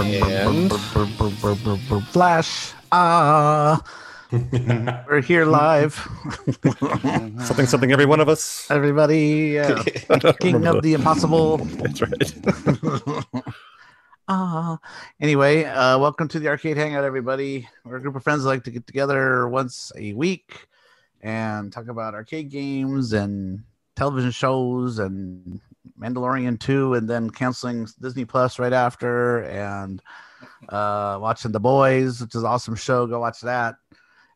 And- Flash. Ah, we're here live. Something, something, every one of us. Everybody, uh, king of the impossible. That's right. Ah. Anyway, uh, welcome to the Arcade Hangout, everybody. We're a group of friends that like to get together once a week and talk about arcade games and television shows and Mandalorian 2 and then canceling Disney Plus right after and uh, watching The Boys, which is an awesome show. Go watch that.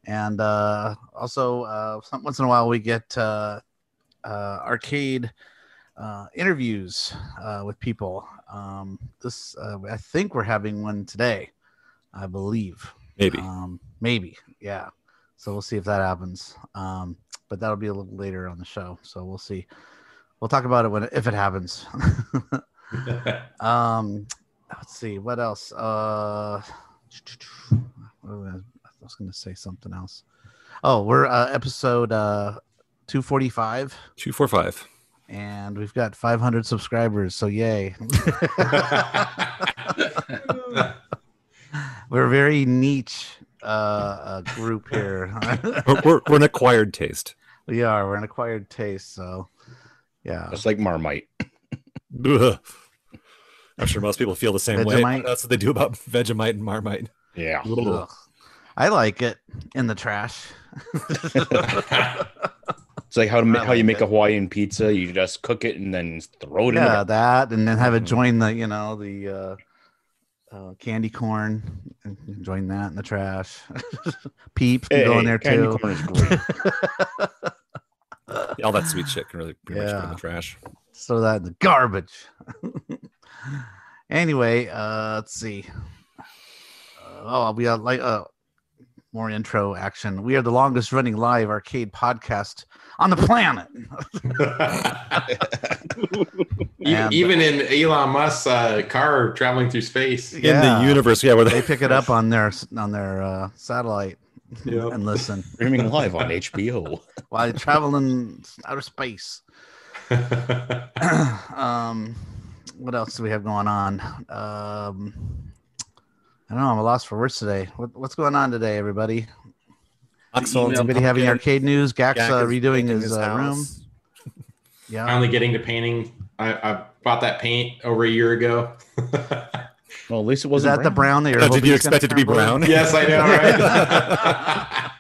And uh, also, uh, some, once in a while, we get uh, uh, arcade uh, interviews uh, with people. Um, this, uh, I think we're having one today, I believe. Maybe. Um, maybe, yeah. So we'll see if that happens. Um, but that'll be a little later on the show. So we'll see. We'll talk about it when if it happens. um, let's see what else. Uh, I was going to say something else. Oh, we're uh, episode uh, two forty five, Two, four, five. and we've got five hundred subscribers. So yay! we're a very niche uh, uh, group here. We're, we're, we're an acquired taste. we are. We're an acquired taste. So yeah. Just like Marmite. I'm sure most people feel the same way. That's what they do about Vegemite and Marmite. Yeah. Ugh. Ugh. I like it in the trash. It's like how to ma- I how you make a Hawaiian pizza. You just cook it and then throw it in. yeah, The- that, and then have it Mhm. join the, you know, the uh, uh, candy corn, and join that in the trash. Peeps can hey, go in there candy too. corn is great. Yeah, all that sweet shit can really pretty much go in the trash. Throw that in the garbage. anyway, uh, let's see. Uh, oh, we got like uh, more intro action. We are the longest running live arcade podcast on the planet. even, And- even in Elon Musk's uh, car traveling through space. In the universe, yeah, where They they, pick it up on their on their uh, satellite Yep. and listen Streaming live on HBO. while traveling travel in outer space. um, what else do we have going on? Um, I don't know. I'm a loss for words today. What, what's going on today, everybody? Axel and Anybody having arcade news? Gax Gak uh, is redoing making his, uh, room. house. Yeah. Finally getting to painting. I, I bought that paint over a year ago. Well, at least it Is wasn't. Is that the brown that you're Oh, did you expect it to be turn blue? brown? yes, I know, right?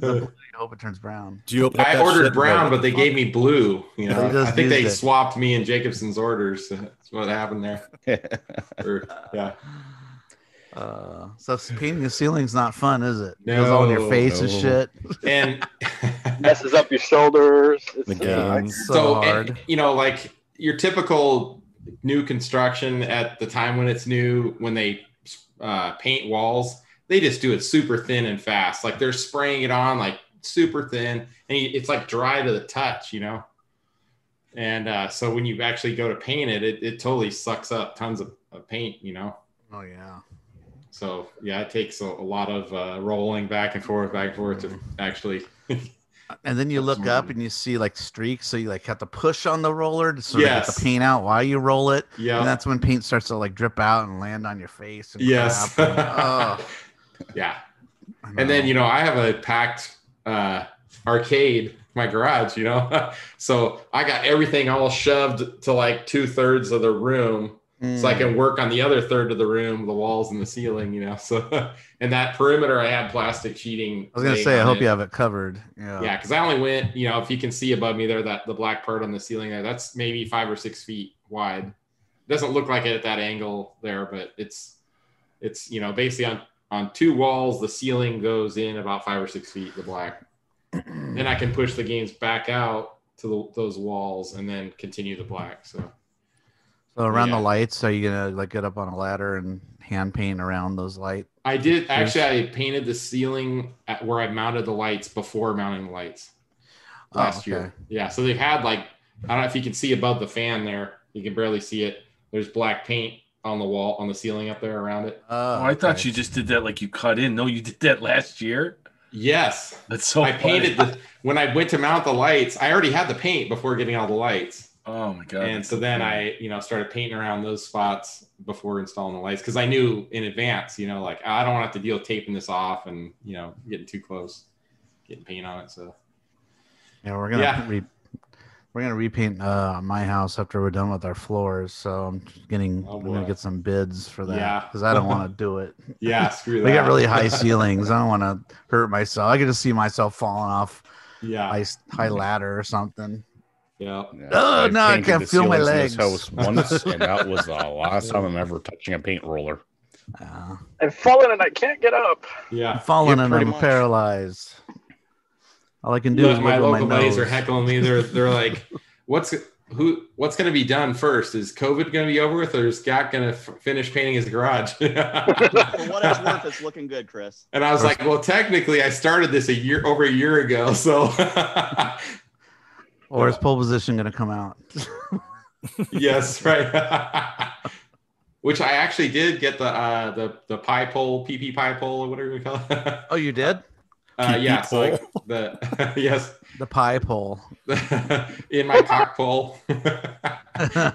I hope it turns brown. Do you I ordered brown, and but they gave me blue. You know, I think they it. swapped me and Jacobson's orders. That's what happened there. Or, yeah. Uh, so painting the ceiling's not fun, is it? It goes all in your No, face and shit. And messes up your shoulders. It's, Yeah, it's so, so, hard. and, you know, like your typical new construction at the time when it's new, when they uh, paint walls, they just do it super thin and fast. Like they're spraying it on like super thin, and it's like dry to the touch, you know. And uh, so when you actually go to paint it, it, it totally sucks up tons of, of paint, you know. oh yeah. So yeah, it takes a, a lot of uh, rolling back and forth, back and forth to actually. And then you That's look up and you see like streaks, so you like have to push on the roller to sort of get the paint out while you roll it. yeah And that's when paint starts to like drip out and land on your face. And Yes. And, oh, yeah. And then you know I have a packed uh, arcade my garage, you know, so I got everything all shoved to like two thirds of the room, so I Mm. can work on the other third of the room, the walls and the ceiling, you know. So and that perimeter, I had plastic sheeting. I was gonna say, I hope it. you have it covered. Yeah. Yeah, because I only went, you know, if you can see above me there, that the black part on the ceiling there, that's maybe five or six feet wide. It Doesn't look like it at that angle there, but it's it's you know basically on on two walls, the ceiling goes in about five or six feet, the black. then I can push the games back out to the, those walls and then continue the black. So So around Yeah. the lights, are you gonna like get up on a ladder and hand paint around those lights? I did actually. I painted the ceiling at where I mounted the lights before mounting the lights Oh, last okay. year. Yeah, so they've had like I don't know if you can see above the fan there. You can barely see it. There's black paint on the wall on the ceiling up there around it. Oh, Oh, I thought you just did that like you cut in. No, you did that last year. Yes, That's so I painted the when I went to mount the lights. I already had the paint before getting all the lights. Oh my god. and so then I, you know, started painting around those spots before installing the lights because I knew in advance, you know, like I don't want to have to deal with taping this off and you know getting too close, getting paint on it. So Yeah, we're gonna Yeah. re- we're gonna repaint uh my house after we're done with our floors. So I'm just getting Oh, I'm gonna get some bids for that Yeah. because I don't want to do it. yeah, screw that. We got really high ceilings. I don't want to hurt myself. I could just see myself falling off yeah, high high ladder or something. Yeah. Yeah, Oh, no, I can't feel my ceilings this legs. House once, and that was the last time I'm ever touching a paint roller. Uh, I've fallen and I can't get up. Yeah. I'm falling Yeah, and I'm much. paralyzed. All I can do Look, is my wiggle my local buddies are heckling me. They're they're like, "What's who? What's going to be done first? Is COVID going to be over with, or is Scott going to f- finish painting his garage?" For what it's worth, it's looking good, Chris. and I was like, "Well, technically, I started this a year over a year ago, so Or is pole position going to come out? yes, right." Which I actually did get the uh, the the pie pole, PP pie pole, or whatever you call it. Oh, you did uh, yeah, so like the yes, the pie pole. in my cock pole.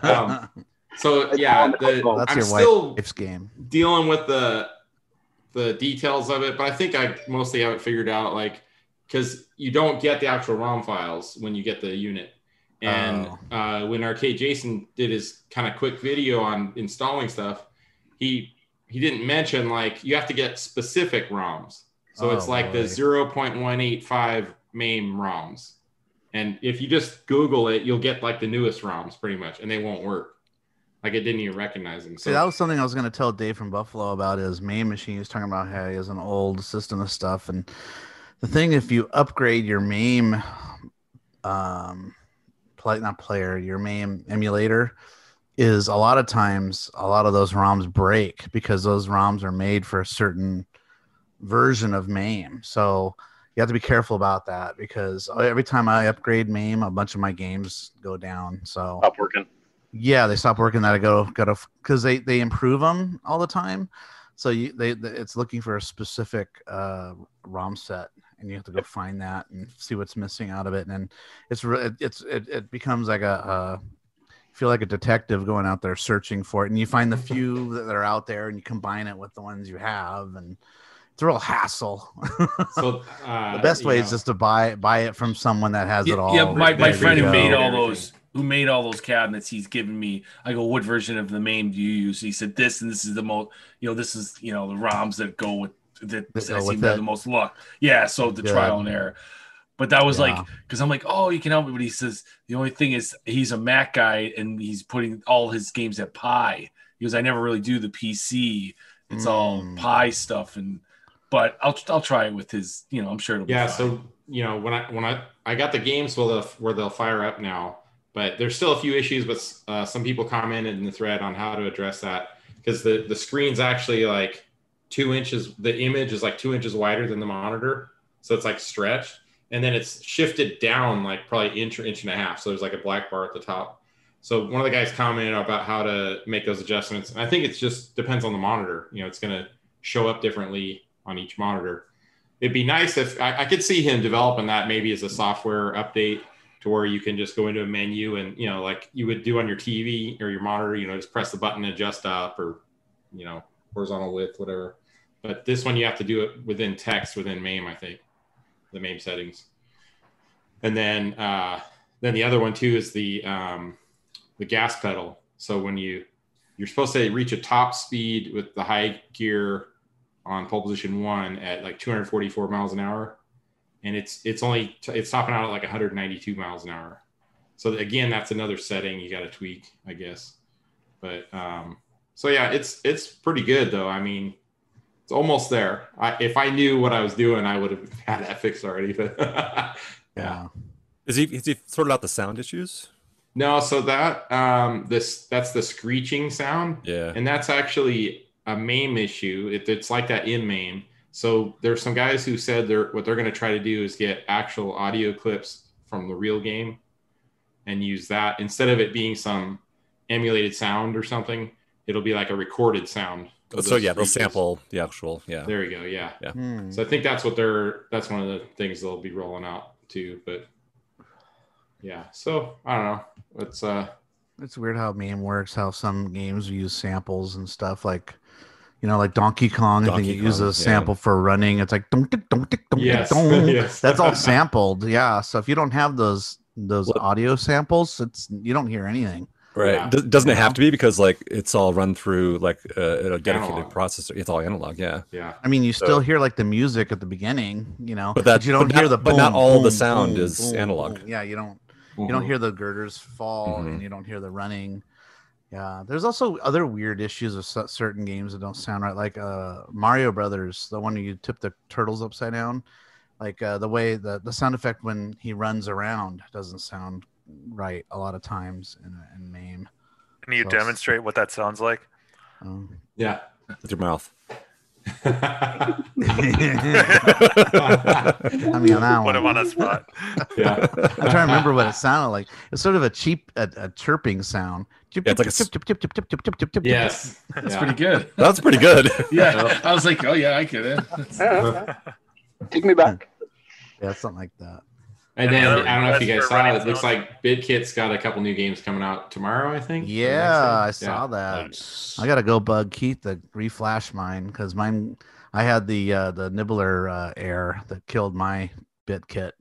um, so yeah, the, That's I'm your still Wife's game. dealing with the the details of it, but I think I mostly have it figured out. Like, because you don't get the actual ROM files when you get the unit, and Oh. uh, when Arcade Jason did his kind of quick video on installing stuff, he he didn't mention like you have to get specific ROMs. So Oh, it's like boy. the 0.185 MAME ROMs. And if you just Google it, you'll get like the newest ROMs pretty much, and they won't work. Like it didn't even recognize them. See, that was something I was going to tell Dave from Buffalo about his MAME machine. He was talking about how he has an old system of stuff, and the thing if you upgrade your MAME, um, play not player, your MAME emulator, is a lot of times a lot of those ROMs break because those ROMs are made for a certain version of MAME. So you have to be careful about that because every time I upgrade MAME, a bunch of my games go down. So Stop working. yeah, they stop working. That I go gotta because they they improve them all the time. So you they, they it's looking for a specific uh, ROM set, and you have to go find that and see what's missing out of it. And it's re- it's it, it becomes like a uh, feel like a detective going out there searching for it, and you find the few that are out there, and you combine it with the ones you have, and it's a real hassle. so uh, the best way know, is just to buy buy it from someone that has yeah, it all. yeah, my, my friend who made all Everything. those who made all those cabinets, he's given me. I go, what version of the MAME do you use? He said this, and this is the most. You know, this is you know the ROMs that go with that, That that go seem with to have the most luck. Yeah, so the Good. trial and error. But that was Yeah. like because I'm like, oh, you can help me. But he says the only thing is he's a Mac guy and he's putting all his games at Pi. He goes, I never really do the PC. It's all Mm. Pi stuff, and but I'll I'll try it with his. You know, I'm sure it'll be yeah fine. so you know when i when i i got the games where they'll, where they'll fire up now but there's still a few issues But uh, some people commented in the thread on how to address that because the the screen's actually like two inches the image is like two inches wider than the monitor so it's like stretched and then it's shifted down like probably inch or inch and a half so there's like a black bar at the top. So one of the guys commented about how to make those adjustments and i think it's just depends on the monitor you know it's going to show up differently on each monitor. It'd be nice if I, I could see him developing that maybe as a software update to where you can just go into a menu and you know like you would do on your tv or your monitor you know just press the button adjust up or you know horizontal width whatever but this one you have to do it within text within mame i think the mame settings. And then uh then the other one too is the um the gas pedal. So when you you're supposed to reach a top speed with the high gear on pole position one at like 244 miles an hour. And it's it's only it's topping out at like 192 miles an hour. So again that's another setting you got to tweak i guess. But um so yeah it's it's pretty good though. I mean it's almost there I, if i knew what i was doing i would have had that fixed already but Yeah. Is he has he sorted out the sound issues? no so that um this that's the screeching sound Yeah. and that's actually a MAME issue. It, it's like that in MAME. So there's some guys who said they're what they're going to try to do is get actual audio clips from the real game and use that instead of it being some emulated sound or something. It'll be like a recorded sound. Of so yeah, they'll sample the actual. Yeah. There we go. Yeah. Hmm. So I think that's what they're. That's one of the things they'll be rolling out too. But yeah. So I don't know. It's uh It's weird how MAME works. How some games use samples and stuff like, you know, like Donkey Kong. I think Donkey it uses Kong, a yeah. sample for running. It's like don't tick, don't don't Yes, don't. yes. That's all sampled. Yeah. So if you don't have those those Well- audio samples, it's you don't hear anything. Right. Yeah. D- doesn't it have to be because like it's all run through like uh, a dedicated Analog. processor? It's all analog. Yeah. yeah. I mean, you still So- hear like the music at the beginning, you know, But that- you don't but hear not- the. but not boom, all the sound boom, is boom, analog. boom. Yeah, you don't you don't hear the girders fall Mhm. and you don't hear the running yeah there's also other weird issues of certain games that don't sound right like uh mario brothers the one where you tip the turtles upside down like uh the way the the sound effect when he runs around doesn't sound right a lot of times in, in MAME. Can you so, demonstrate what that sounds like? Um, yeah, with your mouth. I mean, on that Put him on a spot. yeah, I'm trying to remember what it sounded like. It's sort of a cheap, a, a chirping sound. It's like. Yes, that's pretty good. That's pretty good. yeah, I was like, oh yeah, I get it. Take me back. Yeah, something like that. And And then the I don't know if you guys saw it. It looks like BitKit's got a couple new games coming out tomorrow. I think. Yeah. I saw that. Nice. I gotta go bug Keith to reflash mine because mine I had the uh, the nibbler uh, air that killed my BitKit.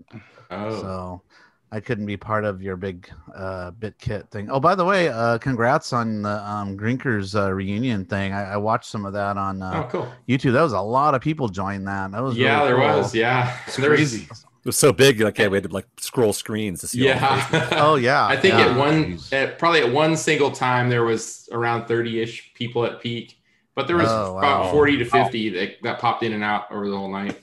Oh. so I couldn't be part of your big uh, bit kit thing. Oh, by the way, uh, congrats on the um, Grinkers uh, reunion thing. I, I watched some of that on uh, oh, cool. YouTube. That was a lot of people joined that. That was Yeah, really there cool. was. Yeah, It's there was- crazy. It was so big, like yeah, we had to like scroll screens to see. all. Yeah. Oh yeah, I think yeah. at one, at, probably at one single time, there was around 30 ish people at peak, but there was Oh, about 40 to 50 that, that popped in and out over the whole night.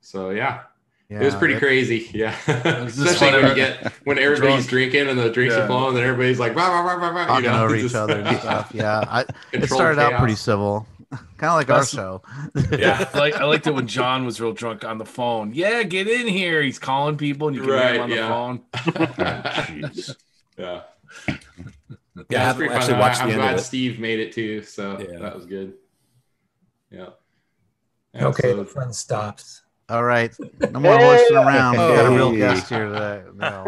So yeah, yeah, it was pretty that- crazy. Yeah. Especially when you get, when everybody's Drunk. drinking and the drinks Yeah. are flowing, then everybody's like, rah, rah, rah, rah, rah, talking you know, over each other and stuff. Yeah, I, it controlled started out pretty civil, kind of like our show. Yeah. I like I liked it when John was real drunk on the phone. Yeah, get in here. He's calling people and you can hear him on the phone. Oh, jeez. yeah. Yeah, I it's haven't pretty actually fun. watched I, the am end of glad it. Steve made it too, so Yeah. that was good. Yeah. Yeah, Okay, so- the fun stops. All right, no more horsing Hey! around. We got a real guest here today. No.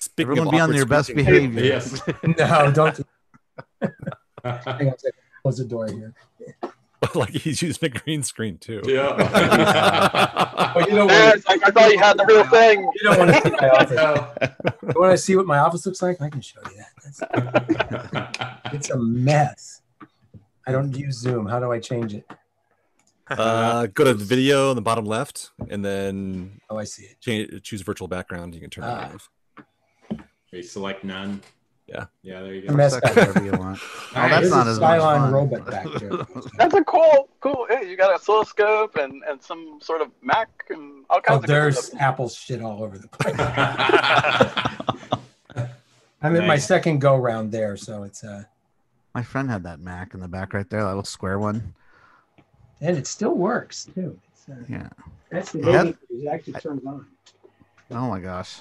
Speaking Everyone be on their best behavior. Yes. No, don't. Hang on a second. Close the door here. like he's using a green screen too. yeah. Oh, you don't want like I thought you had the real thing. you don't want to see my office. You want to see what my office looks like? I can show you that. That's, it's a mess. I don't use Zoom. How do I change it? Uh, go to the video on the bottom left, and then Oh, I see it. change, choose virtual background. You can turn Ah. it off. We select none. Yeah. Yeah, there you go. mess. Second, whatever you want. Oh, Nice. that's There's not a as much Cylon robot back there. That's a cool, cool. Hey, you got a oscilloscope and, and some sort of Mac and all Oh, kinds of good there's stuff. Apple shit all over the place. I'm in my second go round there, so it's uh, My friend had that Mac in the back right there, that little square one. and it still works too. It's, uh, Yeah. that's the I had- It actually turns on. Oh my gosh.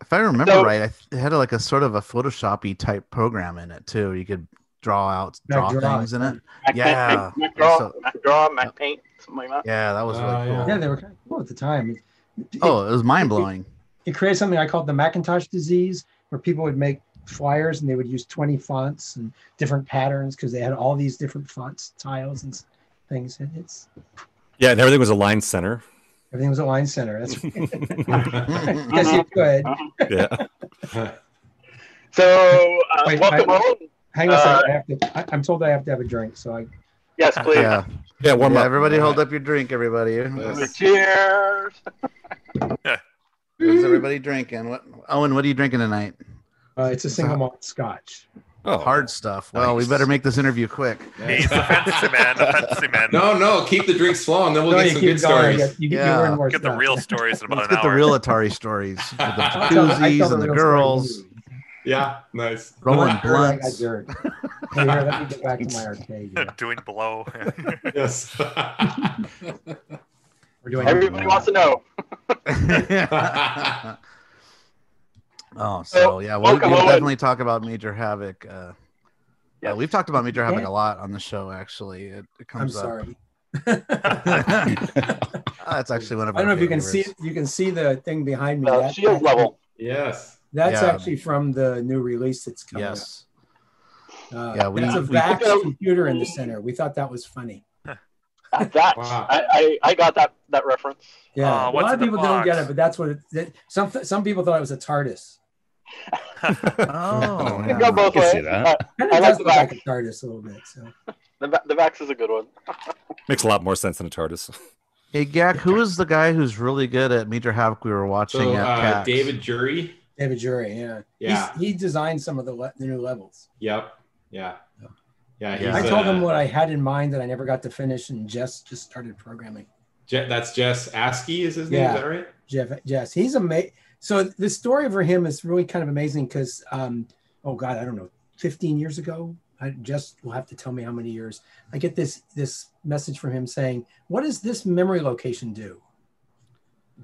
If I remember So- right, I it had like a sort of a Photoshopy type program in it too. You could draw out, Yeah, draw draw, things in it. Mac, yeah. Mac, Mac draw, So- Mac draw, Mac paint, something like that. Yeah, that was really Oh, cool. yeah. Yeah, they were kind of cool at the time. It, Oh, it was mind blowing. it created something I called the Macintosh disease, where people would make flyers and they would use 20 fonts and different patterns because they had all these different fonts, tiles, and things. And it's Yeah, and everything was aligned center. Everything was a line center. That's guess you could. Yeah. So, uh, Wait, welcome I- home. Hang on a second. Uh, I have to. I, I'm told I have to have a drink, so I. Yes, please. yeah. Yeah, warm yeah up. everybody hold up your drink, everybody. Cheers. Who's everybody drinking? What Owen, what are you drinking tonight? Uh, it's a single malt Scotch. Oh, Hard stuff. Well, we better make this interview quick. He's the fantasy man, the fantasy man. no, no, keep the drinks flowing, then we'll No, get some good going. stories. You, get, you, Yeah. you learn more Get the real stories in about Let's an get the real Atari stories. With the I'll tell- I tell koozies and the real story girls. Yeah, nice. rolling blunts. Hey, here, let me get back to my arcade. here. Doing blow. Yes. We're doing Everybody wants to know. Oh, so yeah, well, welcome, we'll definitely talk about Major Havoc. Uh, Yes. uh, we've talked about Major Havoc Yeah. a lot on the show. Actually, it, it I'm comes up. sorry. That's actually one of I don't know our if you can see favorites. you can see the thing behind me. Uh, That- shield that's- level. Yes. That's Yeah. actually from the new release that's coming Yes. up. Uh, Yeah, we- that's a we- Vax computer in the center. We thought that was funny. Uh, That Wow. I, I I got that that reference. Yeah, Oh, a lot of the people don't get it, but that's what it. That, some some people thought it was a TARDIS. Oh, It yeah. can go both I see ways. that. Uh, I like the look like Vax. TARDIS a little bit. So The, Va- the Vax is a good one. Makes a lot more sense than a TARDIS. Hey, Gak, who is the guy who's really good at Major Havoc we were watching So at uh, David Jury. David Jury, yeah, Yeah. He's, he designed some of the, le- the new levels. Yep. Yeah. Yeah. He's, Yeah. I told uh, him what I had in mind that I never got to finish, and Jess just started programming. Je- that's Jess Askey is his name. Yeah. Is that right? Jeff, Jess, he's amazing. So the story for him is really kind of amazing because, um, oh God, I don't know, 15 years ago, I just will have to tell me how many years. I get this this message from him saying, "What does this memory location do?"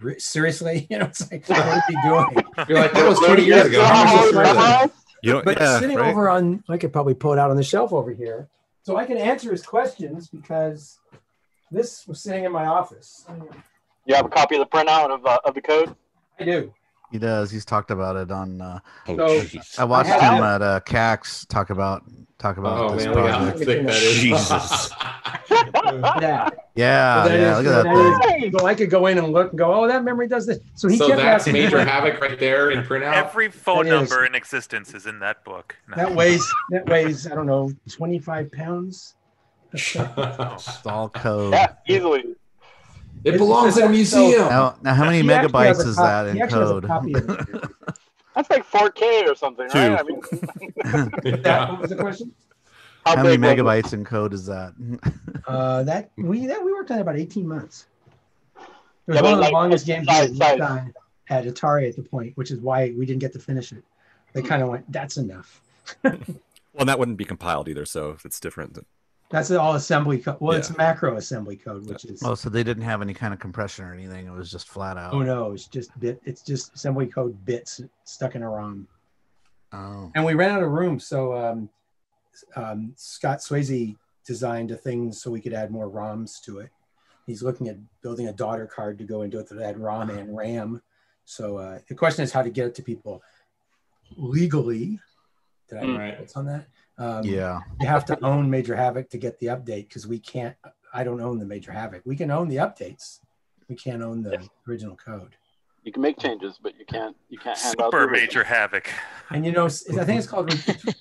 Re- Seriously, you know, it's like, what is he doing? You're like, that was 20 years ago. How am I supposed to remember that? You know, But yeah, sitting right? over on, I could probably pull it out on the shelf over here, so I can answer his questions because this was sitting in my office. You have a copy of the printout of uh, of the code. I do. He does. He's talked about it on. Uh, Oh, So- jeez. I watched I him at uh, CAX talk about talk about Oh this man, look at how project. thick that is. Jesus. Yeah. Yeah, So that yeah. is- Look at that that thing. is- So I could go in and look and go, oh, that memory does this. So he so kept that's Major Havoc right there in printout. Every phone That is- number in existence is in that book. No. That weighs that weighs I don't know twenty five pounds. It's all code. Yeah, easily. It belongs in a So- museum. Now, now, how many megabytes is cop- that in actually has a code? copy of it. That's like 4K or something, Two. right? I mean, That what was the question? how, How many big was megabytes in code is that? Uh, that we that we worked on about eighteen months. It was Yeah, one of the like, longest games size- we size. worked on at Atari at the point, which is why we didn't get to finish it. They kind of went, "That's enough." Well, and that wouldn't be compiled either, so it's different. That's all assembly code. Well, it's macro assembly code, which is oh, so they didn't have any kind of compression or anything. It was just flat out. oh no, it's just bit. It's just assembly code bits stuck in a ROM. Oh. and we ran out of room so um, um, scott swayze designed a thing so we could add more roms to it he's looking at building a daughter card to go into it that had rom and ram so uh, the question is how to get it to people legally did i Mm. write notes on that um, Yeah. you have to own major havoc to get the update because we can't i don't own the major havoc we can own the updates we can't own the original code You can make changes, but you can't you can't hand Super original. Major Havoc. And you know, I think it's called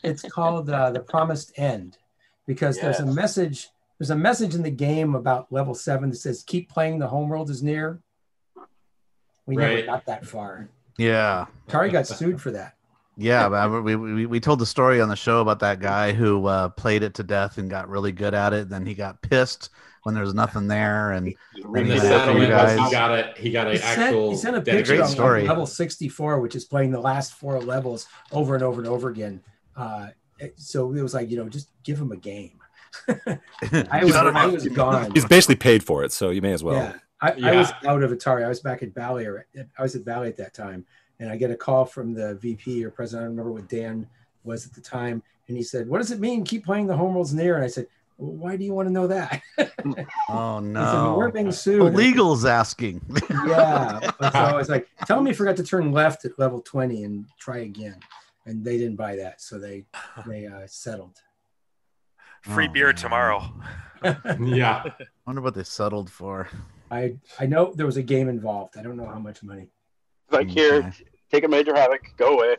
it's called uh, the promised end because there's a message there's a message in the game about level seven that says keep playing the homeworld is near. We never got that far. Yeah. Atari got sued for that. Yeah, but I- we, we we told the story on the show about that guy who uh, played it to death and got really good at it. Then he got pissed when there was nothing there, and And the settlement guys- he got a he got He an sent, actual he sent a picture great of story. level 64, which is playing the last four levels over and over and over again. Uh, so it was like, you know, just give him a game. I was, I was gone. He's basically paid for it, so you may as well. Yeah, I, I was out of Atari. I was back at Bally, or I was at Bally at that time, and I get a call from the VP or president. I don't remember what Dan was at the time, and he said, "What does it mean? Keep playing the home homeworld's near?" And I said, well, "Why do you want to know that?" oh He said, well, no, "We're being sued." legal's asking. yeah. And so I was like, "Tell me, you forgot to turn left at level twenty and try again." And they didn't buy that, so they they uh, settled. Free Oh, beer man. tomorrow. yeah. wonder what they settled for. I I know there was a game involved. I don't know how much money. Like here, take a major havoc, go away.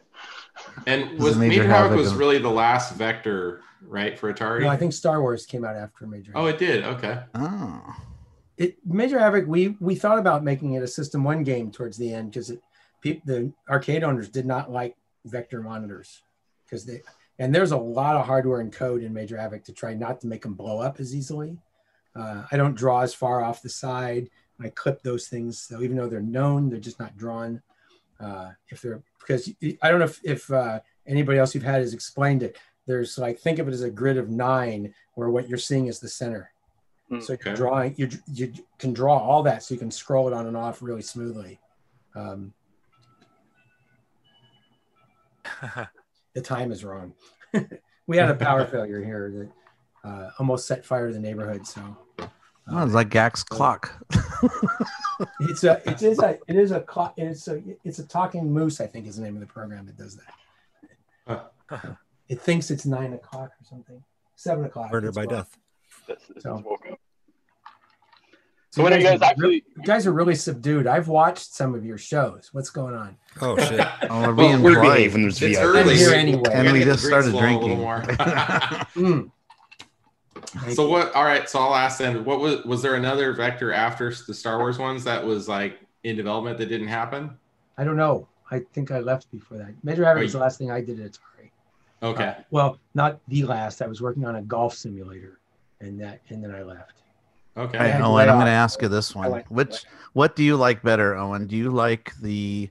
And was Major Major Havoc Havoc was and- really the last vector, right, for Atari? No, I think Star Wars came out after Major. oh, it did. Okay. Oh, it Major Havoc. We we thought about making it a System One game towards the end because it peop the arcade owners did not like vector monitors because they and there's a lot of hardware and code in Major Havoc to try not to make them blow up as easily. Uh, I don't draw as far off the side. I clip those things, so even though they're known, they're just not drawn. Uh, if they're because I don't know if, if uh, anybody else you've had has explained it. There's like think of it as a grid of nine, where what you're seeing is the center. Hmm, So okay. you're drawing, you you can draw all that, so you can scroll it on and off really smoothly. Um, the time is wrong. we had a power failure here that uh, almost set fire to the neighborhood. So Oh, it's like Gak's clock. It's a it is a it is a clock. It's a it's a talking moose. I think is the name of the program that does that. It thinks it's nine o'clock or something. Seven o'clock. Murder by well. death. This, this So- is woke up. So So when are you guys are actually? you guys are really subdued. I've watched some of your shows. What's going on? Oh shit. Oh, we're Well, being we're polite. behaving. There's It's VIP. early. here anyway. we And we just started flowing a drinking. little more. Mm. Thank so you. what? All right. So I'll ask then. What was was there another vector after the Star Wars ones that was like in development that didn't happen? I don't know. I think I left before that. Major Havoc was the last thing I did at Atari. Okay. Uh, well, not the last. I was working on a golf simulator, and that, and then I left. Okay. Hey, had to Owen, I'm going to ask you this one. like- Which, what do you like better, Owen? Do you like the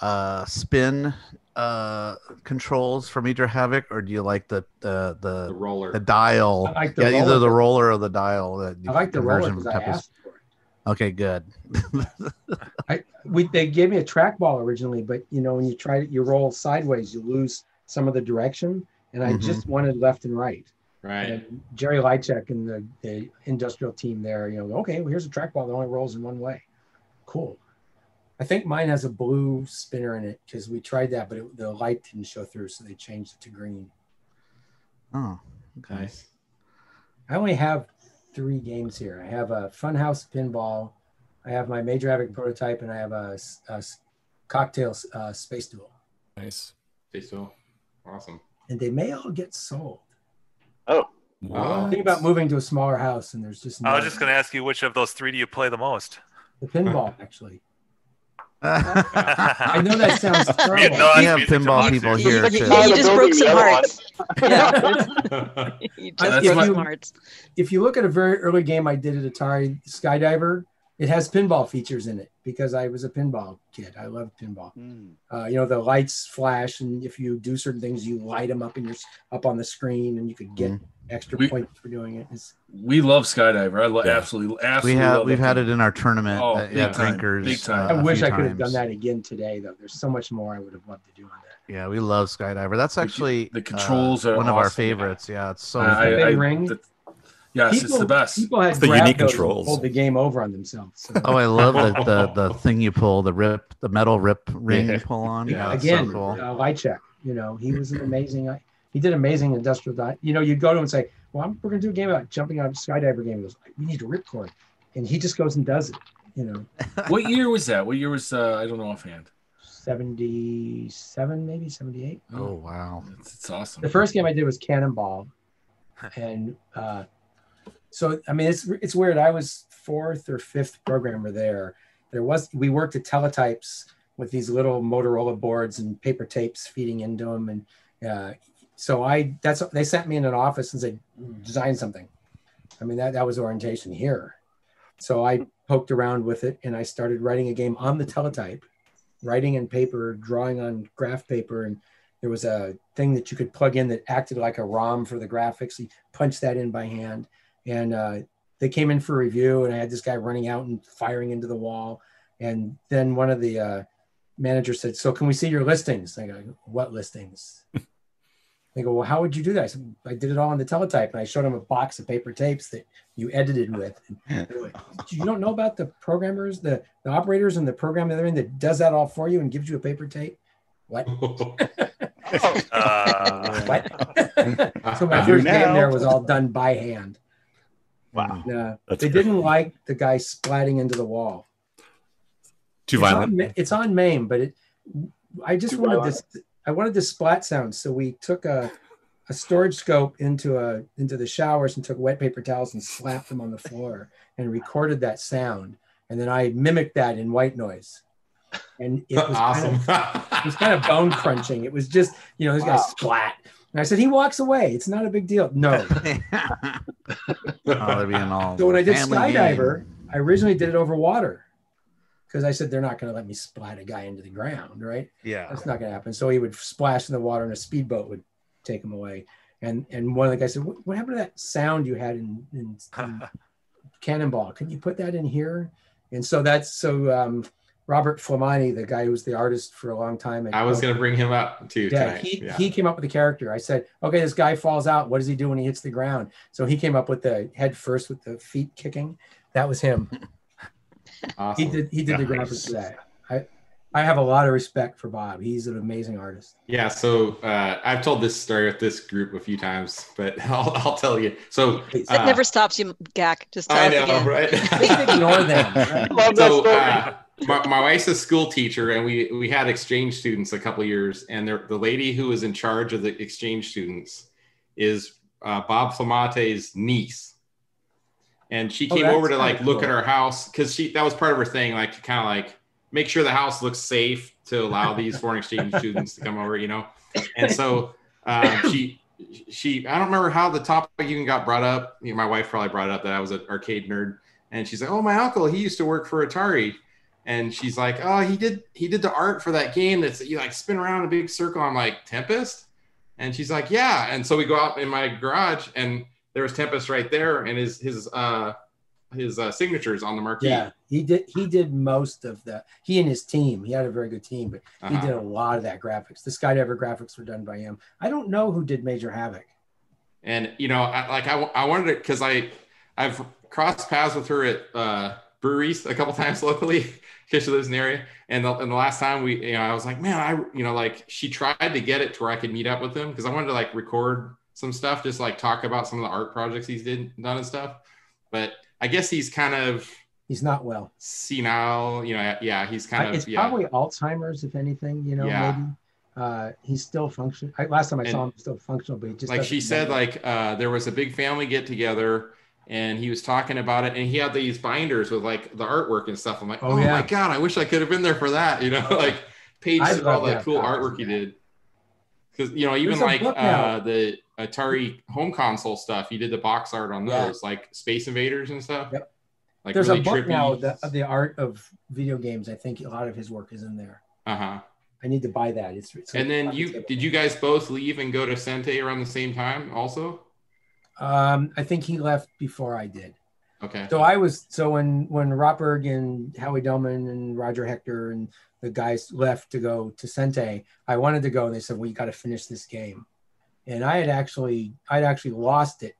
uh, spin uh, controls for Major Havoc, or do you like the the The the, roller. the dial? I like the yeah, either the roller or the dial. That I like the roller version because I asked for it. Okay, good. I we they gave me a trackball originally, but you know when you try to you roll sideways, you lose some of the direction, and I Mhm. just wanted left and right. right. And Jerry Lychek and the, the industrial team there, you know, okay, well here's a trackball that only rolls in one way. Cool. I think mine has a blue spinner in it because we tried that, but it, the light didn't show through, so they changed it to green. Oh, okay. Nice. I only have three games here. I have a Funhouse pinball, I have my Major Havoc prototype, and I have a cocktail uh, space duel. Nice. Space Duel. awesome. And they may all get sold. Oh, Wow. Think about moving to a smaller house, and there's just I was just going to ask you which of those three do you play the most? the pinball actually. I I know that sounds terrible. No, we have pinball people here. here You- too. you You just broke some hearts. Yeah. you just broke some hearts. if you look at a very early game I did at Atari Skydiver, it has pinball features in it because I was a pinball kid. I love pinball. Mm. Uh, you know, the lights flash, and if you do certain things, you light them up in your up on the screen, and you could get Mhm. Extra We- points for doing it. It's, We love Skydiver. I lo- Yeah. absolutely, we absolutely. have love we've that had game. it in our tournament Oh, at, big at time, Drinkers. big time. uh, I a wish I could have done that again today, though. There's so much more I would have loved to do on that. Yeah, we love Skydiver. That's actually the controls uh, are one of our favorites. Yeah, it's so. I- fun. The big I- ring. the- yes, it's the best. People had It's the unique controls. pulled the game over on themselves. So, Oh, I love the, the the thing you pull, the rip, the metal rip ring Yeah. you pull on. Yeah, it's again, so cool. uh, Lychek, you know, he was an amazing. I- He did amazing industrial. Di- you know, you'd go to him and say, "Well, I'm, we're going to do a game about jumping out of a skydiver game." He goes, "We need a ripcord," and he just goes and does it. You know, what year was that? What year was? Uh, I don't know offhand. seventy-seven, maybe seventy-eight. Oh wow. It's, it's awesome. The first game I did was Cannonball, and uh, so I mean, it's it's weird. I was fourth or fifth programmer there. There was we worked at teletypes with these little Motorola boards and paper tapes feeding into them, and uh, so I that's they sent me in an office and said design something. I mean that that was orientation here. So I poked around with it and I started writing a game on the teletype, writing in paper, drawing on graph paper, and there was a thing that you could plug in that acted like a ROM for the graphics. You punch that in by hand, and uh, they came in for review, and I had this guy running out and firing into the wall. And then one of the uh, managers said, "So can we see your listings?" I go, "What listings?" they go, "Well, how would you do that?" I said, "I did it all on the teletype," and I showed them a box of paper tapes that you edited with. And like, you don't know about the programmers, the, the operators, and the program that they're in that does that all for you and gives you a paper tape. What? Uh, what? so my first game there was all done by hand. Wow. And, uh, they great. didn't like the guy splatting into the wall. Too It's violent. on, it's on MAME, but it. I just Too wanted violent. this. I wanted this splat sound, so we took a, a storage scope into a into the showers and took wet paper towels and slapped them on the floor and recorded that sound, and then I mimicked that in white noise, and it was awesome. Kind of, it was kind of bone crunching. It was just you know this guy Wow. splat, and I said he walks away. It's not a big deal. No. oh, they're being all. So when I did Skydiver, game. I originally did it over water because I said they're not going to let me splat a guy into the ground, right? Yeah. That's not going to happen. So he would splash in the water, and a speedboat would take him away. And and one of the guys said, "What, what happened to that sound you had in, in, in Cannonball? Can you put that in here?" And so that's so um, Robert Flemate, the guy who was the artist for a long time. I was gonna bring him up too yeah, tonight. he, yeah. he came up with the character. I said, okay, this guy falls out. What does he do when he hits the ground? So he came up with the head first with the feet kicking. That was him. Awesome. He did he did the Nice. graphics for that. I I have a lot of respect for Bob. He's an amazing artist. Yeah, so uh, I've told this story with this group a few times, but I'll, I'll tell you. So Please. That uh, never stops you, Gak. Just tell I us know, again. right? Ignore them. right? Love that so story. uh, my, my wife's a school teacher and we we had exchange students a couple years and the the lady who was in charge of the exchange students is uh, bob flemate's niece and she Oh, came that's over to like look at cool. our house because she that was part of her thing like to kind of like make sure the house looks safe to allow these foreign exchange students to come over you know? And so um, she she i don't remember how the topic even got brought up. You know, my wife probably brought it up that i was an arcade nerd. And she's like oh my uncle he used to work for atari. And she's like oh he did he did the art for that game that's you like spin around a big circle i'm like tempest? And she's like yeah. And so we go out in my garage and there was tempest right there and his his uh his uh, signatures on the marquee Yeah, he did. He did most of the. He and his team. He had a very good team, but he Uh-huh. did a lot of that graphics. The Skydiver graphics were done by him. I don't know who did Major Havoc. and you know I, like i, I wanted to because i i've crossed paths with her at uh breweries a couple times locally because she lives in the area and the, and the last time we you know i was like man i you know like she tried to get it to where i could meet up with him because i wanted to like record some stuff just like talk about some of the art projects he's did done and stuff but i guess he's kind of He's not well. senile you know yeah he's kind I- of it's yeah probably Alzheimer's, if anything. You know, Yeah. maybe. Uh, he's still functional. Last time I saw him, still functional, but he just like she said like uh there was a big family get together and he was talking about it and he had these binders with like the artwork and stuff i'm like Oh, oh, yeah. my god i wish i could have been there for that you know like pages of all that cool artwork he did because you know even like uh the atari home console stuff he did the box art on Yeah. those like space invaders and stuff Yep. like There's really a book trippy. now the, the art of video games. I think a lot of his work is in there. uh-huh I need to buy that. It's, it's and then you did you guys both leave and go to sente around the same time also Um, I think he left before I did. okay So I was so when when Rotberg and Howie Delman and Roger Hector and the guys left to go to Sente, I wanted to go and they said, "Well, you got to finish this game." And I had actually I'd actually lost it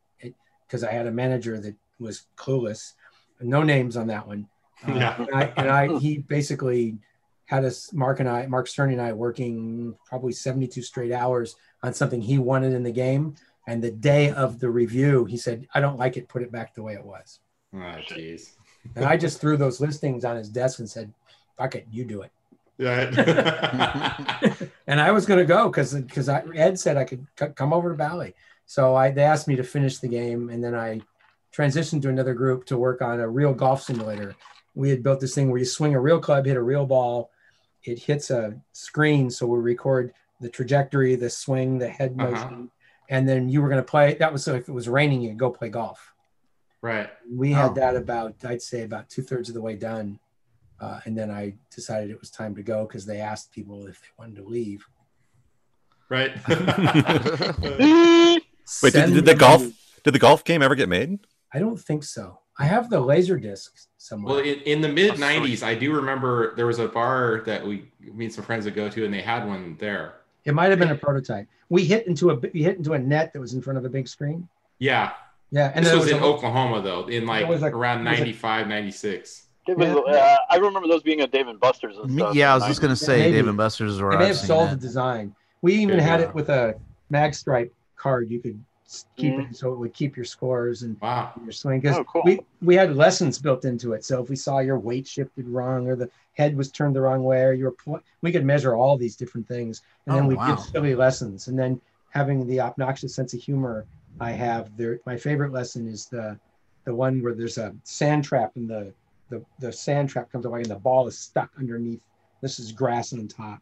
because I had a manager that was clueless. No names on that one. Uh, Yeah. And I, and I he basically had us Mark and I Mark Stern and I working probably 72 straight hours on something he wanted in the game. And the day of the review, he said, "I don't like it. Put it back the way it was." oh jeez And I just threw those listings on his desk and said, "Fuck it, you do it." Yeah And I was going to go because because Ed said I could c- come over to Bally. So I they asked me to finish the game, and then I transitioned to another group to work on a real golf simulator. We had built this thing where you swing a real club, hit a real ball, it hits a screen, so we record the trajectory, the swing, the head Uh-huh. motion, and then you were going to play. That was so if it was raining, you could go play golf. right We had Oh. that about, I'd say, about two thirds of the way done. Uh, and then I decided it was time to go because they asked people if they wanted to leave. right Wait, did, did the them- golf did the golf game ever get made? I don't think so. I have the laser discs somewhere. Well, in, in the mid '90s, I do remember there was a bar that we, me and some friends would go to, and they had one there. it might have been a prototype. We hit into a we hit into a net that was in front of a big screen. Yeah, Yeah, and this there was, in a- Oklahoma though, in like was a- around it was a- 95, 96. It was, Yeah. uh, I remember those being at Dave and Buster's and stuff. yeah, I was just gonna say Maybe. Dave and Buster's is where They may I've have sold the design. We even Yeah. had it with a mag stripe card. You could s- keep Mhm. it so it would keep your scores and Wow. your swing. Because Oh, cool. we we had lessons built into it. So if we saw your weight shifted wrong or the head was turned the wrong way, or you were pl- we could measure all these different things, and then Oh, we wow. give silly lessons. And then having the obnoxious sense of humor, I have there. My favorite lesson is the the one where there's a sand trap and the the, the sand trap comes away and the ball is stuck underneath. This is grass on top.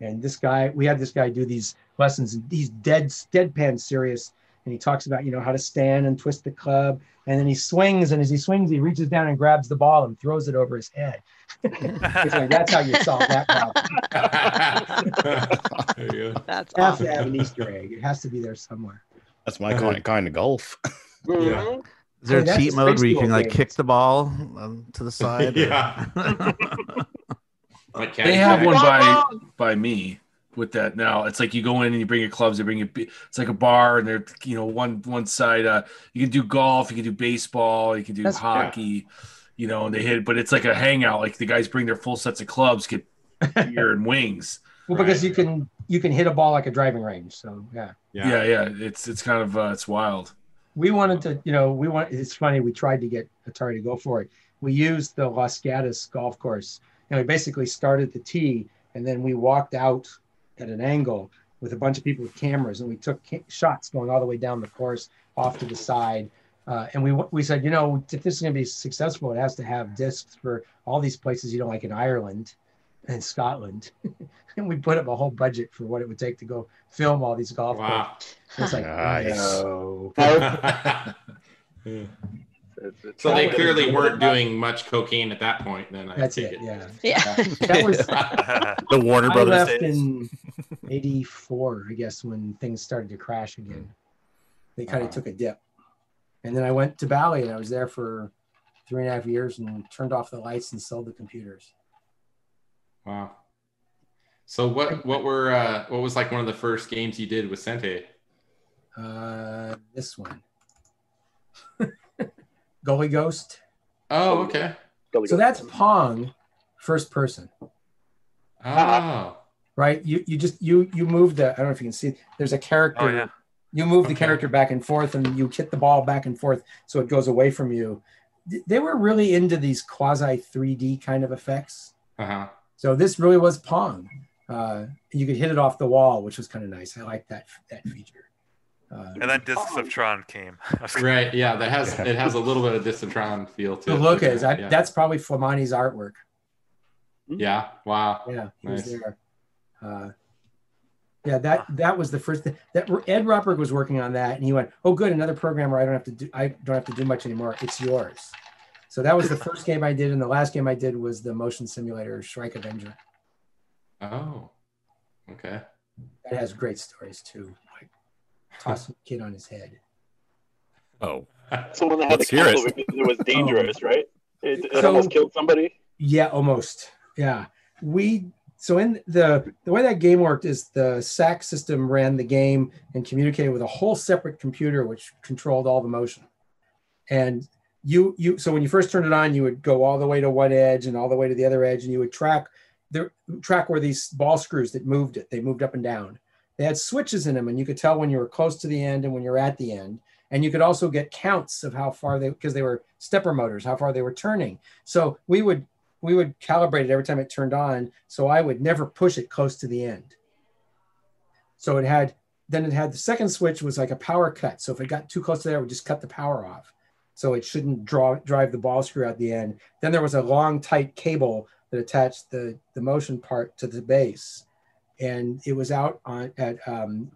And this guy, we had this guy do these lessons, and he's dead, deadpan serious. And he talks about, you know, how to stand and twist the club. And then he swings, and as he swings, he reaches down and grabs the ball and throws it over his head. He's like, That's how you solve that problem. there you. That's You have to have an Easter egg. It has to be there somewhere. That's my kind, kind of golf. Mhm. Is there Hey, a cheat mode where you space can like game. kick the ball um, to the side? Yeah. Like They have one by by me with that now. It's like you go in and you bring your clubs. They bring you. It's like a bar, and they're you know one one side. Uh, you can do golf, you can do baseball, you can do That's- hockey. You know, and they hit, but it's like a hangout. Like the guys bring their full sets of clubs, get beer and wings. Well, because you can you can hit a ball like a driving range. So yeah. Yeah, yeah. It's it's kind of uh, it's wild. We wanted to, you know, we want. It's funny. We tried to get Atari to go for it. We used the Los Gatos golf course. and we basically started the tee, and then we walked out at an angle with a bunch of people with cameras, and we took ca- shots going all the way down the course, off to the side. Uh, and we we said, you know, if this is going to be successful, it has to have discs for all these places, you know, like in Ireland and Scotland. and we put up a whole budget for what it would take to go film all these golf Wow. courses. It's like, Nice. no. Yeah. It's- it's So they clearly weren't doing much cocaine at that point. Then I That's take it. Yeah. Yeah. That was The Warner Brothers. I Brothers left days. in '84, I guess, when things started to crash again. They kind of uh-huh. Wow. took a dip, and then I went to Bally, and I was there for three and a half years, and turned off the lights and sold the computers. Wow. So what what were uh, what was like one of the first games you did with Sente? Uh, this one, Goalie Ghost. Oh, okay. Billy So Goat. that's Pong, first person, Oh, right? You you just you you move the. I don't know if you can see. There's a character. Oh yeah. you move the character back and forth and you hit the ball back and forth so it goes away from you they were really into these quasi 3d kind of effects uh huh. So this really was pong uh, you could hit it off the wall which was kind of nice i like that that feature uh, And then Discs of Tron came. Right. Yeah. That has it has a little bit of Discitron feel to the it. look is I- I, yeah. that's probably flemate's artwork yeah. Wow. yeah Nice. uh, yeah that that was the first thing that ed Rotberg was working on that and he went oh good another programmer i don't have to do i don't have to do much anymore it's yours so that was the first game i did and the last game i did was the motion simulator shrike avenger Oh. Okay. that has great stories too like tossing a kid on his head Oh, That's the one that had Let's the hear it. because it was oh. dangerous, right? It, it So- almost killed somebody. Yeah, almost. Yeah. We so in the the way that game worked is the SAC system ran the game and communicated with a whole separate computer which controlled all the motion. And you you so when you first turned it on, you would go all the way to one edge and all the way to the other edge, and you would track the track where these ball screws that moved it. They moved up and down. They had switches in them, and you could tell when you were close to the end and when you're at the end. And you could also get counts of how far they because they were stepper motors, how far they were turning. So we would we would calibrate it every time it turned on. So I would never push it close to the end. So it had then it had the second switch was like a power cut. So if it got too close to there, it would just cut the power off. So it shouldn't draw drive the ball screw out the end. Then there was a long tight cable that attached the the motion part to the base, and it was out on at um,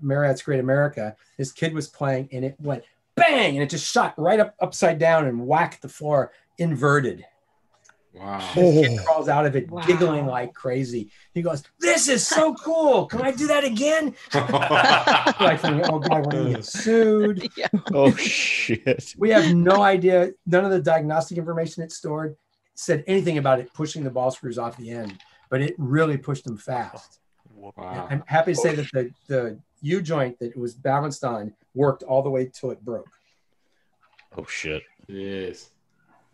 Marriott's Great America. This kid was playing, and it went bang, and it just shot right up upside down and whacked the floor inverted. Wow. This kid oh. crawls out of it Wow. giggling like crazy. He goes, "This is so cool! Can I do that again?" like, "Oh God, we're gonna get sued." yeah. Oh shit. We have no idea. None of the diagnostic information it stored said anything about it pushing the ball screws off the end, but it really pushed them fast. Wow. I'm happy to say oh, that the the U joint that it was balanced on worked all the way till it broke. Oh shit. Yes.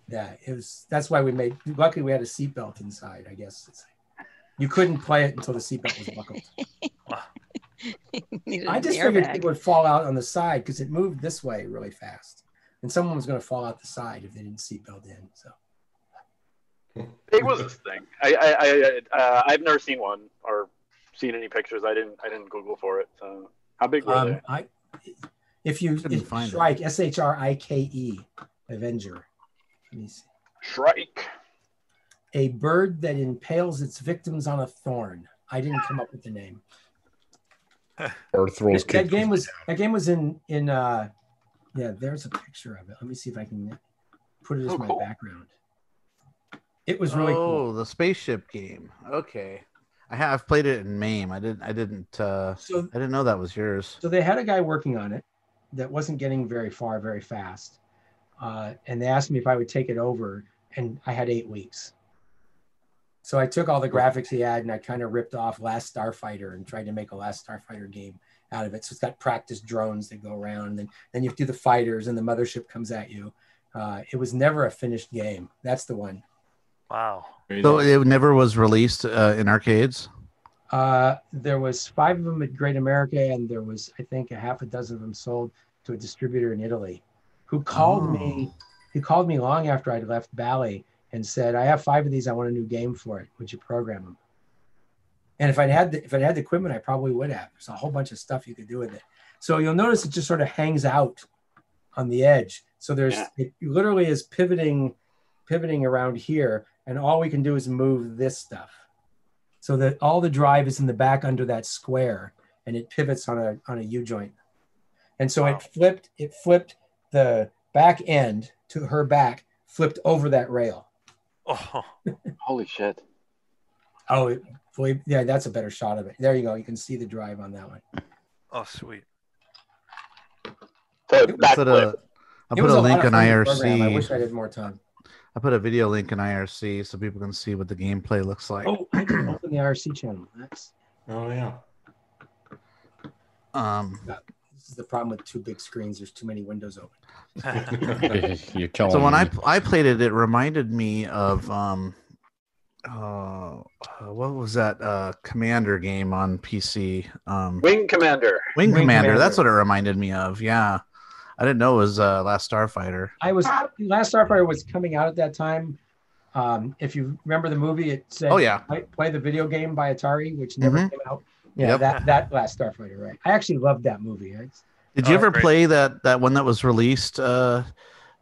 Yeah, it was. That's why we made. Luckily, we had a seatbelt inside. I guess it's, you couldn't play it until the seatbelt was buckled. Needed I just figured airbag. it would fall out on the side because it moved this way really fast, and someone was going to fall out the side if they didn't seatbelt in. So it was this thing. I, I, I uh, I've never seen one or seen any pictures. I didn't, I didn't Google for it. So how big were um, they? I, if you Couldn't if find it. S H R I K E Avenger, let me see. Shrike. a bird that impales its victims on a thorn. I didn't come up with the name. Or throws That, that game was that game was in in uh yeah, there's a picture of it. Let me see if I can put it as Oh, my cool. background. It was really oh, cool. the spaceship game. Okay, I have played it in MAME. I didn't. I didn't. uh So I didn't know that was yours. so they had a guy working on it that wasn't getting very far very fast. Uh, and they asked me if I would take it over, and I had eight weeks. So I took all the graphics he had and I kind of ripped off Last Starfighter and tried to make a Last Starfighter game out of it. So it's got practice drones that go around, and then then you do the fighters, and the mothership comes at you. Uh, it was never a finished game. That's the one. Wow. So it never was released uh, in arcades. Uh, there was five of them at Great America, and there was I think a half a dozen of them sold to a distributor in Italy, who called me. Oh. He called me long after I'd left Bally and said, "I have five of these. I want a new game for it. Would you program them?" And if I'd had the, if I'd had the equipment, I probably would have. There's a whole bunch of stuff you could do with it. So you'll notice it just sort of hangs out on the edge. So there's Yeah. it literally is pivoting, pivoting around here, and all we can do is move this stuff. So that all the drive is in the back under that square, and it pivots on a on a U joint. And so Wow. it flipped it flipped the back end to her back, flipped over that rail. Oh, Holy shit. Oh, it, boy, yeah, that's a better shot of it. There you go. You can see the drive on that one. oh, sweet. So I put a, I put was a link of in fun to program. I wish I had more time. I put a video link in IRC so people can see what the gameplay looks like. Oh, I can open the IRC channel. That's Oh yeah. Um, this is the problem with two big screens. There's too many windows open. You're killing so when I me. I played it, it reminded me of um, uh, what was that uh Commander game on PC? Um, Wing Commander. Wing, Wing Commander. Commander. That's what it reminded me of. Yeah, I didn't know it was uh, Last Starfighter. I was Last Starfighter was coming out at that time. Um, if you remember the movie, it said Oh, yeah. play, play the video game by Atari, which never Mhm. came out. Yeah, Yep. that that Last Starfighter, right? I actually loved that movie. I, Did you Oh, ever great. play that that one that was released? Uh,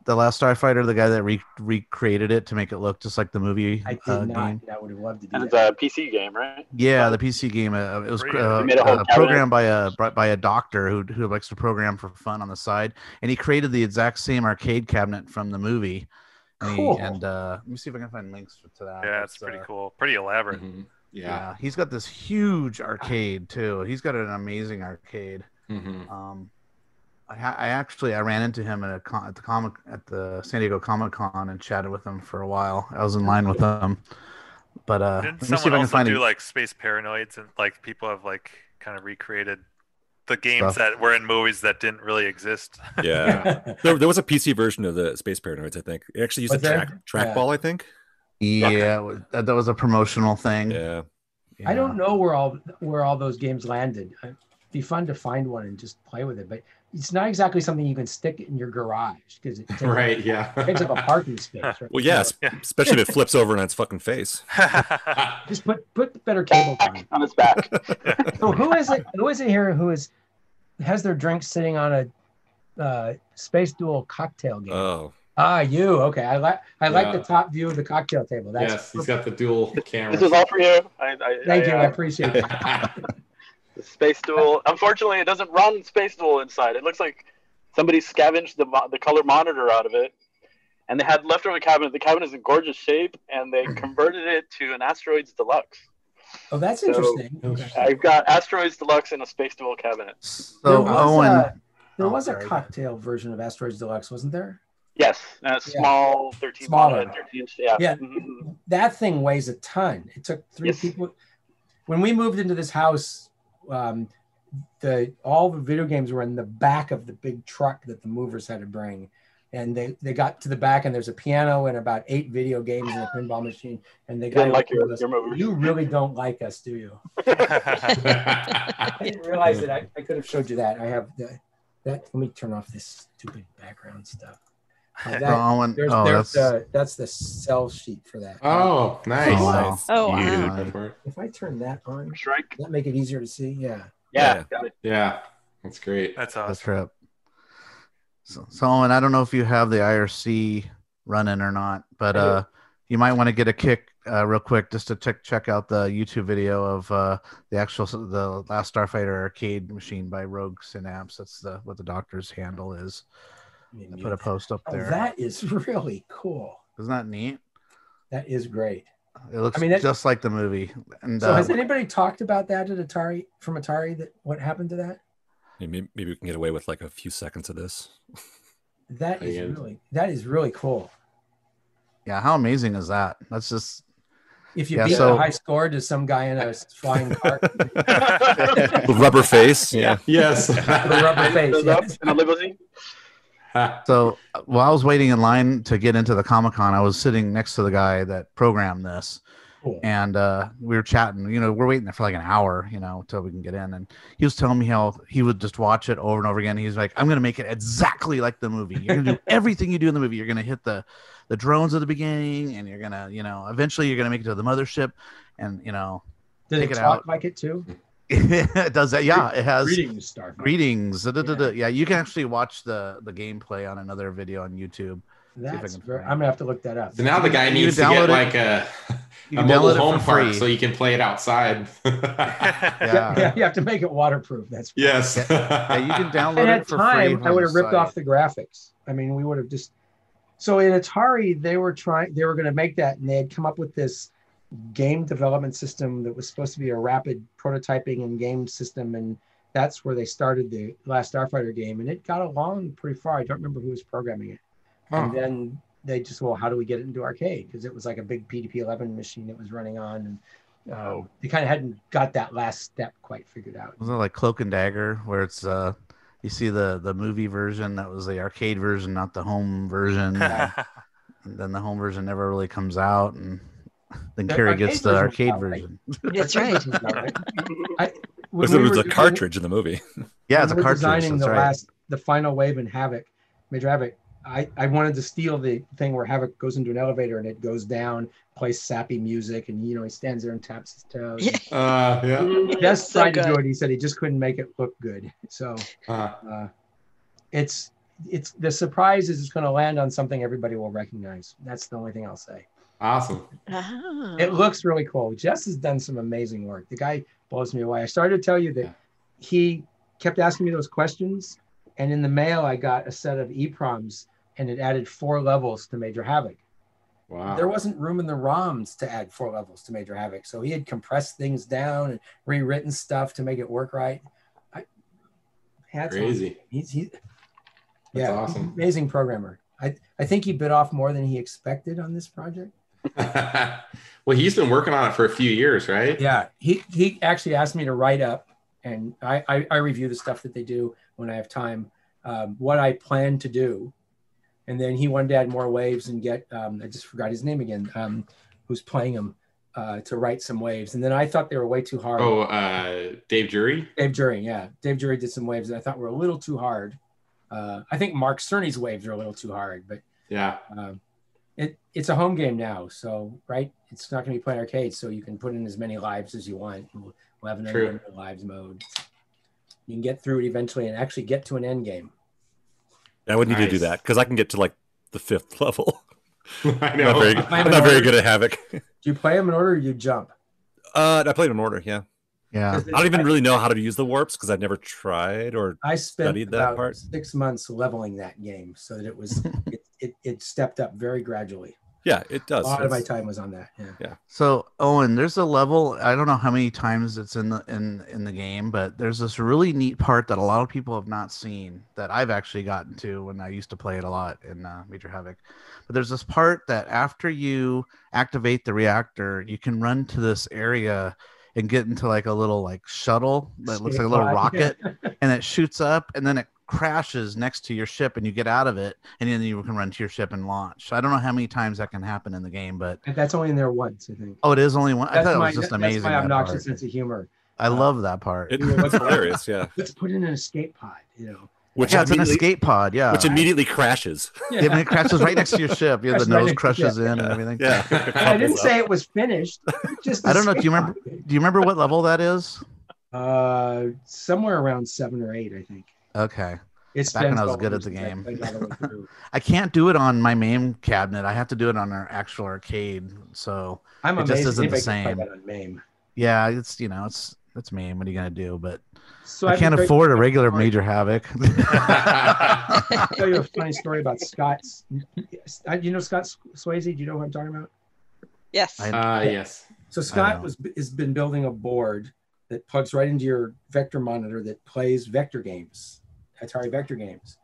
the Last Starfighter, the guy that re- recreated it to make it look just like the movie I did uh, not. game. I would have loved to do And it's a PC game, right? Yeah, the PC game. Uh, it was uh, made a whole uh, programmed by a by a doctor who who likes to program for fun on the side, and he created the exact same arcade cabinet from the movie. And, he- Cool. and uh, let me see if I can find links to that. Yeah, it's pretty uh, cool. Pretty elaborate. Mhm. Yeah. Yeah. he's got this huge arcade too. He's got an amazing arcade. Mhm. Um, I, I actually I ran into him at a con- at the comic at the San Diego Comic Con and chatted with him for a while. I was in line with him, but uh, Didn't let me see if someone I can also find do it. like space paranoids and like people have like kind of recreated the games Stuff. that were in movies that didn't really exist? Yeah. there, there was a PC version of the Space Paranoids, I think. It actually used Was a there? track Yeah. trackball, I think. Yeah, it that, that was a promotional thing. Yeah. I don't know where all where all those games landed. It'd be fun to find one and just play with it, but it's not exactly something you can stick in your garage because it takes, Right. Yeah. takes up a parking space. Right? Well, yeah, Yeah. especially if it flips over on its fucking face. Just put put better cable time. On its back. So who is it? Who is it here? Who is has their drink sitting on a uh, space duel cocktail game? Oh, ah, you okay? I like I like the top view of the cocktail table. That's yes, he's got the dual camera. This is all for you. I, I, thank I, you. I uh, appreciate it. the Space Duel. Unfortunately, it doesn't run Space Duel inside. It looks like somebody scavenged the the color monitor out of it, and they had leftover cabinet. The cabinet is in gorgeous shape, and they converted it to an Asteroids Deluxe. Oh, that's So- interesting. Okay. I've got Asteroids Deluxe in a Space Duel cabinet. So There was Owen, a- There Oh, was a cocktail version of Asteroids Deluxe, wasn't there? Yes, and a Yeah. small 13 Smaller. 13 inch. Yeah. Yeah. Mhm. That thing weighs a ton. It took three Yes. people. When we moved into this house, um, the all the video games were in the back of the big truck that the movers had to bring. And they, they got to the back, and there's a piano and about eight video games and a pinball machine. And they You didn't got like your, your movers. You really don't like us, do you? I didn't realize that I, I could have showed you that. I have the, that. Let me turn off this stupid background stuff. So that- Owen, there's oh, there's that's the that's the sell sheet for that. oh, nice. Oh, wow. Oh, wow. Yeah, go for it. If I turn that on, does Shrike. that make it easier to see? Yeah. Yeah. Yeah. got it. Yeah, that's great. That's the awesome. trip. So, so Owen, I don't know if you have the IRC running or not, but uh, you might want to get a kick uh, real quick just to check check out the YouTube video of uh, the actual the Last Starfighter arcade machine by Rogue Synapse. That's the what the doctor's handle is. Let me I put a post up Oh, there. that is really cool. Isn't that neat? That is great. It looks I mean, that- just like the movie. And So uh, has anybody talked about that at Atari from Atari? That what happened to that? maybe, maybe we can get away with like a few seconds of this. That is Again. really that is really cool. yeah, how amazing is that? That's just If you Yeah, beat so- the high score, does some guy in a flying car rubber face. Yeah. Yes. with a rubber face? Goes yeah. up in a limousine. So while I was waiting in line to get into the Comic Con, I was sitting next to the guy that programmed this, Cool. and uh, we were chatting. You know, we're waiting there for like an hour, you know, till we can get in. And he was telling me how he would just watch it over and over again. He's like, "I'm gonna make it exactly like the movie. You're gonna do everything you do in the movie. You're gonna hit the the drones at the beginning, and you're gonna, you know, eventually you're gonna make it to the mothership, and you know, Did Take it it talk out. like it too? It does that. Yeah, it has Greetings, Starfighter. greetings. da, da, da, da. Yeah. Yeah, you can actually watch the the gameplay on another video on YouTube. I That's can very, find I'm gonna have to look that up. So now the guy You needs to get it- like a, a mobile home park free. so you can play it outside. yeah, Yeah. yeah, you have to make it waterproof. That's yes. Yeah, you can download and it at for time free. I would have from the ripped off the graphics. I mean, we would have just so in Atari they were trying they were going to make that and they had come up with this game development system that was supposed to be a rapid prototyping and game system and that's where they started the last Starfighter game and it got along pretty far. I don't remember who was programming it. And then they just well, how do we get it into arcade? Because it was like a big PDP-11 machine that was running on, and uh, they kind of hadn't got that last step quite figured out. Was it like Cloak and Dagger, where it's uh, you see the the movie version that was the arcade version, not the home version. and then the home version never really comes out, and then The Carrie arcade gets the arcade about right. version. That's right. I, when Because it was a cartridge in the movie. Yeah, it's a cartridge. Designing the right. last, the final wave in Havoc, Major Havoc. I, I wanted to steal the thing where Havoc goes into an elevator and it goes down, plays sappy music, and you know he stands there and taps his toes. Yeah. Uh, yeah. He just So tried to do it. He said he just couldn't make it look good. So Uh, uh, it's it's the surprise is it's going to land on something everybody will recognize. That's the only thing I'll say. Awesome. Ah. It looks really cool. Jess has done some amazing work. The guy blows me away. I started to tell you that he kept asking me those questions, and in the mail I got a set of EPROMs, and it added four levels to Major Havoc. Wow. There wasn't room in the ROMs to add four levels to Major Havoc, so he had compressed things down and rewritten stuff to make it work right. I, hats off. Crazy. He's he, That's yeah, awesome. amazing programmer. I I think he bit off more than he expected on this project. well, he's been working on it for a few years, right? Yeah, he he actually asked me to write up, and I I, I review the stuff that they do when I have time, um, what I plan to do, and then he wanted to add more waves and get um, I just forgot his name again, um, who's playing them, uh, to write some waves, and then I thought they were way too hard. Oh, uh, Dave Jury. Dave Jury, yeah, Dave Jury did some waves that I thought were a little too hard. Uh, I think Mark Cerny's waves are a little too hard, but Yeah. um, it it's a home game now, so right, it's not going to be playing arcade, so you can put in as many lives as you want. We'll, we'll have an True. unlimited lives mode. You can get through it eventually and actually get to an end game. I would need to do that because I can get to like the fifth level. I I'm know. not very, I'm not very good at Havoc. Do you play them in order or you jump? Uh, I played them in order. Yeah, Yeah, I don't even really know how to use the warps because I've never tried or I spent studied that about part. six months leveling that game so that it was it, it, it stepped up very gradually. yeah, it does. A does. lot of my time was on that. Yeah. So Owen, there's a level. I don't know how many times it's in the in in the game, but there's this really neat part that a lot of people have not seen that I've actually gotten to when I used to play it a lot in uh, Major Havoc. But there's this part that after you activate the reactor, you can run to this area and get into like a little like shuttle that looks like a little rocket, and it shoots up, and then it crashes next to your ship, and you get out of it, and then you can run to your ship and launch. I don't know how many times that can happen in the game, but And that's only in there once, I think. Oh, it is only one. I That's thought it my, was just that's amazing. my that obnoxious part. sense of humor. I love that part. It, it's hilarious. Yeah, Let's put in an escape pod, you know. which yeah, it's an escape pod. Yeah, which immediately crashes. yeah, and it crashes right next to your ship. Yeah, the Crashes right nose next to- crushes yeah. in and everything. Yeah, And I didn't say it was finished. Just I don't know. Do you remember? pod. Do you remember what level that is? Uh, somewhere around seven or eight, I think. Okay, It's Back when I was good at the game. the. I can't do it on my MAME cabinet. I have to do it on our actual arcade. So I'm It just amazed isn't the anybody can play same. on MAME. yeah, it's you know it's it's MAME. What are you gonna do? But So I have can't afford a regular Major Havoc. I'll tell you a funny story about Scott. Uh, You know Scott Swayze? Do you know what I'm talking about? Yes. I- Uh, yes. So. Scott was has been building a board that plugs right into your vector monitor that plays vector games, Atari vector games.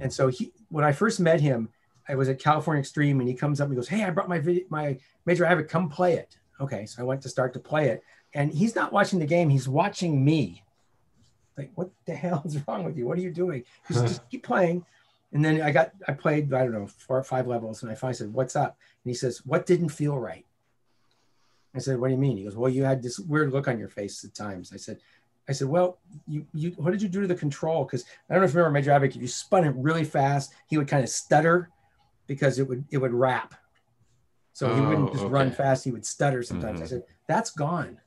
And so he, when I first met him, I was at California Extreme, and he comes up and he goes, "Hey, I brought my video, my Major Havoc. Come play it." okay. So I went to start to play it, and he's not watching the game. He's watching me. Like, what the hell is wrong with you? What are you doing? Just keep playing. And then I got, I played, I don't know, four or five levels, and I finally said, "What's up?" And he says, "What didn't feel right?" I said, "What do you mean?" He goes, "Well, you had this weird look on your face at times." I said, "I said, well, you, you, what did you do to the control? Because I don't know if you remember Major Havoc. If you spun it really fast, he would kind of stutter because it would, it would wrap. So he wouldn't Oh, just run fast. He would stutter sometimes. I Mhm. said, "That's gone."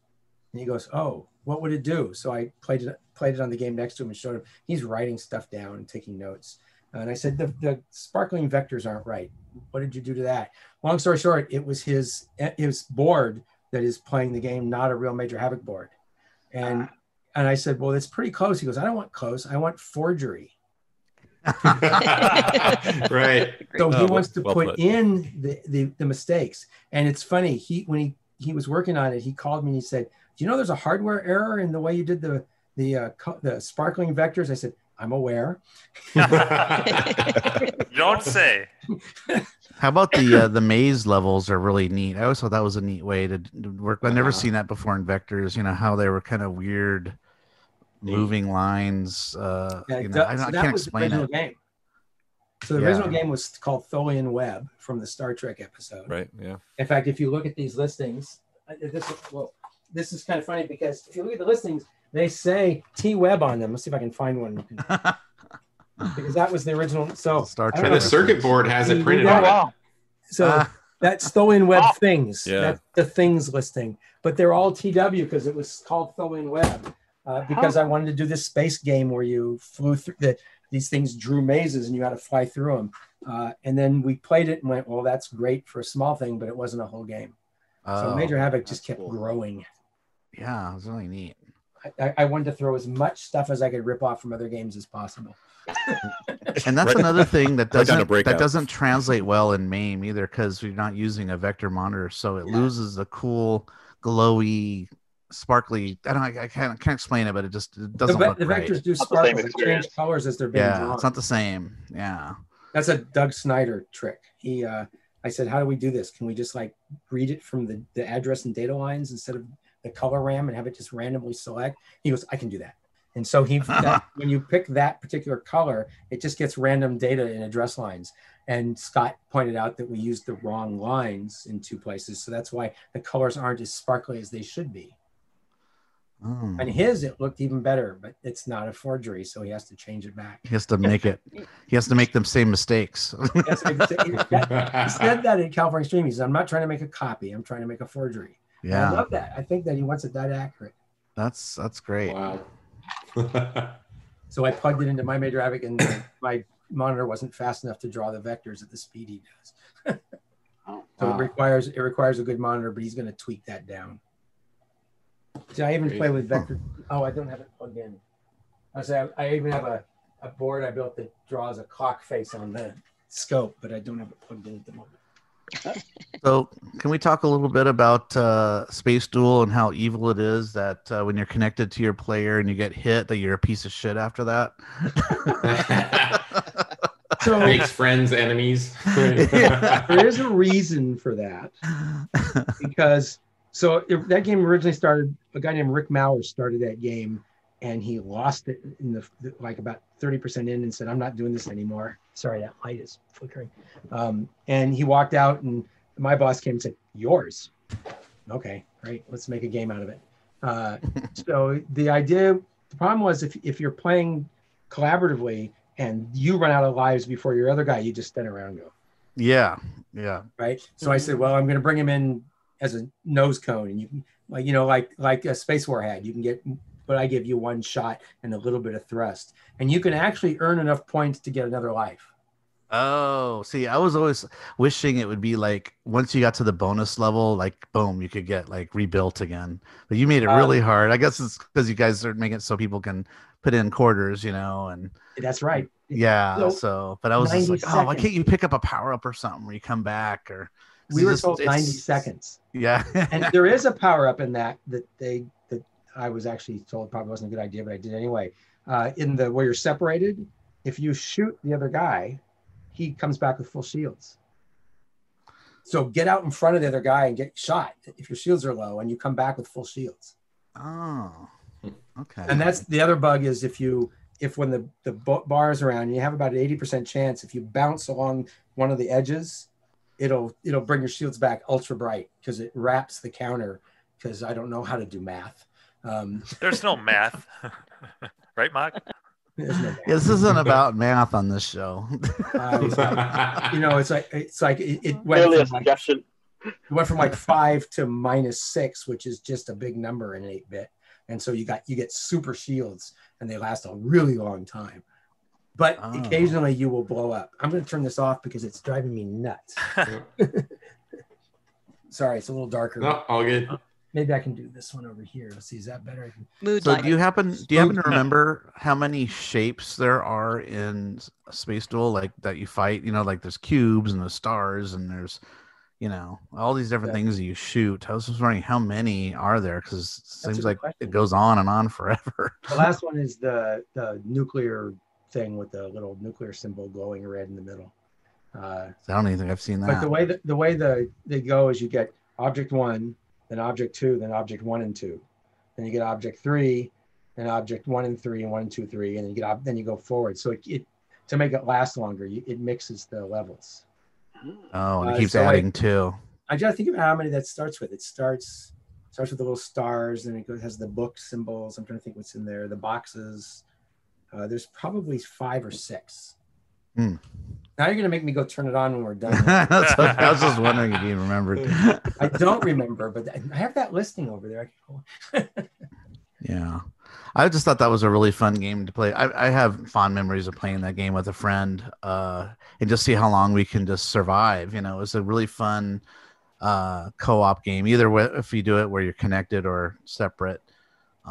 And he goes, "Oh, what would it do?" So I played it, played it on the game next to him and showed him. He's writing stuff down and taking notes. And I said, the, the sparkling vectors aren't right. What did you do to that? Long story short, it was his his board that is playing the game, not a real Major Havoc board. And and I said, well, it's pretty close. He goes, I don't want close. I want forgery. right. So he Oh, wants to well put put. in the, the the mistakes. And it's funny. He when he he was working on it, he called me and he said, "Do you know there's a hardware error in the way you did the the uh, co- the sparkling vectors?" I said, "I'm aware." Don't say. How about the uh, the maze levels are really neat. I always thought that was a neat way to to work. I've never Uh-huh. seen that before in vectors. You know how they were kind of weird, Neat. Moving lines. Uh, Yeah, you know, that- I, don't- so I can't was the explain original it. game. So the Yeah. original game was called Tholian Web from the Star Trek episode. Right. Yeah. In fact, if you look at these listings, uh, this is, well, this is kind of funny because if you look at the listings, they say T Web on them. Let's see if I can find one because that was the original. So Star Trek. And the circuit board has it printed Yeah, on wow. it. So Ah. that's Tholian Web Oh. things. Yeah. That's the things listing, but they're all TW because it was called Tholian Web. Uh, because I wanted to do this space game where you flew through the, these things drew mazes and you had to fly through them. Uh, and then we played it and went, well, that's great for a small thing, but it wasn't a whole game. So Oh, Major Havoc just kept cool. growing. yeah, it was really neat. I- I, I wanted to throw as much stuff as I could rip off from other games as possible. And that's Right- another thing that right down to doesn't that doesn't translate well in MAME either because you're not using a vector monitor, so it Yeah. loses the cool, glowy, sparkly. I don't. I can't, can't explain it, but it just it doesn't ve- look the right. vectors do Not the sparkle. same They change colors as they're being Yeah, drawn. it's not the same. Yeah. That's a Doug Snyder trick. He, uh, I said, how do we do this? Can we just like read it from the, the address and data lines instead of the color RAM and have it just randomly select? He goes, I can do that. And so he, that, when you pick that particular color, it just gets random data in address lines. And Scott pointed out that we used the wrong lines in two places. So that's why the colors aren't as sparkly as they should be. Oh. And his, it looked even better, but it's not a forgery. So he has to change it back. He has to make it. He has to make them same mistakes. Yes, I- that- he said that in California Extreme. He said, I'm not trying to make a copy. I'm trying to make a forgery. And I love that. I think that he wants it that accurate. that's that's great. Wow. So I plugged it into my Major Havoc and my monitor wasn't fast enough to draw the vectors at the speed he does. Oh, So Wow. it requires it requires a good monitor, but he's going to tweak that down. So I even play with vector. Oh, I don't have it plugged in. I say I, I even have a, a board I built that draws a clock face on the scope, but I don't have it plugged in at the moment. So, can we talk a little bit about uh, Space Duel and how evil it is that uh, when you're connected to your player and you get hit, that you're a piece of shit after that? So Makes friends enemies. Yeah. there is a reason for that because so if that game originally started a guy named rick mauer started that game and he lost it in the like about 30% in and said i'm not doing this anymore. Sorry that light is flickering. Um, and he walked out and my boss came and said yours. Okay great. Let's make a game out of it. Uh, so the idea the problem was if, if you're playing collaboratively and you run out of lives before your other guy you just stand around and go. Yeah, yeah, right? So I said, well, I'm going to bring him in as a nose cone, and you can, like, you know, like like a Space War had, you can get, but I give you one shot and a little bit of thrust, and you can actually earn enough points to get another life. Oh, see, I was always wishing it would be like once you got to the bonus level, like boom, you could get like rebuilt again. But you made it Uh, really hard. I guess it's because you guys are making it so people can put in quarters, you know, and That's right. yeah. So, So, but I was just 90 like, oh, why can't you pick up a power up or something where you come back or? We were told 90 it's- seconds, Yeah, and there is a power up in that that they that I was actually told probably wasn't a good idea, but I did anyway. Uh, in the where you're separated, if you shoot the other guy, he comes back with full shields. So get out in front of the other guy and get shot if your shields are low, and you come back with full shields. Oh, okay. And that's the other bug is if you if when the the bar is around, you have about an eighty percent chance if you bounce along one of the edges, it'll it'll bring your shields back ultra bright because it wraps the counter. Because I don't know how to do math. Um, There's no math, right, Mark? there's no this isn't about math on this show. Uh, you know, it's like it's like it, it went Merely a from like, it went from like five to minus six, which is just a big number in eight bit. And so you got you get super shields, and they last a really long time. But Oh. occasionally you will blow up. I'm going to turn this off because it's driving me nuts. Sorry, it's a little darker. no, all good. Maybe I can do this one over here. Let's see, is that better? I can- Mood So lighting. do you happen do you happen to remember how many shapes there are in Space Duel like that you fight? You know, like there's cubes and there's stars and there's you know all these different Yeah. things that you shoot. I was just wondering how many are there because it a seems like question. it goes on and on forever. The last one is the the nuclear thing with the little nuclear symbol glowing red in the middle. Uh, I don't even think I've seen that. But the way that the way the they go is you get object one, then object two, then object one and two, then you get object three, then object one and three, and one and two, three, and then you get then you go forward. So it, it to make it last longer, you, it mixes the levels. oh, and it uh, keeps so, like- adding too. I just think about how many that starts with. It starts starts with the little stars, and it goes has the book symbols. I'm trying to think what's in there. The boxes. Uh, there's probably five or six. Hmm. Now you're gonna make me go turn it on when we're done. That's what- I was just wondering if you remembered. I don't remember, but I have that listing over there. I can go- Yeah. I just thought that was a really fun game to play. I, I have fond memories of playing that game with a friend uh, and just see how long we can just survive. You know, it's a really fun uh, co op game, either way, if you do it where you're connected or separate.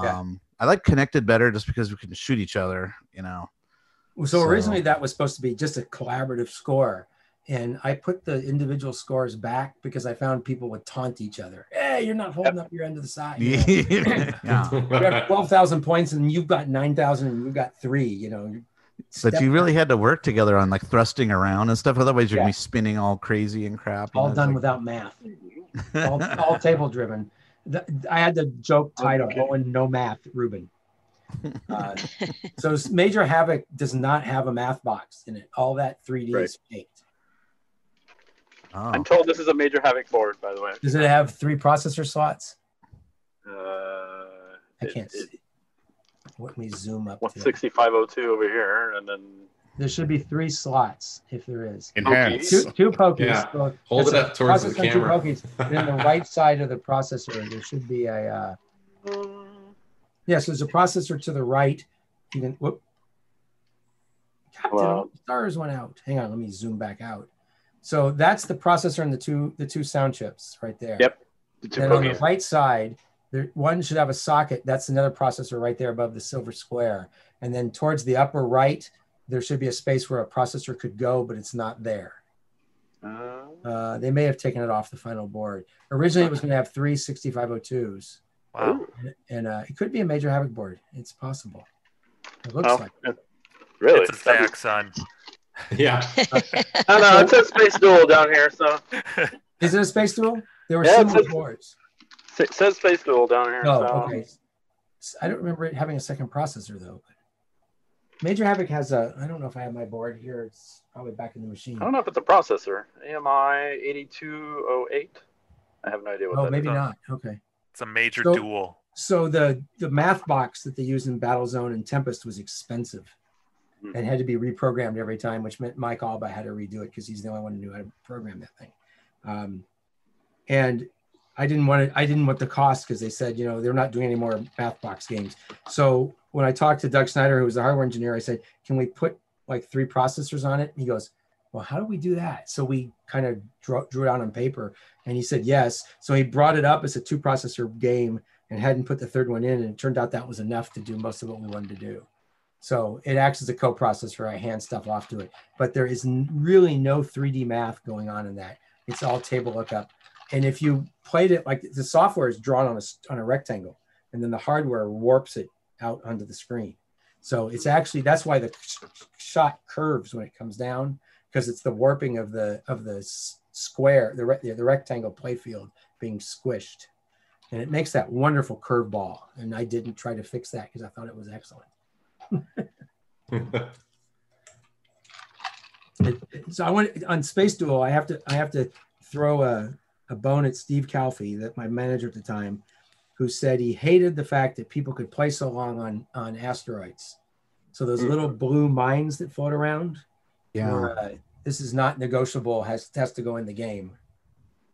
Yeah. I like connected better just because we can shoot each other, you know. So, So- originally that was supposed to be just a collaborative score. And I put the individual scores back because I found people would taunt each other. Hey, you're not holding up your end of the side. You know? yeah. We have 12,000 points and you've got 9,000 and you've got three, you know. But you really had to work together on like thrusting around and stuff. Otherwise, you're Yeah. gonna be spinning all crazy and crap. all done like- without math, all, all table driven. The, I had the joke title, Okay. Owen, no math, Rubin. Uh, so Major Havoc does not have a math box in it. All that 3D Right. is faked. Oh. I'm told this is a major havoc board, by the way. Does it have three processor slots? Uh, I it- can't it- see. Let me zoom up. What's to it. 6502 over here, and then There should be three slots if there is. Enhance. Two, two POKEYs. Yeah. So Hold it up towards the processor and two POKEYs. Then the right side of the processor, there should be a. Uh, yes, there's a processor to the right. You can. Whoop. God, Wow. the stars went out. Hang on, let me zoom back out. So that's the processor and the two the two sound chips right there. Yep. the two Then on the right side, there one should have a socket. That's another processor right there above the silver square. And then towards the upper right, there should be a space where a processor could go, but it's not there. Uh, Uh, they may have taken it off the final board. Originally, it was going to have three 6502s, Wow. and, and uh, it could be a major havoc board. It's possible. It looks oh, like. yeah. really? It's a fact, son. Yeah. I know it says Space Duel down here, so Is it a space duel? There were Yeah, it similar says- boards. it says Space Duel down here. Oh, so. okay. S- I don't remember it having a second processor though. Major Havoc has a. I don't know if I have my board here. It's probably back in the machine. I don't know if it's a processor. AMI 8208. I have no idea what Oh, that maybe is. not. Okay. It's a major So- duel. So the the math box that they used in Battlezone and Tempest was expensive, Mhm. and had to be reprogrammed every time, which meant Mike Albaugh had to redo it because he's the only one who knew how to program that thing. Um, and I didn't want it. I didn't want the cost because they said, you know, they're not doing any more math box games. So when I talked to Doug Snyder, who was the hardware engineer, I said, can we put like three processors on it? And he goes, well, how do we do that? So we kind of drew, drew it out on paper, and he said yes. So he brought it up as a two processor game and hadn't put the third one in, and it turned out that was enough to do most of what we wanted to do. So it acts as a co-processor. I hand stuff off to it, but there is really no 3D math going on in that. It's all table lookup. And if you played it like the software is drawn on a on a rectangle, and then the hardware warps it out onto the screen. So it's actually that's why the shot curves when it comes down because it's the warping of the of the square, the, re- the rectangle playfield being squished. And it makes that wonderful curve ball. And I didn't try to fix that because I thought it was excellent. It- it- so I want on Space Duel, I have to I have to throw a, a bone at Steve Calfee, that my manager at the time, who said he hated the fact that people could play so long on on asteroids. So those little blue mines that float around, Yeah. were, uh, this is not negotiable. Has has to go in the game,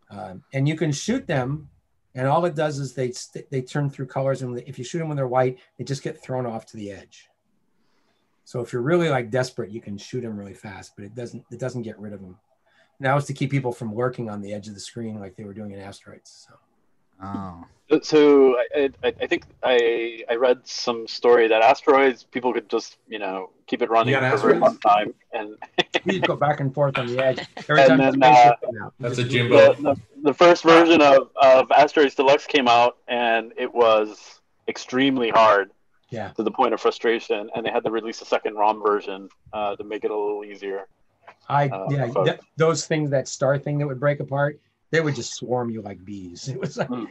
um, and you can shoot them, and all it does is they st- they turn through colors, and if you shoot them when they're white, they just get thrown off to the edge. So if you're really like desperate, you can shoot them really fast, but it doesn't it doesn't get rid of them. Now it's to keep people from lurking on the edge of the screen like they were doing in asteroids. So Oh. So I, I, I think I I read some story that asteroids people could just you know keep it running You for a long time, and you just go back and forth on the edge every And time then, the uh, out. That's a Just- Jimbo. the, the, the first version of, of Asteroids Deluxe came out, and it was extremely hard Yeah. to the point of frustration, and they had to release a second ROM version uh, to make it a little easier. I uh, yeah, th- those things that star thing that would break apart, they would just swarm you like bees. It was like Hmm.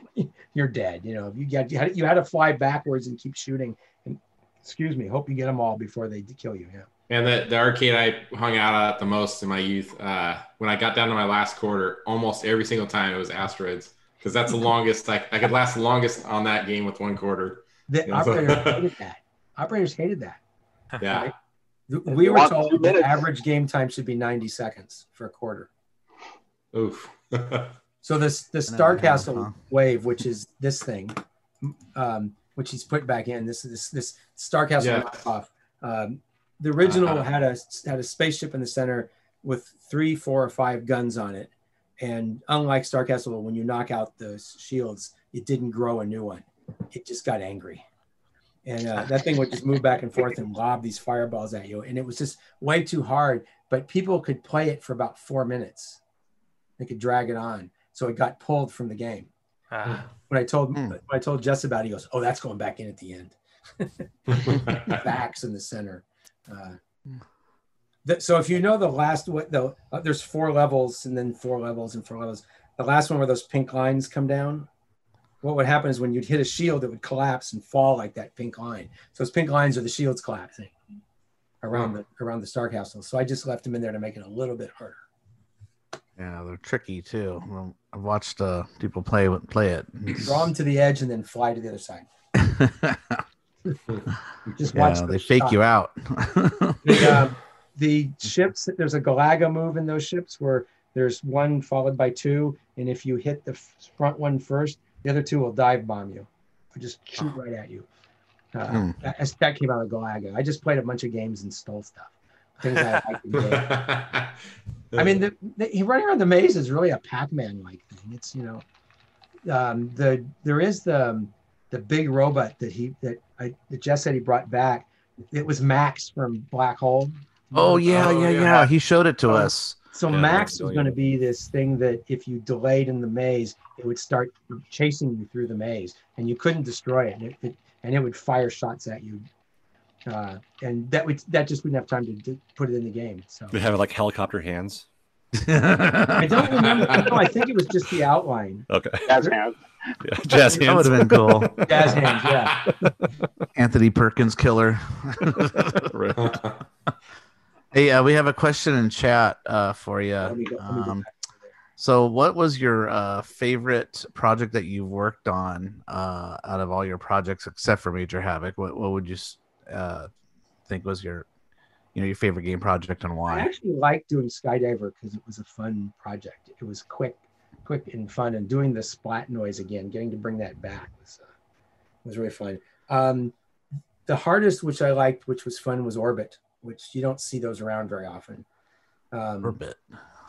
you're dead. You know, you got you had, you had to fly backwards and keep shooting. And excuse me, hope you get them all before they kill you. Yeah. And the, the arcade I hung out at the most in my youth, uh, when I got down to my last quarter, almost every single time it was asteroids because that's the longest I, I could last the longest on that game with one quarter. The Yeah, so- operators hated that. Operators hated that. Yeah. We were told two the average game time should be 90 seconds for a quarter. Oof. So this the An Star hour and a half, Castle huh? wave, which is this thing, um, which he's put back in. This this this Star Castle Yeah. knockoff. Um, the original Uh-huh. had a had a spaceship in the center with three, four, or five guns on it. And unlike Star Castle, when you knock out those shields, it didn't grow a new one. It just got angry. And uh, that thing would just move back and forth and lob these fireballs at you. And it was just way too hard. But people could play it for about four minutes. They could drag it on. So it got pulled from the game. Ah, When I told Hmm. when I told Jess about it, he goes, "Oh, that's going back in at the end." Backs in the center. Uh, th- so if you know the last what the uh, there's four levels and then four levels and four levels. The last one where those pink lines come down. What would happen is when you'd hit a shield, it would collapse and fall like that pink line. So those pink lines are the shields collapsing around the around the star castle. So I just left them in there to make it a little bit harder. Yeah, they're tricky too. I've watched uh, people play play it. Draw them to the edge and then fly to the other side. Just watch. yeah, they fake shots. you out. the, um, the ships there's a galaga move in those ships where there's one followed by two and if you hit the front one first the other two will dive bomb you or just shoot right at you uh, Hmm. that, that came out of galaga i just played a bunch of games and stole stuff things I, games. I mean, the, the, running around the maze is really a Pac-Man like thing. It's you know, um, the there is the um, the big robot that he that I that Jess said he brought back. It was Max from Black Hole. oh yeah, Oh, yeah, yeah. yeah. He showed it to Oh. us. So Yeah, Max was going to be this thing that if you delayed in the maze, it would start chasing you through the maze, and you couldn't destroy it, and it, it and it would fire shots at you. Uh, and that would that just wouldn't have time to, to put it in the game. So They have like helicopter hands. I don't remember. no, I think it was just the outline. Okay. Jazz hands. Yeah. Jazz That hands. would have been cool. Jazz hands, yeah. Anthony Perkins killer. Right. hey, uh, we have a question in chat uh, for you. Go- let me go Um, back to there. so, what was your uh, favorite project that you've worked on uh, out of all your projects, except for Major Havoc? What, what would you s- uh, think was your, you know, your favorite game project and why? I actually liked doing Skydiver because it was a fun project. It was quick, quick and fun, and doing the splat noise again, getting to bring that back was uh, was really fun. Um, the hardest, which I liked, which was fun, was Orbit, which you don't see those around very often. Um, Orbit.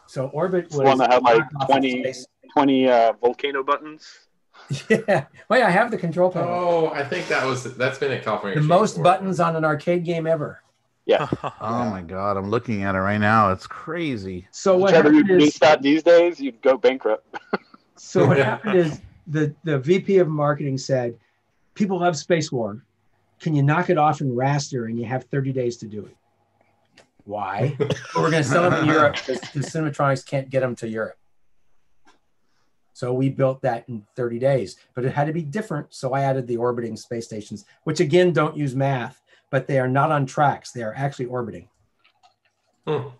So Orbit It's was the one that had like off 20, 20 uh, volcano buttons. yeah. Well, yeah, I have the control panel. oh, I think that was that's been a California. the most before. buttons on an arcade game ever. Yeah. Oh my god, I'm looking at it right now. It's crazy. So what Try to happened is that these days, you'd go bankrupt. So what happened is the the VP of marketing said, "People love Space War. Can you knock it off in raster and you have 30 days to do it?" Why? Well, we're going to sell them in Europe because the Cinematronics can't get them to Europe. So we built that in 30 days, but it had to be different. So I added the orbiting space stations, which again don't use math, but they are not on tracks. They are actually orbiting. Hmm.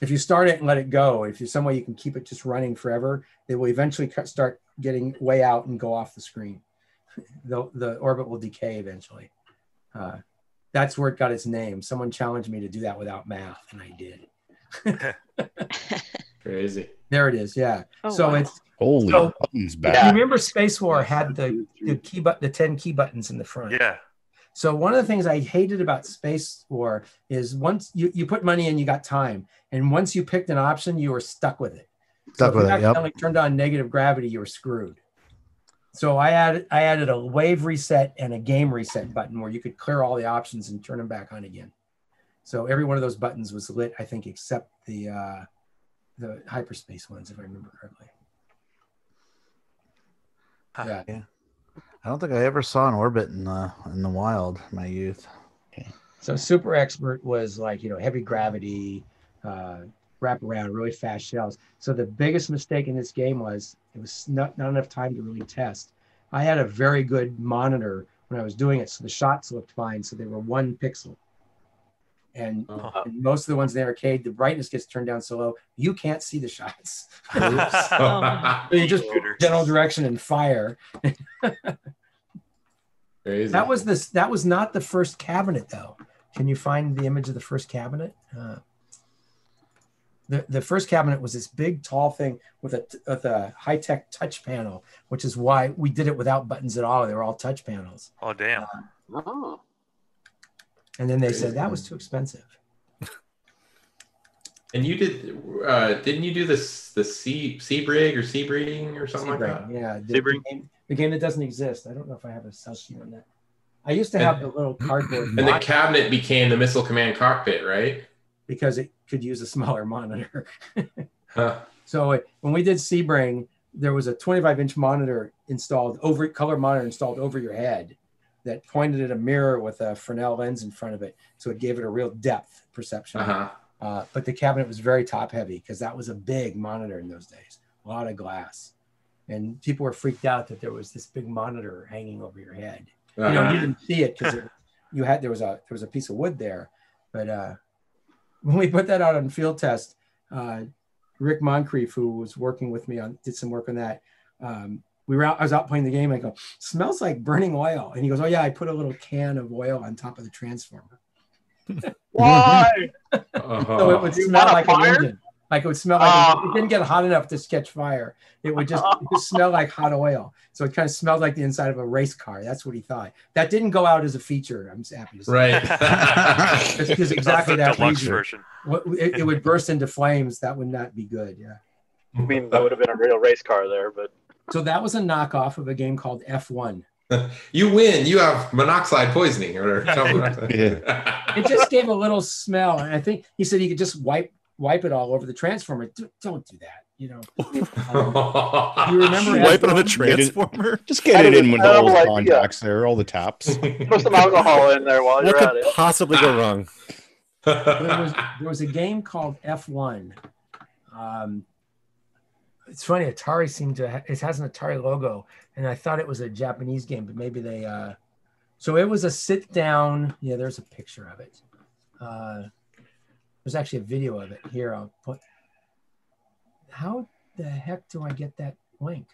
If you start it and let it go, if there's some way you can keep it just running forever, it will eventually start getting way out and go off the screen. The, the orbit will decay eventually. Uh, that's where it got its name. Someone challenged me to do that without math, and I did. Crazy. There it is. Yeah. Oh, so wow. it's Holy So- buttons you back. remember Space War had the, the key but the 10 key buttons in the front. Yeah. So one of the things I hated about Space War is once you, you put money in, you got time. And once you picked an option, you were stuck with it. So Stuck if with you it. Yep. accidentally turned on negative gravity, you were screwed. So I added I added a wave reset and a game reset button where you could clear all the options and turn them back on again. So every one of those buttons was lit, I think, except the uh, the hyperspace ones, if I remember correctly. Huh. Yeah. I don't think I ever saw an orbit in the in the wild in my youth. So super expert was like you know heavy gravity, uh, wrap around, really fast shells. So the biggest mistake in this game was it was not, not enough time to really test. I had a very good monitor when I was doing it, so the shots looked fine. So they were one pixel, and, Uh-huh. and most of the ones in the arcade, the brightness gets turned down so low you can't see the shots. Oh. You just Shooter. general direction and fire. Crazy. That was this. That was not the first cabinet, though. Can you find the image of the first cabinet? Uh, the the first cabinet was this big, tall thing with a with a high tech touch panel, which is why we did it without buttons at all. They were all touch panels. Oh damn. Oh. And then they said that was too expensive. And you did? Uh, didn't you do this the sea sea brig or sea breeding or something like Sebring, that? Yeah, the, the, Sebring. game, the game that doesn't exist. I don't know if I have a sell sheet on that. I used to have the little cardboard And the cabinet became the missile command cockpit, right? because it could use a smaller monitor. Huh. So it, when we did Sebring, there was a 25 inch monitor installed over color monitor installed over your head that pointed at a mirror with a Fresnel lens in front of it. So it gave it a real depth perception. Uh-huh. Uh, but the cabinet was very top heavy because that was a big monitor in those days, a lot of glass. And people were freaked out that there was this big monitor hanging over your head. You know, Uh-huh. you didn't see it because you had there was a there was a piece of wood there. But uh, when we put that out on field test, uh, Rick Moncrief, who was working with me on did some work on that. Um, we were out, I was out playing the game. I go, smells like burning oil. And he goes, Oh yeah, I put a little can of oil on top of the transformer. Why? Uh-huh. So it would smell want a like an engine. Like it would smell like Oh. it didn't get hot enough to catch fire. It would just, it just smell like hot oil. So it kind of smelled like the inside of a race car. That's what he thought. That didn't go out as a feature. I'm happy to say. Right. It's because exactly That's that deluxe reason. version. What- It, it would burst into flames. That would not be good. Yeah. I mean, that would have been a real race car there, but So that was a knockoff of a game called F1. you win. You have monoxide poisoning or something. like. It just gave a little smell. And I think he said he could just wipe wipe it all over the transformer. D- Don't do that. You know. Um, you remember Wipe it on a F1? transformer. Just get it in with all the idea. contacts there, all the taps. put some alcohol in there while What you're at could it. possibly go wrong? there was there was a game called F1. Um, it's funny. Atari seemed to ha- it has an Atari logo, and I thought it was a Japanese game, but maybe they. Uh, so it was a sit down. Yeah, there's a picture of it. Uh, there's actually a video of it here. I'll put. How the heck do I get that link?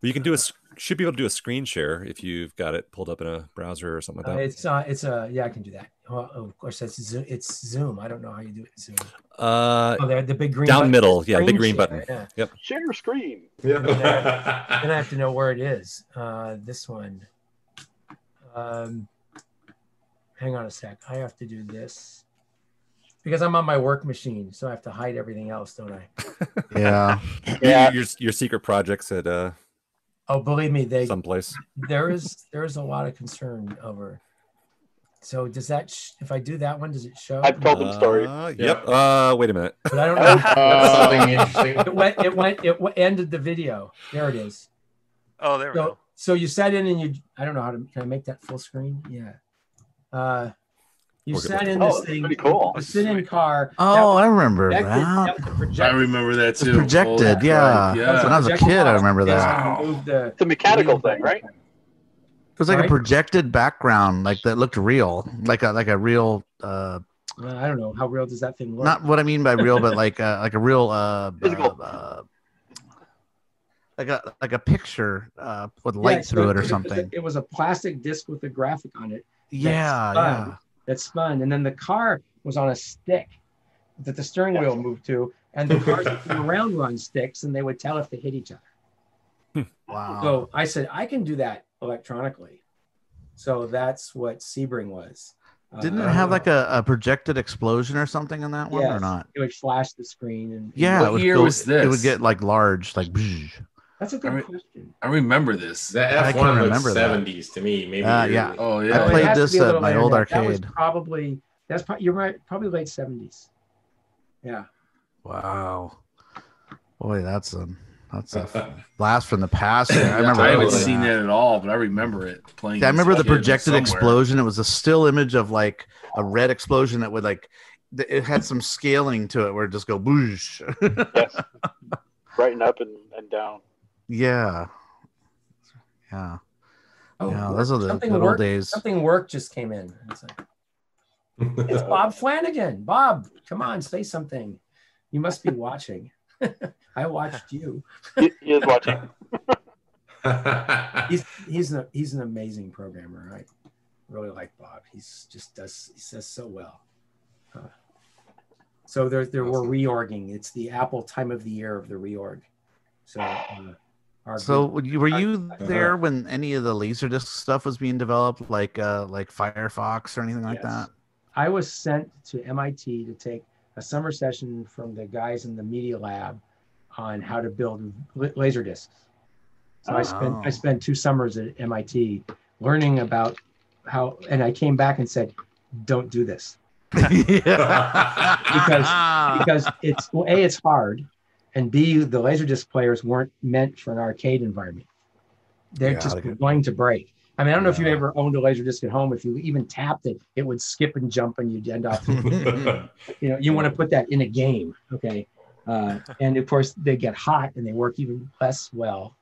But you can do a should be able to do a screen share if you've got it pulled up in a browser or something Uh, like that. it's uh, it's a yeah, I can do that. Well, of course, that's Zoom. it's Zoom. I don't know how you do it. in Zoom. Uh, Oh, the big green down button. middle, yeah, big green share, button. yeah. Yep. Share screen. Yeah. Then I have to know where it is. Uh, this one. Um, hang on a sec. I have to do this because I'm on my work machine, so I have to hide everything else, don't I? Yeah. Yeah. Your, your your secret projects at uh Oh, believe me, they someplace. there is there is a lot of concern over. So does that sh- if I do that one, does it show? I've told them stories. Uh, yep. Uh, wait a minute. But I don't know. That's something interesting. it went. It went. It w- ended the video. There it is. Oh, there we So, go. so you sat in and you. I don't know how to. Can I make that full screen? Yeah. Uh, You sat in Oh, this that's thing. pretty cool. A sit-in car. Oh, I remember that. that was a I projected- remember that It's too. projected, Oh, that's yeah. right, When. I was a kid, I remember that. you moved the- It's a mechanical thing, right? It was like a projected background, like that looked real, like a like a real. uh Well, I don't know how real does that thing look. Not what I mean by real, but like uh, like a real uh, Physical. uh, uh like a like a picture uh with light so through it or was a- something. It was a plastic disc with a graphic on it Yeah, yeah. That spun, and then the car was on a stick that the steering Yeah. wheel moved to, and the cars that came around were on sticks, and they would tell if they hit each other. Wow. So I said I can do that electronically. So that's what Sebring was. Didn't Uh, it have like a, a projected explosion or something in that one or not? It would flash the screen, and Yeah, What it would year go- was It would get like large, like. bzz. That's a good re- question. I remember this. That I F can one looks remember that. seventies to me. Maybe. Uh, you're- yeah. Oh yeah. I played this at my old than that. That was arcade. probably that's pro- you're right. Probably late seventies. Yeah. Wow. Boy, that's a that's a blast from the past. I remember. I haven't seen that at all, but I remember it playing. Yeah, I remember the projected somewhere. explosion. It was a still image of like a red explosion that would like it had some scaling to it where it just go boosh. Yes. Brighten up and, and down. Yeah. Yeah. Oh, yeah, those are the something good old days. Something work just came in. It's, like, it's Bob Flanagan. Bob, come on, say something. You must be watching. I watched you. He, he is watching. He's he's an he's an amazing programmer. I really like Bob. He's just does he says so well. Uh, so there there were reorging. It's the Apple time of the year of the reorg. So uh, our So group- were you Uh-huh. there when any of the Laserdisc stuff was being developed, like uh like Firefox or anything like Yes. that? I was sent to MIT to take a summer session from the guys in the media lab on how to build la- laser discs. So I spent Oh. I spent two summers at MIT learning about how, and I came back and said, "Don't do this because because it's well, a it's hard, and b the laserdisc players weren't meant for an arcade environment. They're Yeah, just going to break. I mean, I don't know if you ever owned a laserdisc at home. If you even tapped it, it would skip and jump, and you'd end up. you know, you want to put that in a game, okay? Uh, and of course, they get hot and they work even less well.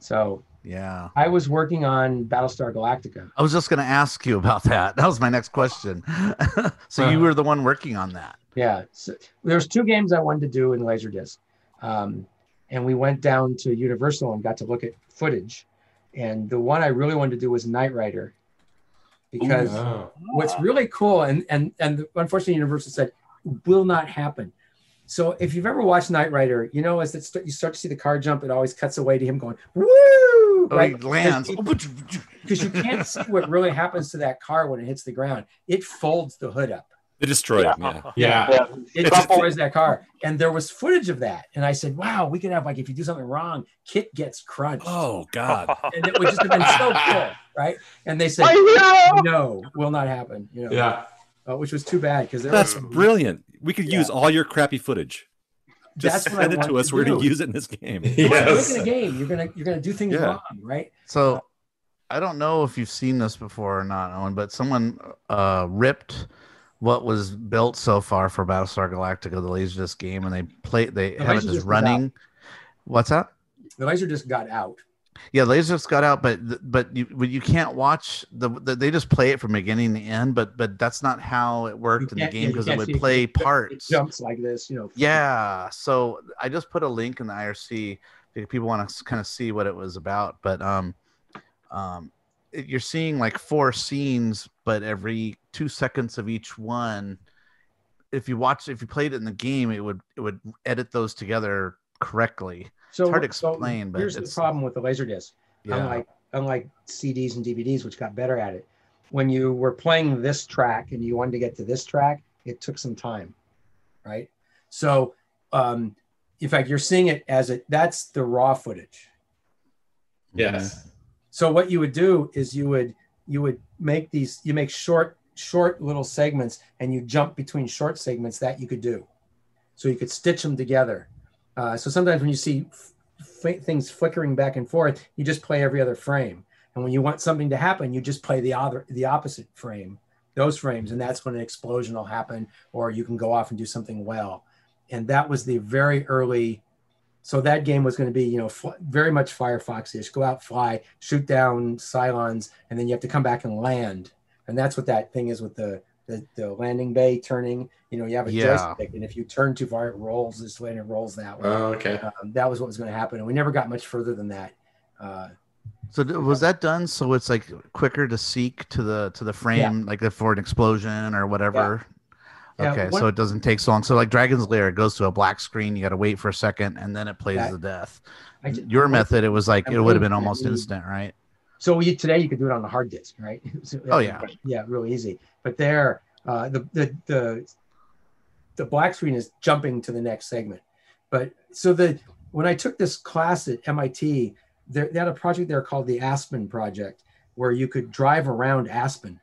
So yeah. I was working on Battlestar Galactica. I was just gonna ask you about that. That was my next question. so you Uh. were the one working on that. Yeah, so there's two games I wanted to do in Laserdisc, um, and we went down to Universal and got to look at footage. And the one I really wanted to do was Knight Rider, because Oh. what's really cool and and and unfortunately Universal said will not happen. So if you've ever watched Knight Rider, you know as it st- you start to see the car jump, it always cuts away to him going woo, Oh, right? he lands. Because you can't see what really happens to that car when it hits the ground. It folds the hood up. They destroy it. Yeah. Yeah. Yeah. It destroys that car. And there was footage of that. And I said, wow, we could have like if you do something wrong, KITT gets crunched. Oh God. And it would just have been so cool, right? And they said, no, will not happen. You know, Yeah. uh, which was too bad because That's was some, brilliant. We could Yeah. use all your crappy footage. Just That's send it to us. to We're going to use it in this game. You're Yes. making a game. You're gonna you're gonna do things Yeah. wrong, right? So I don't know if you've seen this before or not, Owen, but someone uh, ripped what was built so far for Battlestar Galactica, the Laserdisc game, and they play they The have it just running. What's that? The laser just got out. Yeah, laser Laserdisc got out, but but you but you can't watch the, the they just play it from beginning to end, but but that's not how it worked in the game because it would it. play It parts. jumps like this, you know. Yeah, so I just put a link in the IRC if people want to kind of see what it was about. But um, um, it, you're seeing like four scenes, but every two seconds of each one. If you watch, if you played it in the game, it would it would edit those together correctly. So hard to so explain, but here's the problem with the laser disc. Yeah, unlike unlike CDs and DVDs, which got better at it. When you were playing this track and you wanted to get to this track, it took some time, right? So, um, in fact, you're seeing it as it that's the raw footage. Yes. So what you would do is you would you would make these you make short short little segments and you jump between short segments that you could do, so you could stitch them together. Uh, so sometimes when you see f- things flickering back and forth, you just play every other frame, and when you want something to happen, you just play the other the opposite frame those frames, and that's when an explosion will happen, or you can go off and do something well. And that was the very early. So that game was going to be, you know, fl- very much Firefox-ish. Go out, fly, shoot down Cylons, and then you have to come back and land. And that's what that thing is with the the, the landing bay turning. You know, you have a Yeah. joystick, and if you turn too far, it rolls this way and it rolls that way. Oh, okay. Um, that was what was going to happen, and we never got much further than that. Uh, So was that done so it's like quicker to seek to the to the frame, like for an explosion or whatever? Yeah, Okay, what- so it doesn't take so long. So like Dragon's Lair, it goes to a black screen. You got to wait for a second, and then it plays the death. I Your I'm method, it was like it would have been almost instant, right? So you, today you could do it on the hard disk, right? So, Oh, yeah. yeah, really easy. But there, uh, the, the the the black screen is jumping to the next segment. But so the when I took this class at MIT, there, they had a project there called the Aspen Project, where you could drive around Aspen.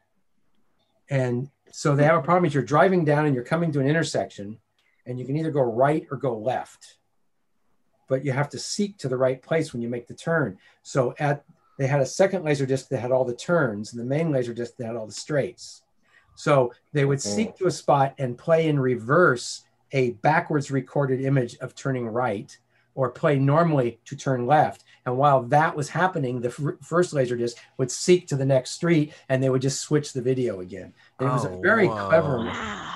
And so they have a problem is you're driving down and you're coming to an intersection, and you can either go right or go left but you have to seek to the right place when you make the turn. So at they had a second laser disc that had all the turns, and the main laser disc that had all the straights. So they would seek to a spot and play in reverse a backwards recorded image of turning right, or play normally to turn left. And while that was happening, the f- first laser disc would seek to the next street, and they would just switch the video again. And it was a Oh, very whoa. clever.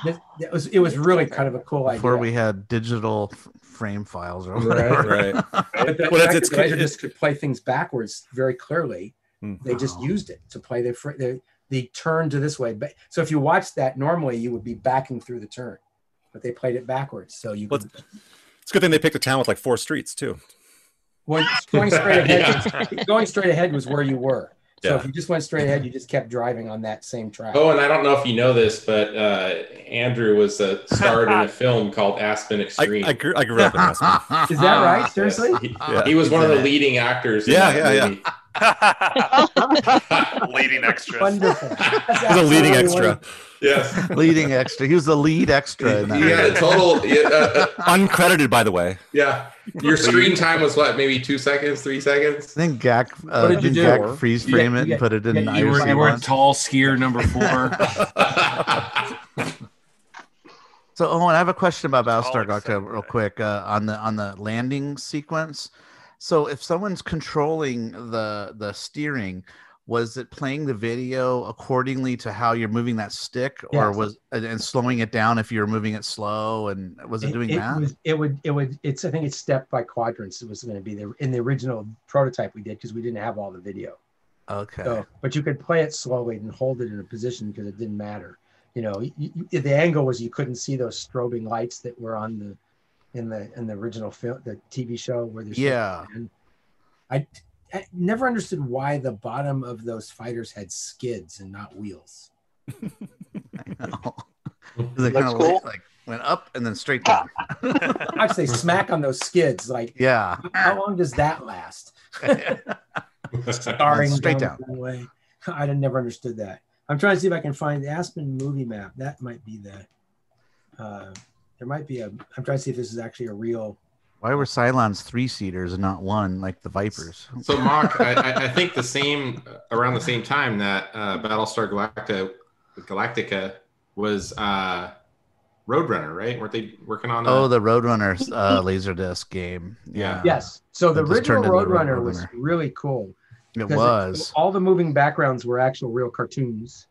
It, it was it was really kind of a cool idea. Before we had digital f- frame files or Right, whatever. right. But the Well, fact it's- that the laser it's- disc could play things backwards very clearly. Hmm. They just Wow. used it to play the, fr- the the turn to this way. But so if you watched that normally, you would be backing through the turn, but they played it backwards. So you Well, could, It's a good thing they picked a town with like four streets too. When going straight ahead, going straight ahead was where you were. So Yeah. if you just went straight ahead, you just kept driving on that same track. Oh, and I don't know if you know this, but uh, Andrew was uh, starred in a film called Aspen Extreme. I, grew, I grew up in Aspen. Is that right? Yes, Seriously? he, Yeah. he was one of the leading actors. in Yeah, that yeah, yeah. Movie. Leading extras. Wonderful. He's a leading extra. Yes. Leading extra. He was the lead extra in that. He had a total. yeah, uh, uh, Uncredited, by the way. yeah. Your screen time was what? Maybe two seconds, three seconds. I think Gak, uh, did you didn't? Gak freeze frame get- it and get- put it in you the get- You were, IRC you were one? tall skier number four. So, Owen, I have a question about All Battlestar excited Galactica real quick uh, on the on the landing sequence. So, if someone's controlling the the steering, was it playing the video accordingly to how you're moving that stick, or Yes. was and, slowing it down if you're moving it slow? And was it, doing that? Was, it would it would it's I think it's step by quadrants. It was going to be there in the original prototype we did because we didn't have all the video. okay. So, but you could play it slowly and hold it in a position because it didn't matter. You know, you, you, the angle was you couldn't see those strobing lights that were on the in the in the original film, the TV show where there's Yeah. And I, I never understood why the bottom of those fighters had skids and not wheels. I know. 'Cause it kind of cool. like went up and then straight down. Actually, they smack on those skids. Like, yeah. how long does that last? Starring Straight down, the runway. I did- never understood that. I'm trying to see if I can find the Aspen movie map. That might be the. Uh, there might be a. I'm trying to see if this is actually a real. Why were Cylons three seaters and not one like the Vipers? So, Mock, I, I- I think the same around the same time that uh, Battlestar Galactica, Galactica was uh, Roadrunner, right? Weren't they working on? A, Oh, the Roadrunner uh, Laserdisc game. Yeah. Yes. So the original turned into Roadrunner was really cool. It because was. all the moving backgrounds were actual real cartoons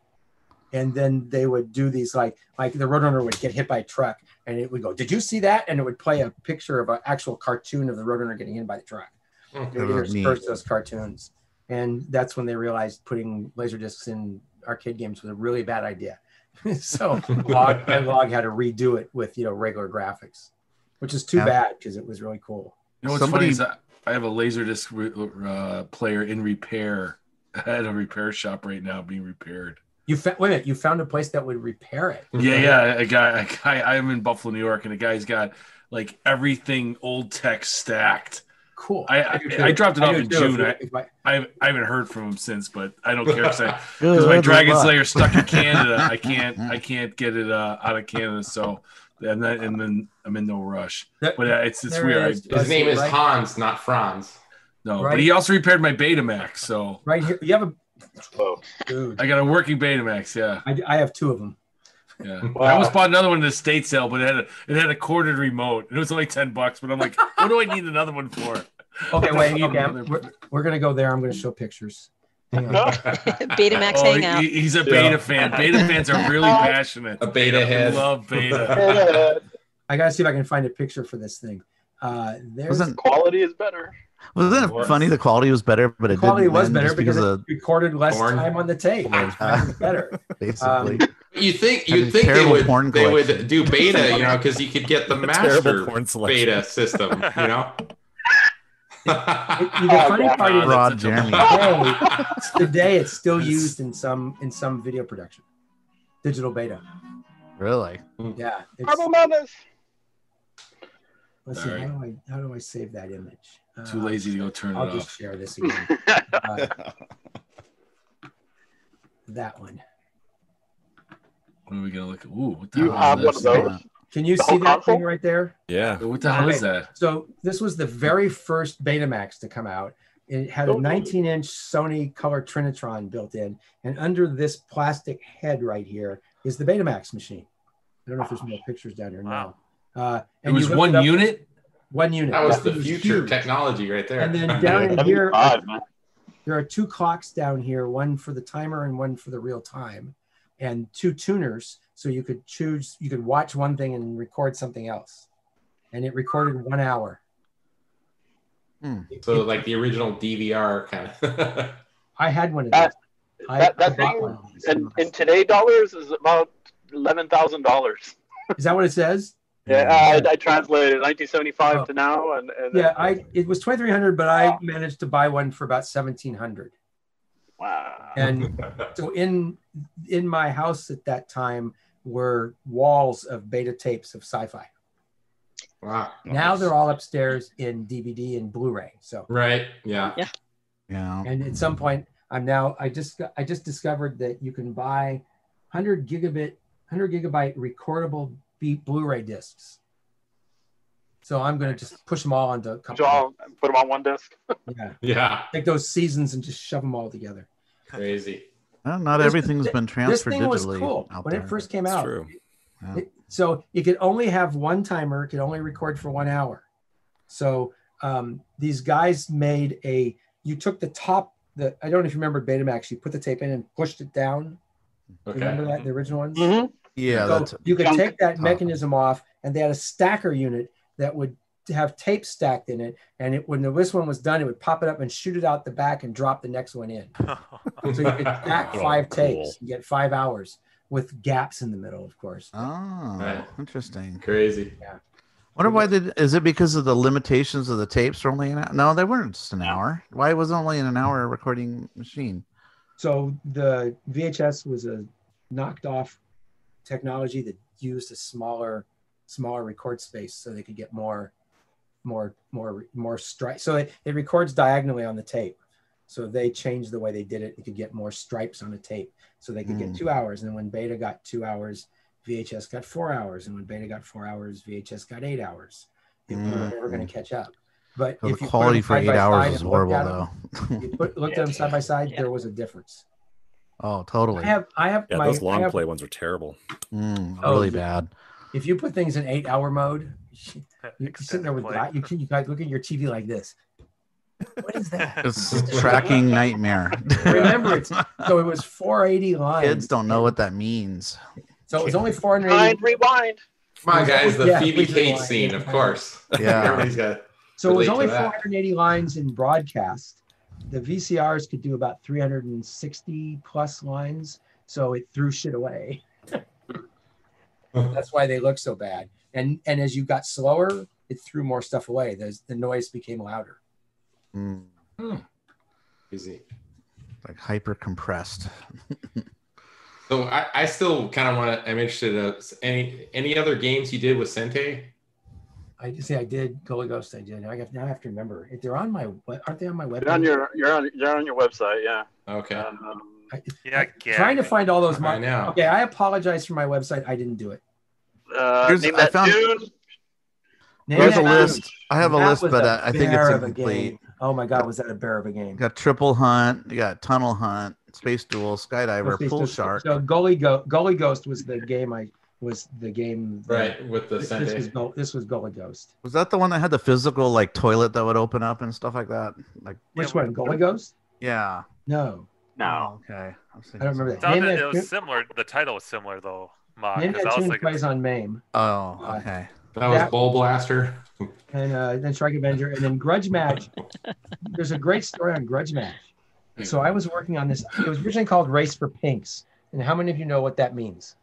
and then they would do these like like the roadrunner would get hit by a truck and it would go did you see that and it would play a picture of an actual cartoon of the roadrunner getting hit by the truck. They would That was intersperse neat. those cartoons and that's when they realized putting laser discs in arcade games was a really bad idea so log and log had to redo it with you know regular graphics which is too Yeah. bad because it was really cool You know what's Somebody- funny is I, I have a Laserdisc re- uh, player in repair at a repair shop right now being repaired. You fa- wait a minute you found a place that would repair it Yeah, yeah. A guy, a guy. I'm in Buffalo, New York, and a guy's got like everything old tech stacked. cool I I, do too. I dropped it off in too. June. If I, if I- I I haven't heard from him since, but I don't care because because my Good Dragon. Slayer stuck in Canada. I can't I can't get it uh, out of Canada. So and then and then I'm in no rush. But uh, it's it's there weird. Is. His name is Right. Hans, not Franz. no, Right. but he also repaired my Betamax. So right here you have a Whoa. Dude, I got a working Betamax. Yeah, I, I have two of them. yeah. Wow. I almost bought another one in the state sale, but it had a it had a corded remote. It was only ten bucks, but I'm like, what do I need another one for? Okay, wait. Okay, we're, we're gonna go there. I'm gonna show pictures. Hang on. Betamax Oh, Hangout. he- he's a beta Yeah. fan. Beta fans are really passionate. A beta I head. love beta. I gotta see if I can find a picture for this thing. Uh, there's Wasn't Quality is better. Wasn't it funny? The quality was better, but the it quality didn't was better because because it recorded less porn. time on the tape. It was better. basically. Um, You think you'd think they would porn they would do beta, you know, because you could get the master porn selection. beta system, you know. it- the funny yeah. part is Rod that's such a Jeremy. today, today it's still used in some in some video production. Digital beta. Really? Yeah. it's- Marble Madness. let's see. Sorry. How do I how do I save that image? Too Uh, lazy to go turn it I'll just off. share this again. Uh, that one. What are we gonna look at? Ooh, what the You hell have is one of this? those? Can you The see whole that thing right there? Yeah. What the hell is that? So this was the very first Betamax to come out. It had a Oh. 19-inch Sony Color Trinitron built in, and under this plastic head right here is the Betamax machine. I don't know if there's more pictures down here Wow. now. Uh, It and you was lift one up- unit. One unit. That was Yeah, the it future huge. technology right there. And then down in here, 75, man. there are two clocks down here, one for the timer and one for the real time, and two tuners. So you could choose, you could watch one thing and record something else. And it recorded one hour. Hmm. So it- like the original DVR kind of. I had one of That- I, that- that I thing one of these. And in today dollars is about eleven thousand dollars. Is that what it says? Yeah, I, I translated 1975 Oh. to now, and, and Yeah, I it was twenty three hundred, but I managed to buy one for about seventeen hundred. wow. And so in in my house at that time were walls of beta tapes of sci-fi. wow. Now they're all upstairs in DVD and Blu-ray. So Right. Yeah. Yeah. yeah. and at some point I'm now I just I just discovered that you can buy 100 gigabit 100 gigabyte recordable B- Blu-ray discs. So I'm going to just push them all onto a couple. So I'll put them on one disc. yeah, Yeah. take those seasons and just shove them all together. Crazy. Well, not This- everything's been transferred This transferred thing was cool out when there. it first came It's out. true. Yeah. It- so it could only have one timer. It could only record for one hour. So um, these guys made a. You took the top. The I don't know if you remember Betamax. You put the tape in and pushed it down. Okay. Remember that the original ones. Mm-hmm. Yeah, So that's you could take that top. mechanism off, and they had a stacker unit that would have tape stacked in it. And it, when the this one was done, it would pop it up and shoot it out the back and drop the next one in. So you could stack Oh, five cool. tapes and get five hours with gaps in the middle, of course. oh, Right. interesting. Crazy. Yeah. Wonder why they is it because of the limitations of the tapes are only an hour? No, they weren't just an hour. Why was it only an hour recording machine? So the VHS was a knocked off technology that used a smaller, smaller record space so they could get more, more, more, more stripes. So it, it records diagonally on the tape. So they changed the way they did it. You could get more stripes on the tape. So they could Mm. get two hours. And when Beta got two hours, VHS got four hours. And when Beta got four hours, VHS got eight hours. It, We were Mm. never going to catch up. But So if the quality them for eight hours is horrible, at 'em, though. You put, looked at them side by side, there was a difference. Oh, totally. I have, I have Yeah, my, those long have- play ones are terrible. Mm, Oh, really bad. if you put things in eight hour mode, you- you're sitting there with Extended that. You can you guys look at your TV like this. What is that? It's a tracking nightmare. Remember, it's so it was 480 lines. Kids don't know what that means. So it was only 480. Rewind, rewind. Come on, guys. The Yeah, Phoebe please Kate scene, of course. Yeah. Everybody's got. So it was only 480 lines in broadcast. The VCRs could do about 360 plus lines, so it threw shit away. That's why they look so bad. And and as you got slower, it threw more stuff away. The, the noise became louder. Mm, Easy. like hyper compressed. So I, I still kind of want to. I'm interested. Uh, any any other games you did with Sente? I just say I did Goalie Ghost. I did. I have, now I have to remember. If they're on my, what aren't they on my website? You're on your you're on you're on your website, yeah. Okay. Um, Yeah, trying to find all those. I Mar- know. okay, I apologize for my website. I didn't do it. uh, Here's- name I found- tune. Name There's a that- list. I have a that list, but a I, I think it's of incomplete. Oh my god, was that a bear of a game? You got triple hunt. You got tunnel hunt. Space Duel, Skydiver, Space Pool Duel. Shark. So Gully Go Goalie Ghost was the game I was the game. that- Right, with the This, this was Sente. Go, this was Goalie Ghost. Was that the one that had the physical like toilet that would open up and stuff like that? Like, Which one? Goalie Ghost? yeah. No, No. Okay. I, was I don't remember that. Name sounded that it was similar. The title was similar though, Mock. name Because that I was tune plays on MAME. Oh, Uh, okay. That was That- Bull Blaster. and uh, then Shrike Avenger, and then Grudge Match. There's a great story on Grudge Match. So I was working on this. It was originally called Race for Pinks. And how many of you know what that means?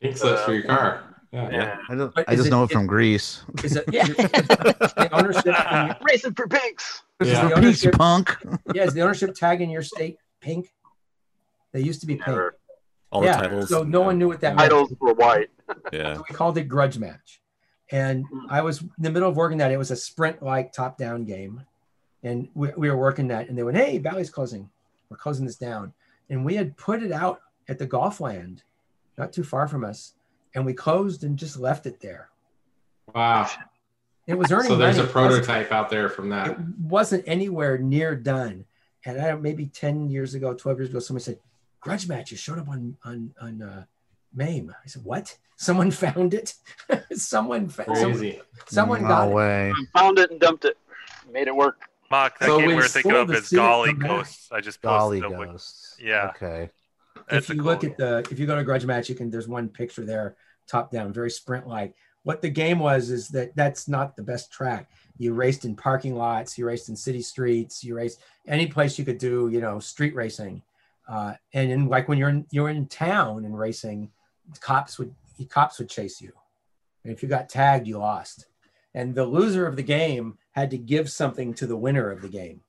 Pink slips for your car. Yeah. Yeah. I just, But I just it- know it- it from Grease. Is it yeah. the ownership? in your- Racing for pinks. This Yeah. is the piece, you punk. yeah, is the ownership tag in your state pink? They used to be pink. Never. All the titles. so no one knew what that meant. Titles were white. Yeah. So we called it Grudge Match. And hmm. I was in the middle of working that. It was a sprint like top down game. And we, we were working that. And they went, Hey, Bally's closing. We're closing this down. And we had put it out at the golf land, not too far from us. And we closed and just left it there. Wow. It was earning So there's a money. It wasn't- prototype out there from that. It wasn't anywhere near done. And I don't maybe 10 years ago, 12 years ago, somebody said, Grudge Matches showed up on on on uh, MAME. I said, What? Someone found it? someone found someone, Crazy. someone no got it. way. Found it and dumped it. Made it work. Mock. That So game when we're thinking of the is Golly. Ghosts. I just posted them. ghosts. Yeah. Okay. That's if you cool look at the if you go to grudge match you can there's one picture there top down very sprint like what the game was is that that's not the best track. You raced in parking lots you raced in city streets you raced any place you could do you know street racing. Uh, and in like when you're in you're in town and racing cops would cops would chase you. And if you got tagged you lost. And the loser of the game had to give something to the winner of the game.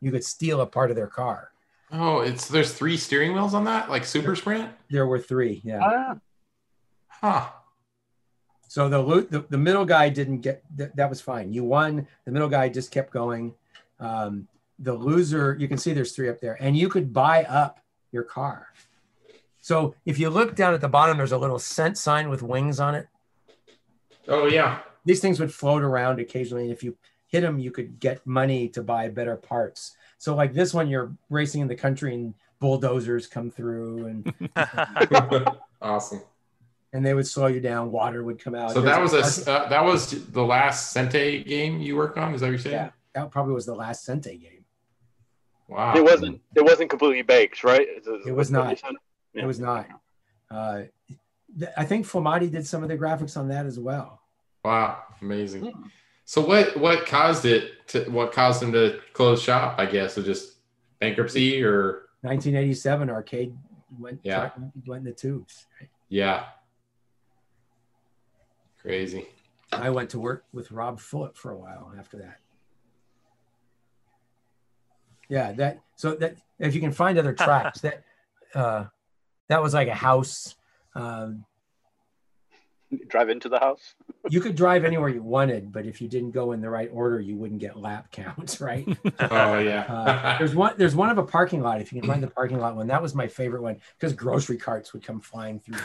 You could steal a part of their car Oh, it's there's three steering wheels on that, like Super Sprint. there were three yeah Ah, Huh. So the, lo- the the middle guy didn't get that, that was fine. You won. The middle guy just kept going. Um, the loser, you can see there's three up there, and you could buy up your car. So if you look down at the bottom, there's a little scent sign with wings on it. Oh yeah. These things would float around occasionally, and if you hit them, you could get money to buy better parts. So like this one, you're racing in the country, and bulldozers come through, and awesome. and they would slow you down. Water would come out. So that was a uh, that was the last Sente game you worked on. Is that what you're saying? yeah. That probably was the last Sente game. Wow. It wasn't. It wasn't completely baked, right? Is- is It was not. said? It was not. Uh, th- I think Flemate did some of the graphics on that as well. Wow, amazing. So what what caused it to what caused him to close shop? I guess was just bankruptcy or 1987 arcade went Yeah. went in the tubes. yeah. Crazy. I went to work with Rob Fulop for a while after that. Yeah, that so that if you can find other tracks that uh, that was like a house. Um, Drive into the house. you could drive anywhere you wanted, but if you didn't go in the right order, you wouldn't get lap counts, right? Oh yeah. Uh, there's one. There's one of a parking lot. If you can find the parking lot one, that was my favorite one because grocery carts would come flying through.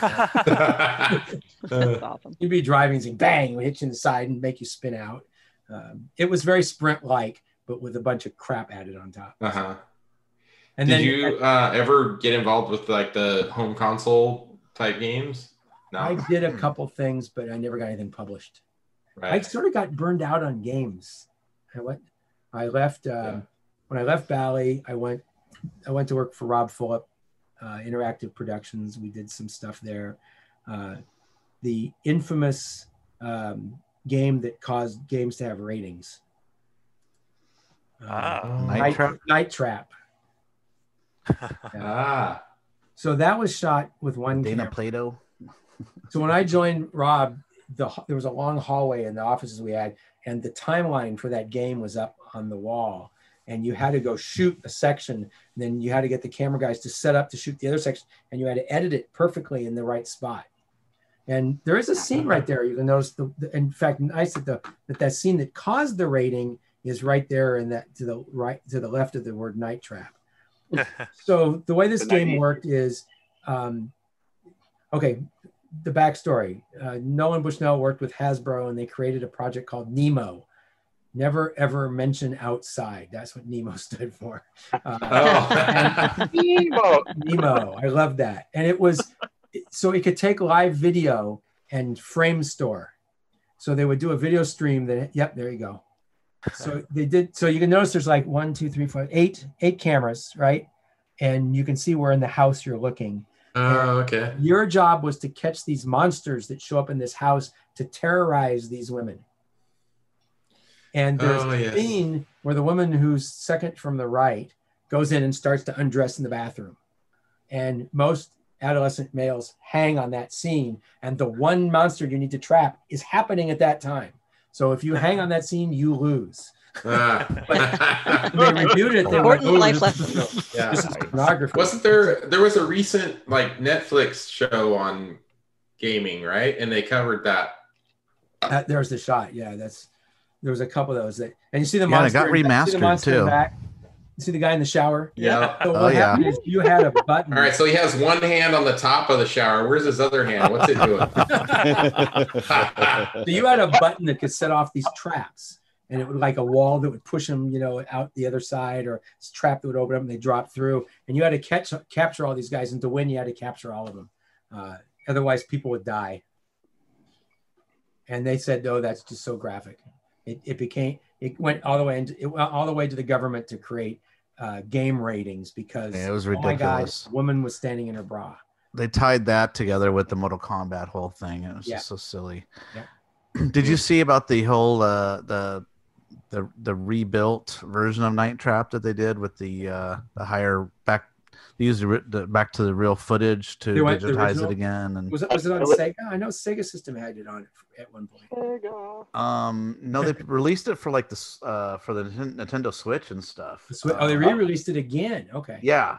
That's awesome. You'd be driving, and say, bang, would hit you in the side and make you spin out. Um, it was very sprint-like, but with a bunch of crap added on top. uh-huh. And Did then you uh, ever get involved with like the home console type games? No. I did a couple things, but I never got anything published. Right. I sort of got burned out on games. I went. I left um, Yeah. when I left Bally. I went. I went to work for Rob Fulop, uh, Interactive Productions. We did some stuff there. Uh, the infamous um, game that caused games to have ratings. Uh. Night Night, Trap? Night Trap. Ah. So that was shot with one Dana camera. Plato. So when I joined Rob, the there was a long hallway in the offices we had, and the timeline for that game was up on the wall. And you had to go shoot a section, then you had to get the camera guys to set up to shoot the other section, and you had to edit it perfectly in the right spot. And there is a scene right there. You can notice the, the in fact, nice that the that that scene that caused the rating is right there in that to the right to the left of the word night trap. so the way this The game 90s. worked is um, okay the backstory uh, nolan bushnell worked with hasbro and they created a project called nemo never ever mention outside. That's what Nemo stood for. Uh, Oh. Nemo. Nemo. I love that. And it was so it could take live video and frame store. So they would do a video stream that yep, there you go. So they did so you can notice there's like one, two, three, four, eight, eight cameras, right? And you can see where in the house you're looking. Oh, okay. Your job was to catch these monsters that show up in this house to terrorize these women. And there's Oh, a yes. scene where the woman who's second from the right goes in and starts to undress in the bathroom. And most adolescent males hang on that scene. And the one monster you need to trap is happening at that time. So if you hang on that scene, you lose. Ah. They reviewed it. They were like, Important "Oh, life this is- lessons. Yeah. This is pornography. Wasn't there there was a recent like Netflix show on gaming, right? And they covered that. Uh, there's the shot. Yeah, that's there was a couple of those that, and you see the Yeah, monster. it got you see the remastered, monster too. back. You see the guy in the shower. Yeah. So Oh, yeah. is you had a button. All right, so he has one hand on the top of the shower. Where's his other hand? What's it doing? So you had a button that could set off these traps, and it would like a wall that would push them, you know, out the other side, or a trap that would open up and they drop through. And you had to catch capture all these guys, and to win, you had to capture all of them. Uh, otherwise, people would die. And they said, no, that's just so graphic. It, it became it went all the way into it went all the way to the government to create uh, game ratings because Yeah, it was oh my God, ridiculous. a woman was standing in her bra. They tied that together with the Mortal Kombat whole thing. It was Yeah. just so silly. Yeah. Did you see about the whole uh, the the the rebuilt version of Night Trap that they did with the uh, the higher back? They used the, the back to the real footage to went digitize it again. And Was it was it on Sega? I know Sega System had it on it at one point. There you go. Um, no, they released it for like this uh, for the Nintendo Switch and stuff. The Swi- oh, they Um, re-released it again. Okay. Yeah.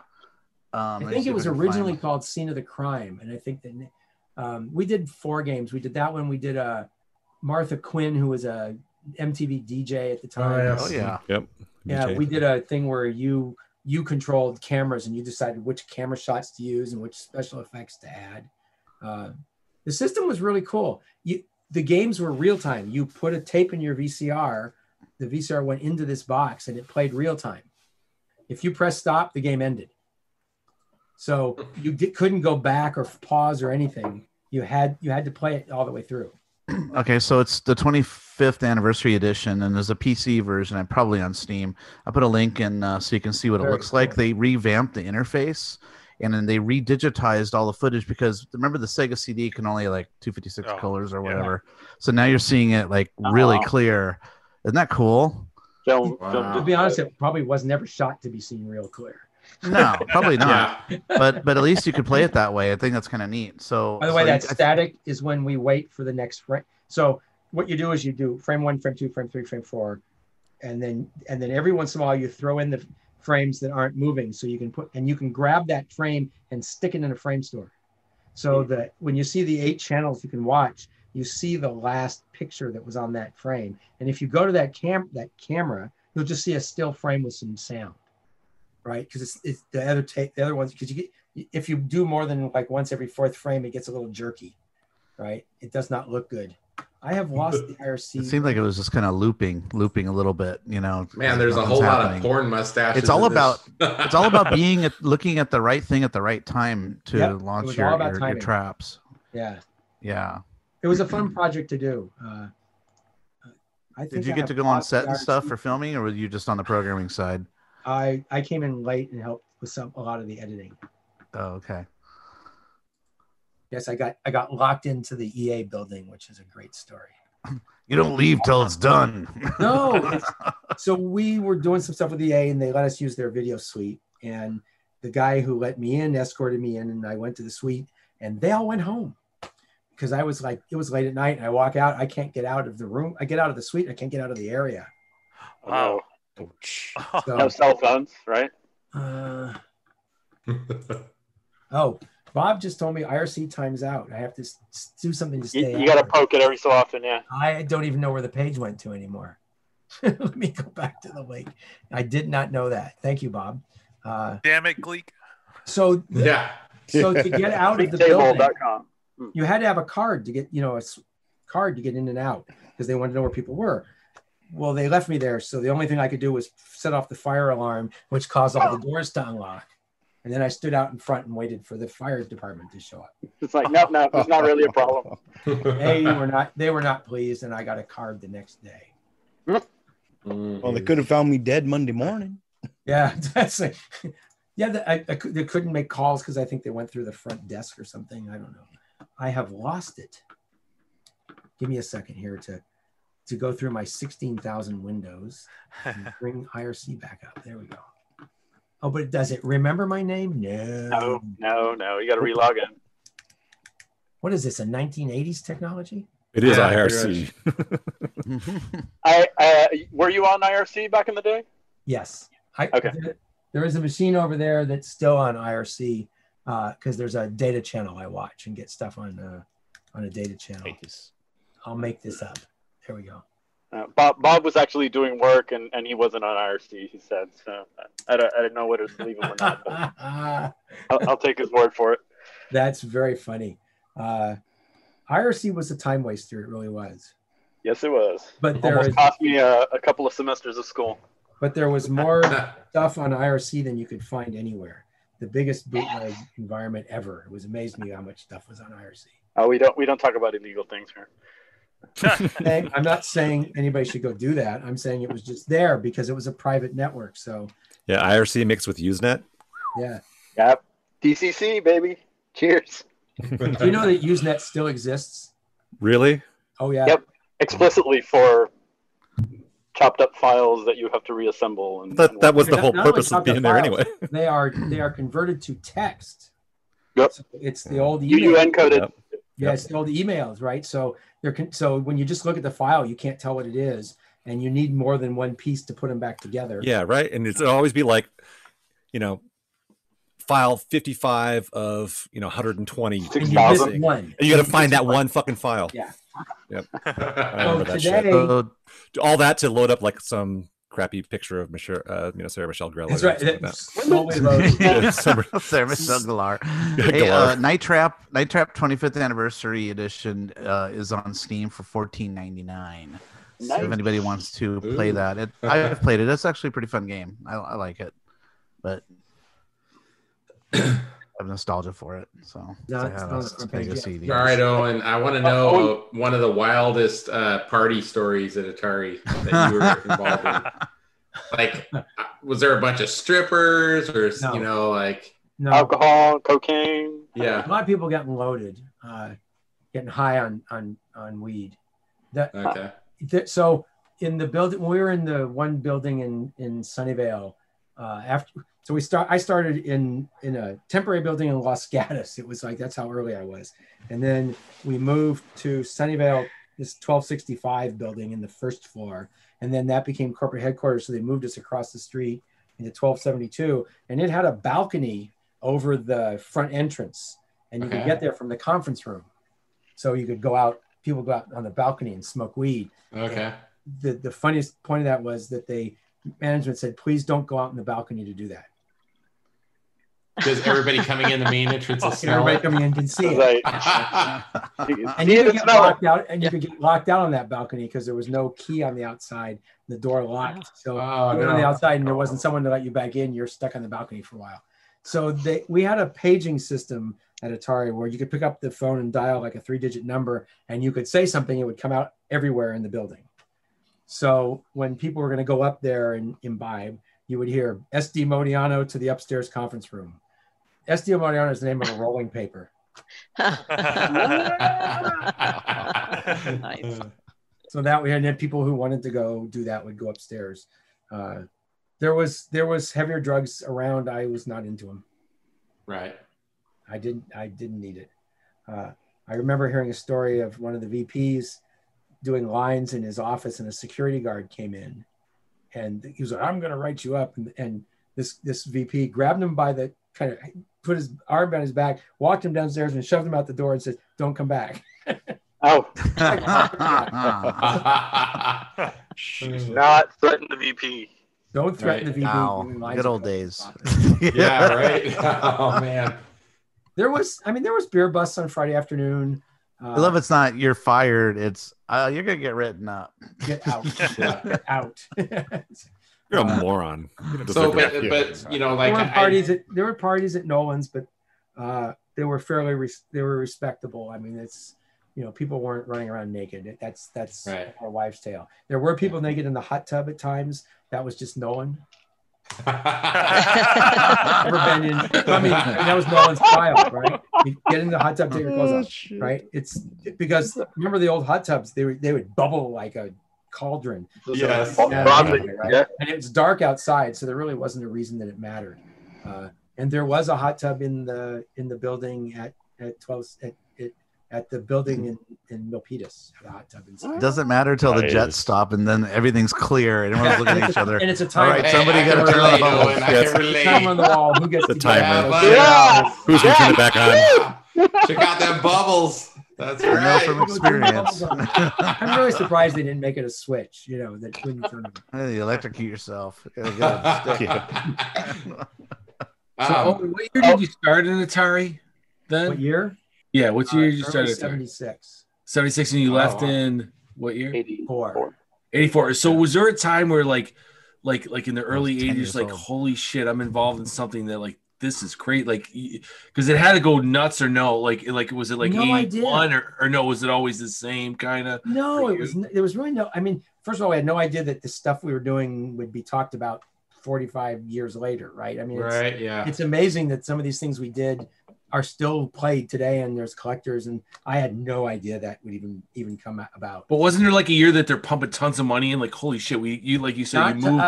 Um, I think it was can find- originally called Scene of the Crime, and I think that um, we did four games. We did that one. We did uh, Martha Quinn, who was a MTV DJ at the time. yes. Oh yeah. Yep. Yeah, DJ. we did a thing where you you controlled cameras and you decided which camera shots to use and which special effects to add. Uh, the system was really cool. You the games were real time. You put a tape in your VCR, the VCR went into this box and it played real time. If you press stop, the game ended. So you di- couldn't go back or pause or anything. You had you had to play it all the way through. Okay, so it's the 25th anniversary edition, and there's a PC version. I'm probably on Steam. I put a link in uh, so you can see what it Very looks like. They revamped the interface, and then they redigitized all the footage because remember the Sega CD can only like 256 Oh, colors or yeah. whatever. So now you're seeing it like really Aw. clear. Isn't that cool? Film, Wow. To be honest, it probably was never shot to be seen real clear. No, probably not. Yeah. But but at least you could play it that way. I think that's kind of neat. So By the way, so that you- I- static is when we wait for the next frame. So what you do is you do frame one, frame two, frame three, frame four, and then and then every once in a while you throw in the frames that aren't moving, so you can put and you can grab that frame and stick it in a frame store. So hmm. that when you see the eight channels you can watch, you see the last picture that was on that frame. And if you go to that cam that camera, you'll just see a still frame with some sound, right? Because it's, it's the other take the other ones because you get if you do more than like once every fourth frame, it gets a little jerky, right? It does not look good. I have lost the IRC. it seemed like it was just kind of looping, looping a little bit. You know, Man, there's a nothing's whole lot of porn mustaches. It's all about it's all about being at looking at the right thing at the right time to Yep, launch your, your, your traps. yeah, Yeah. it was a fun project to do. Uh, I think Did you I get to go on lost set and stuff for filming, or were you just on the programming side? I I came in late and helped with some a lot of the editing. Oh, okay. Yes, I got I got locked into the EA building, which is a great story. You don't leave till it's done. No, it's, so we were doing some stuff with EA, and they let us use their video suite. And the guy who let me in escorted me in, and I went to the suite, and they all went home because I was like, it was late at night, and I walk out, I can't get out of the room, I get out of the suite, I can't get out of the area. Wow. So, No cell phones, right? uh, oh, Bob just told me IRC times out. I have to s- s- do something to stay. you got to poke it every so often, yeah. I don't even know where the page went to anymore. Let me go back to the link. I did not know that. Thank you, Bob. Uh, Damn it, Gleek. so, yeah. so to get out of the building, Bigtable.com. you had to have a card to get, you know, a s- card to get in and out because they wanted to know where people were. well, they left me there, so the only thing I could do was set off the fire alarm, which caused all the doors to unlock. And then I stood out in front and waited for the fire department to show up. It's like, no, no, it's not really a problem. They were not they were not pleased, and I got a card the next day. Mm. Well, they could have found me dead Monday morning. Yeah, that's like, yeah. The, I, I they couldn't make calls because I think they went through the front desk or something. I don't know. I have lost it. Give me a second here to to go through my sixteen thousand windows and bring IRC back up. There we go. Oh, but does it remember my name? No. No, no, no. You got to relog in. What is this? A 1980s technology? It is Yeah, IRC. I, uh, were you on IRC back in the day? Yes. I, Okay. there- there is a machine over there that's still on IRC because there's a data channel I watch and get stuff on uh, on a data channel. I'll make this up. There we go. Uh, Bob Bob was actually doing work and, and he wasn't on IRC. He said so. I don't, I don't know whether to believe him or not. But I'll, I'll take his word for it. That's very funny. Uh, IRC was a time waster. It really was. Yes, it was. But there almost is- cost me a, a couple of semesters of school. But there was more stuff on IRC than you could find anywhere. The biggest bootleg environment ever. It was amazing how much stuff was on IRC. Oh, we don't we don't talk about illegal things here. Hey, I'm not saying anybody should go do that. I'm saying it was just there because it was a private network. So Yeah, IRC mixed with Usenet. yeah. Yep. DCC baby. Cheers. Do you know that Usenet still exists? Really? Oh yeah. Yep. Explicitly for chopped up files that you have to reassemble. And, That and that was the whole not only purpose of being there files, anyway. They are they are converted to text. Yep. So it's the old UU email. encoded. Yep. Yeah, it's all the emails, right? So there can so when you just look at the file, you can't tell what it is, and you need more than one piece to put them back together. Yeah, right. And it's, it'll always be like, you know, file 55 of, you know, 120. And you one. And you got to find that one fucking file. Yeah. Yep. I So remember that shit. today, So, All that to load up like some crappy picture of Michelle, uh, you know, Sarah Michelle Gellar. that's right. something like that. slowly loading. Yeah, some- Sarah Michelle Gellar. Hey, uh, Night Trap, Night Trap 25th Anniversary Edition uh, is on Steam for 14.99. So Nice. if anybody wants to play Ooh. that, it, I've played it. It's actually a pretty fun game. I, I like it, but I have nostalgia for it. So No, it's not a on the front Sega page yet. CD. All right, Owen. I want to know uh, one of the wildest uh, party stories at Atari that you were involved in. Like, uh, was there a bunch of strippers, or No. you know, like, No, Alcohol, cocaine. yeah, a lot of people getting loaded, uh, getting high on on on weed. That okay, th- so in the building we were in the one building in in Sunnyvale uh, after so we start I started in in a temporary building in Los Gatos. It was like that's how early I was. And then we moved to Sunnyvale this 1265 building in the first floor. And then that became corporate headquarters. So they moved us across the street into 1272 and it had a balcony over the front entrance. And you could get there from the conference room. So you could go out people go out on the balcony and smoke weed. Okay. the, the funniest point of that was that they management said, please don't go out in the balcony to do that. Does everybody coming in the main entrance will smell Everybody it? coming in can see It's it. like, And you it could get locked out, and you could get locked out on that balcony because there was no key on the outside, the door locked. Oh, so Oh, you were on the outside, and there wasn't someone to let you back in. You're stuck on the balcony for a while. So they, we had a paging system at Atari where you could pick up the phone and dial like a three-digit number, and you could say something. It would come out everywhere in the building. So when people were going to go up there and imbibe, you would hear SD Modiano to the upstairs conference room. SD Mariano is the name of a rolling paper. nice. so that way and then people who wanted to go do that would go upstairs uh, there was there was heavier drugs around i was not into them Right. i didn't i didn't need it uh, i remember hearing a story of one of the vps doing lines in his office and a security guard came in and he was like i'm going to write you up and, and this this vp grabbed him by the kind of put his arm on his back walked him downstairs and shoved him out the door and said don't come back Oh, Jeez. not threaten the VP. don't threaten Right. the vp Wow, good old days. yeah, right. Oh man. there was i mean there was beer busts on friday afternoon I love it's not you're fired. It's uh, you're gonna get written up. Get out. get out. You're a moron. So, deserve but, but you know, like there were I- parties at there were parties at Nolan's, but uh, they were fairly res- they were respectable. I mean, it's you know people weren't running around naked. That's that's Right. our wives' tale. There were people naked in the hot tub at times. That was just Nolan. Never been in. I mean, that was Nolan's style, right? You get in the hot tub, take your clothes off, right? It's because remember the old hot tubs? They were they would bubble like a cauldron. Yes. Yeah, Frothy, right? yeah. And it's dark outside, so there really wasn't a reason that it mattered. Uh, and there was a hot tub in the in the building at at twelve at at, at the building in in Milpitas. The hot tub inside. Doesn't matter till the Nice. jets stop and then everything's clear and everyone's looking at each other. And it's a All timer. right, Hey, somebody got to turn on the relate, bubbles. Yes. Timer on the wall. Who gets The to timer. Yeah, Get. Yeah. Who's gonna turn it back on? Check out them bubbles. That's right. I know from experience. I'm really surprised they didn't make it a switch. You know that when you turn it. Hey, you electrocute yourself. Gotta get a stick. So, Um, oh, what year did you start in Atari? Then What year? yeah, what year did you Uh, start early 76. 76 and you Oh, left wow. in what year? 84. 84 so was there a time where like like like in the early 80s like old. holy shit i'm involved in something that like this is great like because it had to go nuts or no like like was it like No 81 idea. or, or no was it always the same kind of No, it was. There was really no. I mean, first of all, we had no idea that the stuff we were doing would be talked about 45 years later, right? I mean, it's, right. Yeah. it's amazing that some of these things we did are still played today, and there's collectors. And I had no idea that would even even come about. but wasn't there like a year that they're pumping tons of money in like holy shit we you like you said Not you moved.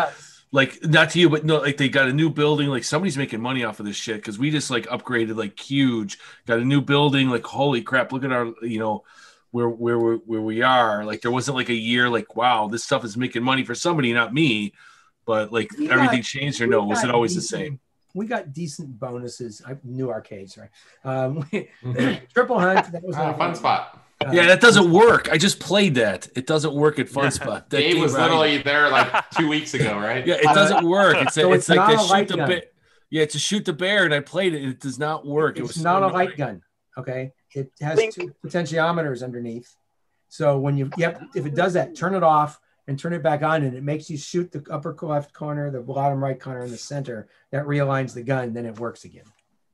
Like not to you but no like they got a new building like somebody's making money off of this shit because we just like upgraded like huge got a new building like holy crap look at our you know where where we where we are like there wasn't like a year like wow this stuff is making money for somebody not me but like We got- everything changed or no was it always the same We got decent bonuses. I new arcades, right? Um, Triple Hunt. That was Ah, like- fun spot. Uh, yeah that doesn't work i just played that it doesn't work at fun spot that Dave game, was right? literally there like two weeks ago, right? yeah it doesn't work it's, So it's it's like not they a shoot light the gun. bear yeah it's a shoot the bear and i played it and it does not work it It's was not so a light gun. Okay, it has Think. two potentiometers underneath. So when you yep, if it does that, turn it off and turn it back on, and it makes you shoot the upper left corner, the bottom right corner, and the center. That realigns the gun. Then it works again.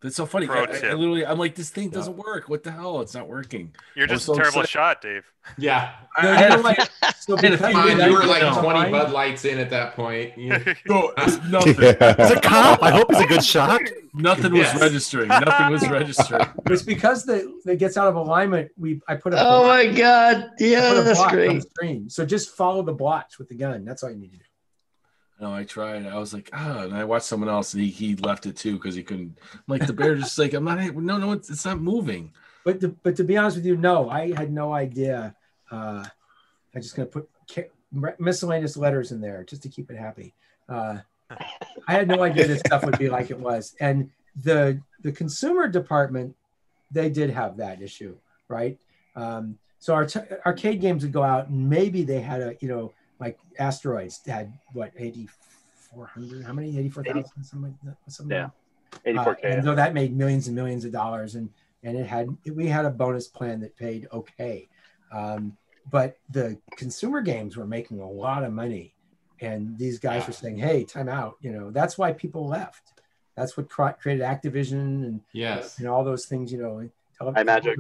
That's so funny. I, I- I literally, I'm like, this thing doesn't work. What the hell? It's not working. You're just so a terrible excited. shot, Dave. Yeah. I, No, I you had know a what? few- So had a because few we Fine, you were like going 20 on- Bud Lights in at that point. You- No, it's nothing. Yeah. It's a cop. I hope it's a good shot. Nothing was registering. Nothing was registering. It's because the that gets out of alignment. We I put a Oh block- my god. Yeah, that's block on the great. screen. So just follow the blocks with the gun. That's all you need to do. No, I tried. I was like, ah, and I watched someone else, and he, he left it too because he couldn't. I'm like, the bear just like, I'm not. No, no, it's, it's not moving. But to, but to be honest with you, no, I had no idea. Uh, I'm just gonna put miscellaneous letters in there just to keep it happy. Uh, I had no idea this stuff would be like it was, and the the consumer department they did have that issue, right? Um, so our t- arcade games would go out, and maybe they had a you know like asteroids had what eighty four hundred, how many eighty four thousand something like that, something. Yeah. Uh, 84K. and so that made millions and millions of dollars, and and it had we had a bonus plan that paid okay, um, but the consumer games were making a lot of money, and these guys were saying, "Hey, time out!" You know, that's why people left. That's what created Activision and Yes. and all those things. You know, tele- Imagic.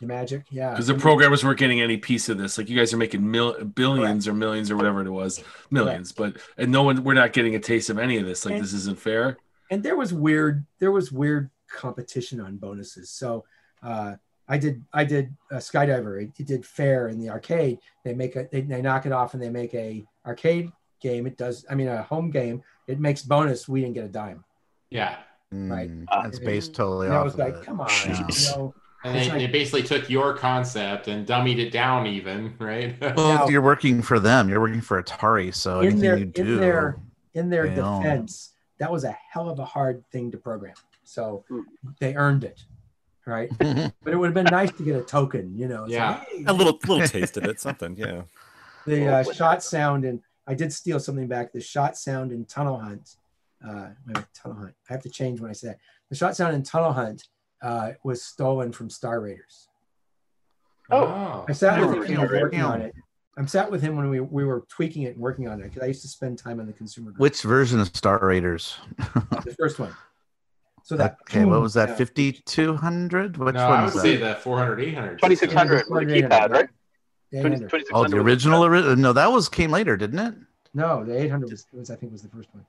The magic, yeah. Because the programmers weren't getting any piece of this. Like you guys are making mil- billions or millions or whatever it was, millions, but and no one, we're not getting a taste of any of this. Like And- this isn't fair. and there was weird there was weird competition on bonuses so uh i did i did a skydiver it, it did fair in the arcade they make a they, they knock it off and they make a arcade game it does i mean a home game it makes bonus we didn't get a dime Yeah. Right. Mm, That's based totally and i was of like it. come on Yeah. you know And It's they, like- they basically took your concept and dummied it down, even, right? Well, Now- you're working for them. You're working for Atari, so in anything their you do, in their in their they own. defense that was a hell of a hard thing to program so Hmm. they earned it right but it would have been nice to get a token you know Yeah. like, hey, A little little taste of it, something. Yeah. the uh, shot sound and I did steal something back. The shot sound in Tunnel Hunt. Uh, wait, wait, Tunnel Hunt. I have to change when I say that. The shot sound in Tunnel Hunt uh, was stolen from Star Raiders. Oh. I sat with him when we were working on it. I'm sat with him when we, we were tweaking it and working on it because I used to spend time on the consumer group. Which version of Star Raiders? the first one. So that okay, what was that? Yeah. 5200? Which no, one I was would that? say the 400, 800. 2600 with a keypad, right? The 20 800. 2600 Oh, the with a original. No, that was came later, didn't it? No, the 800 was, was I think was the first one.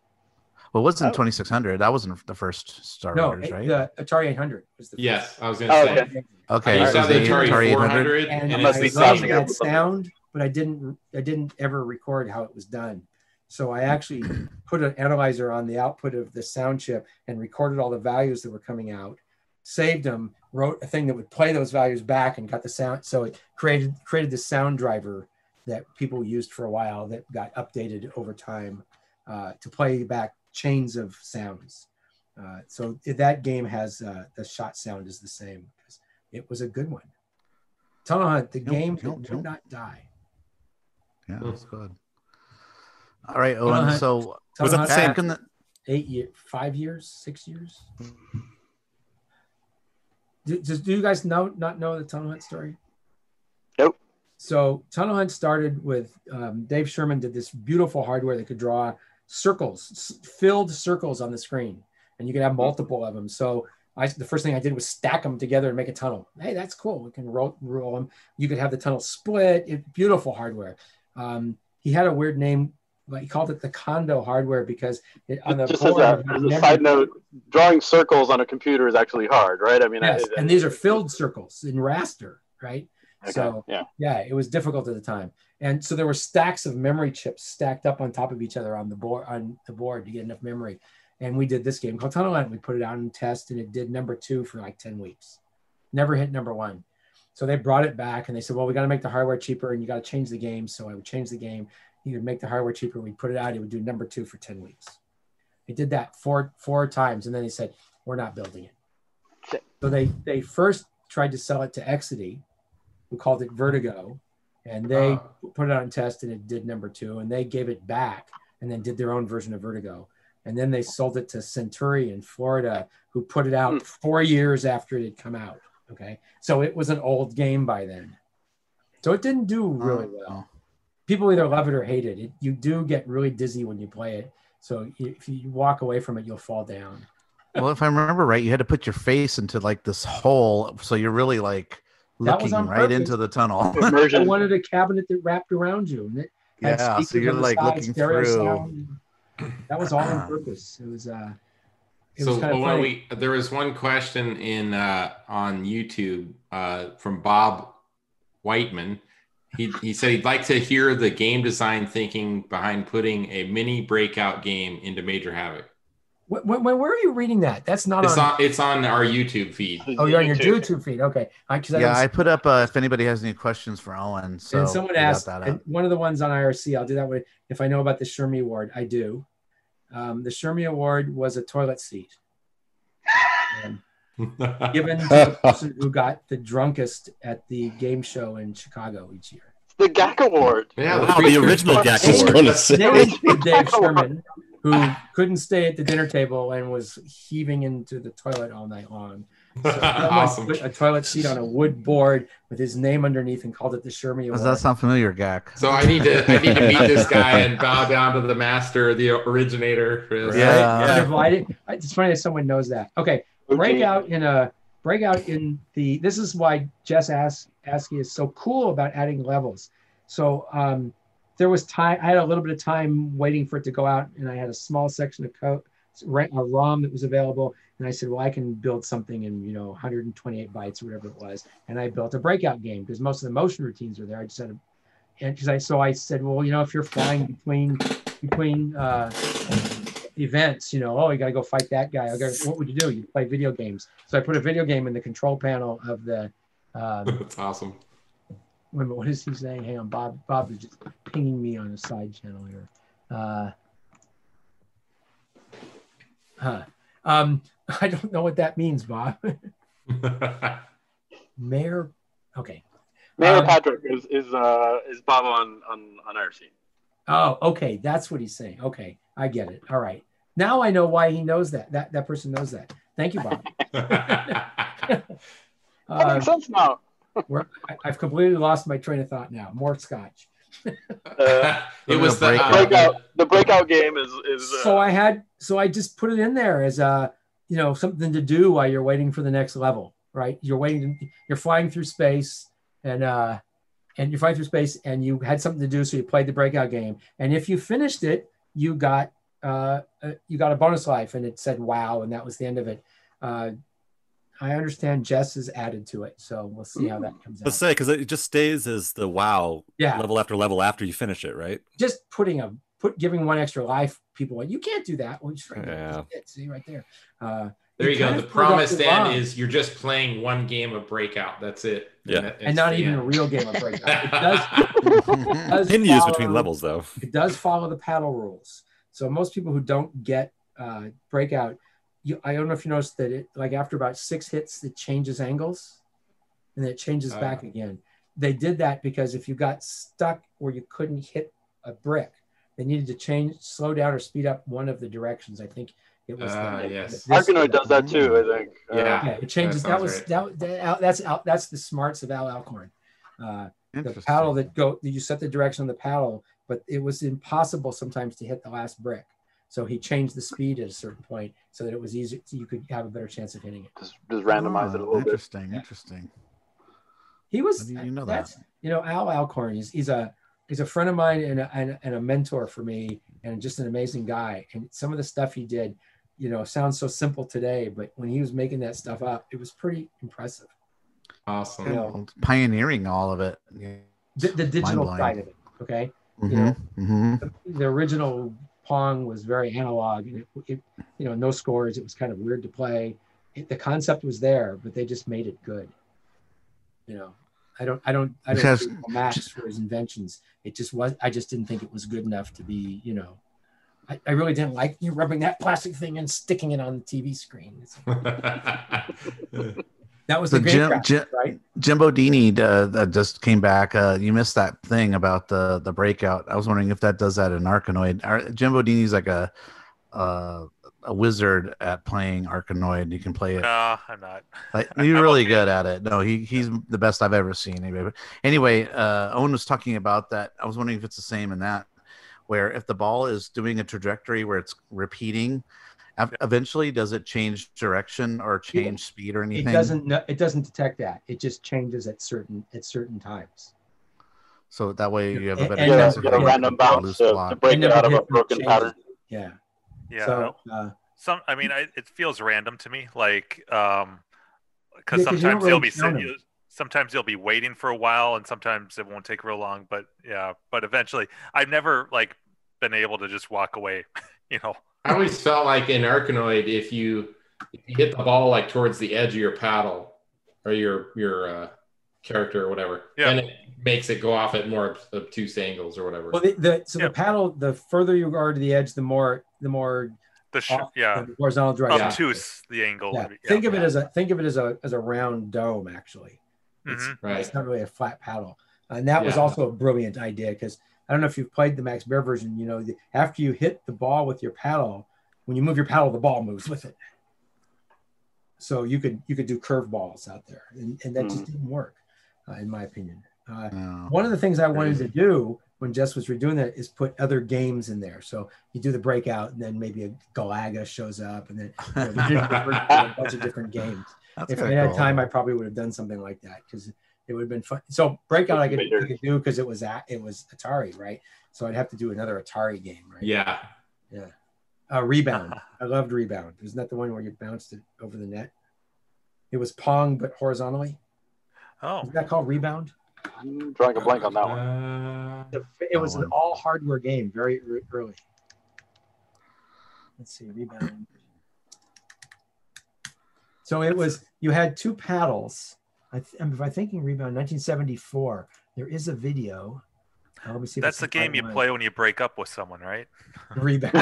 Well, it wasn't Oh. 2600. That wasn't the first Star No, Raiders, right? the Atari 800 was the first. Yes, I was going to Oh, say. okay. okay, I it used to the the Atari, Atari 400, and and I must be it's loved something that sound, but I didn't I didn't ever record how it was done. So I actually put an analyzer on the output of the sound chip and recorded all the values that were coming out, saved them, wrote a thing that would play those values back and got the sound. So it created created this sound driver that people used for a while that got updated over time uh, to play back chains of sounds. Uh, so that game has uh, the shot sound is the same because it was a good one. Tunnel Hunt, the Yep, game yep, that yep. would not die. Yeah, that's good. All right, Tunnel Owen. Hunt- So Tunnel Was that the same- back in the eight year, five years, six years. Do, do you guys know not know the Tunnel Hunt story? Nope. So Tunnel Hunt started with um, Dave Sherman did this beautiful hardware that could draw circles, filled circles on the screen, and you could have multiple of them. So I, the first thing I did was stack them together and make a tunnel. Hey, that's cool. We can roll, roll them. You could have the tunnel split. It, beautiful hardware. Um, he had a weird name. but he called it the condo hardware because it, on the Just as a, as a side note, drawing circles on a computer is actually hard, right? I mean, Yes, I, and these are filled circles in raster, right? Okay, So yeah. yeah, it was difficult at the time, and so there were stacks of memory chips stacked up on top of each other on the board on the board to get enough memory. And we did this game called Tunnel Hunt. We put it out in test, and it did number two for like ten weeks. Never hit number one. So they brought it back, and they said, "Well, we got to make the hardware cheaper, and you got to change the game." So I would change the game. He would make the hardware cheaper. We'd put it out. It would do number two for ten weeks. They did that four four times, and then they said, "We're not building it." So they they first tried to sell it to Exidy, who called it Vertigo, and they oh. put it on test and it did number two, and they gave it back and then did their own version of Vertigo, and then they sold it to Centuri in Florida, who put it out hmm. four years after it had come out. Okay, so it was an old game by then, so it didn't do oh, really well. People either love it or hate it. it. You do get really dizzy when you play it, so if you walk away from it, you'll fall down. well, if I remember right, you had to put your face into like this hole, so you're really like looking right into the tunnel. I wanted a cabinet that wrapped around you, and it Yeah, so you're, like, side, looking through. sound. That was all on purpose. It was uh, it so was kind of when we there was one question in uh, on YouTube uh, from Bob Whiteman. He, he said he'd like to hear the game design thinking behind putting a mini breakout game into Major Havoc. Wh- wh- wh- where are you reading that? That's not It's on. on it's on our YouTube feed. oh, you're on your YouTube feed. Okay, I, yeah, don't I put up uh, if anybody has any questions for Owen. So and someone asked, that and one of the ones on IRC, I'll do that way. If I know about the Shermy Award, I do. Um, the Shermy Award was a toilet seat. Um, given to the person who got the drunkest at the game show in Chicago each year. The GAC Award. Yeah, Wow, the original GAC Award. gonna say. Named for Dave Sherman, who couldn't stay at the dinner table and was heaving into the toilet all night long. So Awesome. Put a toilet seat on a wood board with his name underneath and called it the Shermy Does that sound familiar, Gak? So I need to I need to meet this guy and bow down to the master, the originator. For this. Yeah. Wonderful. I didn't- It's funny that someone knows that. Okay, breakout in a breakout in the. This is why Jess As- Askey is so cool about adding levels. So um, there was time. I had a little bit of time waiting for it to go out, and I had a small section of code, a ROM that was available, and I said, well, I can build something in you know 128 bytes or whatever it was, and I built a breakout game because most of the motion routines are there. I just had a and because I so I said, well, you know, if you're flying between between uh, events, you know, oh, you got to go fight that guy. Got what would you do? You play video games. So I put a video game in the control panel of the. Um, That's awesome. Wait a minute, what is he saying? Hang on, Bob. Bob is just pinging me on a side channel here. Uh, huh. Um, I don't know what that means, Bob. Mayor. Okay. Mayor Um, Patrick is is uh is Bob on on on IRC. Oh, okay. That's what he's saying. Okay, I get it. All right. Now I know why he knows that. That that person knows that. Thank you, Bob. That makes sense now. We're, I, I've completely lost my train of thought now. More scotch. Uh, it was the, breakout. uh, breakout. The breakout game is is. Uh, so I had so I just put it in there as a you know something to do while you're waiting for the next level, right? You're waiting, To, you're flying through space, and uh, and you're flying through space, and you had something to do, so you played the breakout game, and if you finished it, you got uh, uh you got a bonus life, and it said wow, and that was the end of it. Uh, I understand Jess is added to it, so we'll see how that comes Let's out. say because it just stays as the WoW Yeah. level after level after you finish it, right? Just putting a put giving one extra life, people like you can't do that. Well, just right there. Yeah. That's it. See right there. Uh, There you go. The of put it promised to end is you're just playing one game of Breakout. That's it. Yeah. that- and not even end. a real game of breakout. It does, it does Can use follow- between levels though. It does follow the paddle rules. So most people who don't get uh, breakout, you, I don't know if you noticed that it like after about six hits, it changes angles, and then it changes Uh. back again. They did that because if you got stuck where you couldn't hit a brick, they needed to change, slow down, or speed up one of the directions. I think it was. Ah, the, yes. this- Arkanoid does that too. I think. Uh, Yeah. Yeah, it changes. That That, was right. that, that. That's Al, that's the smarts of Al Alcorn. Uh, the paddle that go you set the direction of the paddle but it was impossible sometimes to hit the last brick so he changed the speed at a certain point so that it was easier so you could have a better chance of hitting it Just, just randomize it a Oh, little bit. Interesting. Interesting. he was you know that's you know al alcorn he's, he's a he's a friend of mine and a, and, and a mentor for me and just an amazing guy and some of the stuff he did you know sounds so simple today but when he was making that stuff up it was pretty impressive Awesome. Yeah. Well, Pioneering all of it. Yeah. the, the digital side of it okay Mhm, mhm. the, the original Pong was very analog, and it, it, you know, no scores. It was kind of weird to play. It, the concept was there, but they just made it good. You know, I don't, I don't, I don't Because- hate Max for his inventions. It just was. I just didn't think it was good enough to be, you know. I, I really didn't like you rubbing that plastic thing and sticking it on the TV screen. It's- that was the, The great Jim, graphics, Jim, right? Jimbo Dini uh, that just came back. Uh, you missed that thing about the the breakout. I was wondering if that does that in Arkanoid. Ar- Jimbo Dini's like a uh, a wizard at playing Arkanoid. You can play it. No, I'm not. Like, you're really good at it. No, he he's the best I've ever seen. Anyway, but anyway, uh, Owen was talking about that. I was wondering if it's the same in that, where if the ball is doing a trajectory where it's repeating, ev- eventually does it change direction or change speed or anything? It anything? doesn't. kn- It doesn't detect that. It just changes at certain at certain times. So that way you have a better and chance a, of get a random bounce to, to break it out of a broken changes. pattern. Yeah. Yeah. So uh, Some, I mean, I, it feels random to me, like, um, Yeah, because 'cause you don't sometimes you'll be count sometimes you'll be waiting for a while, and sometimes it won't take real long. But yeah, but eventually, I've never like been able to just walk away. You know, I always felt like in Arkanoid, if you if you hit the ball like towards the edge of your paddle or your your uh, character or whatever, Yeah. then it makes it go off at more obtuse angles or whatever. well, the, the so Yeah. the paddle, the further you are to the edge, the more the more the sh- off yeah, the horizontal direction. obtuse the angle. Yeah. would Think of it as a think of it as a as a round dome. Actually, it's, Mhm. Right. it's not really a flat paddle, and that was also a brilliant idea because I don't know if you've played the Max Bear version. You know, the, after you hit the ball with your paddle, when you move your paddle, the ball moves with it. So you could you could do curve balls out there, and, and that just didn't work, uh, in my opinion. Uh, No. one of the things I wanted to do when Jess was redoing that is put other games in there. So you do the breakout, and then maybe a Galaga shows up, and then you know, the digital version of a bunch of different games. That's if I kinda had cool. time, I probably would have done something like that because it would have been fun. So breakout, I could, I could do because it was at, it was Atari, right? So I'd have to do another Atari game, right? yeah. Yeah. Uh, rebound. I loved rebound. Isn't that the one where you bounced it over the net? It was Pong, but horizontally. Oh, Is that called rebound? I'm drawing a blank on that one. Uh, It was an all hardware game, very early. Let's see, rebound. So it was you had two paddles. I th- if I'm thinking rebound, 1974. There is a video. Uh, let me see. that's the the game you one. play when you break up with someone, right? Rebound.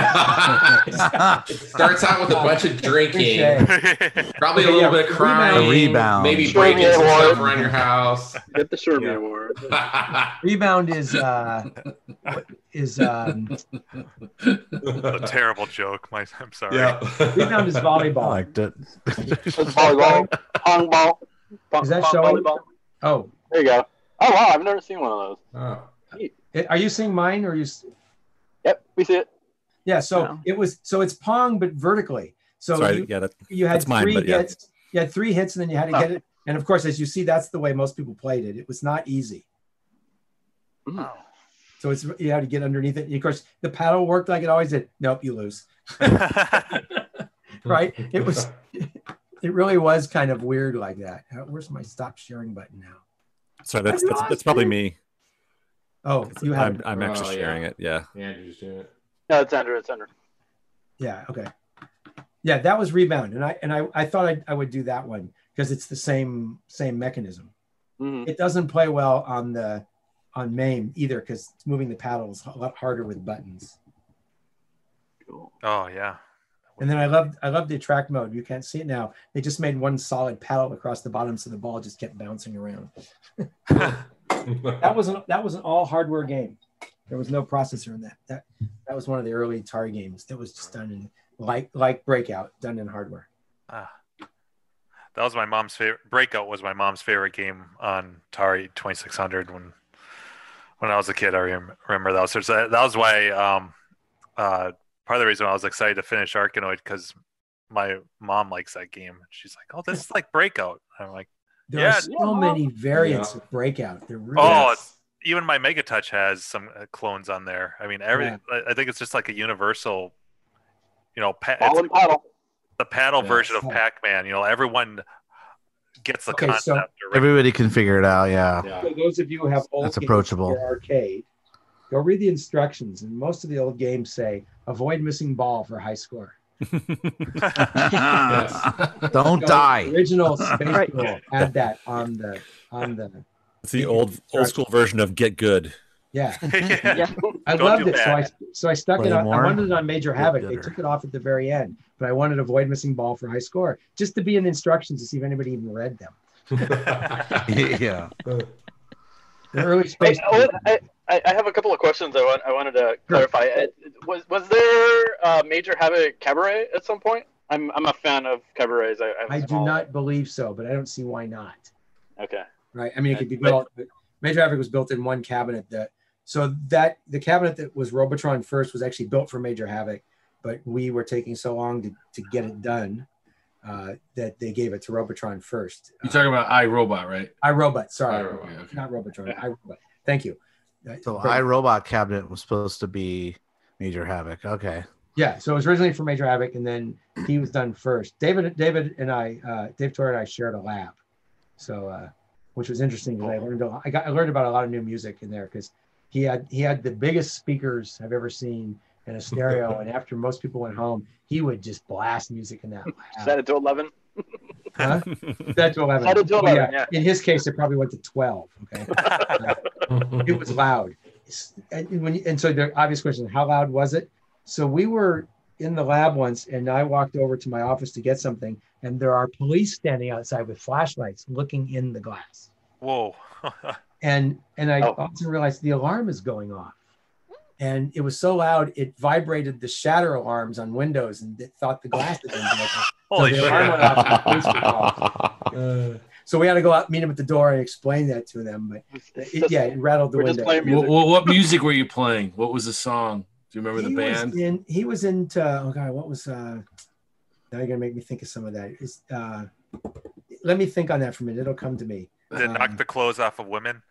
Starts out with a bunch of drinking, Touche. probably a little yeah, bit of crying, rebound. maybe Sure, breaking yeah, some well, stuff around your house. Get the Sherman Yeah. Award. Rebound is uh, what is um, a terrible joke. My, I'm sorry. Yeah. rebound is volleyball. I volleyball. liked it. Volleyball, pong ball. Pong, Is that showing? volleyball. Oh, There you go. Oh wow, I've never seen one of those. Oh. are you seeing mine or are you? Yep, we see it. Yeah. So No. it was. So it's Pong, but vertically. So Sorry, you, yeah, that, you had that's mine, three but yeah. hits. You had three hits, and then you had to get it. And of course, as you see, that's the way most people played it. It was not easy. Mm. So it's you had to get underneath it. And of course, the paddle worked like it always did. Nope, you lose. right? It was. It really was kind of weird like that. Uh, Where's my stop sharing button now? sorry, that's that's, that's probably me. Oh, you have. I'm, I'm actually Oh, yeah. sharing it. Yeah. Andrew's doing it. No, it's Andrew. It's Andrew. Yeah. Okay. Yeah, that was rebound, and I and I I thought I, I would do that one because it's the same same mechanism. Mhm. It doesn't play well on the on MAME either because moving the paddle is a lot harder with buttons. Cool. oh yeah. And then I love I love the attract mode. You can't see it now. They just made one solid paddle across the bottom, so the ball just kept bouncing around. That was an that was an all hardware game. There was no processor in that. That that was one of the early Atari games that was just done in like like Breakout, done in hardware. Ah. That was my mom's favorite. Breakout was my mom's favorite game on Atari 2600 when when I was a kid. I rem- remember that. So that was why um, uh, part of the reason I was excited to finish Arkanoid because my mom likes that game. She's like, "Oh, this is like Breakout." I'm like, There Yeah. are so many variants of Breakout. There really "Oh, are. it's, even my Megatouch has some uh, clones on there." I mean, every Yeah. I- I think it's just like a universal, you know, pa- Ball it's and paddle. the paddle Yeah. version of Pac-Man. You know, everyone gets the Okay, concept. already. Everybody can figure it out. Yeah. Yeah. For those of you who have old That's games approachable. in your arcade, go read the instructions, and most of the old games say avoid missing ball for high score. Don't So die. Original Space Right. Rule had that on the on the It's the old old school version of Get Good. yeah. yeah. I Don't loved do it, so I so I stuck it Play on. I wanted it on Major Get Havoc. They took it off at the very end, but I wanted to avoid missing ball for high score, just to be in the instructions to see if anybody even read them. yeah. The early space. Oh, oh, I, I, I I have a couple of questions I want I wanted to clarify. Uh, Was was there uh, Major Havoc Cabaret at some point? I'm I'm a fan of cabarets. I, I, have a I do not believe so, but I don't see why not. Okay. right? I mean, it could be built. But Major Havoc was built in one cabinet. That so that the cabinet that was Robotron first was actually built for Major Havoc, but we were taking so long to, to get it done uh, that they gave it to Robotron first. You're talking about iRobot, right? I Robot, sorry, iRobot, okay. not Robotron. I Robot. Thank you. So great. iRobot cabinet was supposed to be Major Havoc. Okay. Yeah, so it was originally for Major Havoc, and then he was done first. David, David, and I, uh, Dave Theurer and I shared a lab, so uh, which was interesting because I learned a lot, I got I learned about a lot of new music in there because he had he had the biggest speakers I've ever seen in a stereo, and after most people went home, he would just blast music in that Set lab. it to eleven. Huh? Set to eleven. Set it to Oh, 11, yeah. In his case, it probably went to twelve. Okay, it was loud. And, when you, and so the obvious question, how loud was it? So we were in the lab once, and I walked over to my office to get something, and there are police standing outside with flashlights looking in the glass. Whoa. And and I Oh. also realized the alarm is going off, and it was so loud it vibrated the shatter alarms on windows, and it thought the glass had been broken. Holy the alarm shit. went off and the police were called. So we had to go out, meet him at the door, and explain that to them. But it, yeah, it rattled the we're window. playing What, music. what, what music were you playing? What was the song? Do you remember the he band? Was in, he was into oh god, what was uh now you're gonna make me think of some of that. Is uh let me think on that for a minute. It'll come to me. Did it Um, knock the clothes off of women?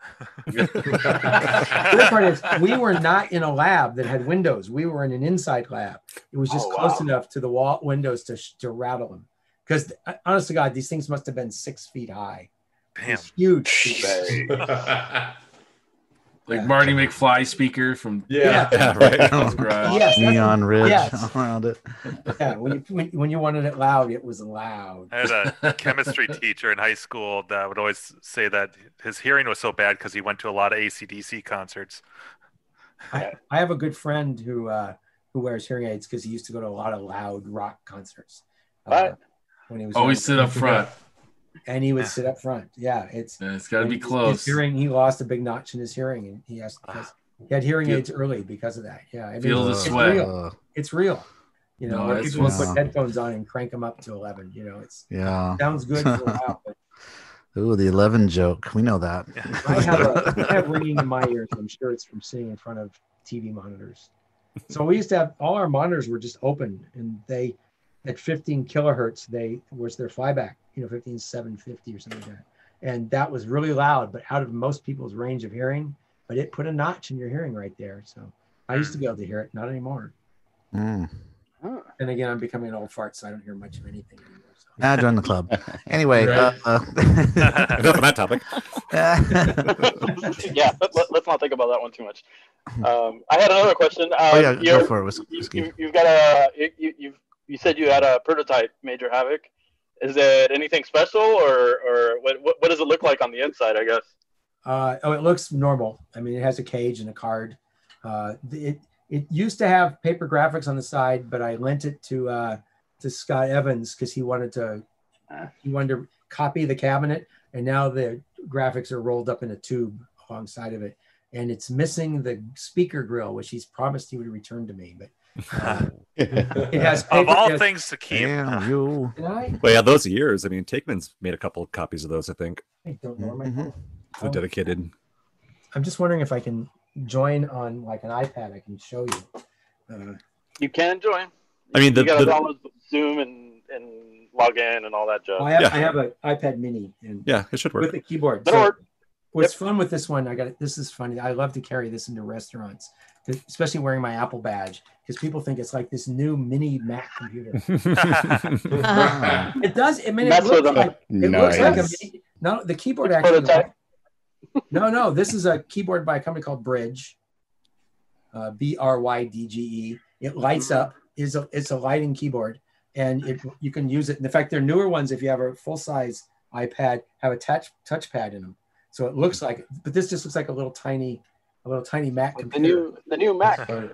the part is we were not in a lab that had windows. We were in an inside lab. It was just Oh, close wow. enough to the wall windows to to rattle them. Because honest to God, these things must have been six feet high. Damn. It's huge. like Marty McFly speaker from yeah. Yeah, right. His garage. Yes, Neon ridge yes. around it. Yeah, when you when, when you wanted it loud, it was loud. I had a chemistry teacher in high school that would always say that his hearing was so bad because he went to a lot of ACDC concerts. I, I have a good friend who uh, who wears hearing aids because he used to go to a lot of loud rock concerts. Uh, Right. when he was Always sit up front. And he would sit up front. Yeah, it's Yeah, it's got to be close. His hearing, he lost a big notch in his hearing, and he has Ah. he had hearing Feel- aids early because of that. Yeah, I mean, Feel the it's sweat. real. Uh, It's real. You know, No, where that's people would what's- put headphones on and crank them up to eleven. You know, it's yeah. sounds good for a while, but Ooh, the 11 joke. We know that. I have, a, I have ringing in my ears. I'm sure it's from sitting in front of TV monitors. So we used to have all our monitors were just open, and they at 15 kilohertz they was their flyback, you know, 15 750 or something like that, and that was really loud, but out of most people's range of hearing. But it put a notch in your hearing right there. So I used to be able to hear it, not anymore. Mm. And again, I'm becoming an old fart, so I don't hear much of anything anymore. So. Ah, join the club. Anyway, Right. uh, Enough on that topic. yeah, let, let, us not think about that one too much. Um, I had another question. Uh, oh yeah, go for it. Whis- you, whiskey. you, you've got a you, you you've you said you had a prototype Major Havoc. Is it anything special, or or what what, does it look like on the inside? I guess. Uh, oh, it looks normal. I mean, it has a cage and a card. Uh, it it used to have paper graphics on the side, but I lent it to uh, to Scott Evans because he wanted to he wanted to copy the cabinet, and now the graphics are rolled up in a tube alongside of it, and it's missing the speaker grill, which he's promised he would return to me. But it has Of all it has- things to keep. Damn you. I? Well, yeah, those years. I mean, Takeman's made a couple of copies of those. I think I don't know. where my Mhm. phone- the Oh. dedicated. I'm just wondering if I can join on like an iPad. I can show you. Uh, You can join. I mean, the, you gotta download Zoom and and log in and all that jazz. I have, Yeah. I have an iPad Mini and yeah, it should work. with a keyboard. That'll So work. what's fun with this one, I got this is funny. I love to carry this into restaurants, especially wearing my Apple badge, because people think it's like this new mini Mac computer. It does. I mean, it Mess looks them. like it looks like a mini, no. The keyboard It's actually. prototype. No, no. This is a keyboard by a company called Brydge. Uh, B R Y D G E. It lights up. is a It's a lighting keyboard, and it you can use it. In fact, they're newer ones, if you have a full size iPad, have a touch touchpad in them. So it looks like, but this just looks like a little tiny, a little tiny Mac The new the new Mac. well,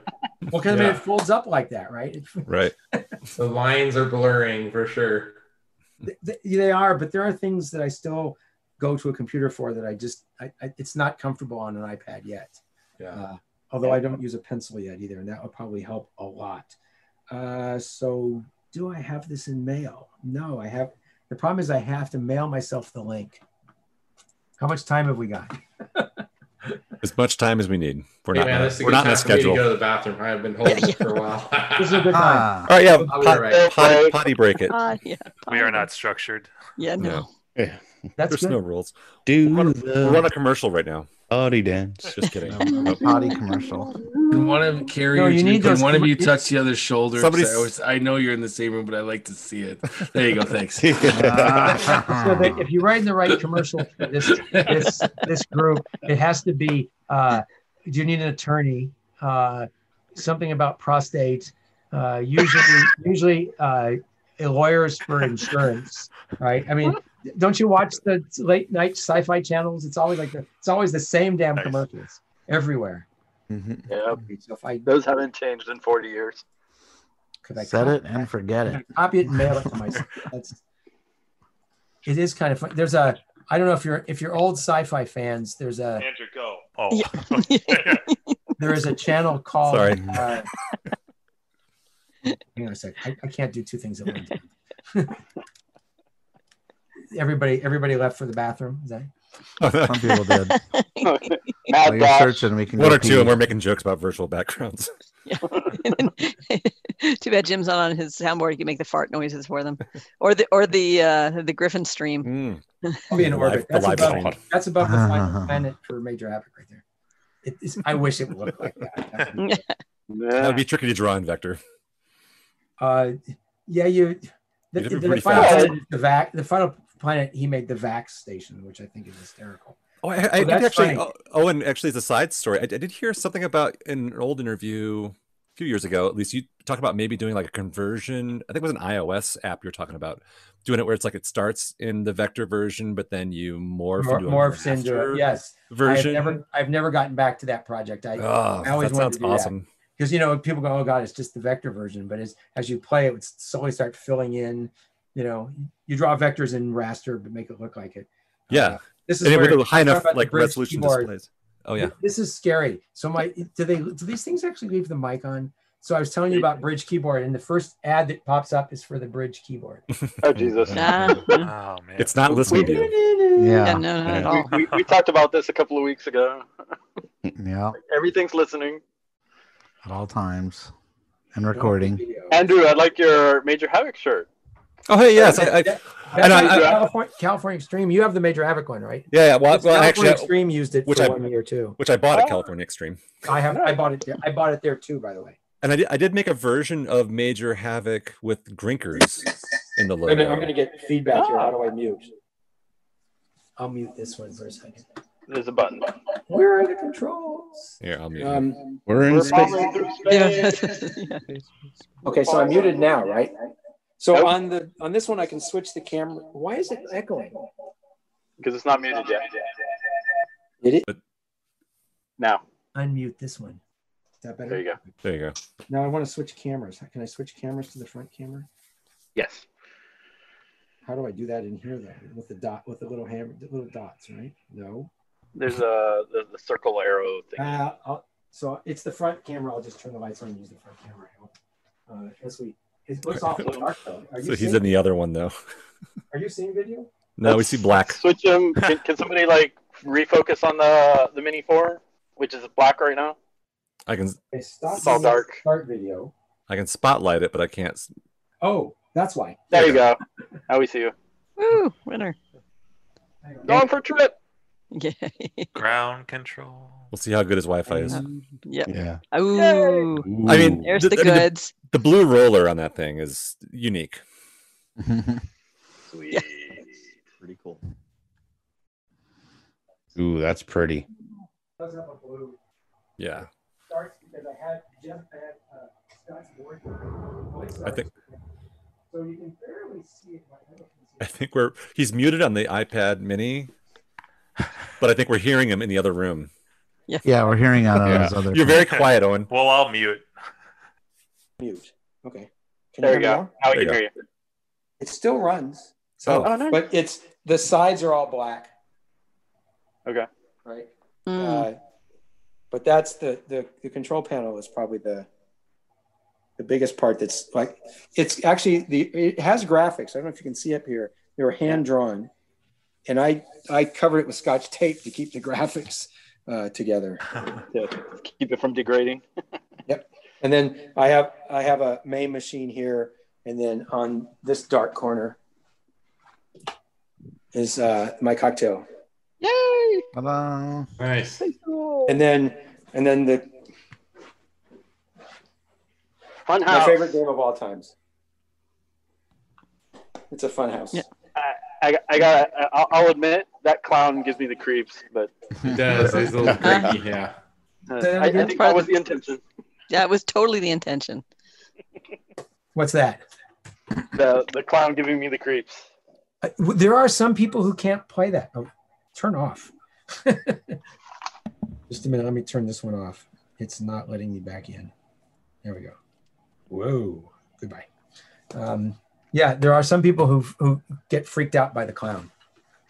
because I mean, it folds up like that, right? Right. The lines are blurring for sure. th- they are, but there are things that I still go to a computer for that I just, I, I, it's not comfortable on an iPad yet. Yeah. Uh, although I don't use a pencil yet either, and that would probably help a lot. Uh, so, do I have this in mail? No, I have. The problem is I have to mail myself the link. How much time have we got? As much time as we need. We're Hey, not. man, this is we're good not in a time for me to schedule. go to the bathroom. I've been holding it for a while. This is a good time. Ah, All right, yeah. I'll be pot- right. potty, potty break it. Uh, yeah. We are not structured. Yeah, no. No, Yeah. That's there's good. no rules. Do We're on, we're on a commercial right now. Body dance. Just kidding. potty commercial. Can one of carry No, you need can those- one of you touch the other's shoulder? Somebody's- I, always, I know you're in the same room, but I like to see it. There you go. Thanks. so that if you're writing the right commercial for this this this group, it has to be uh, do you need an attorney? Uh, something about prostate. Uh, usually, usually uh, lawyers for insurance, right? I mean, don't you watch the late night sci-fi channels? It's always like the it's always the same damn Nice. commercials everywhere. Mm-hmm. Yeah, So if I those haven't changed in 40 years. could I Set it and forget it. copy it and mail it to myself. That's it is kind of fun. There's a I don't know if you're if you're old sci-fi fans. There's a Andrew, go. Oh, there is a channel called. Sorry. Uh, hang on a sec. I, I can't do two things at one time. everybody, everybody left for the bathroom. Is that? Some people did. While Mad you're searching, we can One go or two, and we're making jokes about virtual backgrounds. Too bad Jim's not on his soundboard. He can make the fart noises for them, or the or the uh, the Griffin stream. Mm. I'll be in orbit. live- the That's live above, stream. that's above the final planet for Major Havoc right there. It is, I wish it would look like that. That Yeah. would be tricky to draw in vector. Uh, yeah, you. The, You the, the final fast. planet, is the vac, the final planet, he made the Vax station, which I think is hysterical. Oh, I, I Oh, did actually. Oh, oh, and actually, as a side story, I, I did hear something about in an old interview a few years ago. At least you talked about maybe doing like a conversion. I think it was an iOS app you're talking about doing it where it's like it starts in the vector version, but then you morph Mor- into a morphs into it. Yes, version. I've never, I've never gotten back to that project. I, oh, I always that wanted sounds to do that. awesome. because you know people go, oh god, it's just the vector version. But as as you play, it would slowly start filling in. You know, you draw vectors in raster, but make it look like it. Yeah, Uh, this is where with a high enough like resolution keyboard. displays. Oh yeah. This is scary. So my do they do these things actually leave the mic on? So I was telling you about Brydge keyboard, and the first ad that pops up is for the Brydge keyboard. Oh Jesus. Ah, Oh man. It's not listening to you. yeah, Yeah. no, not at all. we, we, we talked about this a couple of weeks ago. Yeah. Everything's listening. At all times. And recording. Andrew, I like your Major Havoc shirt. Oh, hey, yes. I, I, That- I know, I- California, California Extreme. You have the Major Havoc one, right? yeah, yeah. Well, well California actually, I- Extreme used it which for I- one year too. which I bought at Oh. California Extreme. I have. I bought it. There. I bought it there too. By the way. And I did, I did make a version of Major Havoc with Grinkers in the Wait a minute, I'm going to get feedback here. How do I mute? I'll mute this one for a second. There's a button. Where are the controls? Here, I'll mute. Um, We're in We're space. falling through Yeah. space. Yeah. okay, so I'm muted now, right? So Nope. on the on this one, I can switch the camera. Why is it echoing? Because it's not muted yet. Did it? Now, Unmute this one. Is that better? there you go. There you go. Now I want to switch cameras. Can I switch cameras to the front camera? Yes. How do I do that in here though? With the dot, with the little hammer, the little dots, right? No. There's a the, the circle arrow thing. Uh, I'll, so it's the front camera. I'll just turn the lights on and use the front camera. Uh, as we, it looks awful dark though. Are you, So he's in the other one, though. are you seeing video? No, we Let's see black. Switch them. Can, can somebody like refocus on the the Mini Four, which is black right now? I can Okay, stop. It's all video, dark. Start video. I can spotlight it, but I can't. Oh, that's why. There you go. Now we see you. Woo, winner. Going for a trip. Yeah. Ground control. We'll see how good his Wi-Fi is. Yep. Yeah. Ooh. I mean, There's the- the I mean, the- goods. The blue roller on that thing is unique. Sweet. Pretty cool. Ooh, that's pretty. does have a blue. Yeah, Starts because I had Jeff had uh, Scott's board. I think So you can barely see it. but I don't know if you I can see it. think we're he's muted on the iPad Mini, but I think we're hearing him in the other room. yeah, yeah we're hearing out of Yeah. his other. You're very quiet, Owen. Well, I'll mute. Mute. Okay. Can There you me go. now? Now we can hear you. It still runs. So, Oh. Oh, nice. but it's the sides are all black, Okay. right? Mm. Uh, but that's the, the the control panel is probably the the biggest part. That's like it's actually the it has graphics. I don't know if you can see up here. They were hand drawn, and I I covered it with Scotch tape to keep the graphics uh, together. To keep it from degrading. Yep. And then I have I have a main machine here, and then on this dark corner is uh, my cocktail, Yay. Ta-da. Nice. and then and then the Fun house. my favorite game of all times. It's a fun house. Yeah. I, I got. I'll, I'll admit that clown gives me the creeps, but It does. It's a little creepy. Yeah. uh, that I, I think that was the intention. Yeah, it was totally the intention. What's that? The the clown giving me the creeps. Uh, There are some people who can't play that. Oh, turn off. Just a minute. Let me turn this one off. It's not letting me back in. There we go. Whoa. Goodbye. Um, yeah, there are some people who who get freaked out by the clown.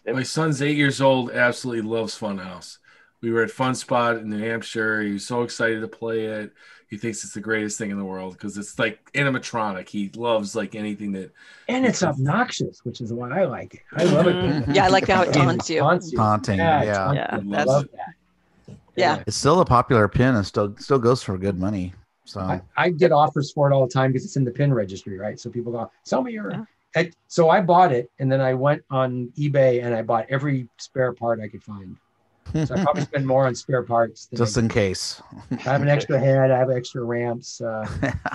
My son's eight years old, absolutely loves Funhouse. We were at Fun Spot in New Hampshire. He was so excited to play it. He thinks it's the greatest thing in the world because it's like animatronic. He loves like anything that And it's obnoxious, which is why I like it. I love it. Mhm. Yeah, I like how it taunts you. Taunts you. Taunting, Yeah, yeah. taunts Yeah, that's- love that. Yeah. It's still a popular pin and still still goes for good money. So I, I get offers for it all the time because it's in the pin registry, right? So people go, sell me your. Yeah. And so I bought it and then I went on eBay and I bought every spare part I could find. So I probably spend more on spare parts. Than just I, in case. I have an extra head, I have extra ramps. Uh,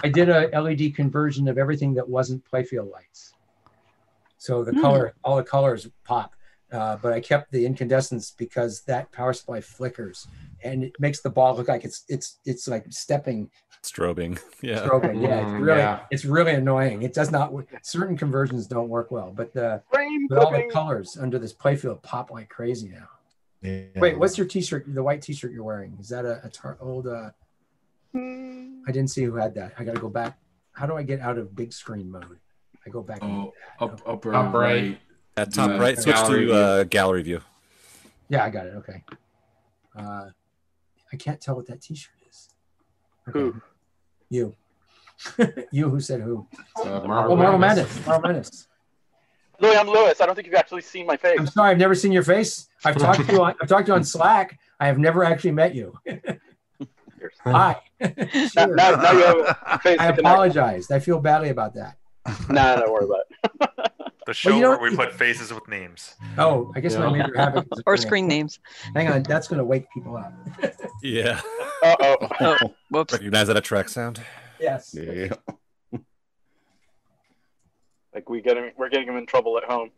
I did a LED conversion of everything that wasn't playfield lights. So the Hmm. color, all the colors pop. Uh, but I kept the incandescence because that power supply flickers and it makes the ball look like it's it's it's like stepping Strobing. Yeah. strobing. Yeah, it's Mm, really yeah. it's really annoying. It does not work. Certain conversions don't work well, but the Frame but all the colors under this playfield pop like crazy now. Yeah. Wait, what's your T-shirt? The white T-shirt you're wearing is that a, a tar- old? Uh, Hmm. I didn't see who had that. I got to go back. How do I get out of big screen mode? I go back. and- oh up upper Top right. right. At top Uh, right, switch gallery to uh, gallery view. Yeah, I got it. Okay. Uh, I can't tell what that T-shirt is. Okay. Who? You. you who said who? Uh, Oh, Marble Marble Madness. Madness. Marble Madness. Louis, I'm Lewis. I don't think you've actually seen my face. I'm sorry, I've never seen your face. I've talked to you. On, I've talked to you on Slack. I have never actually met you. Hi. Now, now, now you have a face I to connect. apologize. I feel badly about that. no, Nah, don't worry about it. The show you where we put faces with names. Oh, I guess my Yeah. major havoc is or screen names. Hang on, that's going to wake people up. Yeah. Uh oh. Whoops. Recognize that a track sound? yes. Yeah. Like we get him, we're getting him in trouble at home.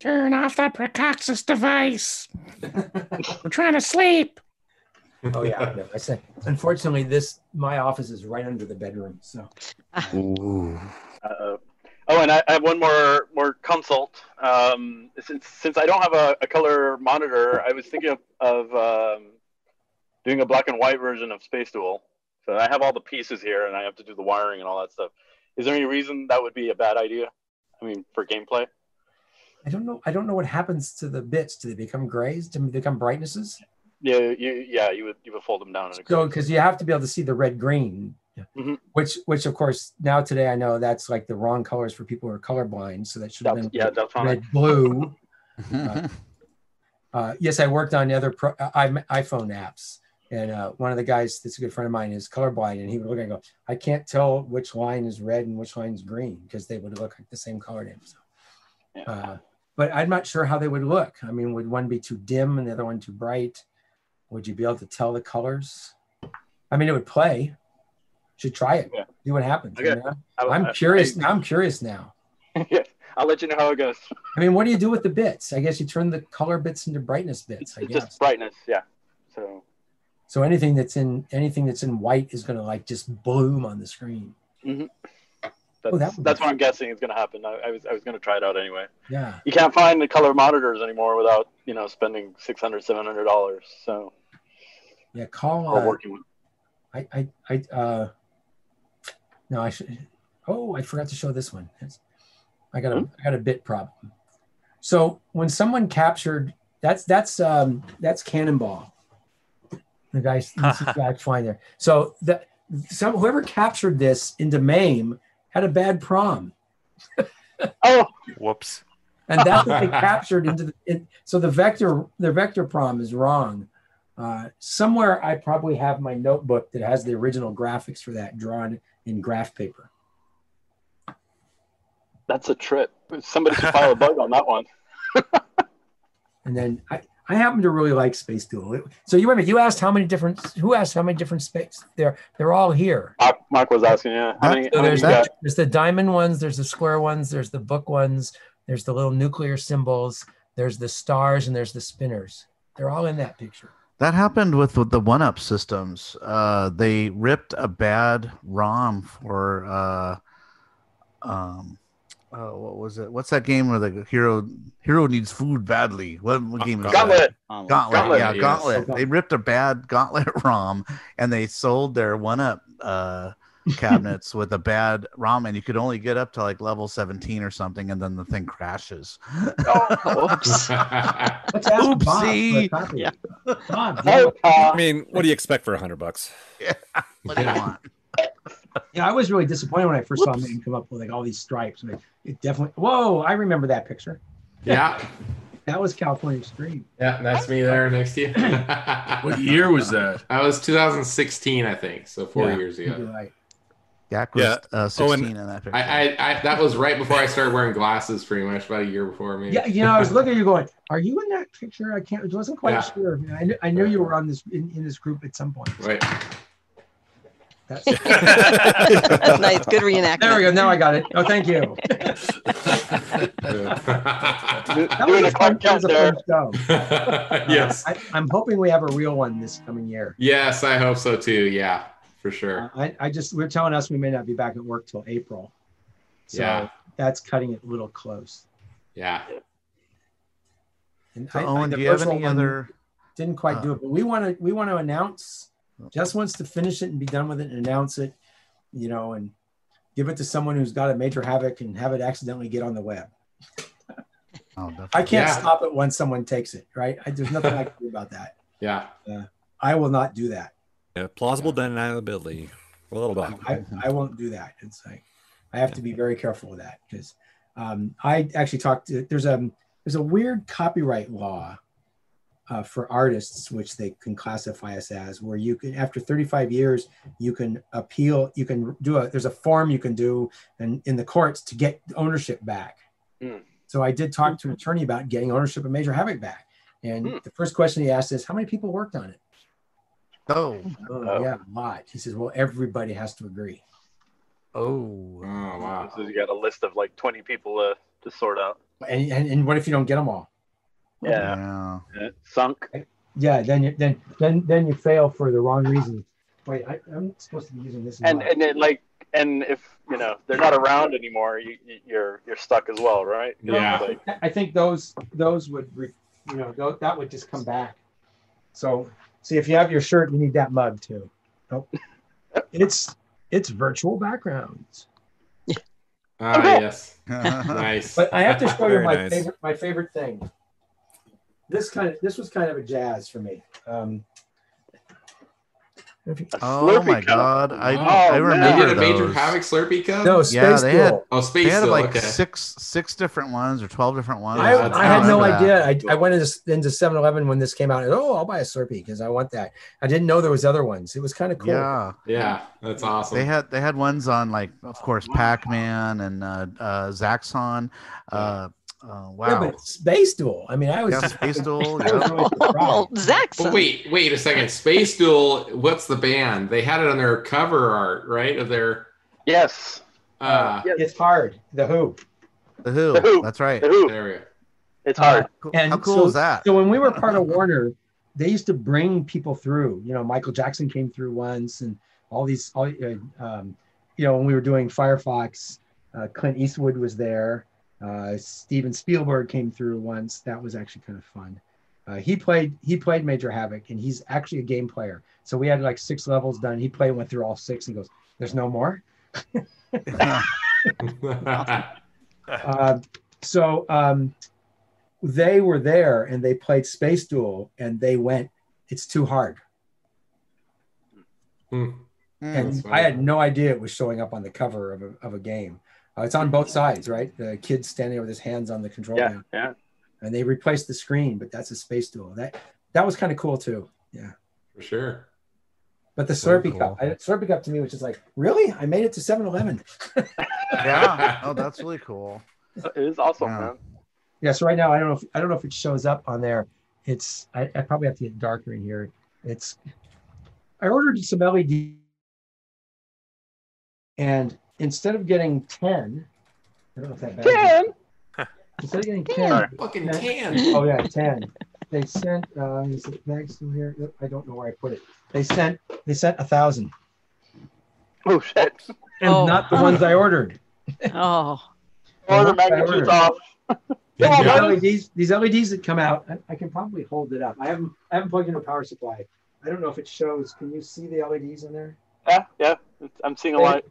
Turn off that Pracoxis device. We're trying to sleep. Oh yeah, I know. I say. Unfortunately, this my office is right under the bedroom, so Ooh. Uh, oh, and I, I have one more more consult. Um, since since I don't have a, a color monitor, I was thinking of, of um, doing a black and white version of Space Duel. So I have all the pieces here, and I have to do the wiring and all that stuff. Is there any reason that would be a bad idea? I mean, for gameplay. I don't know. I don't know what happens to the bits. Do they become grays? Do they become brightnesses? Yeah, you yeah you would you would fold them down. In a So because you have to be able to see the red green, Mhm. which which of course now today I know that's like the wrong colors for people who are colorblind. So that should have been yeah, Deltonic. red blue. Uh, yes, I worked on the other pro, uh, iPhone apps, and uh, one of the guys that's a good friend of mine is colorblind, and he would look and go, "I can't tell which line is red and which line is green because they would look like the same color to him." So, Yeah. uh, but I'm not sure how they would look. I mean, would one be too dim and the other one too bright? Would you be able to tell the colors? I mean, it would play. Should try it. Yeah. See what happens. Okay. you know? I- I'm uh, I- curious. now I'm curious now. yeah, I'll let you know how it goes. I mean, what do you do with the bits? I guess you turn the color bits into brightness bits. I It's guess. just brightness, yeah. So So anything that's in anything that's in white is going to like just bloom on the screen. that's, Oh, that that's be- what I'm guessing is going to happen. I, I was I was going to try it out anyway. Yeah. You can't find the color monitors anymore without you know spending 600 700 dollars. So Yeah. Call. or Uh, working with. I. I. I. Uh, no, I should. Oh, I forgot to show this one. It's- I got a. I got a bit problem. So when someone captured, that's that's um that's Cannonball. The guy, this guy flying there. So the some whoever captured this into MAME had a bad prom. Oh, Whoops. and that's what they captured into the it, so the vector the vector prom is wrong uh, somewhere i probably have my notebook that has the original graphics for that drawn in graph paper that's a trip. Somebody should file a bug on that one. and then i i happen to really like space duel so you remember you asked how many different who asked how many different space they're they're all here Mark, was asking, yeah. How many? so How there's got? there's the diamond ones there's the square ones there's the book ones there's the little nuclear symbols there's the stars and there's the spinners they're all in that picture That happened with, with the one up systems. Uh, they ripped a bad ROM for uh, um, uh, what was it? What's that game where the hero hero needs food badly? What, what game is that? Gauntlet. Um, Gauntlet, Gauntlet, yeah, yes. Gauntlet. They ripped a bad Gauntlet ROM and they sold their one up uh, cabinets with a bad ROM, and you could only get up to like level 17 or something, and then the thing crashes. Whoops. let's ask Bob Oopsie. Yeah. Bob, Oh, I uh, mean, what do you expect for a hundred bucks? what do you want? Yeah, I was really disappointed when I first saw him come up with like all these stripes. Like, it definitely. Whoa, I remember that picture. yeah, That was California Extreme. yeah, that's me there next to you. What year was that? That was 2016, I think. So four Yeah, years ago. right. Yak was Yeah. uh, Oh, 16 and in that picture. I, I, I, that was right before I started wearing glasses, pretty much about a year before me. Yeah, you know, I was looking at you going, "Are you in that picture?" I can't. I wasn't quite Yeah. sure. I knew, I knew you were on this in, in this group at some point. Right. That's, That's nice. Good reenactment. there we go. Now I got it. Oh, thank you. That was a a fun, that was a there. fun show. yes. I, I'm hoping we have a real one this coming year. Yes, I hope so too. Yeah, for sure. Uh, I, I just we're telling us we may not be back at work till April, so Yeah. that's cutting it a little close. Yeah. And So, I- I- Owen, the do you have any other? Didn't quite uh, do it, but we want to we want to announce. Jess wants to finish it and be done with it and announce it, you know, and give it to someone who's got a major havoc and have it accidentally get on the web. Oh. I can't Yeah. stop it once someone takes it, right? I, there's nothing I can do about that. Yeah. I will not do that. Yeah, plausible deniability. A little bit. I, I won't do that. It's like I have to be very careful with that because um, I actually talked to there's a there's a weird copyright law uh, for artists which they can classify us as where you can after 35 years you can appeal you can do a there's a form you can do and in the courts to get ownership back. Hmm. So I did talk to an attorney about getting ownership of Major Havoc back. And Hmm. the first question he asked is, how many people worked on it? Oh, Oh, yeah, a lot. He says, well, everybody has to agree. oh, Oh wow. So you got a list of like 20 people uh, to sort out. And, and, and what if you don't get them all? Yeah. yeah. yeah. Sunk. Yeah, then you then then then you fail for the wrong reason. Wait, I, I'm supposed to be using this. And and it, like and if you know they're not around anymore, you, you- you're you're stuck as well, right? Yeah. Like, I think those those would re, you know tho- that would just come back. So see if you have your shirt, you need that mug too. Nope. it's it's virtual backgrounds. Ah yes. Nice. But I have to show you my nice. favorite my favorite thing. This kind of this was kind of a jazz for me. Um, if Oh Slurpee my cup. god, I Oh, I man. They remember did a major those. havoc Slurpee cup. no, Yeah, they had- Duel. Oh, They had still. like okay. six six different ones or twelve different ones. I, Yeah, that's I had no that. idea. I, I went into into 7-Eleven when this came out. And, oh, I'll buy a Slurpee because I want that. I didn't know there was other ones. It was kind of cool. Yeah, Yeah, that's awesome. they had they had ones on like of course Pac Man and uh, uh, Zaxxon. Uh, uh, wow. Yeah, but Space Duel. I mean, I was Yeah, just Space Duel. I was yeah. really Oh, surprised. Wait, wait a second. Space Duel. What's the band? They had it on their cover art, right? Of their. Yes. Uh, Yes. It's hard. The Who. The Who. The Who. That's right. The Who. there we go. It's hard. Cool- And How cool so- is that? So when we were part of Warner, they used to bring people through. You know, Michael Jackson came through once, and all these, all uh, um, you know, when we were doing Firefox, uh, Clint Eastwood was there. Uh, Steven Spielberg came through once. That was actually kind of fun. Uh, he played he played Major Havoc, and he's actually a game player. So we had like six levels done. He played, went through all six, and goes, "There's no more." Uh, so um, they were there and they played Space Duel and they went, it's too hard. Hmm. And I had no idea it was showing up on the cover of a, of a game. Uh, it's on both sides, right? The kid standing with his hands on the control Yeah. panel. Yeah. And they replaced the screen, but that's a Space Duel. That that was kind of cool too. Yeah. For sure. But the Very Slurpee cool. cup, I, Slurpee cup to me was just like, really? I made it to 7 Eleven. yeah. Oh, that's really cool. It is awesome, Yeah. man. Yeah, so right now I don't know if I don't know if it shows up on there. It's I, I probably have to get darker in here. It's I ordered some LED and instead of getting 10, I don't know if that bad. Ten. Instead of getting 10, Sorry. Fucking Yeah. tan. oh yeah, 10. They sent uh is it bag still here? I don't know where I put it. They sent they sent a thousand Oh shit. and Oh. not the ones I ordered. Oh, Order ones magnitudes off. These Yeah. LEDs, these LEDs that come out, I, I can probably hold it up. I haven't, I haven't plugged in a power supply. I don't know if it shows. Can you see the LEDs in there? Yeah, yeah. I'm seeing a light.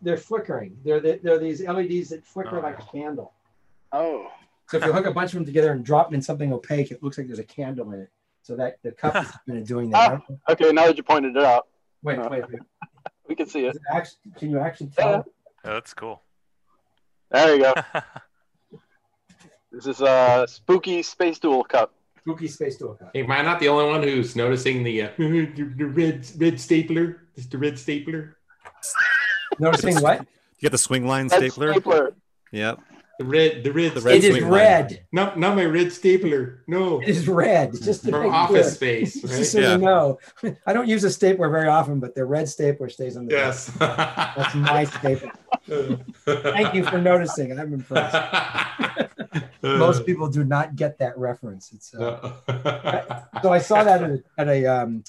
They're flickering. They're the, they're these LEDs that flicker Oh. like a candle. Oh. So if you hook a bunch of them together and drop them in something opaque, it looks like there's a candle in it. So that the cup is kind of doing that. Okay, now that you pointed it out, Wait, wait, wait. we can see it. it actually, can you actually tell? Yeah. Yeah, that's cool. There you go. This is a spooky space duel cup. Spooky Space Duel cup. Hey, am I not the only one who's noticing the uh, the, the red red stapler? It's the red stapler. Noticing what? You get the Swingline Red stapler. stapler. Yep. The red, the red. The red It is Swingline. red. Not, not my red stapler. No, It is red. Just to from Office clear. Space, Just so Yeah. you know, I don't use a stapler very often, but the red stapler stays on the back. Yes. That's my stapler. Thank you for noticing. I'm impressed. Most people do not get that reference. It's uh, so I saw that at a, at a um,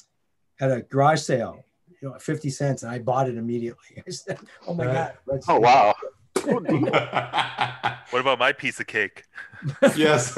at a garage sale, you know, fifty cents, and I bought it immediately. I said, "Oh my god!" red Oh wow. What about my piece of cake? yes.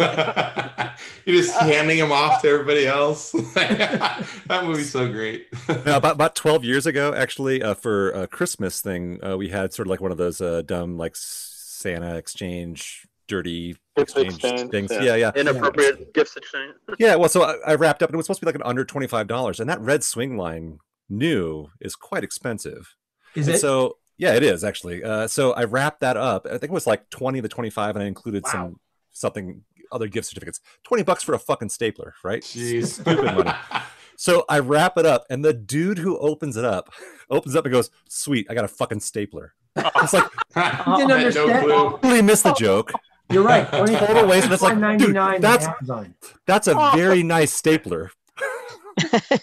You're just handing them off to everybody else. that movie's so great. Now, about about twelve years ago, actually, uh, for a Christmas thing, uh, we had sort of like one of those uh, dumb like Santa exchange, dirty exchange, exchange, things. yeah. Yeah, yeah, Inappropriate gifts exchange. yeah. Well, so I, I wrapped up, and it was supposed to be like an under twenty five dollars, and that red Swingline new is quite expensive. Is And it? So yeah, it is actually. Uh, so I wrapped that up. I think it was like twenty to twenty-five, and I included some something other gift certificates. Twenty bucks for a fucking stapler, right? Jeez. Stupid money. So I wrap it up, and the dude who opens it up opens up and goes, "Sweet, I got a fucking stapler." It's like You didn't understand. totally missed the joke. You're right. Total waste. And it's like, dude, that's that's a very nice stapler.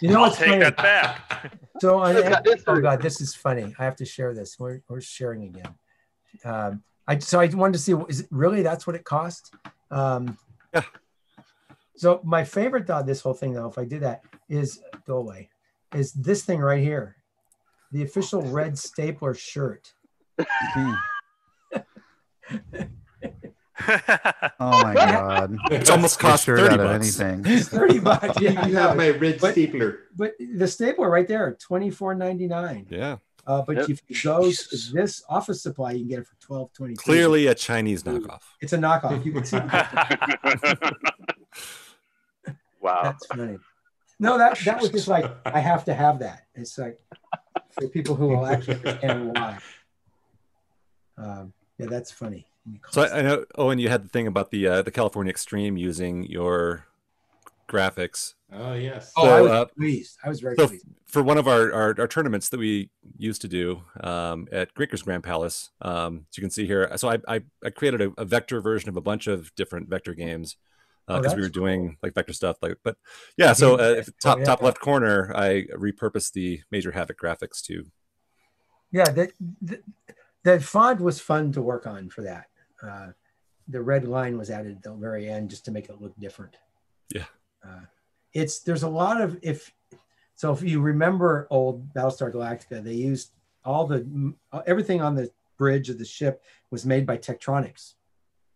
You know I'll what's take funny? that back. So on It's oh god, this is funny. I have to share this. We're, we're sharing again. Um, I so I wanted to see is it really that's what it cost? Um, Yeah. So my favorite thought this whole thing though, if I did that, is go away, is this thing right here, the official red stapler shirt. Hmm. Oh my god. It's almost cost Shirt 30 out of bucks. anything. It's thirty bucks. Yeah, I have my red But- stapler. But the stapler right there, twenty four ninety nine. Yeah, Uh, but Yep. if you go to this office supply, you can get it for twelve twenty. clearly a Chinese knockoff. it's a knockoff. You can see. wow. That's funny. No, that that was just like I have to have that. It's like for people who will actually understand why. Um, yeah, that's funny. So I, I know, Owen, you had the thing about the uh, the California Extreme using your graphics. Oh yes. oh, I was uh, pleased. I was very So pleased. for one of our, our, our tournaments that we used to do um, at Grinker's Grand Palace, um, as you can see here, so I, I, I created a, a vector version of a bunch of different vector games Oh, because we that's were doing like vector stuff. Like, but yeah, so uh, top Oh, yeah. top left corner, I repurposed the Major Havoc graphics to Yeah, that the, the font was fun to work on for that. Uh, the red line was added at the very end just to make it look different. Yeah. Uh, it's there's a lot of if so if you remember old Battlestar Galactica, they used all the everything on the bridge of the ship was made by Tektronix.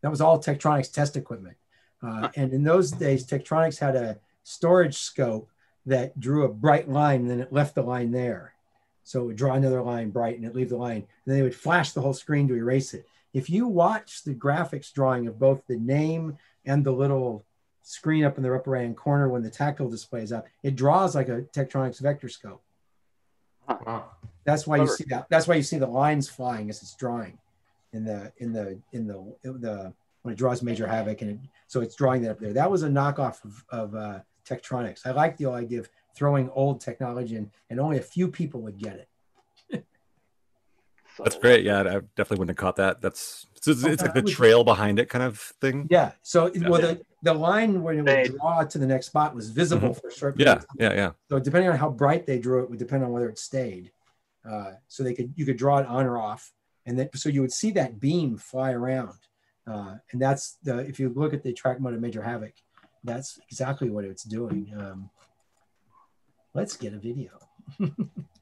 That was all Tektronix test equipment. Uh, and in those days, Tektronix had a storage scope that drew a bright line and then it left the line there. So it would draw another line bright and it leave the line. And then they would flash the whole screen to erase it. If you watch the graphics drawing of both the name and the little screen up in the upper right hand corner when the tactile display is up, it draws like a Tektronix vector scope. Wow. That's why you see that. That's why you see the lines flying as it's drawing in the in the in the the when it draws major havoc and it, so it's drawing that up there. That was a knockoff of, of uh, Tektronix. I like the idea of throwing old technology in, and only a few people would get it. So- That's great. Yeah, I definitely wouldn't have caught that. That's it's, it's, it's like the trail behind it kind of thing. Yeah. So well, the, the line when it would draw to the next spot was visible for a short period Yeah, of time. yeah, yeah. So depending on how bright they drew it would depend on whether it stayed. Uh, so they could you could draw it on or off, and then so you would see that beam fly around, uh, and that's the if you look at the track mode of Major Havoc, that's exactly what it's doing. Um, let's get a video.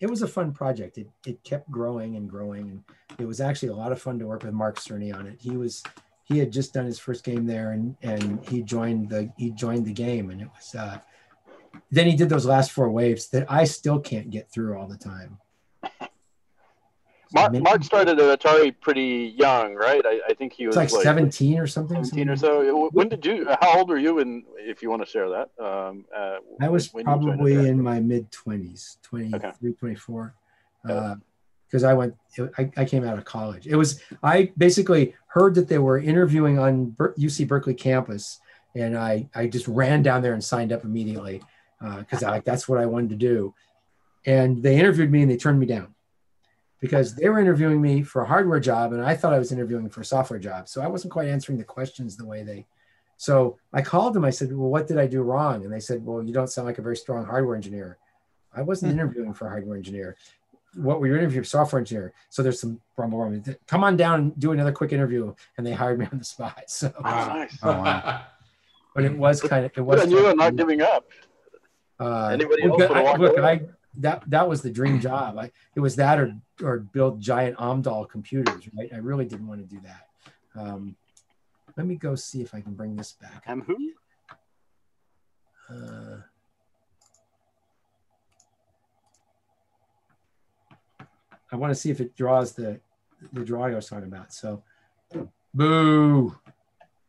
it was a fun project. It it kept growing and growing, and it was actually a lot of fun to work with Mark Cerny on it. He was he had just done his first game there, and and he joined the he joined the game, and it was. Uh, then he did those last four waves that I still can't get through all the time. Mark, Mark started at Atari pretty young, right? I, I think he was It's like 17 or something. 17 or so. When did you? How old were you? And if you want to share that, um, uh, I was when you joined probably in my mid 20s, 23, Okay. 24. Because I went, I, I came out of college. It was, I basically heard that they were interviewing on UC Berkeley campus. And I, I just ran down there and signed up immediately because I like that's what I wanted to do. And they interviewed me and they turned me down because they were interviewing me for a hardware job and I thought I was interviewing for a software job. So I wasn't quite answering the questions the way they. So I called them. I said, "Well, what did I do wrong?" And they said, "Well, you don't sound like a very strong hardware engineer." I wasn't interviewing for a hardware engineer. What were you interviewing for? Software engineer. So there's some rumble. rumble. Come on down and do another quick interview, and they hired me on the spot. So, nice. Oh, wow. but it was kind of it was. on you kind and of- not giving up. uh, Anybody else good- I- look. I that that was the dream job. I it was that or or build giant Amdahl computers. Right. I really didn't want to do that. Um, let me go see if I can bring this back. And who? Uh, I want to see if it draws the the drawing I was talking about. So, boo!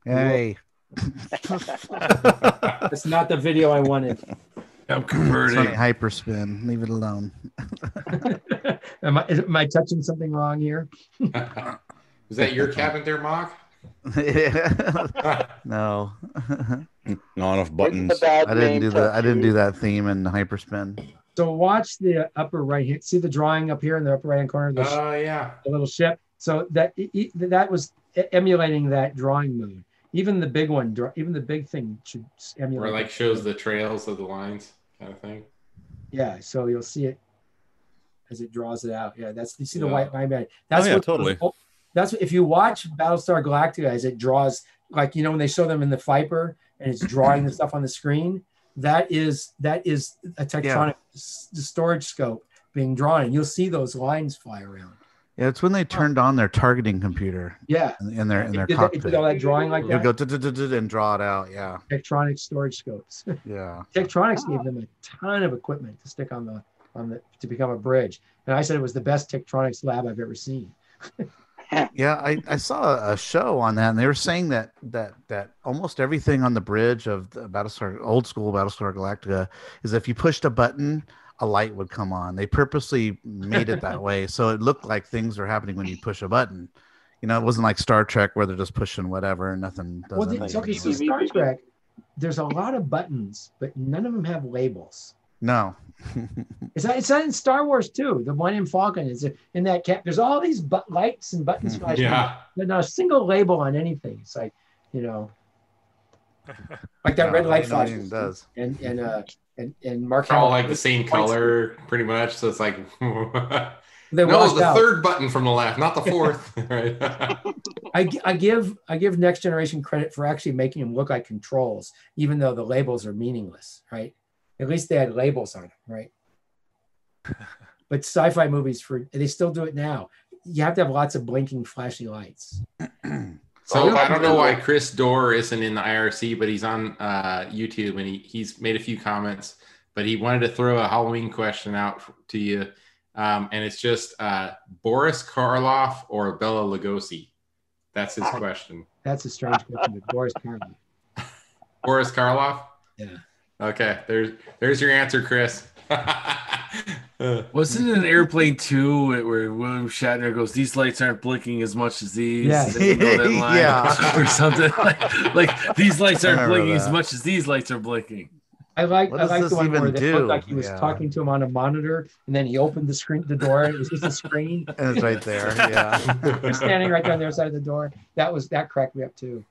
Hey. That's not the video I wanted. I'm Sony converting. Hyperspin. Leave it alone. am, I, am I touching something wrong here? Is that your cabin there, Mock? no, Not enough buttons. I didn't do the. I didn't do that theme in Hyperspin. So watch the upper right hand. See the drawing up here in the upper right hand corner, the, sh- Oh yeah. the little ship. So that that was emulating that drawing mode. Even the big one, draw- even the big thing should s- emulate. Or like that. shows the trails of the lines kind of thing. Yeah, so you'll see it as it draws it out. Yeah, that's you see the white line band. That's oh, yeah, what totally. Oh, that's what, if you watch Battlestar Galactica as it draws, like you know when they show them in the Viper and it's drawing the stuff on the screen. That is that is a tectonic s- storage scope being drawn, and you'll see those lines fly around. Yeah, it's when they turned on their targeting computer Yeah, in, in their in their it it cockpit. did all that drawing like You that. go "Du-du-du-du-du," and draw it out. Yeah, Tectronic storage scopes. yeah. Tektronix gave them a ton of equipment to stick on the on the to become a bridge, and I said it was the best Tektronix lab I've ever seen. Yeah, I, I saw a show on that, and they were saying that that that almost everything on the bridge of the Battlestar, old school Battlestar Galactica, is if you pushed a button, a light would come on. They purposely made it that way, so it looked like things are happening when you push a button. You know, it wasn't like Star Trek where they're just pushing whatever and nothing. Does Well, the, anything. okay, so Star Trek, there's a lot of buttons, but none of them have labels. no, It's not, it's not in Star Wars too. The one in Falcon is in that cap. There's all these but lights and buttons flashing, Yeah. but not a single label on anything. It's like, you know, like that No, red light no, flash. does. And and uh and and Mark They're all Hamill- like the same color, pretty much. So it's like They no, washed the out. third button from the left, not the fourth. right? I, I give I give Next Generation credit for actually making them look like controls, even though the labels are meaningless, right? At least they had labels on them, right? but sci-fi movies for they still do it now. You have to have lots of blinking, flashy lights. So I don't know why Chris Dorr isn't in the IRC, but he's on uh, YouTube and he, he's made a few comments. But he wanted to throw a Halloween question out to you, um, and it's just uh, Boris Karloff or Bela Lugosi. That's his question. That's a strange question, but Boris Karloff. Boris Karloff. Yeah. Okay. There's there's your answer, Chris. Uh, Wasn't it an airplane too where William Shatner goes, "These lights aren't blinking as much as these"? Yes. You know? Yeah. or something like, like these lights aren't remember blinking as much as these lights are blinking. I like What I like the one even where it looked like he was Yeah. talking to him on a monitor, and then he opened the screen, the door, and it was just a screen. and it's right there. Yeah, You're standing right there on the other side of the door. That was that cracked me up too.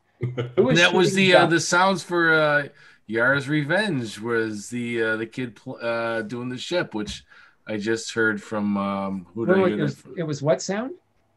Who And that was the uh, the sounds for uh, Yar's Revenge was the uh, the kid pl- uh, doing the ship, which I just heard from um, who did Wait, I hear it, was, from? it was what sound?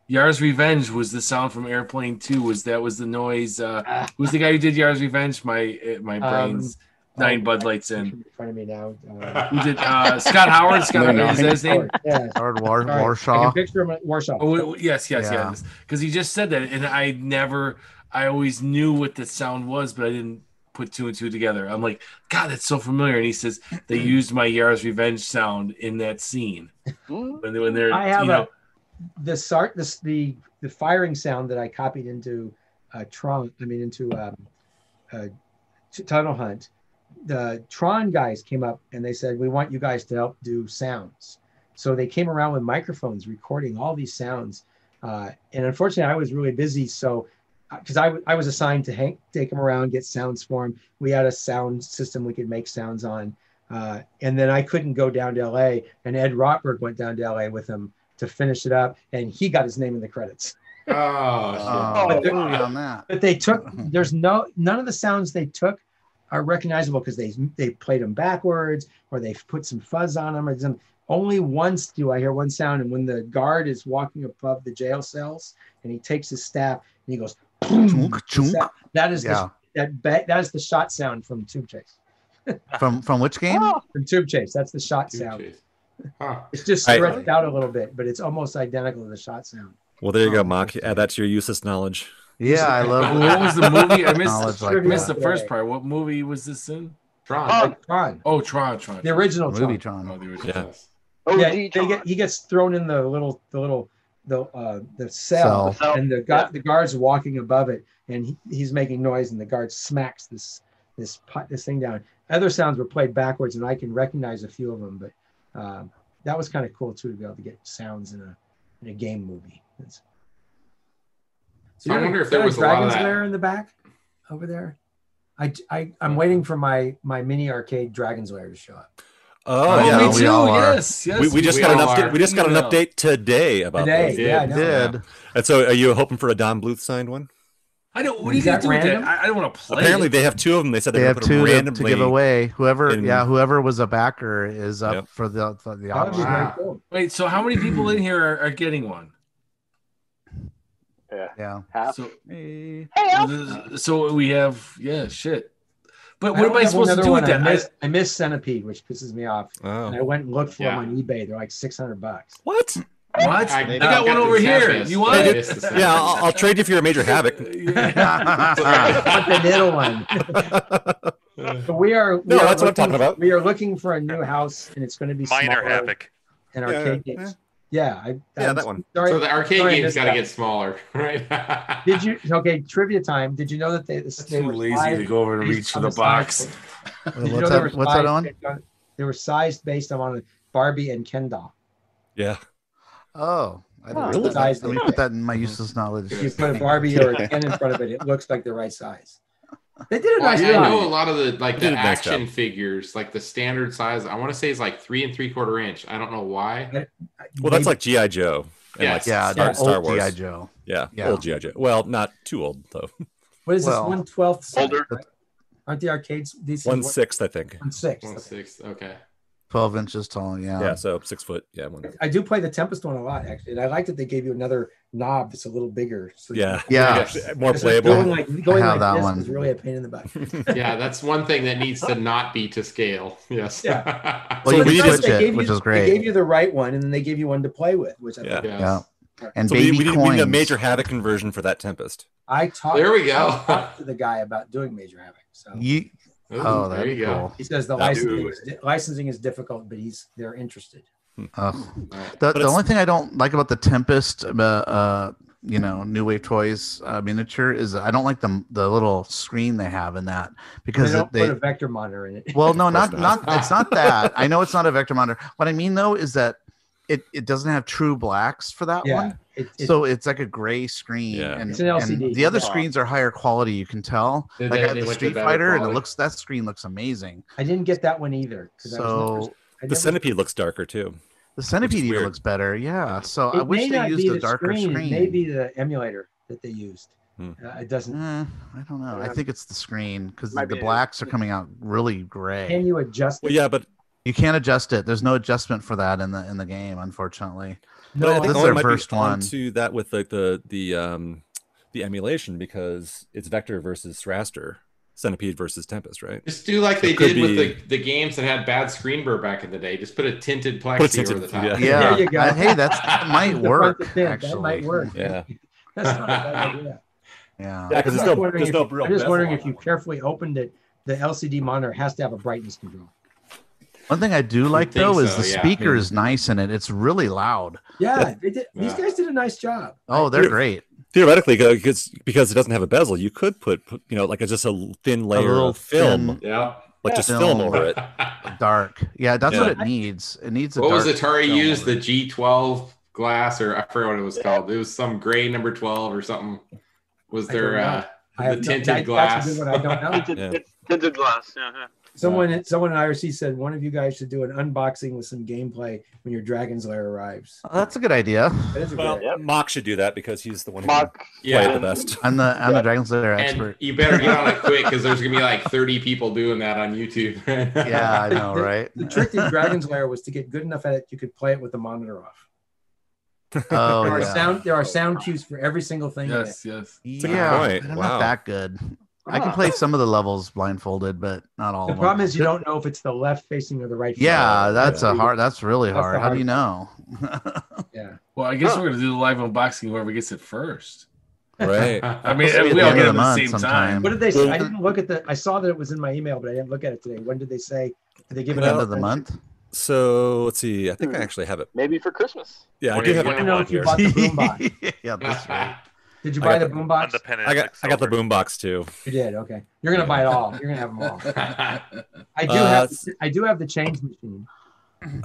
Yar's Revenge was the sound from Airplane Two. Was that was the noise? Uh, Ah. who's the guy who did Yar's Revenge? My uh, my brains nine oh, Bud Lights in. In front of me now. Uh, Who did uh, Scott Howard? Scott No, Howard is that his name? Howard, yeah. Howard War- Sorry. I Warshaw. can picture him at Warsaw. Oh yes, yes, Yeah. yes. Because he just said that, and I never, I always knew what the sound was, but I didn't put two and two together. I'm like, God, that's so familiar. And he says they used my Yar's Revenge sound in that scene when, they, when they're, I have you know, a the sart this the the firing sound that I copied into uh, Tron. I mean into um, uh, T- Tunnel Hunt. The Tron guys came up and they said we want you guys to help do sounds. So they came around with microphones recording all these sounds. Uh, and unfortunately, I was really busy, so because I, w- I was assigned to hang, take him around, get sounds for him. We had a sound system we could make sounds on. Uh, and then I couldn't go down to LA, and Ed Rotberg went down to LA with him to finish it up, and he got his name in the credits. oh, Oh, But they're- on that. But they took there's no none of the sounds they took are recognizable because they they played them backwards or they put some fuzz on them or some. Only once do I hear one sound, and when the guard is walking above the jail cells and he takes his staff and he goes, Chunk, mm. chunk. that- that is Yeah. the that ba- that is the shot sound from Tube Chase. From from which game? Ah. From Tube Chase, that's the shot sound. Huh. It's just I- stretched out a little bit, but it's almost identical to the shot sound. Well, there you Oh, go, Mark. Add that to your useless knowledge. Yeah, I love. what was the movie? I missed, Knowledge I like missed that. the first part. What movie was this in? Tron. Like oh, Tron, Oh, Tron, Tron. the original movie Tron. Oh, the original. Yeah. Yes. Oh, yeah, D. get, he gets thrown in the little, the little, the uh, the cell, Cell. and the guard, the guard's walking above it, and he, he's making noise, and the guard smacks this this this thing down. other sounds were played backwards, and I can recognize a few of them. But um, that was kind of cool too to be able to get sounds in a in a game movie. It's, So I you're wonder gonna if there was a lot of Dragon's that. Lair in the back over there. I, I I'm waiting for my my mini arcade Dragon's Lair to show up. Oh, Oh, yeah. me we too. all are. Yes, yes. we, we just we got an update. are. We just got an update today about Today, those. yeah, I did. know. Did And so, are you hoping for a Don Bluth signed one? I don't. What are you gonna do random? I, I don't want to play. Apparently, it. they have two of them. They said they they're have going to put two them to, to give away. Whoever, in- yeah, whoever was a backer is up Yep. for the the, the That would be option. very Wow. cool. Wait. So how many people in here are, are getting one? Yeah. Yeah. Half. So Hey. so we have yeah shit. But what am I supposed to do with one. that? I I- miss, I miss Centipede, which pisses me off. Oh. And I went and looked for Yeah. them on eBay. They're like six hundred bucks. What? what? I- I, I got one over here. Tempest. You want it? Yeah, I'll, I'll trade you for your major havoc. I the middle one. But we are. We No, are that's what I'm looking- talking about. We are looking for a new house, and it's going to be Minor smaller havoc. and Yeah, arcade yeah. games. Yeah, I, Yeah, I'm that one. Sorry, So the arcade sorry I game's got to get smaller, right? Did you? Okay, trivia time. Did you know that they? They Too were lazy to go over and reach for on the box. Wait, Did you know what's that? What's that on? on- They were sized based on Barbie and Ken doll. Yeah. Oh, I didn't Oh, know that. Let me put that in my useless knowledge. If you put a Barbie or a Ken in front of it, it looks like the right size. They did a Well, nice I job. know a lot of the like They the did a nice action figures, like the standard size. I want to say is like three and three quarter inch. I don't know why. Well, that's like GI Joe. And Yeah. like Yeah, Star, the Star old Wars. GI Joe. Yeah, Yeah. old GI Joe. Well, not too old though. What is Well, this? One twelfth size, older. right? Aren't the arcades these? One sixth, I think. One sixth. One okay. sixth. Okay. Twelve inches tall. Yeah. Yeah, so six foot. Yeah, one. I do play the Tempest one a lot, actually, and I like that they gave you another knob that's a little bigger. So you Yeah, can- Yeah. more Because, playable. Going like, going I have like that this one. is really a pain in the butt. Yeah, that's one thing that needs to not be to scale. Yes. Yeah. Well, So we can need to- switch it, gave which you, is They gave you the right one, and then they gave you one to play with, which I Yeah. thought. Yes. Yeah. And so we, baby we, need, coins. we need a major havoc conversion for that Tempest. I talked. There we go. I talked to the guy about doing Major Havoc. So You, Ooh, oh, there you be go. he says the licensing is, licensing is difficult, but he's they're interested. Ugh. Right. The, the only thing I don't like about the Tempest, uh, uh, you know, New Wave Toys uh, miniature is I don't like the the little screen they have in that because They because don't they. put a vector monitor in it. well, no, not, not. not it's not that. I know it's not a vector monitor. What I mean though is that it it doesn't have true blacks for that yeah, one. it, it, so it's like a gray screen, Yeah. and, It's an and the other Yeah. screens are higher quality. You can tell. They- like they- I have they the Street better Fighter, and it looks that screen looks amazing. I didn't get that one either. I was never- So I The never- centipede looks darker too. the Centipede even looks better. Yeah. So I wish they used a the darker screen, screen. It may be the emulator that they used. Hmm. Uh, it doesn't. Eh, I don't know. I Yeah. think it's the screen because the be. blacks are coming out really gray. Can you adjust? Well, it? yeah, but You can't adjust it. There's no adjustment for that in the in the game, unfortunately. But I think this is their might first be one. onto that with like the the um the emulation because it's Vector versus Raster, Centipede versus Tempest, right? Just do like So they it could did with the, the games that had bad screen blur back in the day. Just put a tinted plexi Put a tinted- over the top. yeah. Yeah. There you go. Uh, hey, that's that might work. to Actually, That might work. Yeah. That's not a bad idea. Yeah. Yeah, because I'm there's just no wondering there's if no you- real. I'm just wondering if you that carefully opened it. The LCD monitor has to have a brightness control. One thing I do like think though is the yeah. speaker is nice in it. It's really loud. Yeah, they did, these guys did a nice job. Oh, they're Here- great. theoretically because because it doesn't have a bezel, you could put put, you know like a, just a thin layer little of film, thin- Yeah. like Yeah. just film Film. over it. Dark. Yeah, that's what it needs. It needs a what was dark Atari film used? The. G12 glass, or I forget what it was called. It was some gray number 12 or something. Was there uh, the have no- tinted glass? That's a. I don't know. Tinted, Yeah. tinted glass. Yeah, yeah. Someone, someone in IRC said one of you guys should do an unboxing with some gameplay when your Dragon's Lair arrives. Oh, that's a good idea. That is a Well, good. Yep. Mock should do that because he's the one who Mock. Yeah. play it the best. I'm the I'm Yeah. the Dragon Slayer And expert. you better get on it quick because there's gonna be like 30 people doing that on YouTube. Yeah, I know, The- right? The trick in Dragon's Lair was to get good enough at it you could play it with the monitor off. Oh there are yeah. sound there are sound cues for every single thing. in it. Yes, yes. good yeah, point. I'm Wow. not that good. I can play some of the levels blindfolded, but not all The of them. problem is you don't know if it's the left facing or the right. Yeah, facing. that's a hard. That's really That's the hard. How do you know? Yeah. Well, I guess Huh. we're gonna do the live unboxing. Whoever gets it first. Right. I mean, Supposed to we all get it at the the same sometime. time. What did they say? I didn't look at the. I saw that it was in my email, but I didn't look at it today. When did they say? Did they give it End out of the month. So let's see. I think I Hmm. actually have it. Maybe for Christmas. Yeah, I do do have it know if you bought the boombox. yeah, that's right. Did you I buy the the- boombox? Independent. I got I got the Silver. boombox too. You did. Okay. You're gonna buy it all. You're gonna have them all. I do Uh, have. I do have the change machine.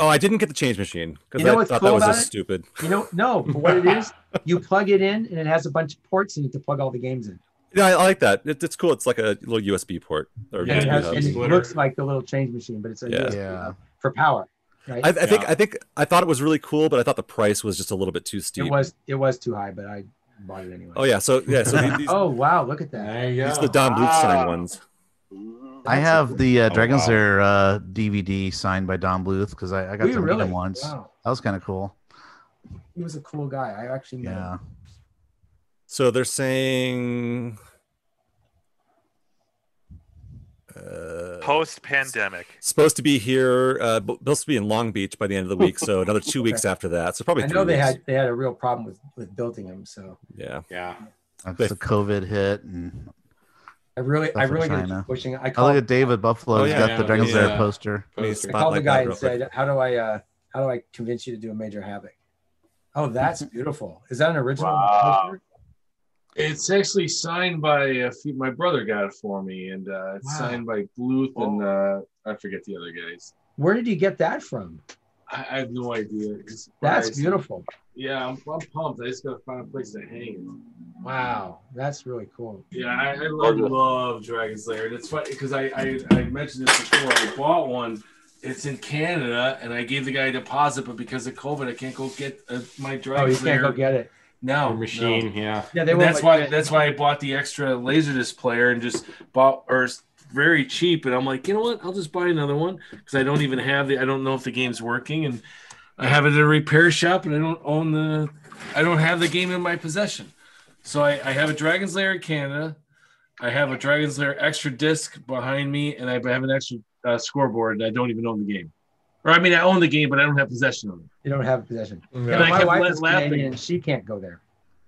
Oh, I didn't get the change machine because You know I what's thought cool that was about just it? stupid. You know, no. For what it is, you plug it in, and it has a bunch of ports in it to plug all the games in. Yeah, I, I like that. It, it's cool. It's like a little USB port or And it, has, it looks like the little change machine, but it's a Yeah. USB Yeah. for power. Right. I, I think Yeah. I think I thought it was really cool, but I thought the price was just a little bit too steep. it was. It was too high, but I bought it anyway. Oh yeah, so yeah, so these, these, Oh wow! Look at that. There you these are the Don Bluth signed ones. I have the uh, Oh, Dragon wow. Slayer uh, DVD signed by Don Bluth because I, I got We to meet really? him once. Wow. That was kind of cool. He was a cool guy. I actually met Yeah. him. So they're saying uh, Post pandemic. supposed to be here. Uh, bu- supposed to be in Long Beach by the end of the week. So another two weeks after that. So probably I three know they weeks. had they had a real problem with with building them. So Yeah. Yeah. That's the COVID hit, and I really, I really got China. keep pushing. I I look at David Buffalo. Oh, He's yeah, got yeah, the Dragon yeah. Slayer poster. Let me Poster. I called the guy and real quick. said, "How do I, uh, how do I convince you to do a major havoc?" Oh, that's beautiful. Is that an original? Wow. poster? It's actually signed by a few, my brother got it for me, and uh, it's Wow. signed by Bluth and uh, I forget the other guys. Where did you get that from? I, I have no idea. That's beautiful. Yeah, I'm, I'm pumped. I just gotta find a place to hang it. Wow, that's really cool. Yeah, I, I love, love Dragon's Lair. And it's funny because I, I I mentioned this before. I bought one. It's in Canada, and I gave the guy a deposit, but because of COVID, I can't go get uh, my Dragon Oh, you Slayer. can't go get it. No machine. Yeah. Yeah, they that's why that's why I bought the extra laserdisc player and just bought or very cheap. And I'm like, you know what? I'll just buy another one because I don't even have the. I don't know if the game's working, and I have it at a repair shop, and I don't own the. I don't have the game in my possession, so I, I have a Dragon's Lair in Canada. I have a Dragon's Lair extra disc behind me, and I have an extra uh, scoreboard, and I don't even own the game. Or I mean, I own the game, but I don't have possession of it. You don't have possession. And Yeah, I my kept wife is laughing. Canadian. and She can't go there.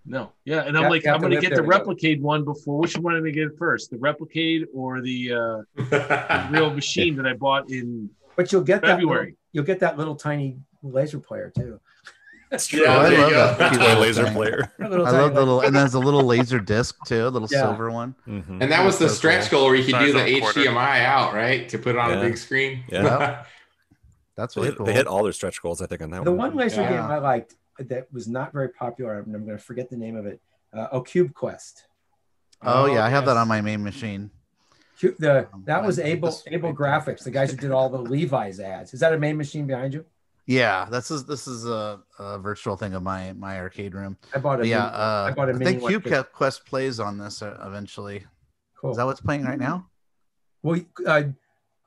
No, yeah, and I'm have- like, I'm gonna get the to go. replicate one before. Which one am I going to get first? The replicate or the uh, real machine that I bought in? But you'll get that. February. Little, you'll get that little tiny laser player too. That's true. Yeah, I love go. that. That's cute my little laser player. I love the little, and there's a little laser disc too, a little Yeah. silver one. Mhm. And that was the So stretch cool. goal where you could Size do the of quarter. HDMI out, right? To put it on Yeah. a big screen. Yeah. That's really hit, cool. they hit all their stretch goals, I think, on that The one. one laser Yeah. game I liked that was not very popular, and I'm going to forget the name of it. Uh, oh, Cube Quest. oh yeah, I have that on my main machine. Cu- The Um, that was Able this- Abel Graphics, the guys who did all the Levi's ads. Is that a main machine behind you? Yeah, this is this is a, a virtual thing of my my arcade room. I bought a yeah, mini- uh, I bought a I mini think Cube too. Quest plays on this uh, eventually. Cool. Is that what's playing right now? well, uh,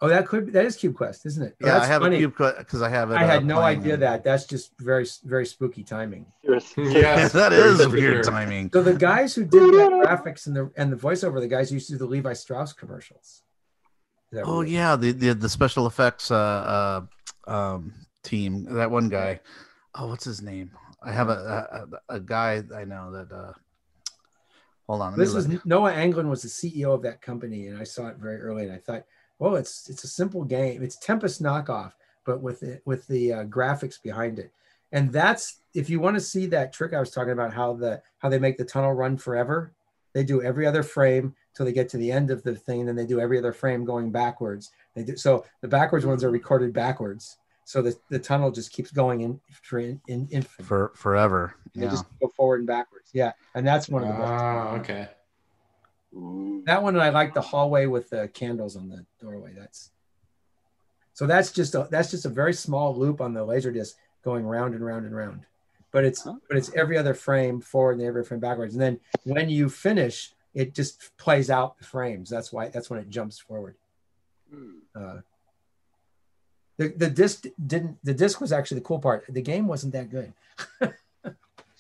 oh, that could that is Cube Quest, isn't it? Oh, Yeah, I have funny. a Cube Quest because I have it. I uh, had no idea on- that. That's just very very spooky timing. Yes. that for weird timing. So the guys who did the graphics and the and the voiceover, the guys who used to do the Levi Strauss commercials. Oh weird? yeah, the, the the special effects uh, uh um team. That one guy. Oh, what's his name? I have a a, a guy I know that. uh Hold on. This is look. Noah Anglin was the CEO of that company, and I saw it very early, and I thought, well, it's it's a simple game. It's Tempest knockoff, but with it with the uh, graphics behind it, and that's if you want to see that trick I was talking about, how the how they make the tunnel run forever. They do every other frame till they get to the end of the thing, and then they do every other frame going backwards. They do so the backwards ones are recorded backwards, so the, the tunnel just keeps going in for in, in infinite. for forever. They Yeah. just go forward and backwards. Yeah, and that's one of the best. Oh, okay. That one, and I like the hallway with the candles on the doorway. That's so that's just a that's just a very small loop on the laser disc going round and round and round. But it's but it's every other frame forward and every other frame backwards. And then when you finish, it just plays out the frames. That's why that's when it jumps forward. Uh, the the disc didn't the disc was actually the cool part. The game wasn't that good.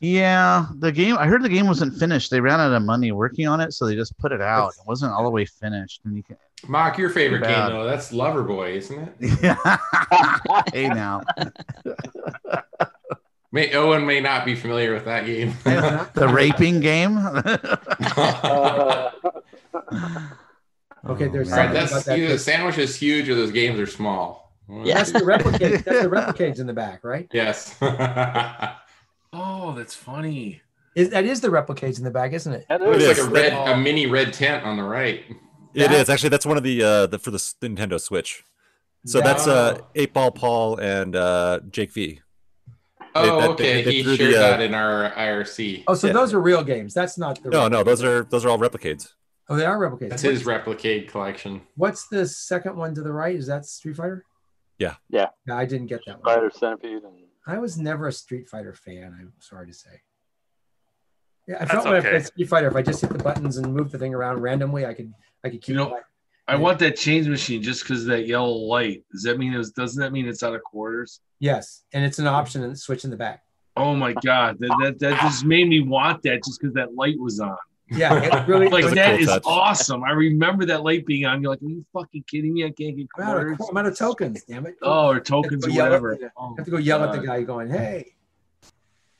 Yeah, the game. I heard the game wasn't finished. They ran out of money working on it, so they just put it out. It wasn't all the way finished. And you can, Mock, your favorite game bad. though. That's Loverboy, isn't it? yeah. hey now, May Owen may not be familiar with that game. the raping game. Okay, there's Oh, All right, something that's that either the sandwich is huge or those games are small. That's the replicate. That's the replicates in the back, right? Yes. Oh, that's funny. Is, that is the replicates in the back, isn't it? That It looks It like a red, a mini red tent on the right. It That- is actually that's one of the uh the for the Nintendo Switch. So that's uh Oh. Eight Ball Paul and uh Jake V. Oh, They- they- okay. they he threw the, shared uh, that in our IRC. Oh, so Yeah. those are real games. That's not the. No, no, those are those are all replicates. Oh, they are replicates. That's What's- his replicate collection. What's the second one to the right? Is that Street Fighter? Yeah. Yeah. No, I didn't get that one. Spider Centipede and I was never a Street Fighter fan. I'm sorry to say. Yeah, I That's felt when I okay. played Street Fighter, if I just hit the buttons and move the thing around randomly, I could I could keep. You know, track. I want that change machine just because that yellow light. Does that mean it's doesn't that mean it's out of quarters? yes, and it's an option and switch in the back. Oh my god, that that, that just made me want that just because that light was on. Yeah, it really. Like That's that cool is touch. awesome. I remember that light being on. You're like, are you fucking kidding me? I can't get I'm out, of, quarters. I'm out of tokens. Damn it! Oh, or tokens or to at whatever. the- Oh, have to go yell at the guy going, "Hey!"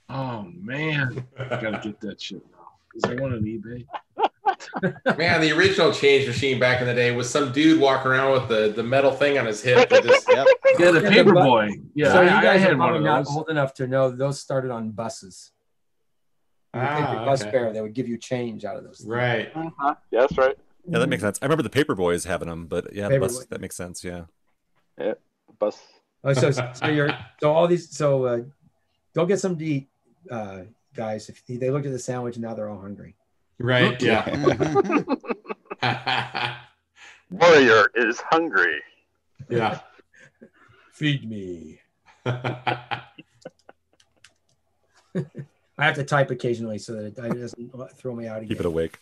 Oh man, I gotta get that shit now. Is there one on eBay? Man, the original change machine back in the day was some dude walking around with the, the metal thing on his hip. That just, Yep. Yeah, the paper boy. Yeah, so I, you guys are had one probably not old enough to know those started on buses. When you take Ah, bus okay. fare, they would give you change out of those. things. right. uh-huh. yeah, that's right. Yeah, that makes sense. I remember the Paper Boys having them, but yeah, the bus, that makes sense. Yeah. Yeah, bus. Oh, so so you're so all these so uh, go get something to eat, uh, guys. If they looked at the sandwich and now they're all hungry. Right. Yeah. Warrior is hungry. yeah. Feed me. I have to type occasionally so that it doesn't throw me out again. Keep it awake.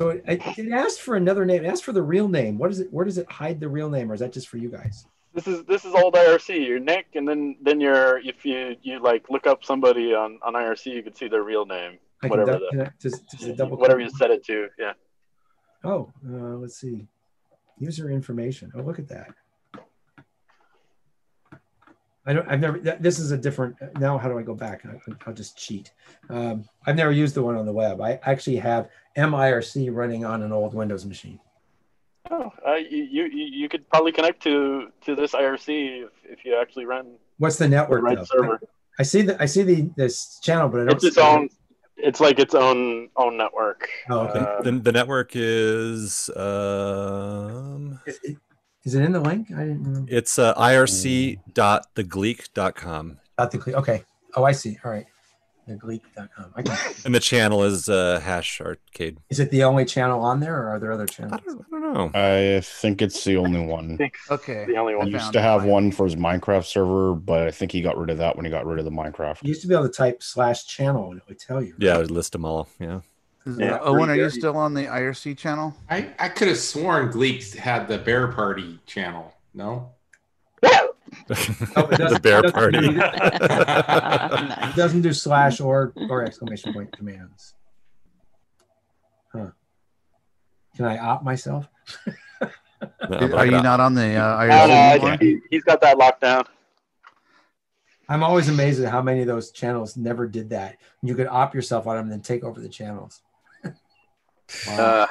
So it, it asked for another name. It asked for the real name. What is it? Where does it hide the real name, or is that just for you guys? This is this is old IRC. You're Nick, and then then you're if you you like look up somebody on on IRC, you can see their real name, I whatever dou- the I- does- does it double whatever you set it to. Yeah. Oh, uh, let's see. User information. Oh, look at that. I don't. I've never. This is a different. Now, how do I go back? I, I'll just cheat. Um, I've never used the one on the web. I actually have MIRC running on an old Windows machine. Oh, uh, you, you you you could probably connect to to this IRC if, if you actually run What's the the network? right though? server. I see the. I see the this channel, but I don't. It's its see- own. It's like its own own network. Oh, okay. Uh, The, the network is um Is, is it in the link? I didn't. Remember. it's uh, irc.thegleek.com Not the cle- Okay. Oh, I see. All right. Thegleek.com. I can. and the channel is uh, hash arcade. Is it the only channel on there, or are there other I channels? don't, I don't know. I think it's the only I one. think Okay. the only one. found used to have one for his Minecraft server, but I think he got rid of that when he got rid of the Minecraft. You used to be able to type slash channel and it would tell you. Yeah, I would list them all. Yeah. Is- Yeah, Owen, are you still on the IRC channel? I, I could have sworn Gleeks had the Bear Party channel. No? Oh, doesn't- the bear party. do Nice. It doesn't do slash or or exclamation point commands. Huh. Can I op myself? No, Are you not on the uh, IRC don't know, I anymore? think he, he's got that locked down. I'm always amazed at how many of those channels never did that. You could op yourself on them and then take over the channels. Uh,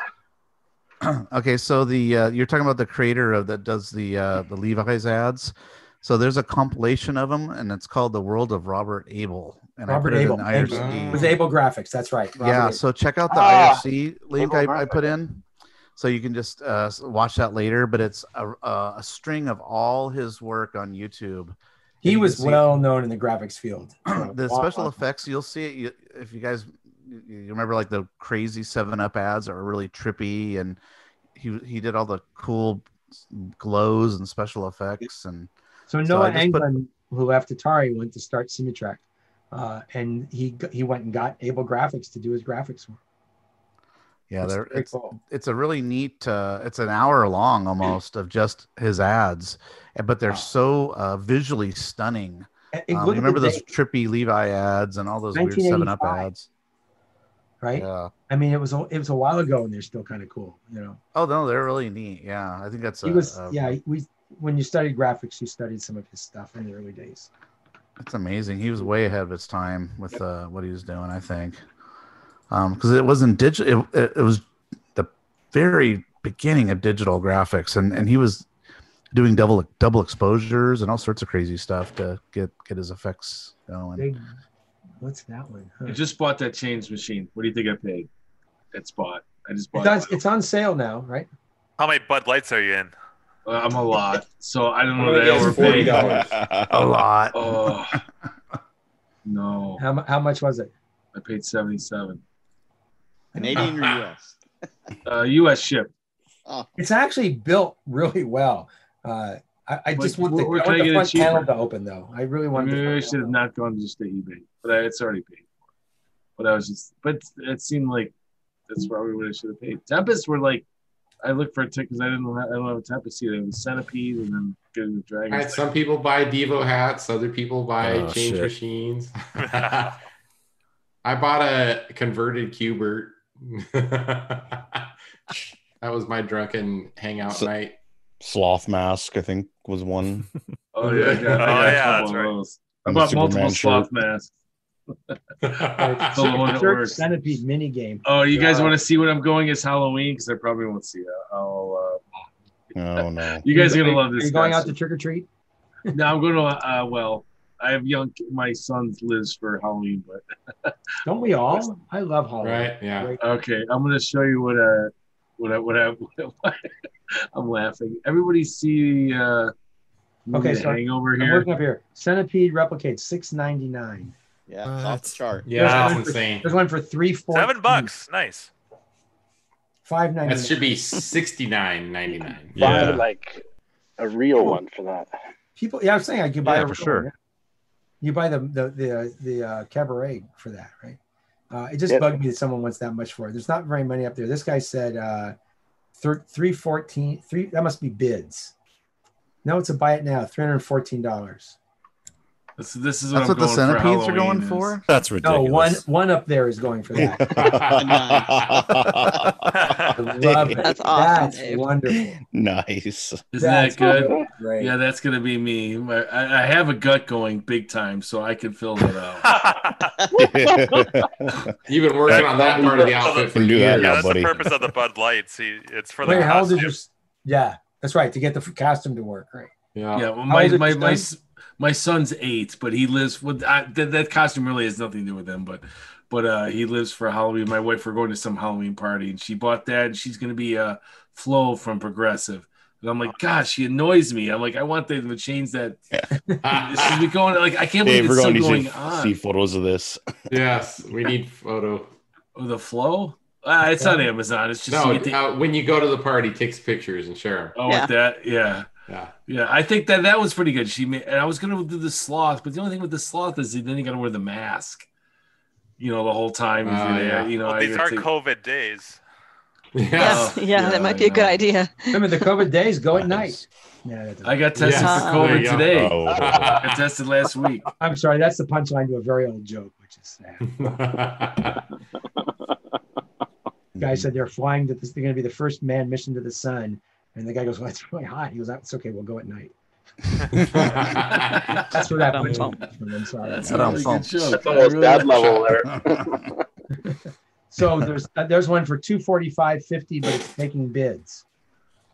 okay, so the uh, you're talking about the creator of that does the uh, the Levi's ads. So there's a compilation of them, and it's called "The World of Robert Abel." And Robert Abel. it in Thank IRC. you. With Abel Graphics, that's right. Robert yeah, Abel. so check out the Ah, IRC link I, I put in, so you can just uh, watch that later. But it's a, a, a string of all his work on YouTube. he was see- well known in the graphics field. the special effects you'll see it you, if you guys you remember like the crazy seven up ads that were really trippy and he he did all the cool glows and special effects and So So Noah just put- who left Atari, went to start Simutrek, uh, and he he went and got Abel Graphics to do his graphics work. yeah It's it's, cool. it's a really neat uh it's an hour long almost of just his ads but they're Wow. so uh visually stunning um, you remember those trippy levi ads and all those weird seven up ads right? yeah I mean, it was a, it was a while ago, and they're still kind of cool. You know, oh no they're really neat yeah i think that's he a, was a- yeah. We when you studied graphics, you studied some of his stuff in the early days. It's amazing. He was way ahead of his time with uh, what he was doing. I think because it wasn't digital. It, it, it was the very beginning of digital graphics, and and he was doing double double exposures and all sorts of crazy stuff to get get his effects going. Big, what's that one? Huh. I just bought that change machine. What do you think I paid? That spot. I just It bought. does, it's on sale now, right? How many Bud Lights are you in? Uh, I'm a lot, so I don't know Well, that I overpaid. A lot. Oh no, How, how much was it? I paid seventy seven. Canadian or US? Uh, U.S. ship. Oh, It's actually built really well. Uh, I, I just want the, where- where I can want I the front panel to open though. I really want the Maybe I should have not gone just to eBay, but I, it's already paid for. But I was just, but it seemed like that's probably what I should have paid. Tempest were like, I looked for a ticket because I didn't, have, I don't have a Tempest either. It was Centipede and then getting the All Dragon. right, some people buy Devo hats, other people buy Oh, change shit. machines. I bought a converted Q*bert. that was my drunken hangout So- night. Sloth mask, I think, was one. Oh yeah, I got, I got Oh, yeah, that's right. those. I And the bought multiple Superman sloth shirt. masks. It's the one that works. Centipede mini game. Oh, you guys want to see what I'm going as Halloween? Because I probably won't see it. I'll. Uh, Oh no. you guys are Are gonna love this. Are you going out to trick or treat? No, I'm going to. Uh, well, I have young. My son lives for Halloween, but Don't we all? I love Halloween. right? Yeah. Great. okay, I'm going to show you what. Uh, what I, what I, I'm laughing. Everybody see uh, Okay, The so Hangover I'm here. looking up here. Centipede replicates six ninety nine. yeah, it's off the chart. Yeah, that's one for- insane. There's one for three four Seven bucks. Nice. Five ninety That should be sixty nine ninety nine. Buy Yeah. like a real one for that. People, yeah, I'm saying I could buy Yeah, a for sure. one, yeah. You buy the the the the uh, cabaret for that, right? Uh, it just Yeah. bugged me that someone wants that much for it. There's not very many up there. This guy said uh, thir- three fourteen three. That must be bids. No, it's a buy it now. Three hundred fourteen dollars. This, this is what That's I'm what the going for centipedes are going is- for. That's No, ridiculous. one one up there is going for that. I love it. That's awesome, That's Dave. wonable. nice. Isn't That's that good? Great. Yeah, that's gonna be me. I, I have a gut going big time, so I can fill that out. You've been working on that part of the outfit for Can do that years. yeah, now, that's buddy. the purpose of the Bud Lights. He, it's for the Wait, how old is costume. your? Yeah, that's right. To get the costume to work, right? Yeah. Yeah, well, my my my, son? S- my son's eight, but he lives with I, that. That costume really has nothing to do with him, but but uh, he lives for Halloween. My wife, we're going to some Halloween party, and she bought that, and she's going to be uh, Flo from Progressive. And I'm like, gosh, she annoys me. I'm like, I want them to change that. This should be going like I can't believe Dave, it's we're still going to going see, on. see photos of this. yes, we need photo. Oh, the flow? Uh, it's on Amazon. It's just No, you get uh, when you go to the party, takes pictures and share them. oh, Yeah. with that, yeah. Yeah. Yeah, I think that that was pretty good. She made, and I was gonna do the sloth, but the only thing with the sloth is then you got to wear the mask. You know, the whole time. if Oh, you're there, yeah. You know, Well, these are to- COVID days. Yes, Oh, yeah, yeah, that might be a good know. idea. Remember the COVID days? Go at night. Yeah, I got tested Yeah. for COVID you today. Oh, I got tested last week. I'm sorry. That's the punchline to a very old joke, which is sad. Guy said they're flying to this. They're going to be the first manned mission to the sun, and the guy goes, "Well, it's really hot." He goes, "It's okay. We'll go at night." That's where that Dum, punchline dum. comes from. I'm sorry. That's I a really know. That's I almost really dad level there. So there's uh, there's one for two forty five fifty, but it's taking bids.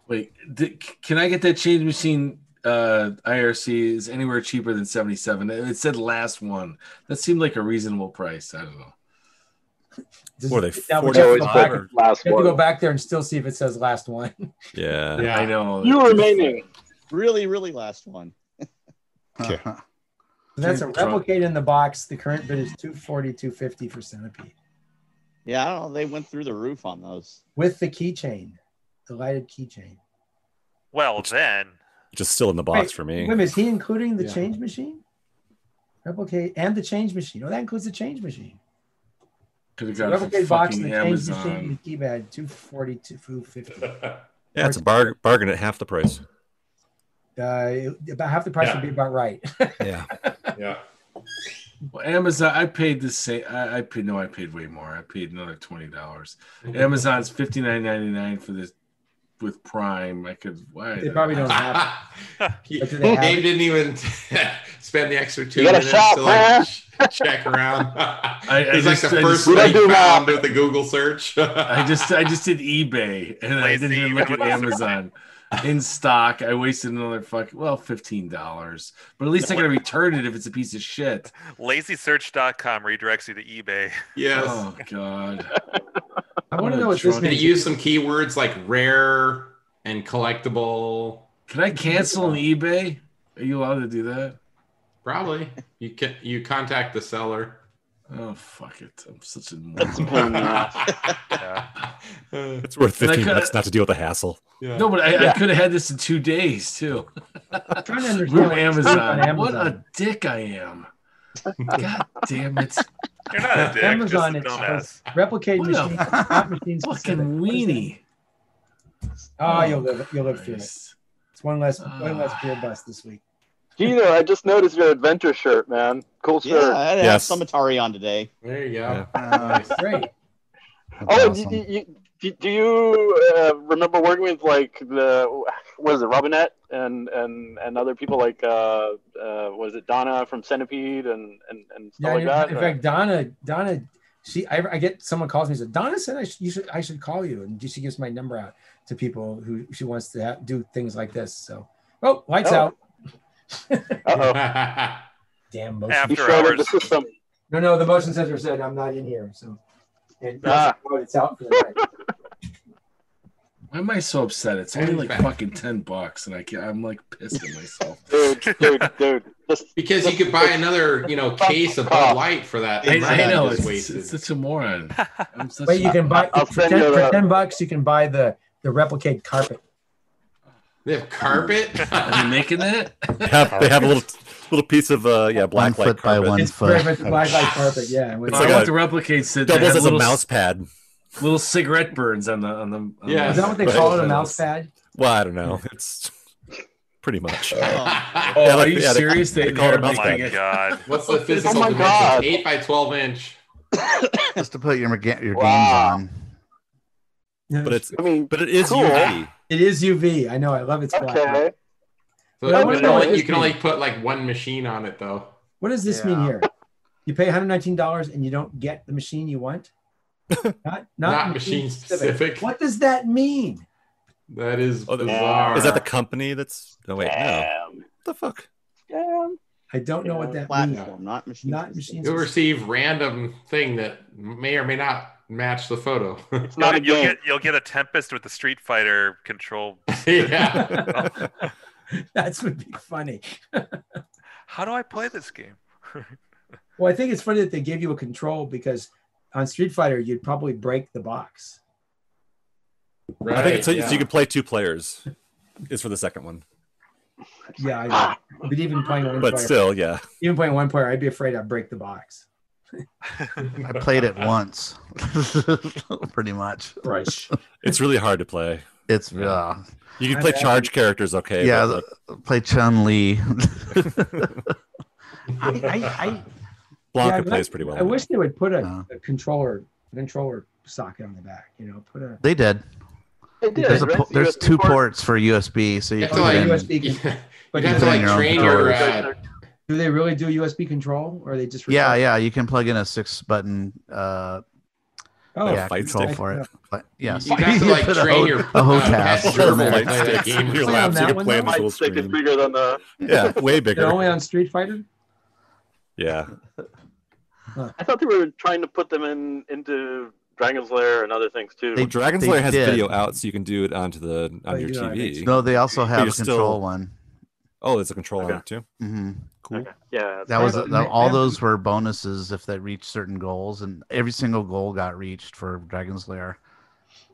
Wait, di- can I get that change machine? Uh, IRC is anywhere cheaper than seventy seven. It said last one. That seemed like a reasonable price. I don't know. Does- What are they, now we It's have to always back back- at the last we have to go back there and still see if it says last one. Yeah. Yeah. I know. You remaining. Really, really last one. Okay. That's a Trump. replicate in the box. The current bid is 240, 250 for centipede Yeah, I don't know. They went through the roof on those. with the keychain, the lighted keychain. Well, then Just still in the box Wait, for me. Wait, is he including the Yeah. change machine? Replicate and the change machine. Oh, that includes the change machine. Could have So got replicate box and fucking the change machine Amazon. and the keypad, 240, 250. Yeah, it's a bar- bargain at half the price. Uh, about half the price Yeah. would be about right. Yeah. yeah. Well, Amazon, I paid the same. I, I paid no, I paid way more. I paid another twenty dollars. Amazon's fifty nine ninety nine for this with Prime. I could why they probably don't have He- But do they have Dave didn't even spend the extra two minutes shop, to like ch- check around. I He's like just- the I first just- thing do that. found with the Google search. I just I just did eBay and I didn't even look at Amazon. in stock. I wasted another fuck well fifteen dollars, but at least I gotta return it if it's a piece of shit. LazySearch.com redirects you to eBay. Yes. Oh god. I want to know what this Did it means. use some keywords like rare and collectible? Can I cancel an eBay? Are you allowed to do that? Probably. You can you contact the seller. Oh fuck it! I'm such a That's a pain in the ass. Yeah. It's worth And I 15 coulda- bucks not to deal with the hassle. Yeah. No, but I, I could have had this in two days too. I'm trying to understand From what- Amazon. on What a dick I am. God damn it. You're not a dick. Amazon, just a it dumbass. says replicate What a machine, not machine Fucking specific. What is that? weenie. Oh, you'll live. You'll live through it. It's one less. One less Ah. beer bust this week. Gino, I just noticed your adventure shirt, man. Cool shirt. Yeah, shirt. I had Yes. some Atari on today. There you go. Yeah. Nice. Great. That's Oh, awesome. do, you, do, do you uh, remember working with like the what is it, Robinette and and and other people like uh, uh, was it Donna from Centipede and and, and stuff Yeah. like in- that? in or- fact, Donna, Donna, she, I, I get someone calls me and says, Donna said I should, you should, I should call you, and she gives my number out to people who she wants to have, do things like this. So, oh, lights Oh. out. Uh-oh. Damn motion. You After shredded the system. No, no, the motion sensor said I'm not in here, so. And Ah. it's out for the night. Why am I so upset? It's only like Back. fucking ten bucks, and I can't, I'm like pissed at myself. Dude, dude, dude. Just, Because you could buy another, you know, case of Bud Light for that. I, I know just it's, wasted. it's such a moron. I'm such Wait, you can buy I'll for 10, you for 10 bucks. You can buy the the replicate carpet. They have carpet. Are you making that? They have, they have a little little piece of uh yeah black One light foot by carpet. one It's foot. black light carpet. Yeah, with- It's I like want a- the replicates that doubles have as a little, mouse pad. little cigarette burns on the on the. On Yeah. is that what they Right. call it? A mouse pad? Well, I don't know. It's pretty much. Oh, Yeah, are like- you yeah, they- serious? they They, call it a mouse Oh making my god. What's the physical Oh my dimensions? God. Eight by twelve inch. Just to put your your Wow. games on. But it's I mean, but it is Cool. UV. It is UV. I know. I love its black. okay. So I you wanna can, know what only, you can only put like one machine on it though. What does this Yeah. mean here? You pay $119 and you don't get the machine you want? Not, not, Not machine specific. What does that mean? That is Oh, bizarre. Is that the company that's? No wait, no. What the fuck? Damn. I don't know what that means. not machine. Not specific. machine You'll receive random thing that may or may not match the photo. It's not a You'll game. get you'll get a Tempest with the Street Fighter control. yeah. That would be funny. How do I play this game? Well, I think it's funny that they gave you a control because on Street Fighter, you'd probably break the box. Right. I think it's so, yeah. so you can play two players. Is for the second one, Yeah, I know. But even playing one but player, still, yeah. even playing one player, I'd be afraid I'd break the box. I played it once, pretty much. Right. It's really hard to play. It's Yeah. uh, You can play charge characters, okay? yeah. but, the- play Chun Li. I, I, I, Blanka Yeah, plays pretty well. I wish they would put a, Yeah. a controller controller socket on the back. You know, put a they did. They did, There's a right? there's two port. ports for USB, so you You have put to like, it in. USB you but have to like in your own train your. Uh, Do they really do USB control, or are they just Yeah, yeah. You can plug in a six button uh Oh, yeah, fight control stick. for it. But yes, you have to like put a train ho- your a uh, HOTAS passenger in to there. play that Light game. sticks in your lap on so you can one, play on the full My stick is bigger than the. Yeah, way bigger. They're only on Street Fighter. Yeah, I thought they were trying to put them in into Dragon's Lair and other things too. They- well, Dragon's they Lair has did. video out, so you can do it onto the Oh, on you your do it TV. No, they also have a control still- one. Oh, there's a control on Okay. it too. hmm Cool. Okay. Yeah. That was that- all have- those were bonuses if they reached certain goals, and every single goal got reached for Dragon's Lair.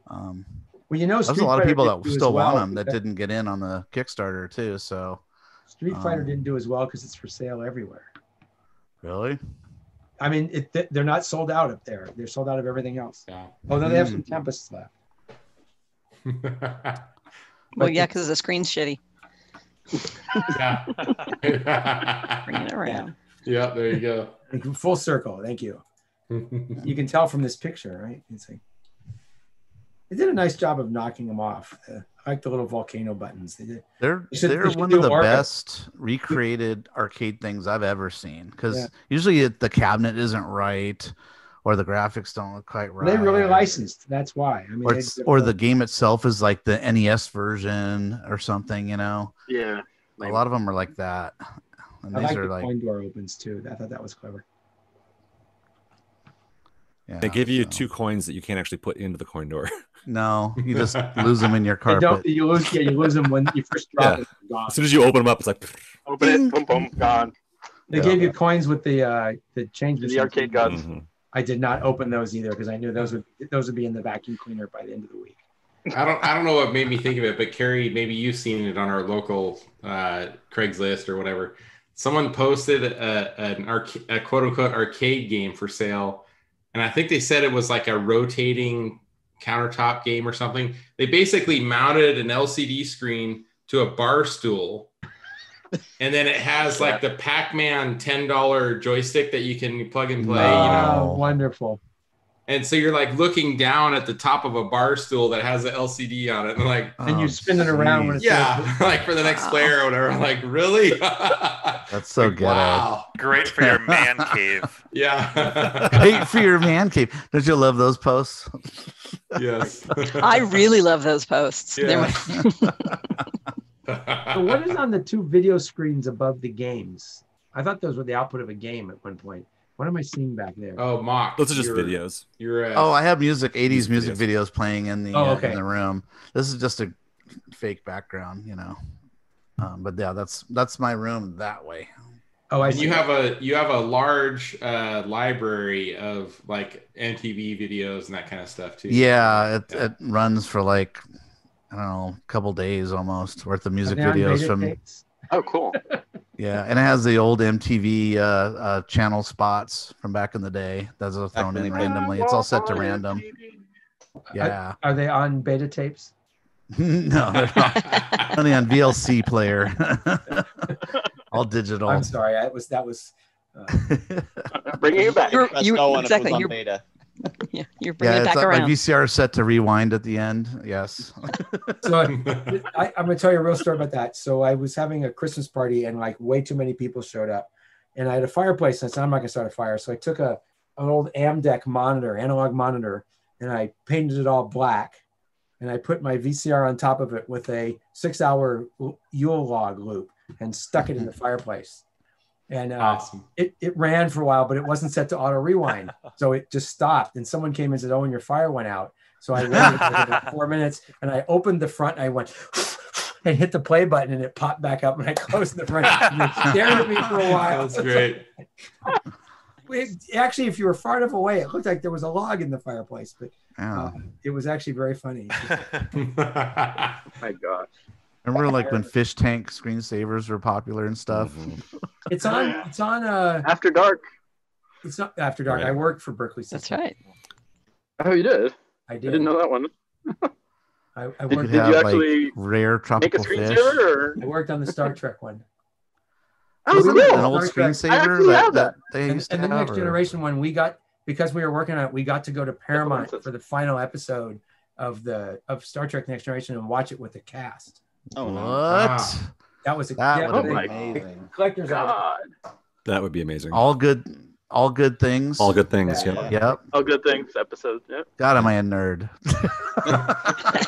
Um, Well, you know, there's a lot of people that still well want them that because- didn't get in on the Kickstarter too. So Street Fighter um, didn't do as well because it's for sale everywhere. really, I mean, it, they're not sold out up there. They're sold out of everything else. Yeah. Although they have Mm. some Tempests left. Well, But yeah, the- because the screen's shitty. Yeah. Bring it around. yeah, there you go. Full circle. Thank you. You can tell from this picture, right? It's like they did a nice job of knocking them off. Uh, I like the little volcano buttons. They did. they're They should- they're they one of the Orca. best recreated arcade things I've ever seen. Because Yeah. usually it, the cabinet isn't right, or the graphics don't look quite right. They really licensed. That's why. I mean, or it's, or the game itself is like the NES version or something. You know, Yeah. a lot of them are like that. And I these like are the like coin door opens too. I thought that was clever. yeah, They give you so- two coins that you can't actually put into the coin door. No, you just lose them in your You carpet. don't. You lose. Yeah, you lose them when you first drop Yeah. them. As soon as you open them up, it's like Open it, boom, boom, gone. They Yeah. gave you coins with the uh the change The machines. arcade gods. Mhm. I did not open those either because I knew those would those would be in the vacuum cleaner by the end of the week. I don't I don't know what made me think of it, but Carrie, maybe you've seen it on our local uh, Craigslist or whatever. Someone posted a, an arc, a quote unquote arcade game for sale, and I think they said it was like a rotating countertop game or something. They basically mounted an LCD screen to a bar stool, and then it has like the Pac-Man ten dollar joystick that you can plug and play. You ah, know, Oh, wonderful. and so you're like looking down at the top of a bar stool that has an LCD on it, and like, And you Oh, spin it around when it's yeah, like for the next Wow. player or whatever. Like, really? That's so Like, ghetto. Wow. Great for your man cave. Yeah. Great for your man cave. Don't you love those posts? yes. I really love those posts. Yeah. My- So what is on the two video screens above the games? I thought those were the output of a game at one point. What am I seeing back there? Oh, mock. Those are just You're- videos. You're. Uh, Oh, I have music, 80s Music music videos. videos playing in the Oh, uh, in the room. This is just a fake background, you know. Um, but yeah, that's that's my room that way. Oh, I and see. you have a you have a large uh, library of like MTV videos and that kind of stuff too. Yeah, it, Yeah. it runs for like I don't know, a couple days almost worth of music videos from tapes? Oh, cool. yeah, and it has the old MTV uh, uh, channel spots from back in the day. Those are thrown when in randomly. It's all set to random. Yeah, Are they on beta tapes? no, they're not. only on VLC player. all digital. I'm sorry. I was that was. Uh, Bringing it back. You're- Press you- no on exactly, It was on you're- beta. yeah, you're bringing Yeah, it it's back like my. VCR is set to rewind at the end. Yes. so I, I'm gonna tell you a real story about that. So I was having a Christmas party and like way too many people showed up, and I had a fireplace. And I said I'm not gonna start a fire. So I took a an old Amdek monitor, analog monitor, and I painted it all black, and I put my VCR on top of it with a six-hour Yule log loop and stuck it in the fireplace. And uh, awesome. it, it ran for a while, but it wasn't set to auto rewind. so it just stopped. And someone came and said, Oh, and your fire went out. So I waited for four minutes and I opened the front and I went and hit the play button and it popped back up and I closed the front. And stared at me for a while. That's great. It- actually, if you were far enough away, it looked like there was a log in the fireplace, but Yeah. uh, it was actually very funny. My gosh. Remember like when fish tank screensavers were popular and stuff? Mhm. It's on, it's on, uh, After dark. it's not after dark. Right. I worked for Berkeley. That's System. right. Oh, you did? I did. I did. didn't know that one. I, I You could Did worked, you actually like rare Make a tropical fish. or? I worked on the Star Trek one. Oh, Wasn't it cool. an old Star Trek. I screensaver actually that, have that that. they and, used to and the next or- generation one we got because we were working on it we got to go to paramount for the final episode of the of star trek next generation and watch it with the cast Oh, What? no. Wow. that was a That yeah, would have they- oh amazing. collector's item. God. That would be amazing. All good, all good things. All good things. Yeah. Yeah. Yep. All good things episode. Yep. God, am I a nerd?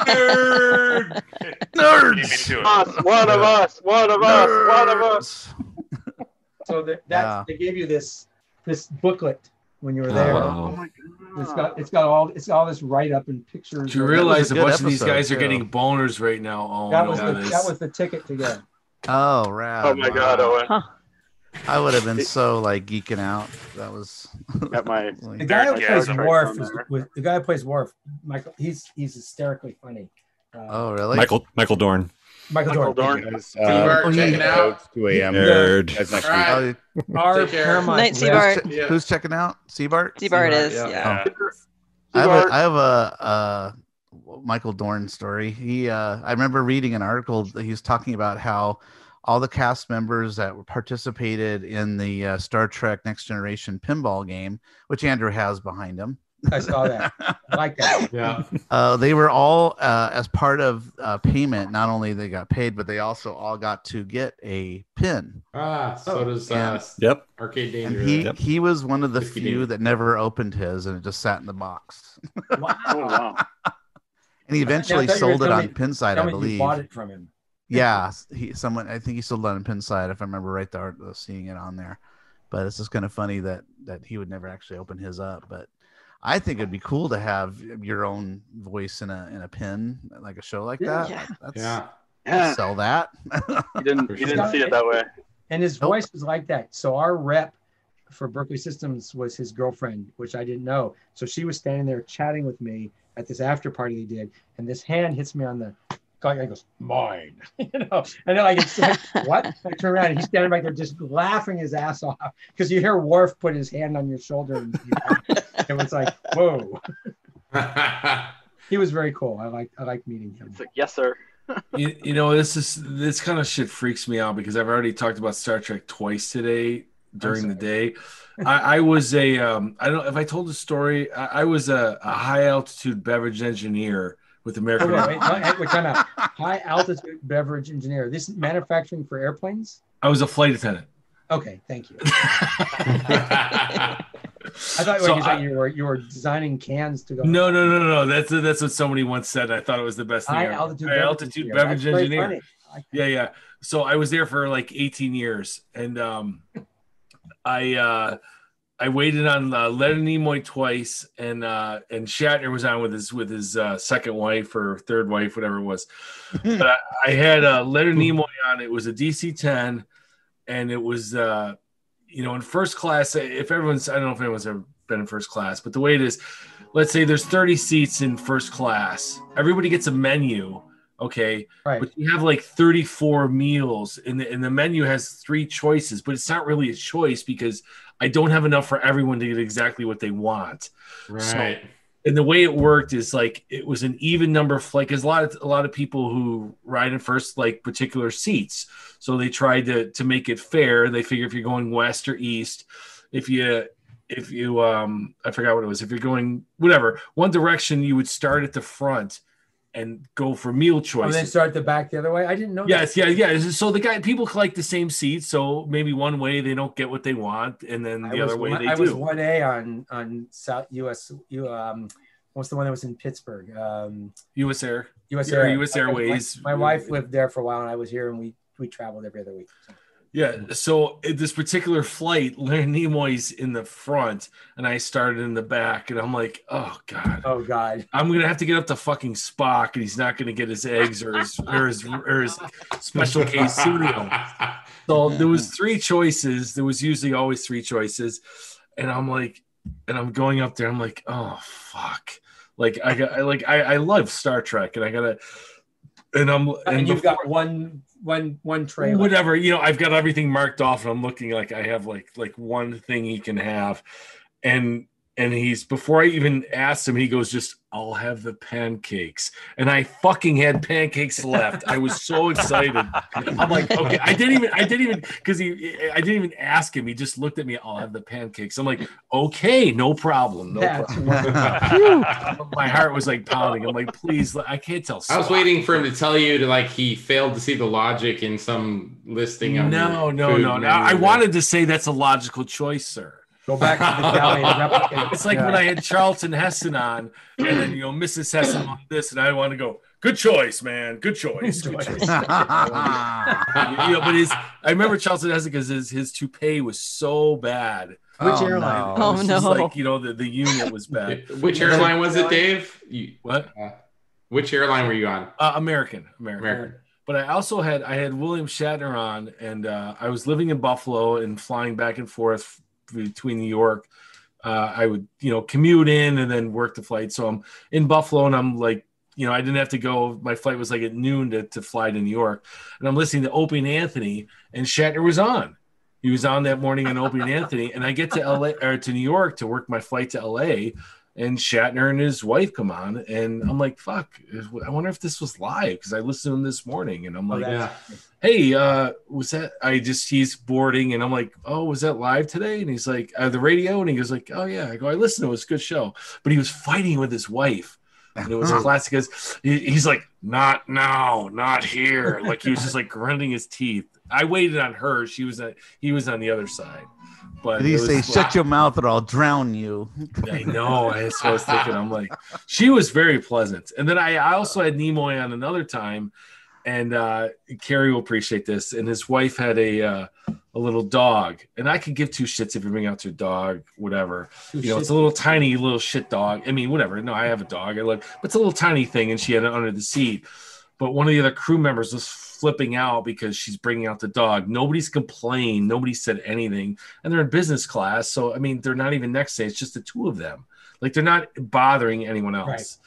Nerd. Nerds! Beat me to it. Us, one of us, one of us, one of us. so that that's Yeah. they gave you this this booklet when you were Oh, there wow. Oh my it's god. got it's got all it's got all this write up and pictures Do you realize a a good bunch of these episode, guys are getting boners right now? Oh, that was the, that was the ticket to go Oh, rad. Oh my god, Owen. Huh. I would have been so like geeking out. That was. Got my the guy who plays so- Worf is, there. with, the guy who plays Worf Michael he's he's hysterically funny uh, Oh, really? Michael Michael Dorn. Michael, Michael Dorn. Dorn. Guys, Bart, uh, check it out. it's 2 a.m. Nerd. Guys, next All week. right. Oh, Our Take. Paramount Night, Seabart. who's, Yeah. who's checking out? Seabart? Seabart is. yeah. Yeah. Yeah. I have, a, I have a, uh Michael Dorn story. He, uh, I remember reading an article that he was talking about how all the cast members that participated in the uh, Star Trek Next Generation pinball game, which Andrew has behind him, I saw that. I like that. Yeah. Uh, they were all uh, as part of uh, payment. Not only they got paid, but they also all got to get a pin. Ah, so does uh, And- Yep. Arcade And Danger. he Yep. he was one of the Whiskey few Danger. that never opened his, and it just sat in the box. Wow. Oh wow. And he eventually I thought you were sold it on me- Pinside, Tell I believe. bought it from him. Yeah, he someone I think he sold it on Pinside if I remember right. The art uh, seeing it on there, but it's just kind of funny that that he would never actually open his up. But I think it'd be cool to have your own voice in a in a pin uh, like a show like Yeah. that. Yeah. That's, Yeah. Yeah. sell that. You didn't. You didn't see it that way. And his Nope. voice was like that. So our rep for Berkeley Systems was his girlfriend, which I didn't know. So she was standing there chatting with me at this after party they did, and this hand hits me on the collar and goes, "Mine," you know. And then I get like, "What?" I turn around and he's standing back there just laughing his ass off because you hear Worf put his hand on your shoulder, and you know, it was like, "Whoa." He was very cool. I like I like meeting him. It's like, yes, sir. you, you know this is this kind of shit freaks me out because I've already talked about Star Trek twice today during the day. I, I was a um, I don't know if I told the story. I, I was a, a high altitude beverage engineer with Oh, American. wait, wait, wait, wait, time out. High altitude beverage engineer. This manufacturing for airplanes. I was a flight attendant. Okay, thank you. I thought So you, I- you were you were designing cans to go. No, no, no, no, no. That's that's what somebody once said. I thought it was the best thing. High ever. altitude High beverage altitude engineer. beverage engineer. like Yeah, yeah. So I was there for like 18 years, and um, I uh, I waited on uh, Leonard Nimoy twice, and uh, and Shatner was on with his with his uh, second wife or third wife, whatever it was. but I, I had uh, Leonard Nimoy on. It was a DC-10, and it was uh, you know in first class. If everyone's, I don't know if anyone's ever been in first class, but the way it is, let's say there's 30 seats in first class. Everybody gets a menu. Okay, Right. but you have like 34 meals and the, and the menu has three choices but it's not really a choice because i don't have enough for everyone to get exactly what they want. Right. and the way it worked is like it was an even number of like there's a lot of a lot of people who ride in first like particular seats. So they tried to to make it fair. They figure if you're going west or east if you if you um i forgot what it was. If you're going whatever one direction you would start at the front and go for meal Oh, choices and then start the back the other way. I didn't know. Yes, that. yeah, yeah. So the guy, people collect the same seats. So maybe one way they don't get what they want, and then I the was other way one, they I was do. one A on on South US. You um, what's the one that was in Pittsburgh? Um, U.S. Air, US Air. US Airways. My, my wife lived there for a while, and I was here, and we we traveled every other week. So. Yeah. So this particular flight, Leonard Nimoy's in the front, and I started in the back, and I'm like, oh god, Oh God. I'm gonna have to get up to fucking Spock, and he's not gonna get his eggs or his or his, or his special case cereal. So there was three choices. There was usually always three choices, and I'm like, and I'm going up there. I'm like, oh fuck! Like I got, I like I, I love Star Trek, and I gotta, and I'm and, And you've before- got one one one tray. left. whatever you know. I've got everything marked off, and I'm looking like I have like like one thing he can have, and and he's before I even asked him, he goes just I'll have the pancakes, and I fucking had pancakes left. I was so excited. I'm like, okay, I didn't even, I didn't even, because he, I didn't even ask him. He just looked at me. I'll have the pancakes. I'm like, okay, no problem, no That's problem. My heart was like pounding. I'm like, please, I can't tell. I was waiting for him to tell you to like he failed to see the logic in some listing. of No, your no, food no, no. I wanted to say that's a logical choice, sir. Go back to the galley and replicate. It's like Yeah. when I had Charlton Heston on, and then you know Mrs. Heston on this, and I want to go, good choice, man, good choice, good choice. you know, but his, I remember Charlton Heston because his his toupee was so bad. Which Oh, airline? no. Oh, It was just no. Like you know, the, the unit was bad. Which airline was it, Dave? You, What? uh, which airline were you on? Uh, American, American. American. But I also had I had William Shatner on, and uh, I was living in Buffalo and flying back and forth between New York. Uh, I would you know commute in and then work the flight. So I'm in Buffalo, and I'm like you know I didn't have to go. My flight was like at noon to, to fly to New York, and I'm listening to Opie and Anthony, and Shatner was on. He was on that morning on Opie and Anthony, and I get to LA or to New York to work my flight to LA, and Shatner and his wife come on, and I'm like, "Fuck!" I wonder if this was live because I listened to him this morning, and I'm like, yeah. "Hey, uh, was that?" I just he's boarding, and I'm like, "Oh, was that live today?" And he's like, uh, "The radio," and he goes like, "Oh yeah." I go, "I listened to it. It was a good show," but he was fighting with his wife. And it was classic as he- he's like, not now, not here. Like he was just like grinding his teeth. I waited on her. She was at, he was on the other side. But Did he it was say, like- "Shut your mouth, or I'll drown you"? I know. That's what I was thinking. I'm like, she was very pleasant. And then I, I also had Nimoy on another time, and uh, Carrie will appreciate this. And his wife had a uh, a little dog, and I could give two shits if you bring out your dog, whatever. Two you know, it's a little tiny little shit dog. I mean, whatever. No, I have a dog. I like, but it's a little tiny thing, and she had it under the seat. But one of the other crew members was flipping out because she's bringing out the dog. Nobody's complained. Nobody said anything, and they're in business class. So I mean, they're not even next to. It's just the two of them. Like they're not bothering anyone else.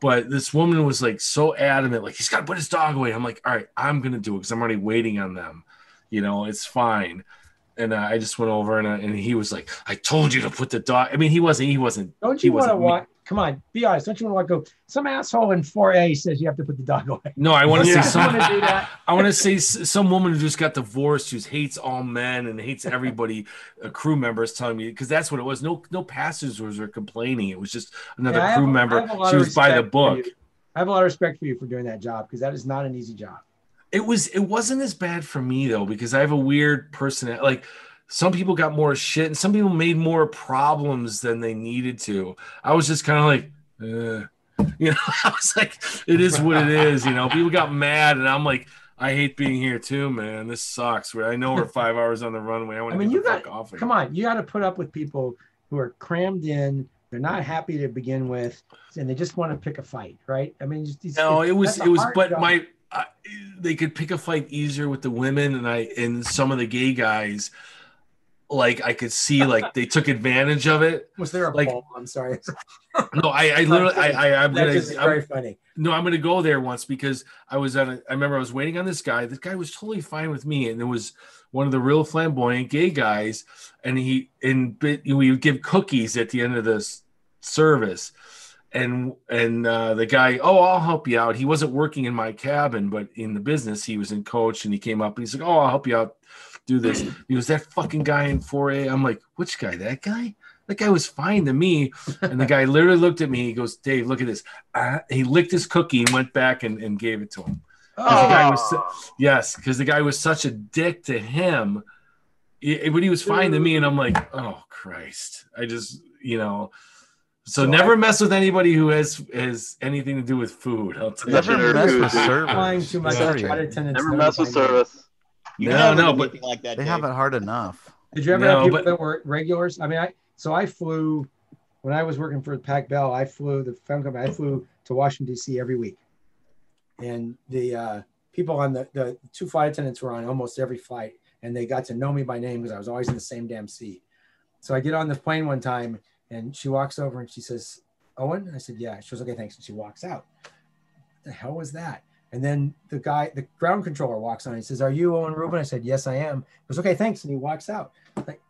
But this woman was like so adamant, like he's got to put his dog away. I'm like, all right, I'm gonna do it because I'm already waiting on them. You know, it's fine. And uh, I just went over and, uh, and he was like, I told you to put the dog. I mean, he wasn't. He wasn't. Don't he you want to wasn't- walk? Come on, be honest. Don't you want to go? Some asshole in 4A says you have to put the dog away. No, I want to Yeah. say some. do that? I want to say s- some woman who just got divorced, who hates all men and hates everybody. A crew member is telling me because that's what it was. No, no passengers were complaining. It was just another Yeah, I have crew member. have a lot She was by the book. I have a lot of respect for you for doing that job because that is not an easy job. It was. It wasn't as bad for me though because I have a weird person. Like some people got more shit, and some people made more problems than they needed to. I was just kind of like, uh, you know, I was like, it is what it is. You know, people got mad, and I'm like. I hate being here too, man. This sucks. I know we're five hours on the runway. I want I to mean, you got off. of come on. You got to put up with people who are crammed in. They're not happy to begin with, and they just want to pick a fight, right? I mean, just, No, it was it was, but job. my I, they could pick a fight easier with the women, and I and some of the gay guys, like I could see like they took advantage of it. was there a like- poll? I'm sorry. No, I, I literally, I, I, I'm That gonna, just is I'm- very funny. no, I'm gonna go there once because I was on. A, I remember I was waiting on this guy. This guy was totally fine with me, and it was one of the real flamboyant gay guys. And he and bit, we would give cookies at the end of this service, and and uh, the guy, oh, I'll help you out. He wasn't working in my cabin, but in the business, he was in coach, and he came up and he's like, oh, I'll help you out. Do this. He was that fucking guy in 4A. I'm like, which guy? That guy? That guy was fine to me. And the guy literally looked at me. He goes, Dave, look at this. Uh, he licked his cookie and went back and, and gave it to him. 'Cause the guy was su- yes, because the guy was such a dick to him. It- but he was fine to me, and I'm like, oh Christ! I just, you know. So, So never I- mess with anybody who has has anything to do with food. I'll tell you. Never mess with Flying servers. Too much Yeah. on flight attendants. Never mess with service. You No, never no, but- like that. They Dave. have it hard enough. Did you ever No, have people but- that were regulars? I mean, I so I flew when I was working for Pac Bell. I flew the film company. I flew to Washington D.C. every week, and the uh, people on the the two flight attendants were on almost every flight, and they got to know me by name because I was always in the same damn seat. So I get on the plane one time, and she walks over and she says, "Owen," I said, "Yeah." She goes, "Okay, thanks," and she walks out. What the hell was that? And then the guy, the ground controller walks on. He says, "Are you Owen Rubin?" I said, "Yes, I am." He goes, "Okay, thanks," and he walks out. Like,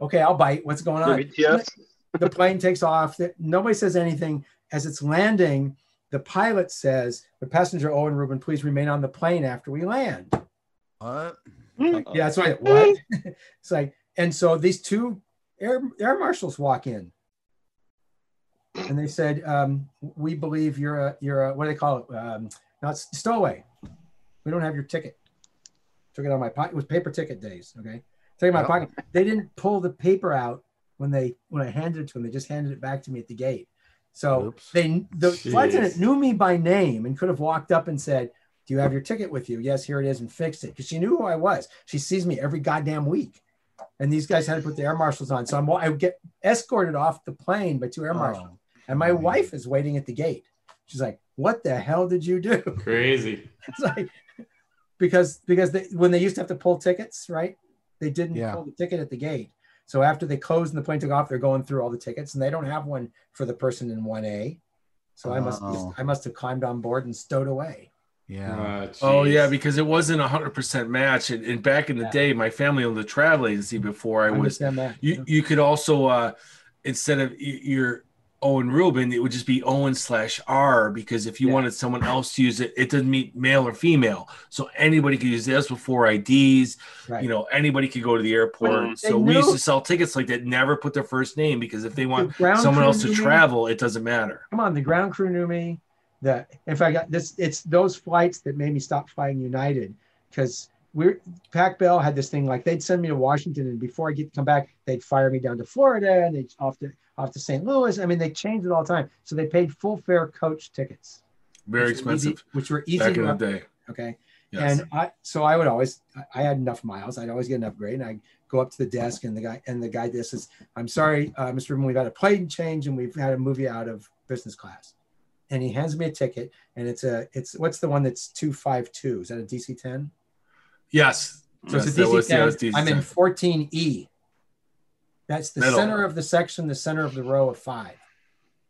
okay, I'll bite. What's going on? Yes. the plane takes off. Nobody says anything. As it's landing, the pilot says, "The passenger Owen Rubin, please remain on the plane after we land." What? Like, yeah, that's right. What? it's like, and so these two air air marshals walk in, and they said, um, "We believe you're a you're a what do they call it? Um, not stowaway. We don't have your ticket. Took it out of my pocket. It was paper ticket days. Okay, took it out of my pocket. They didn't pull the paper out when they when I handed it to them. They just handed it back to me at the gate. So Oops. they the flight attendant knew me by name and could have walked up and said, "Do you have your ticket with you?" Yes, here it is, and fixed it because she knew who I was. She sees me every goddamn week, and these guys had to put the air marshals on. So I'm I get escorted off the plane by two air marshals, Oh. And my wife is waiting at the gate. She's like, "What the hell did you do?" Crazy. It's like because because they, when they used to have to pull tickets, right? They didn't Yeah. pull the ticket at the gate. So after they closed and the plane took off, they're going through all the tickets, and they don't have one for the person in one A. So I must Oh. I must have climbed on board and stowed away. Yeah. Uh, Oh yeah, because it wasn't a hundred percent match. And, and back in the Yeah. day, my family owned a travel agency before I I was understand that. you you could also uh instead of your Owen Rubin, it would just be Owen slash R because if you Yeah. wanted someone else to use it, it doesn't mean male or female. So anybody could use this before IDs. Right. You know, anybody could go to the airport. So They we used to sell tickets like that, never put their first name because if they want The someone else to knew me. travel, it doesn't matter. Come on, the ground crew knew me. The if I got this, it's those flights that made me stop flying United because we're Pac Bell had this thing like they'd send me to Washington and before I get to come back, they'd fire me down to Florida and they'd off to off to St. Louis. I mean, they changed it all the time. So they paid full fare coach tickets. Very which were easy- expensive which were easy back in the day. Okay. Yes. And I, so I would always, I- had enough miles. I'd always get an upgrade, and I go up to the desk, and the guy, and the guy this is, I'm sorry, uh, Mr. Rubin, we've had a plane change, and we've had move you out of business class. And he hands me a ticket, and it's a, it's what's the one that's two five two? Is that a DC ten? yes. So Yes, it's a DC was- yeah, ten. DC I'm in fourteen E. That's the Middle. center of the section, the center of the row of five.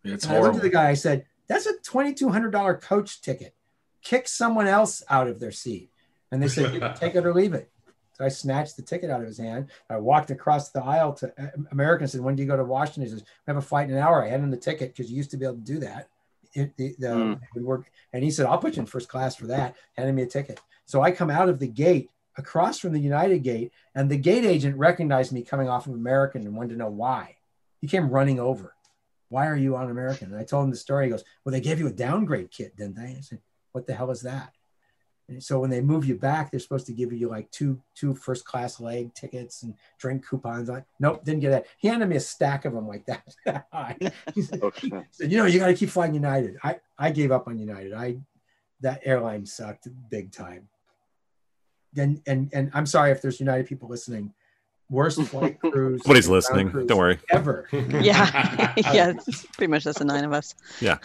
It's And I looked at the guy. I said, "That's a twenty-two hundred dollar coach ticket. Kick someone else out of their seat." And they said, "You can "Take it or leave it." So I snatched the ticket out of his hand. I walked across the aisle to uh, American. and Said, "When do you go to Washington?" He says, "We have a flight in an hour." I handed him the ticket because you used to be able to do that. It, the, the, Mm. it would work. And he said, "I'll put you in first class for that." Handed me a ticket. So I come out of the gate across from the United gate, and the gate agent recognized me coming off of American and wanted to know why. He came running over. Why are you on American? And I told him the story. He goes, Well, they gave you a downgrade kit, didn't they? I said, What the hell is that? And so when they move you back, they're supposed to give you like two two first class leg tickets and drink coupons. I nope, didn't get that. He handed me a stack of them like that. he said, he said, you know, you got to keep flying United. I I gave up on United. I that airline sucked big time. And and and I'm sorry if there's United people listening. Worst flight crews. Nobody's ground listening. crews Don't worry. Ever. Yeah, yeah, it's pretty much just the nine of us. Yeah.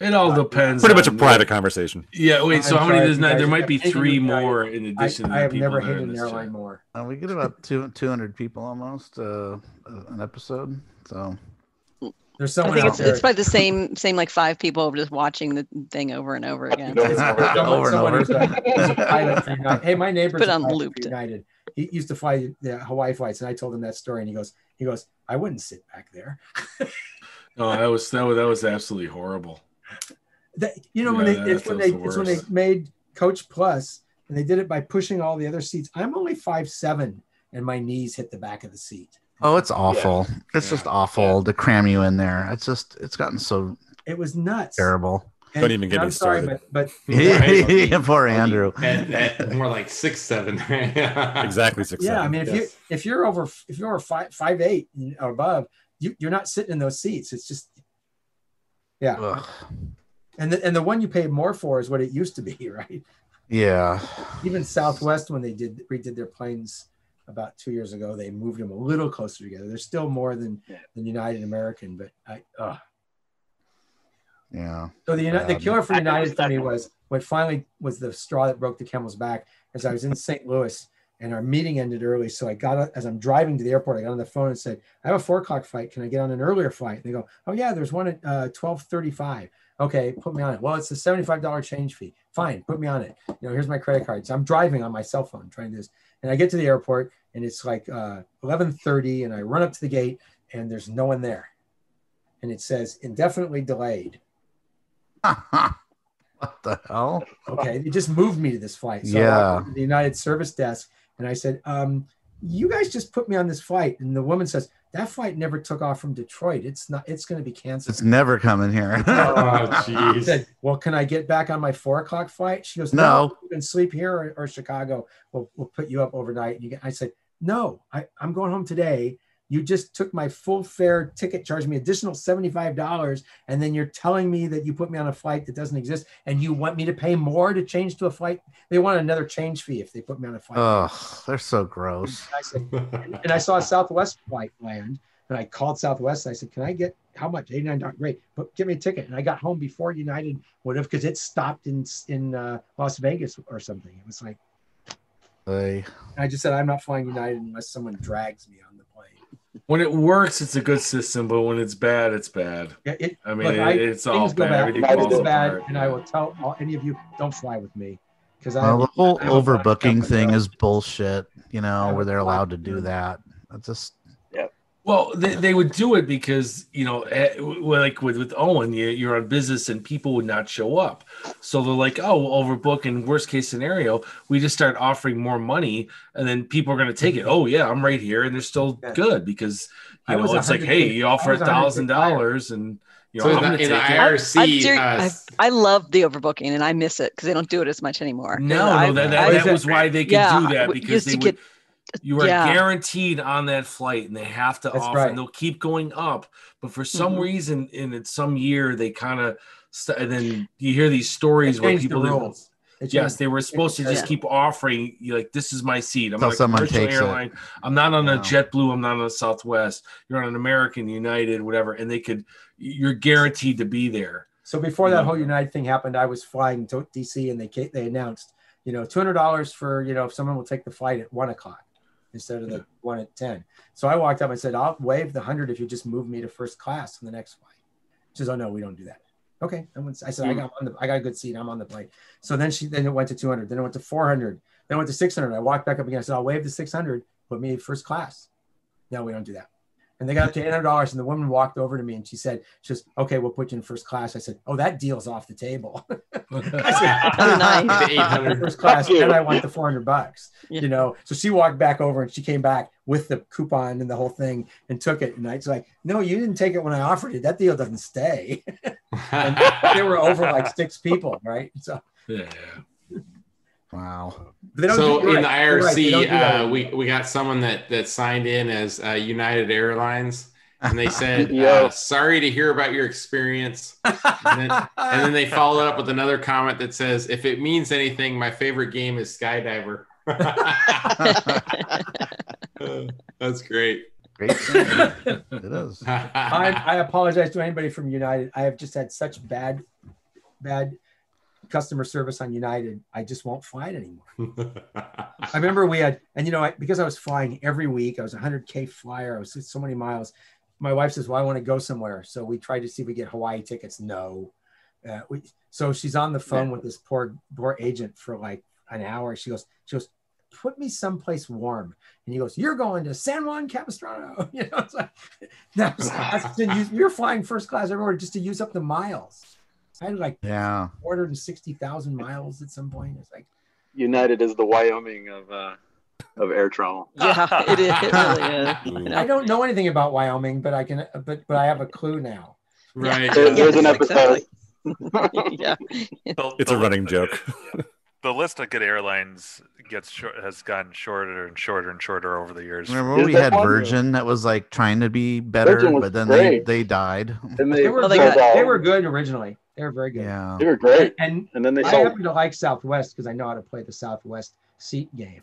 It all depends. Pretty much a private what- conversation. Yeah. Wait. So I'm how many? sorry There's if you not. guys There might be three more in addition. to I have people never that are hated an airline chat. more. Uh, we get about two two hundred people almost uh, an episode. So There's I think out it's there. it's probably the same same like five people just watching the thing over and over again. Over and over. Someone- over and someone over. who's a, who's a pilot for United. Hey, my neighbor's Put on pilot loop United. He used to fly the Hawaii flights, and I told him that story, and he goes, he goes, I wouldn't sit back there. No, that was that was that was absolutely horrible. That, you know, when Yeah, they it's that when they the it's when they made Coach Plus, and they did it by pushing all the other seats. I'm only five seven, and my knees hit the back of the seat. Oh, it's awful. It's just Yeah. awful to cram you in there. It's just it's gotten so It was nuts. terrible. And- Don't even get and me I'm sorry, started. but, but Yeah, Poor Andrew. At, at more like six seven. Exactly six. yeah, I mean, if you Yes. if you're over if you're over five five eight or above, you you're not sitting in those seats. It's just yeah, Ugh. and the and the one you pay more for is what it used to be, right? Yeah. Even Southwest when they did redid their planes about two years ago, they moved them a little closer together. They're still more than Yeah. than United American, but I uh Yeah. So the United, the Um, killer for United for me was what finally was the straw that broke the camel's back. As I was in St. Louis and our meeting ended early, so I got as I'm driving to the airport, I got on the phone and said, "I have a four o'clock flight. Can I get on an earlier flight?" And they go, "Oh yeah, there's one at uh, twelve thirty-five. Okay, put me on it. Well, it's a seventy-five dollar change fee. Fine, put me on it. You know, here's my credit card. So I'm driving on my cell phone trying to do this, and I get to the airport and it's like uh, eleven thirty, and I run up to the gate and there's no one there, and it says indefinitely delayed. what the hell? Okay, they just moved me to this flight. So I Yeah. the United Service Desk and I said, um, "You guys just put me on this flight." And the woman says, "That flight never took off from Detroit. It's not. It's going to be canceled." It's never coming here. Oh jeez. said, "Well, can I get back on my four o'clock flight?" She goes, No. "No, you can sleep here or, or Chicago. We'll, we'll put you up overnight." And you get, I said, "No, I, I'm going home today." You just took my full fare ticket, charged me additional $75, and then you're telling me that you put me on a flight that doesn't exist and you want me to pay more to change to a flight. They want another change fee if they put me on a flight. Ugh, they're so gross. I said, and I saw a Southwest flight land, and I called Southwest. And I said, "Can I get how much? Eighty nine dollars. Great, but give me a ticket." And I got home before United would have because it stopped in in uh, Las Vegas or something. It was like They, I just said, "I'm not flying United unless someone drags me on the plane." When it works, it's a good system, but when it's bad, it's bad. Yeah, it, I mean, look, it- I- it's all things go bad. bad. Everything It's falls bad, apart. and I will tell all, any of you, don't fly with me because I. well, the whole I have a lot of overbooking thing is bullshit. You know, where they're allowed to to do do. that. That's just Well, they, they would do it because you know, eh, like with with Owen, you, you're on business and people would not show up. So they're like, "Oh, we'll overbook." And worst case scenario, we just start offering more money, and then people are going to take it. Oh yeah, I'm right here, and they're still Yeah. good because I you know it's like, hey, you offer I a was 100K thousand dollars, and you know, So I'm in going the, to in take the it. I'm IRC, uh, I love the overbooking, and I miss it because they don't do it as much anymore. No, I- no, that, I- that, that was why they could Yeah, do that because they would. get- you are yeah. guaranteed on that flight, and they have to That's offer, right. and they'll keep going up. But for some Mhm. reason, in it- some year, they kind of, st- and then you hear these stories where changed the people didn't- rules. They Yes, they were supposed to just Yeah. keep offering you like this is my seat. I'm Till on a someone commercial takes it. I'm not on a Wow. JetBlue. I'm not on a Southwest. You're on an American, United, whatever, and they could. You're guaranteed to be there. So before that whole United thing happened, I was flying to DC, and they they announced, you know, two hundred dollars for you know if someone will take the flight at one o'clock instead of the one at ten. So I walked up and said, "I'll waive the hundred if you just move me to first class on the next flight." She says, "Oh no, we don't do that." Okay, I, went, I said, "I mm. got on the, I got a good seat. I'm on the plane." So then she then it went to two hundred, then it went to four hundred, then it went to six hundred. I walked back up again. I said, "I'll waive the six hundred, put me first class." No, we don't do that. And they got up to eight hundred dollars, and the woman walked over to me and she said, "She says, okay, we'll put you in first class." I said, "Oh, that deal's off the table." Oh, nice. first class, and I want the four hundred bucks. Yeah. You know, so she walked back over and she came back with the coupon and the whole thing and took it. And I was like, "No, you didn't take it when I offered it. That deal doesn't stay." and they were over like six people, right? So Yeah. Wow. they don't so do, in the right, you're right, IRC, uh, we we got someone that that signed in as uh, United Airlines, and they said, Yo. uh, "Sorry to hear about your experience." And then, and then they followed up with another comment that says, "If it means anything, my favorite game is Skydiver." That's great. Great. thing. it is. I, I apologize to anybody from United. I have just had such bad, bad customer service on United. I just won't fly it anymore. I remember we had, and you know, I, because I was flying every week, I was a 100K flyer, I was so many miles. My wife says, Well, I want to go somewhere. So we tried to see if we get Hawaii tickets. No. Uh, we, so she's on the phone with this poor, poor agent for like an hour. She goes, She goes, Put me someplace warm. And he goes, You're going to San Juan Capistrano. You know, it's like, that was, that's you're flying first class everywhere just to use up the miles. I had like Yeah. 460,000 miles at some point. It's like, United is the Wyoming of uh, of air travel. Yeah, it is. It really is. I don't know anything about Wyoming, but I can, but but I have a clue now. Right. There- there's an episode. exactly. yeah. It's a running joke. The list of good airlines gets short, has gotten shorter and shorter and shorter over the years. Remember Is we had? Virgin that was like trying to be better, but then they, great. they died. And they, They were Well, they got- they were good originally. They were very good. Yeah. they were great. And And then they I sold. happen to like Southwest because I know how to play the Southwest seat game,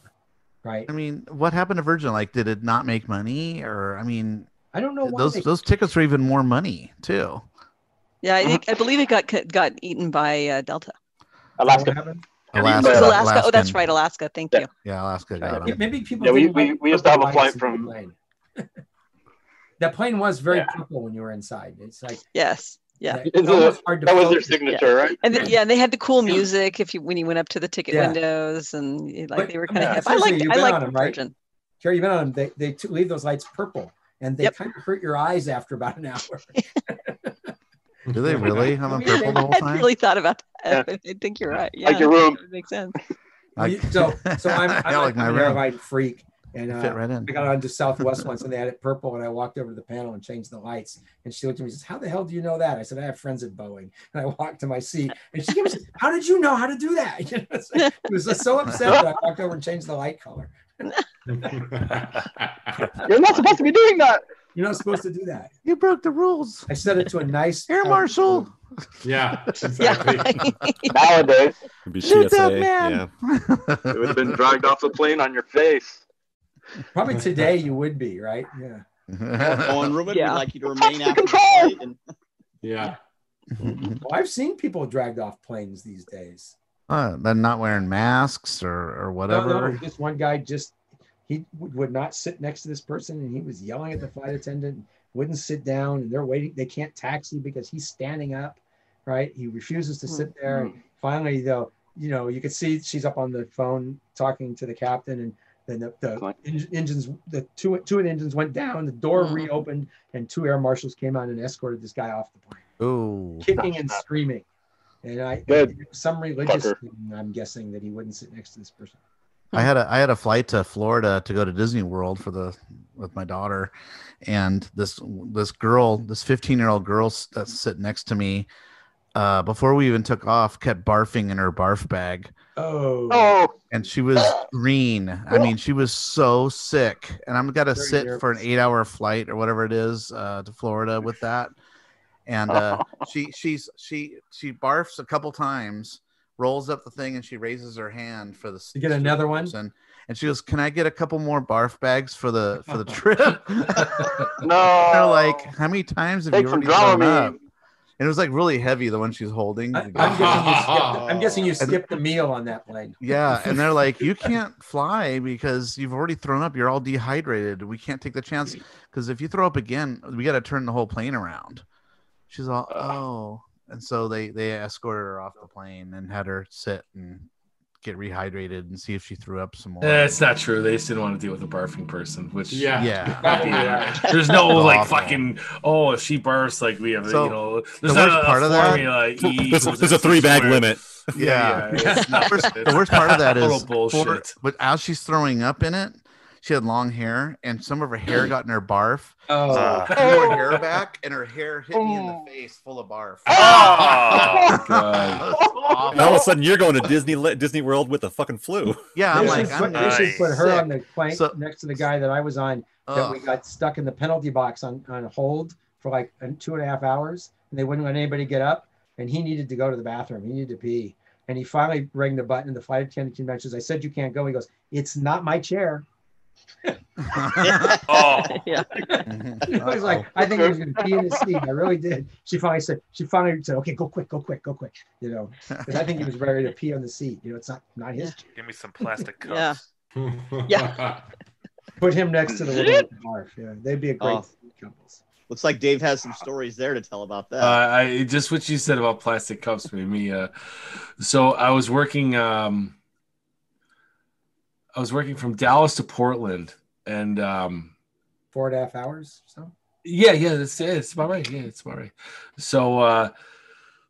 right? I mean, what happened to Virgin? Like, did it not make money, or I mean, I don't know why those they, those tickets were even more money too. Yeah, I, think, I believe it got got eaten by uh, Delta. Alaska. Alaska. Alaska, Alaska. Oh, that's right, Alaska. Thank Yeah. you. Yeah, Alaska got Yeah, them. Maybe people. Yeah, we- we- we used to have a flight in the from- plane. that plane was very Yeah. purple when you were inside. It's like Yes. Yeah. it's It's a- almost hard to That was their focus. signature, right? And th- yeah, and they had the cool music if you when you went up to the ticket Yeah. windows and like But, they were I mean, kind of hip. I seriously, like I been like on 'em, right? Virgin. Carrie, you've been on them. They they t- leave those lights purple, and they Yep. kind of hurt your eyes after about an hour. Do they really have them We- purple the whole I time? really thought about that. Yeah. I think you're right. Yeah, Like your room. that makes sense. Like- so so I'm, I I'm, like my I'm room. freak, and uh, Fit right in. I got onto Southwest once, and they had it purple, and I walked over to the panel and changed the lights, and she looked at me and says, "How the hell do you know that?" I said, "I have friends at Boeing," and I walked to my seat, and she goes, "How did you know how to do that?" You know, it's like- it was so upset that I walked over and changed the light color. You're not supposed to be doing that. You're not supposed to do that. You broke the rules, I set it to a nice Air uh, Marshal. yeah. Yeah. Exactly. Nowadays, It'd be Shoot that man. Yeah. it would have been dragged off the plane on your face. Probably today you would be right. Yeah. Owen Rubin, Yeah. we'd like you to remain the after control. And Yeah. Well, I've seen people dragged off planes these days. Uh, they're not wearing masks or or whatever. no, this one guy just he would would not sit next to this person, and he was yelling at the flight attendant, wouldn't sit down, and they're waiting. They can't taxi because he's standing up, right? He refuses to sit there. And finally, though, you know, you could see she's up on the phone talking to the captain, and Then the, the en- engines, the two two of the engines went down. The door Mhm. reopened, and two air marshals came out and escorted this guy off the plane, Ooh. kicking and screaming. And I, Good. some religious, thing, I'm guessing that he wouldn't sit next to this person. I had a I had a flight to Florida to go to Disney World for the with my daughter, and this this girl, this 15 year old girl s- that's sitting next to me, uh, before we even took off, kept barfing in her barf bag, Oh, Oh, and she was green. I mean, she was so sick, and I'm gonna Very sit for an eight hour flight or whatever it is uh, to Florida with that, and uh, she she's she she barfs a couple times, rolls up the thing, and she raises her hand for the You get another one? person, and she goes, "Can I get a couple more barf bags for the for the trip?" no. They're like, "How many times have Take you already thrown up?" Dramamine. And it was like really heavy, the one she's holding. I, am guessing you skipped, I'm guessing you skipped the meal on that plane. Yeah, and they're like, "You can't fly because you've already thrown up. You're all dehydrated. We can't take the chance because if you throw up again, we got to turn the whole plane around." She's all, "Oh," and so they they escorted her off the plane and had her sit and get rehydrated and see if she threw up some more. Eh, it's not true. They just didn't want to deal with a barfing person, which Yeah. Yeah. There's no like Awful. fucking oh if she barfs like we have So, you know the not worst a, part a of that- formula E There's, equals there's a three bag squared. limit. Yeah. it's the, not- worst, the worst part of that total is, for- bullshit. but as she's throwing up in it, she had long hair, and some of her hair got in her barf. Oh, Uh, She threw her hair back, and her hair hit me in the face, full of barf. Oh, God. And all of a sudden, you're going to Disney Disney World with the fucking flu. Yeah, I'm they, like, should put, I'm they should put her sick. on the plane So- next to the guy that I was on that we got stuck in the penalty box on, on hold for like uh, two and a half hours and they wouldn't let anybody get up and he needed to go to the bathroom. He needed to pee. And he finally rang the button in the flight attendant came back and says i said you can't go. He goes it's not my chair oh, yeah. I was like, I think he was going to pee in his seat. I really did. She finally said, she finally said, okay, go quick, go quick, go quick. You know, because I think he was ready to pee on the seat. You know, it's not not his. chair. give me some plastic cups. Yeah. yeah. Put him next to the woman with barf. Yeah, they'd be a great Oh. couples. Looks like Dave has some stories there to tell about that. Uh, I just what you said about plastic cups made me. Uh, so I was working. Um, I was working from Dallas to Portland, and um, Four and a half hours. So yeah, yeah, that's yeah, it's about right. Yeah, it's about right. So, uh,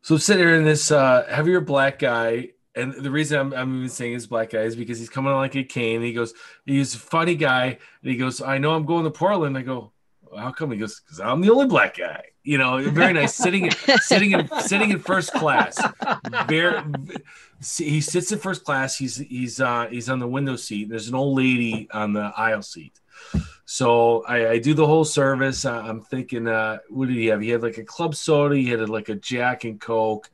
so I'm sitting there in this uh, heavier black guy, and the reason I'm, I'm even saying he's black guy is because he's coming on like a cane. He goes, he's a funny guy, and he goes, I know I'm going to Portland. I go, how come? He goes, because I'm the only black guy. You know, very nice, sitting, sitting in, sitting in first class. Very, he sits in first class. He's he's uh, he's on the window seat. There's an old lady on the aisle seat. So I, I do the whole service. I- I'm thinking, uh, what did he have? He had like a club soda. He had like a Jack and Coke,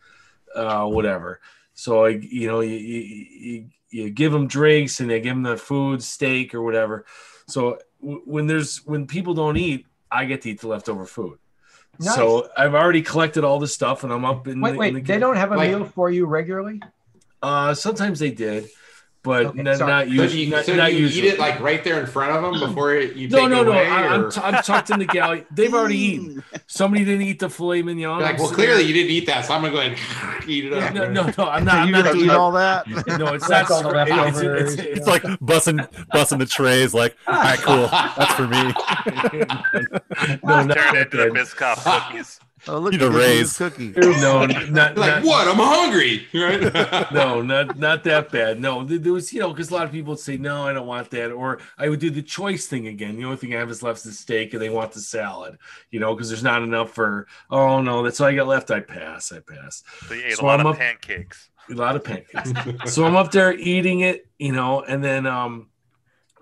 uh, whatever. So I, you know, you, you, you, you give them drinks and they give them the food, steak or whatever. So w- when there's when people don't eat, I get to eat the leftover food. Nice. So I've already collected all the stuff and I'm up in wait, the, wait, in the they don't have a Like- meal for you regularly. Uh, sometimes they did, but Okay, not, not usually. do you, not, so not you usually. eat it like right there in front of them before you take no, no, it no. away? I, I'm, t- I'm tucked in the galley. They've already eaten. Somebody didn't eat the filet mignon. You're like, well, clearly you didn't eat that, so I'm gonna go ahead and eat it up. No, no, no. I'm not. I'm you not gonna doing eat all that? No, it's That's not. all the it's- it's- leftovers, it's- It's like bussing bussing the trays. Like, all right, cool. That's for me. no, not Turn that into the bad. Biscoff cookies. Oh, look Need at a this cookie. No, not, like not what? I'm hungry, right? no, not not that bad. No, there there was you know because a lot of people would say no, I don't want that, or I would do the choice thing again. The only thing I have is left is the steak, and they want the salad. You know, because there's not enough for. Oh no, that's all I got left. I pass. I pass. So you ate So a lot I'm of up- pancakes. A lot of pancakes. so I'm up there eating it, you know, and then um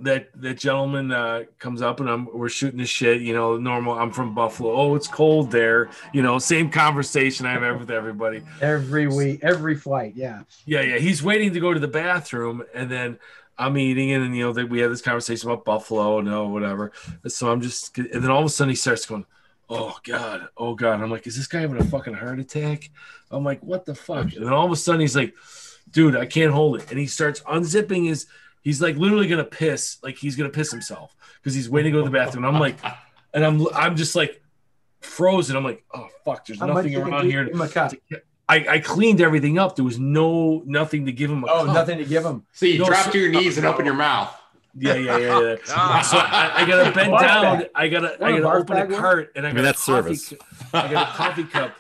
that that gentleman uh comes up and I'm we're shooting the shit, you know, normal I'm from Buffalo. Oh, it's cold there, you know, same conversation I have with everybody. Every week, every flight. Yeah. Yeah, yeah. He's waiting to go to the bathroom and then I'm eating it and you know that we had this conversation about Buffalo and oh whatever. So I'm just and then all of a sudden he starts going, Oh God, oh God. I'm like, is this guy having a fucking heart attack? I'm like, what the fuck? And then all of a sudden he's like, dude, I can't hold it. And he starts unzipping his he's like literally gonna piss, like he's gonna piss himself because he's waiting to go to the bathroom. And I'm like, and I'm I'm just like frozen. I'm like, oh fuck, there's How much nothing around here. give him a cup? I, I cleaned everything up. There was no nothing to give him a Oh, cup. nothing to give him. so you No, drop so- to your knees and open your mouth. Yeah, yeah, yeah. yeah. Ah. so I, I gotta bend down. bag. I gotta, Want I a gotta open a cart, and I I got mean, a that's coffee service. cu- I got a coffee cup.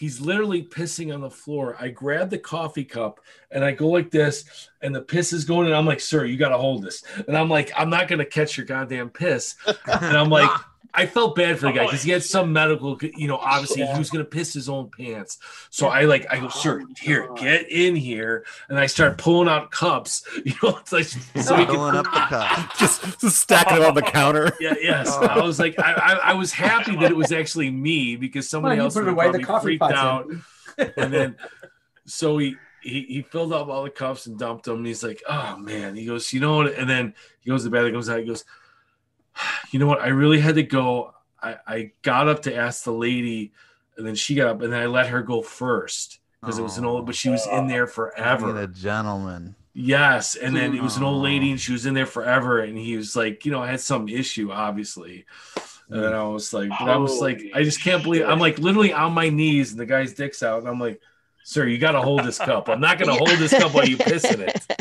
He's literally pissing on the floor. I grab the coffee cup and I go like this, and the piss is going, and I'm like, "Sir, you got to hold this." And I'm like, "I'm not gonna catch your goddamn piss." And I'm like, I felt bad for the guy oh, because he had some medical, you know, obviously he was gonna piss his own pants. So I like, I go, oh, "Sir, here, get in here," and I start pulling out cups, you know, it's like so he can Filling up the cup. just, just stacking it on the counter. yeah, yes. I was like, I, I, I was happy that it was actually me because somebody you else put would away, have the probably coffee freaked pot's out. and then, so he, he he filled up all the cups and dumped them. And he's like, oh man. He goes, you know what? And then he goes to the bathroom, goes out. He goes, you know what? I really had to go. I, I got up to ask the lady, and then she got up, and then I let her go first because it was an old, but she was in there forever. a gentleman. Yes, and then it was an old lady, and she was in there forever, and he was like, you know, I had some issue, obviously. And then I was like, but I was like, I just can't believe I'm like literally on my knees, and the guy's dick's out, and I'm like, sir, you got to hold this cup. I'm not gonna hold this cup while you piss in it.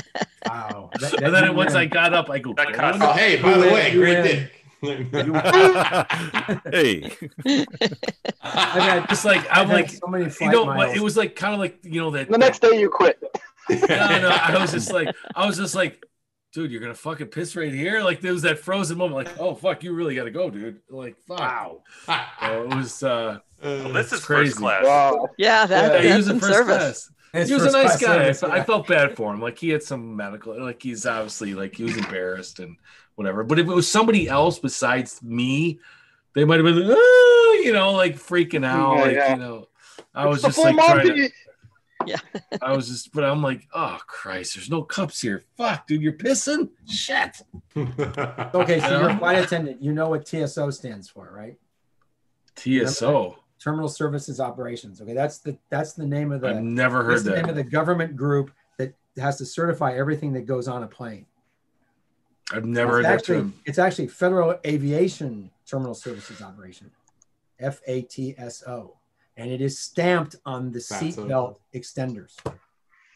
Wow. That- And then once I got up, I go, That "Go cut. Oh, hey, by the way, win, you great win. dick. hey, I've had just like I've I'm like, so many you know, but miles. it was like kind of like you know that. The next day you quit. no, no, I was just like, I was just like, dude, you're gonna fucking piss right here. Like there was that frozen moment, like, oh fuck, you really gotta go, dude. Like, fuck. Wow. it was uh Well, uh, this is crazy. first class. Wow. Yeah, that, Yeah, he was in some first service. class. It's he was a nice guy. service, I, I felt bad for him. Like he had some medical, like he's obviously like he was embarrassed and whatever. But if it was somebody else besides me, they might have been, like, oh, you know, like freaking out. Yeah, like yeah. you know, I was It's just like trying to. Monty. I was just, but I'm like, oh Christ, there's no cups here. Fuck, dude, you're pissing. Shit. Okay, so you're a flight attendant. You know what TSO stands for, right? TSO. Terminal Services Operations. Okay, that's the that's the name of the I've never that's heard the name of the government group that has to certify everything that goes on a plane. I've never heard it's that actually term. it's actually Federal Aviation Terminal Services Operation, FATSO, and it is stamped on the Fatso. seatbelt extenders.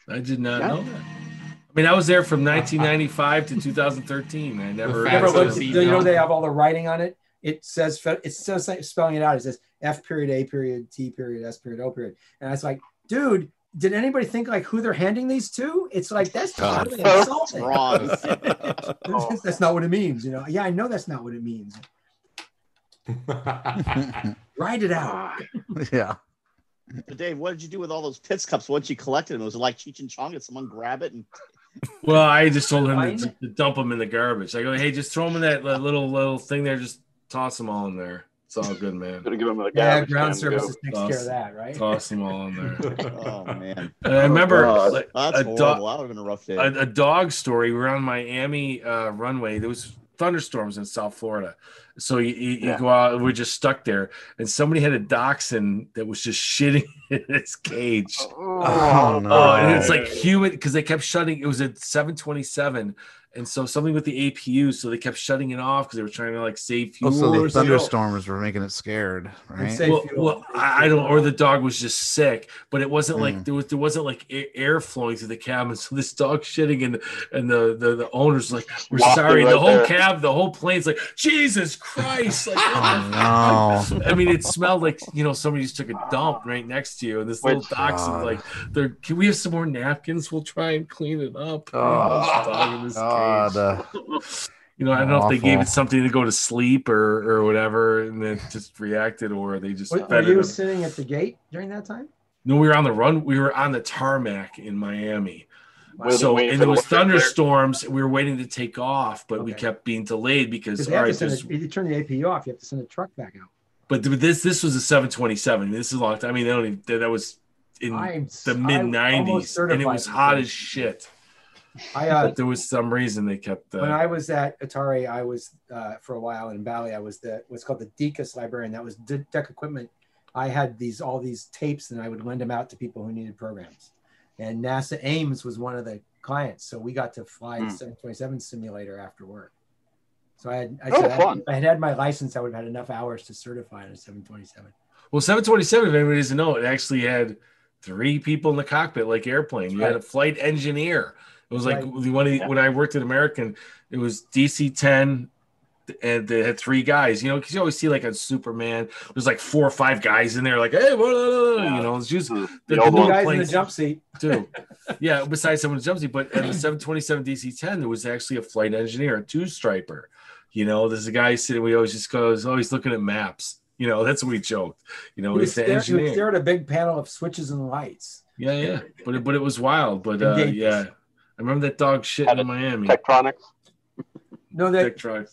I did not Yeah. know that. I mean, I was there from 1995 to 2013. I never. The Never Fatso looked- seatbelt. you know they have all the writing on it. It says fe- it's just spelling it out. It says F period A period T period S period O period, and I was like, dude. Did anybody think like who they're handing these to? It's like that's God. totally insulting. Wrong. that's not what it means, you know. Yeah, I know that's not what it means. Write it out. yeah. But Dave, what did you do with all those pits cups once you collected them? Was it like Cheech and Chong? Did someone grab it and Well, I just told him to, to dump them in the garbage. I go, hey, just throw them in that little little thing there. Just toss them all in there. It's all good, man. Gonna give him a Yeah, ground can to go. services takes care of that, right? Toss them all in there. oh man, And I remember God. like, that's a, horrible. dog, that been a rough day. a, a dog story. We were on Miami uh, runway. There was thunderstorms in South Florida, so you, you, you go out. We're just stuck there, and somebody had a dachshund that was just shitting in its cage. Oh, no. Oh, and it's like humid because they kept shutting. It was at 727, and so something with the APU, so they kept shutting it off because they were trying to like save fuel. Also, the something. thunderstorms were making it scared, right? Well, well, I I don't, or the dog was just sick, but it wasn't like Mm. there was there wasn't like air, air flowing through the cabin. So this dog shitting, and and the the, the owner's like, "We're Walking sorry." right the whole there. cab, the whole plane's like, "Jesus Christ!" Like, Oh, no. I mean, it smelled like you know somebody just took a dump right next to you, and this little Which- dachshund God. like, "There, can we have some more napkins? We'll try and clean it up." Oh, This dog in this God. uh, You know, I don't know if they gave it something to go to sleep or or whatever, and then just reacted, or they just Were, were you him. sitting at the gate during that time? No, we were on the run. We were on the tarmac in Miami. Waiting- so waiting and for there was weather to clear. thunderstorms. We were waiting to take off, but we kept being delayed because Because all you have right, to send there's- it, if you turn the APU off, you have to send a truck back out. but this this was a 727. This is a long time. I mean, they don't even, that that was in I'm the mid 90s, and it was hot as shit. I uh, But there was some reason they kept. Uh, when I was at Atari, I was uh, for a while in Bally. I was the what's called the DECUS librarian. That was de- DEC equipment. I had these all these tapes, and I would lend them out to people who needed programs. And NASA Ames was one of the clients, so we got to fly the Hmm. 727 simulator after work. So I had, I, Oh, said I- fun. I had had my license, I would have had enough hours to certify on a 727. well, 727, if anybody doesn't know, it actually had three people in the cockpit, like airplane. You had a flight engineer. It was like Right. the one when I worked at American, it was DC 10 and they had three guys, you know, because you always see like a Superman, there's like four or five guys in there, like, hey, blah, blah, blah, blah," you know, it's just the, The the new. Guys in the jump seat. too. yeah, besides someone in the jumpsuit, but at the 727 DC 10, there was actually a flight engineer, a two striper. You know, there's a guy sitting, we always just goes, always looking at maps. You know, that's what we joked. You know, He he's the stare, he would stare at a big panel of switches and lights. Yeah, yeah, but it, but it was wild. But uh, yeah, I remember that dog shit in it. Miami. Tektronix. No, that Tech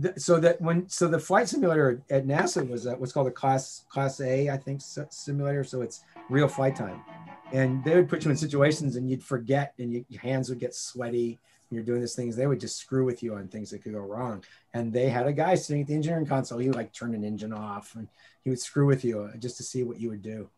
th- so that when so the flight simulator at NASA was uh, what's called a class class A, I think, simulator. So it's real flight time, and they would put you in situations and you'd forget, and you, your hands would get sweaty. And you're doing these things. They would just screw with you on things that could go wrong. And they had a guy sitting at the engineering console. He would like turn an engine off, and he would screw with you just to see what you would do.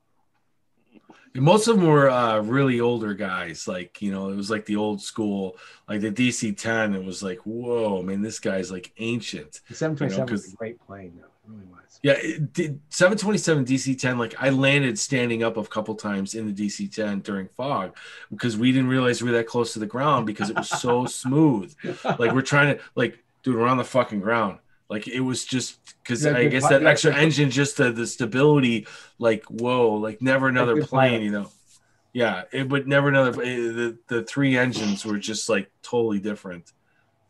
And most of them were uh, really older guys. Like you know, it was like the old school, like the DC 10. It was like, whoa, man, this guy's like ancient. The 727 was 'cause- a great plane, though. It really was. Yeah, it did 727 DC 10. Like I landed standing up a couple times in the DC 10 during fog because we didn't realize we were that close to the ground because it was so smooth. Like we're trying to like, dude, we're on the fucking ground. Like it was just because I guess that extra engine, just the, the stability, like whoa, like never another plane, you know. Yeah, it would never another. eh, The the three engines were just like totally different,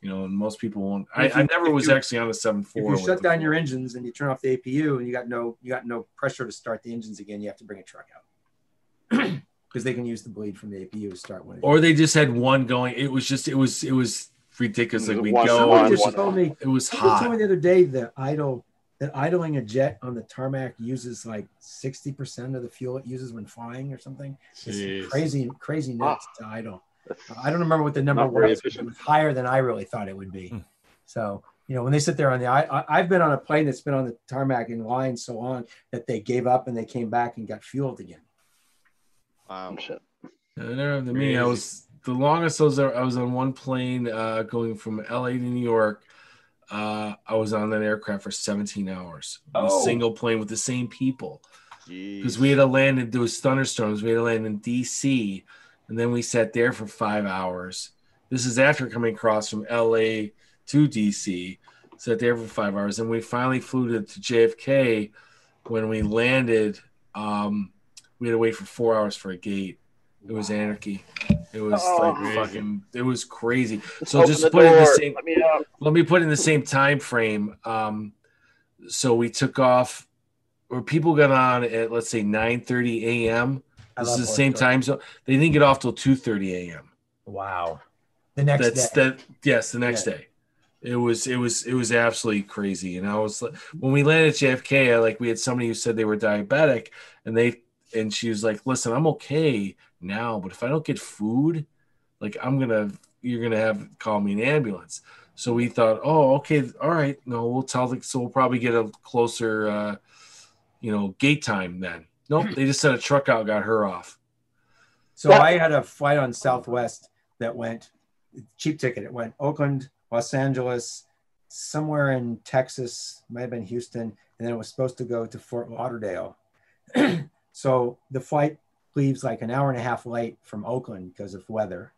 you know. And most people won't. I, you- I never was you- actually on a seven If four. you shut down your engines and you turn off the APU and you got no you got no pressure to start the engines again, you have to bring a truck out because they can use the bleed from the APU to start one. or they just had one going. It was just it was it was ridiculous. Like we One- go, Somebody just one- told me it was somebody told me the other day that idle that idling a jet on the tarmac uses like sixty percent of the fuel it uses when flying or something. It's Jeez. crazy crazy Wow. nuts to idle. I don't remember what the number was. It was higher than I really thought it would be. Hmm. So you know when they sit there on the I, I I've been on a plane that's been on the tarmac in line so long that they gave up and they came back and got fueled again. Wow. Shit. Uh, never to me. I was the longest I was. I was on one plane uh, going from LA to New York. Uh, I was on that aircraft for 17 hours. Oh. A single plane with the same people because we had to land in there was thunderstorms. We had to land in DC, and then we sat there for five hours. This is after coming across from LA to DC. Sat there for five hours, and we finally flew to, to JFK. When we landed, um, we had to wait for four hours for a gate. It was anarchy. It was Oh. like Crazy. fucking. It was crazy. So open just put in the same- Let me. Let me put in the same time frame. Um, so we took off, or people got on at let's say 9:30 a.m. This is the same time zone. They didn't get off till 2:30 a.m. Wow. The next That's day. that. Yes, the next day. It was it was it was absolutely crazy. And I was like, when we landed at JFK, I, like we had somebody who said they were diabetic, and they and she was like, "Listen, I'm okay now, but if I don't get food, like I'm gonna you're gonna have call me an ambulance." So we thought, "Oh, okay, all right. No, we'll tell the so we'll probably get a closer, uh, you know, gate time then." Nope, they just sent a truck out, got her off. So Yeah. I had a flight on Southwest that went cheap ticket. It went Oakland, Los Angeles, somewhere in Texas, might have been Houston, and then it was supposed to go to Fort Lauderdale. so the flight leaves like an hour and a half late from Oakland because of weather.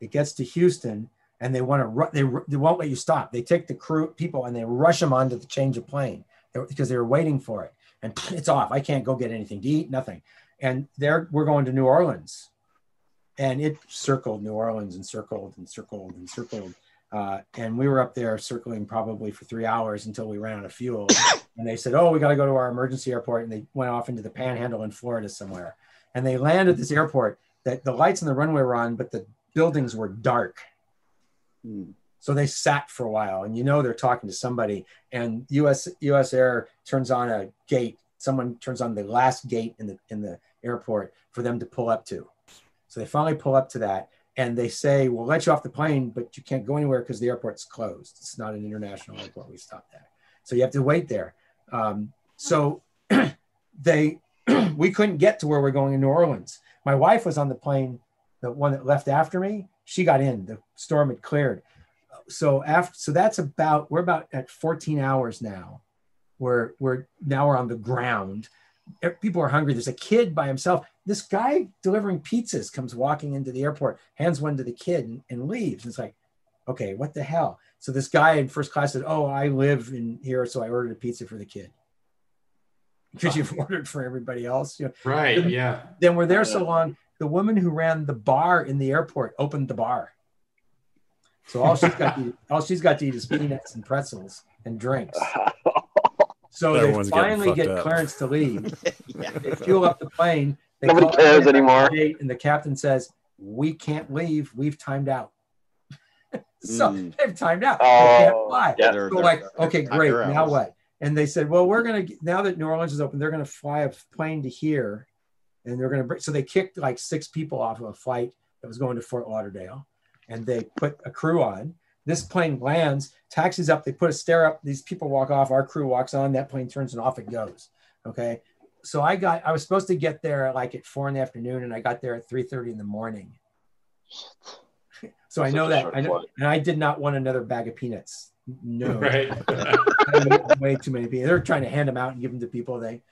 It gets to Houston, and they want to ru- they they won't let you stop. They take the crew people and they rush them onto the change of plane because they were waiting for it, and it's off. I can't go get anything to eat, nothing. And there we're going to New Orleans, and it circled New Orleans and circled and circled and circled. Uh, and we were up there circling probably for three hours until we ran out of fuel. and they said, "Oh, we got to go to our emergency airport." And they went off into the Panhandle in Florida somewhere. And they landed at this airport that the lights on the runway were on, but the buildings were dark. Hmm. So they sat for a while, and you know they're talking to somebody. And US US Air turns on a gate. Someone turns on the last gate in the in the airport for them to pull up to. So they finally pull up to that, and they say, "We'll let you off the plane, but you can't go anywhere because the airport's closed. It's not an international airport. We stopped at, so you have to wait there." Um, so they we couldn't get to where we're going in New Orleans. My wife was on the plane, the one that left after me. She got in. The storm had cleared. So after so that's about we're about at 14 hours now. We're we're now we're on the ground. people are hungry. There's a kid by himself. This guy delivering pizzas comes walking into the airport, hands one to the kid, and, and leaves. It's like, okay, what the hell? So this guy in first class said, "Oh, I live in here, so I ordered a pizza for the kid." Because you've ordered for everybody else, you know. Right. Yeah. Then we're there so long. The woman who ran the bar in the airport opened the bar. So all she's got to eat, all she's got to eat is peanuts and pretzels and drinks. So they Everyone's getting finally get up. clearance to leave. They fuel up the plane. They Nobody cares the anymore. gate, And the captain says, "We can't leave. We've timed out." so Mm. they've timed out. They can't Oh, fly. yeah. They're- So they're- like, they're okay, timed great. Now hours. what? And they said, well, we're gonna now that New Orleans is open, they're gonna fly a plane to here, and they're gonna bring. So they kicked like six people off of a flight that was going to Fort Lauderdale, and they put a crew on. This plane lands, taxis up. They put a stair up. These people walk off. Our crew walks on. That plane turns and off it goes. Okay. So I got. I was supposed to get there like at four in the afternoon, and I got there at three thirty in the morning. So I know that. I know, and I did not want another bag of peanuts. No, Right. way too many people. They're trying to hand them out and give them to people. They,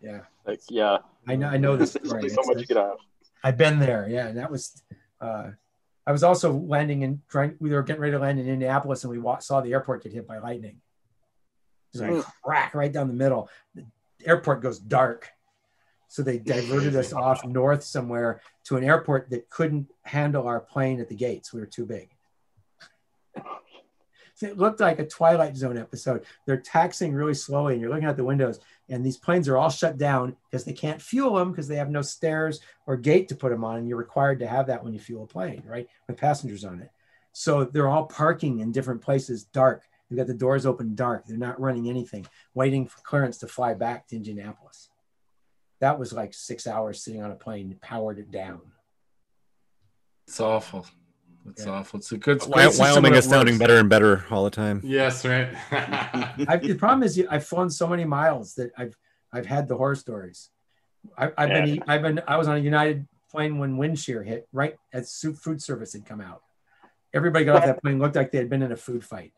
yeah, Like, yeah. I know. I know this There's story. so much you could have. I've been there. Yeah, and that was. Uh, I was also landing in trying. We were getting ready to land in Indianapolis, and we wa- saw the airport get hit by lightning. It's like crack right down the middle. The airport goes dark, so they diverted us off north somewhere to an airport that couldn't handle our plane at the gates. We were too big. It looked like a Twilight Zone episode. They're taxing really slowly, and you're looking out the windows, and these planes are all shut down because they can't fuel them because they have no stairs or gate to put them on. And you're required to have that when you fuel a plane, right? With passengers on it. So they're all parking in different places, dark. They've got the doors open dark. They're not running anything, waiting for clearance to fly back to Indianapolis. That was like six hours sitting on a plane, powered it down. It's awful. It's Yeah. awful. It's a good. Wy- it's just Wyoming someone is sounding works. better and better all the time. yes. Right. I, the problem is, I've flown so many miles that I've I've had the horror stories. I, I've been I've been I was on a United plane when wind shear hit right as su- food service had come out. Everybody got off that plane looked like they had been in a food fight.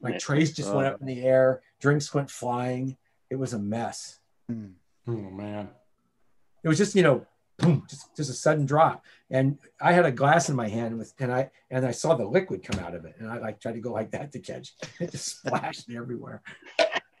Like trays just went up in the air, drinks went flying. It was a mess. Hmm. oh man. It was just you know, boom, just just a sudden drop. And I had a glass in my hand with, and I and I saw the liquid come out of it, and I like tried to go like that to catch. It just splashed everywhere.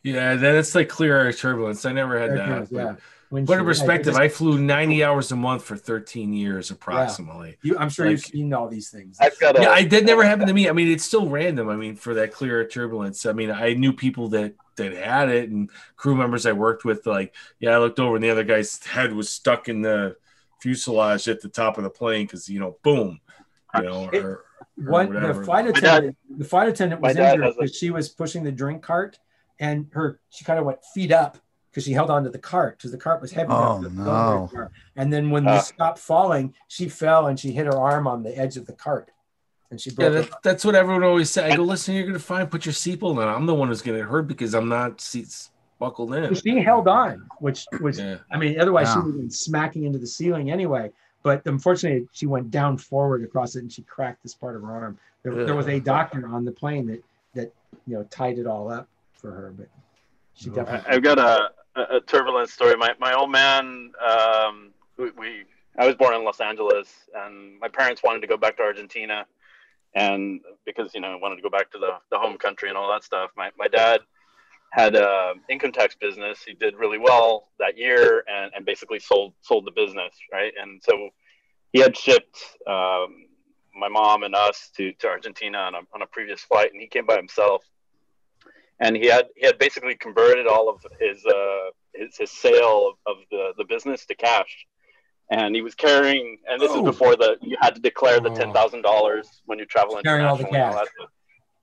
Yeah, That's like clear air turbulence. I never had There it that. goes, yeah. But Wind Put shear, in yeah, it perspective, just- I flew 90 hours a month for 13 years approximately. You, I'm sure Like- you've seen all these things. I've got a. Yeah, I did never happened to me. I mean, it's still random. I mean, for that clear air turbulence. I mean, I knew people that that had it and crew members I worked with. Like, yeah, I looked over and the other guy's head was stuck in the fuselage at the top of the plane because you know, boom, you know, It- or, or One, the whatever. flight dad- attendant, the flight attendant was dad injured has a- because she was pushing the drink cart, and her she kind of went feet up because she held onto the cart because the cart was heavy. Oh, enough no. very. And then when we ah. stopped falling, she fell and she hit her arm on the edge of the cart, and she broke. her that, that's what everyone always said. I go, listen, you're gonna find put your seatbelt on. I'm the one who's gonna get hurt because I'm not seats buckled in. she held on, which was, Yeah. I mean, otherwise she would have been smacking into the ceiling anyway. But unfortunately, she went down forward across it and she cracked this part of her arm. There, there was a doctor on the plane that that you know tied it all up for her, but she I- definitely. I've got a, a, a turbulent story. My, my old man, um, we, we, I was born in Los Angeles, and my parents wanted to go back to Argentina, and because you know wanted to go back to the, the home country and all that stuff. My, my dad had a income tax business. He did really well that year, and, and basically sold sold the business, right? And so he had shipped um, my mom and us to, to Argentina on a, on a previous flight, and he came by himself and he had he had basically converted all of his uh his, his sale of, of the the business to cash and he was carrying and this Oh. is before the you had to declare the Oh. ten thousand dollars when you travel Carrying all the internationally and all cash.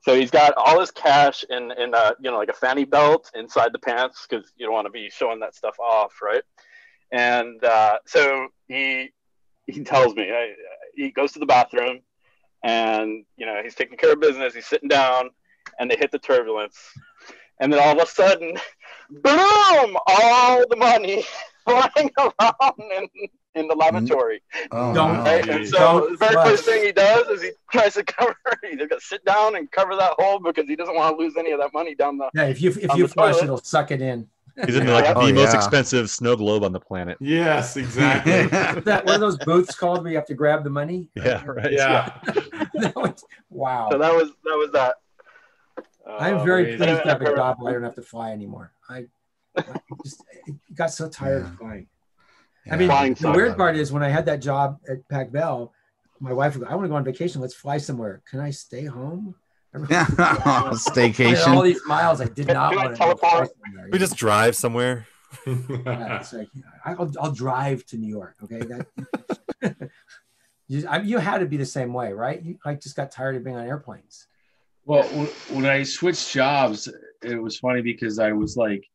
So he's got all his cash in in a you know like a fanny belt inside the pants because you don't want to be showing that stuff off right? And uh, so he he tells me I, he goes to the bathroom and you know he's taking care of business he's sitting down and they hit the turbulence. And then all of a sudden boom all the money flying around in, in the lavatory Oh, Don't- right and so Don't the very first thing he does is he tries to cover he's got to sit down and cover that hole because he doesn't want to lose any of that money down the Yeah, if you if you flush, toilet. it'll suck it in. He's in like Oh, the most expensive snow globe on the planet. Yes, exactly. Is that one of those booths called where you have to grab the money? Yeah, right. yeah. That was- wow. So that was that was that. I'm Uh, very crazy. pleased to have a job I don't have to fly anymore. I, I just I got so tired of flying. Yeah. I mean, Flying the sucks. weird part is when I had that job at Pac Bell, my wife would go, I want to go on vacation. Let's fly somewhere. Can I stay home? I had all Staycation. these miles. I did not want to teleport? somewhere. We just drive somewhere. Yeah, like, I'll, I'll drive to New York. Okay. That, you, I, you had to be the same way, right? You like just got tired of being on airplanes. Well, when I switched jobs, it was funny because I was like,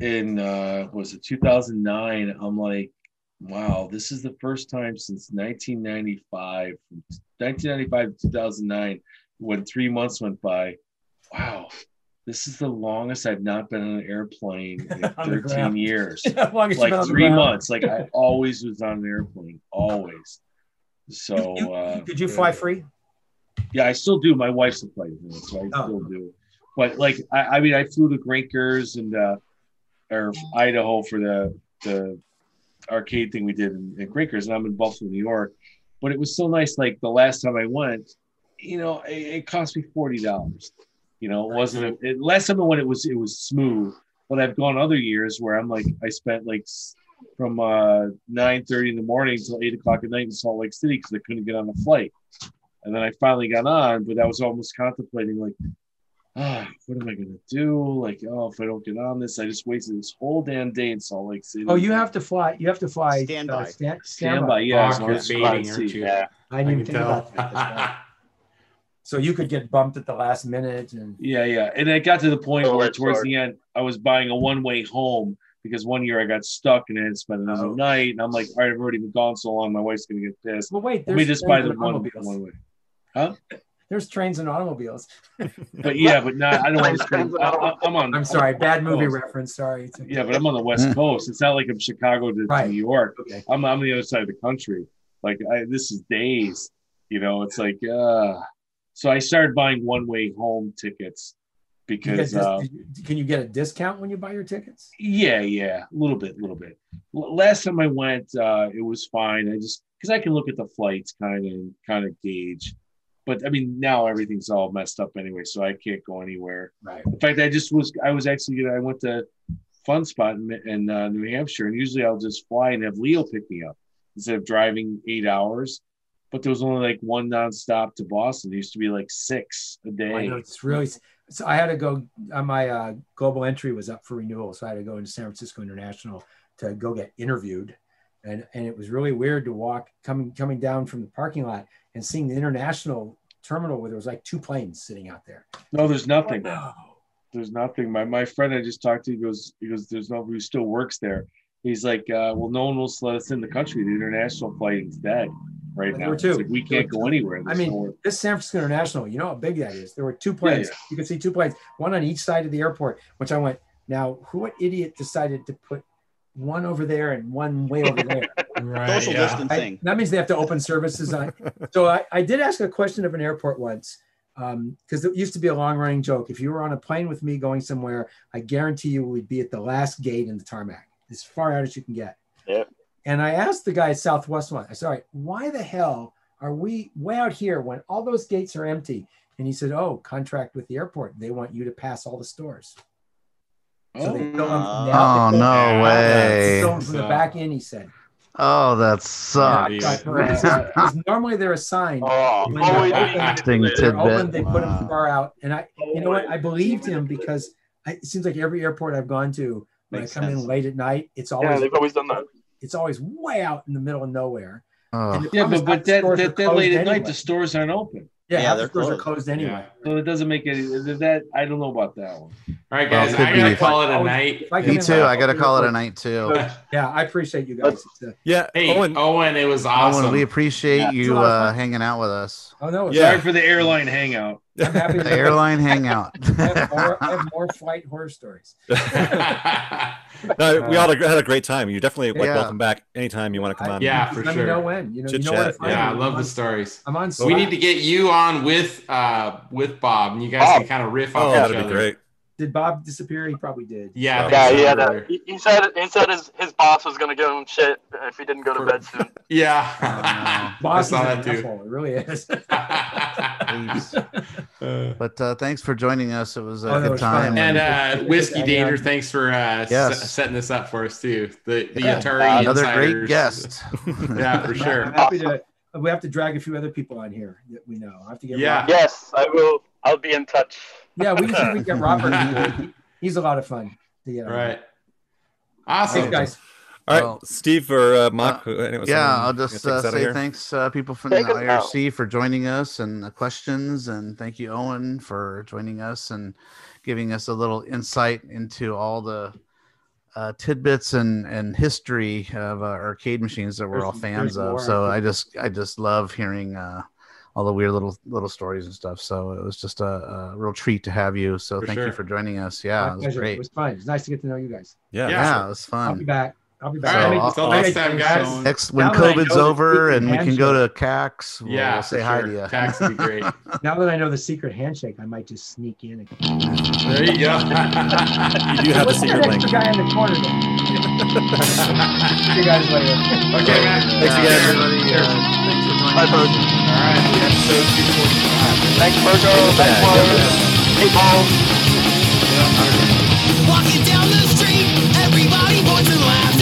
in uh, was it 2009? I'm like, wow, this is the first time since 1995, 1995 to 2009, when three months went by. Wow, this is the longest I've not been on an airplane in 13 years. As long as you've been like three months. Like I always was on an airplane, always. So You- uh, Did you fly free? yeah, I still do. My wife's a flight attendant, so I Oh. still do. But like, I, I mean, I flew to Grinkers and uh, or Idaho for the the arcade thing we did in, in and I'm in Buffalo, New York. But it was so nice. Like the last time I went, you know, it, it cost me forty dollars. You know, it wasn't a, it, last time I went, it was it was smooth. But I've gone other years where I'm like, I spent like from uh, nine thirty in the morning till eight o'clock at night in Salt Lake City because I couldn't get on a flight. And then I finally got on, but I was almost contemplating like, ah, what am I gonna do? Like, oh, if I don't get on this, I just wasted this whole damn day in Salt Lake City. Oh, you have to fly. You have to fly. Standby. Uh, stand, standby, yeah. Fuck, as long you're it's baiting, flat aren't seat. you? Yeah. I didn't I even think tell. about that. So you could get bumped at the last minute, and Yeah, yeah. And it got to the point Oh, where towards hard. the end, I was buying a one way home because one year I got stuck and I had to spend another Oh. night. And I'm like, all right, I've already been gone so long, my wife's gonna get pissed. well, wait. Let me just buy the one, automobiles. one way. There's trains and automobiles. But yeah, but not. I don't want to Trains spend. and I, I- I'm on. I'm sorry, bad movie Oh. reference. Sorry. Yeah, but I'm on the West Coast. It's not like I'm Chicago to, to Right. New York. Okay. I'm I'm on the other side of the country. Like I, this is days. You know, it's like uh so I started buying one way home tickets You because dis- uh, can you get a discount when you buy your tickets? yeah, yeah, a little bit, a little bit. L- last time I went, uh, it was fine. I just because I can look at the flights kind of kind of gauge. But I mean, now everything's all messed up anyway, so I can't go anywhere. Right. In fact, I just was I was actually gonna I went to Funspot in, in uh, New Hampshire, and usually I'll just fly and have Leo pick me up instead of driving eight hours. But there was only like one nonstop to Boston. There used to be like six a day. I know it's really. So I had to go. Uh, my uh, global entry was up for renewal, so I had to go into San Francisco International to go get interviewed, and and it was really weird to walk coming coming down from the parking lot and seeing the international terminal where there was like two planes sitting out there. No, there's nothing. No. There's nothing. My my friend I just talked to, he goes, he goes, there's nobody who still works there. He's like, uh, well, no one will let us in the country. The international flight is dead right now. two. like, we can't go anywhere. I mean, this San Francisco International, you know how big that is. There were two planes. yeah. You could see two planes, one on each side of the airport. Which I went. Now, who what idiot decided to put one over there and one way over there? Right. Social yeah. I- that means they have to open services on. So I, I did ask a question of an airport once um, because it used to be a long running joke. If you were on a plane with me going somewhere, I guarantee you we'd be at the last gate in the tarmac, as far out as you can get. Yep. And I asked the guy at Southwest one, I said, all right, why the hell are we way out here when all those gates are empty? And he said, oh, contract with the airport. They want you to pass all the stores. So they Oh. fill them Oh no way! they from the back in, he said. Oh, that sucks. but- because normally they're assigned. Oh, When always they're being open- Interesting they're open, tidbit. they put them far out. And I, you know what? I believed him because I, it seems like every airport I've gone to, when Makes I come sense. in late at night, it's always Yeah, always they've always done that. it's always way out in the middle of nowhere. Oh, the Yeah, but, but that, that, that late at night, the stores aren't open. Yeah, Yeah, half they're stores are closed. closed anyway. Yeah. So it doesn't make any that I don't know about that one. All right, guys. could I gotta be. call it a night. I me in too. I gotta call it a night too. Yeah, I appreciate you guys. Yeah. Hey, Owen, Owen, it was awesome. Owen, we appreciate Yeah, you lot of uh, hanging out with us. oh no, Yeah. Sorry for the airline hangout. I'm happy. The airline hangout. I have, more, I have more flight horror stories. no, we all had a great time. You're definitely like Yeah. welcome back anytime you want to come I- on. Yeah, for let sure. me know when. You know, you Chit know where to chat, find yeah, I love I'm the on- stories. I'm on. we need to get you on with uh with Bob, and you guys Bob. can kind of riff Oh, off each that'd be other. great. Did Bob disappear? He probably did. Yeah, I Yeah, so, he had a, he, he said he said his, his boss was gonna give him shit if he didn't go to bed soon. Yeah. Boss is I an that too. asshole. It really is. Please. Uh, But uh, thanks for joining us. It was a Oh, good was time. and and uh, Whiskey Hang on. Thanks for uh, Yes. s- setting this up for us too. The the Yeah. Atari another great guest. Yeah, for I'm sure. happy to. We have to drag a few other people on here that we know. I have to get. Yeah. Robert. Yes, I will. I'll be in touch. Yeah, we can see if we can get Robert. on board. He- He's a lot of fun. To get on. Right. Thanks, Awesome. guys. All right, Well, Steve or uh, Mock. uh, anyone- yeah, I'll just uh, us out of say thanks, uh, people from the Take us out. IRC for joining us and the questions, and thank you, Owen, for joining us and giving us a little insight into all the uh, tidbits and and history of uh, arcade machines that we're There's- all fans of. more, So I I just I just love hearing uh, all the weird little little stories and stuff. So it was just a, a real treat to have you. So For thank sure. you for joining us. Yeah, My it was pleasure. It was fun. It's nice to get to know you guys. Yeah, Yeah. Yeah, it was fun. I'll be fun. back. I'll be back. So right. I made- Until I next time, guys. Next, when Now COVID's over secret and we can go to CAX, we'll, Yeah, we'll say hi sure. to you. Tax would be great. Now that I know the secret handshake, I might just sneak in. And... There you go. You do have the What's secret that link. extra guy in the corner? See you guys later. okay, man. Thanks Yeah. again, everybody. Uh, thanks for joining Bye, us. folks. All right. Episode 245. Thanks, Virgo. Thanks, Warren. Hey, Paul. Walking down the street, everybody points and laughs.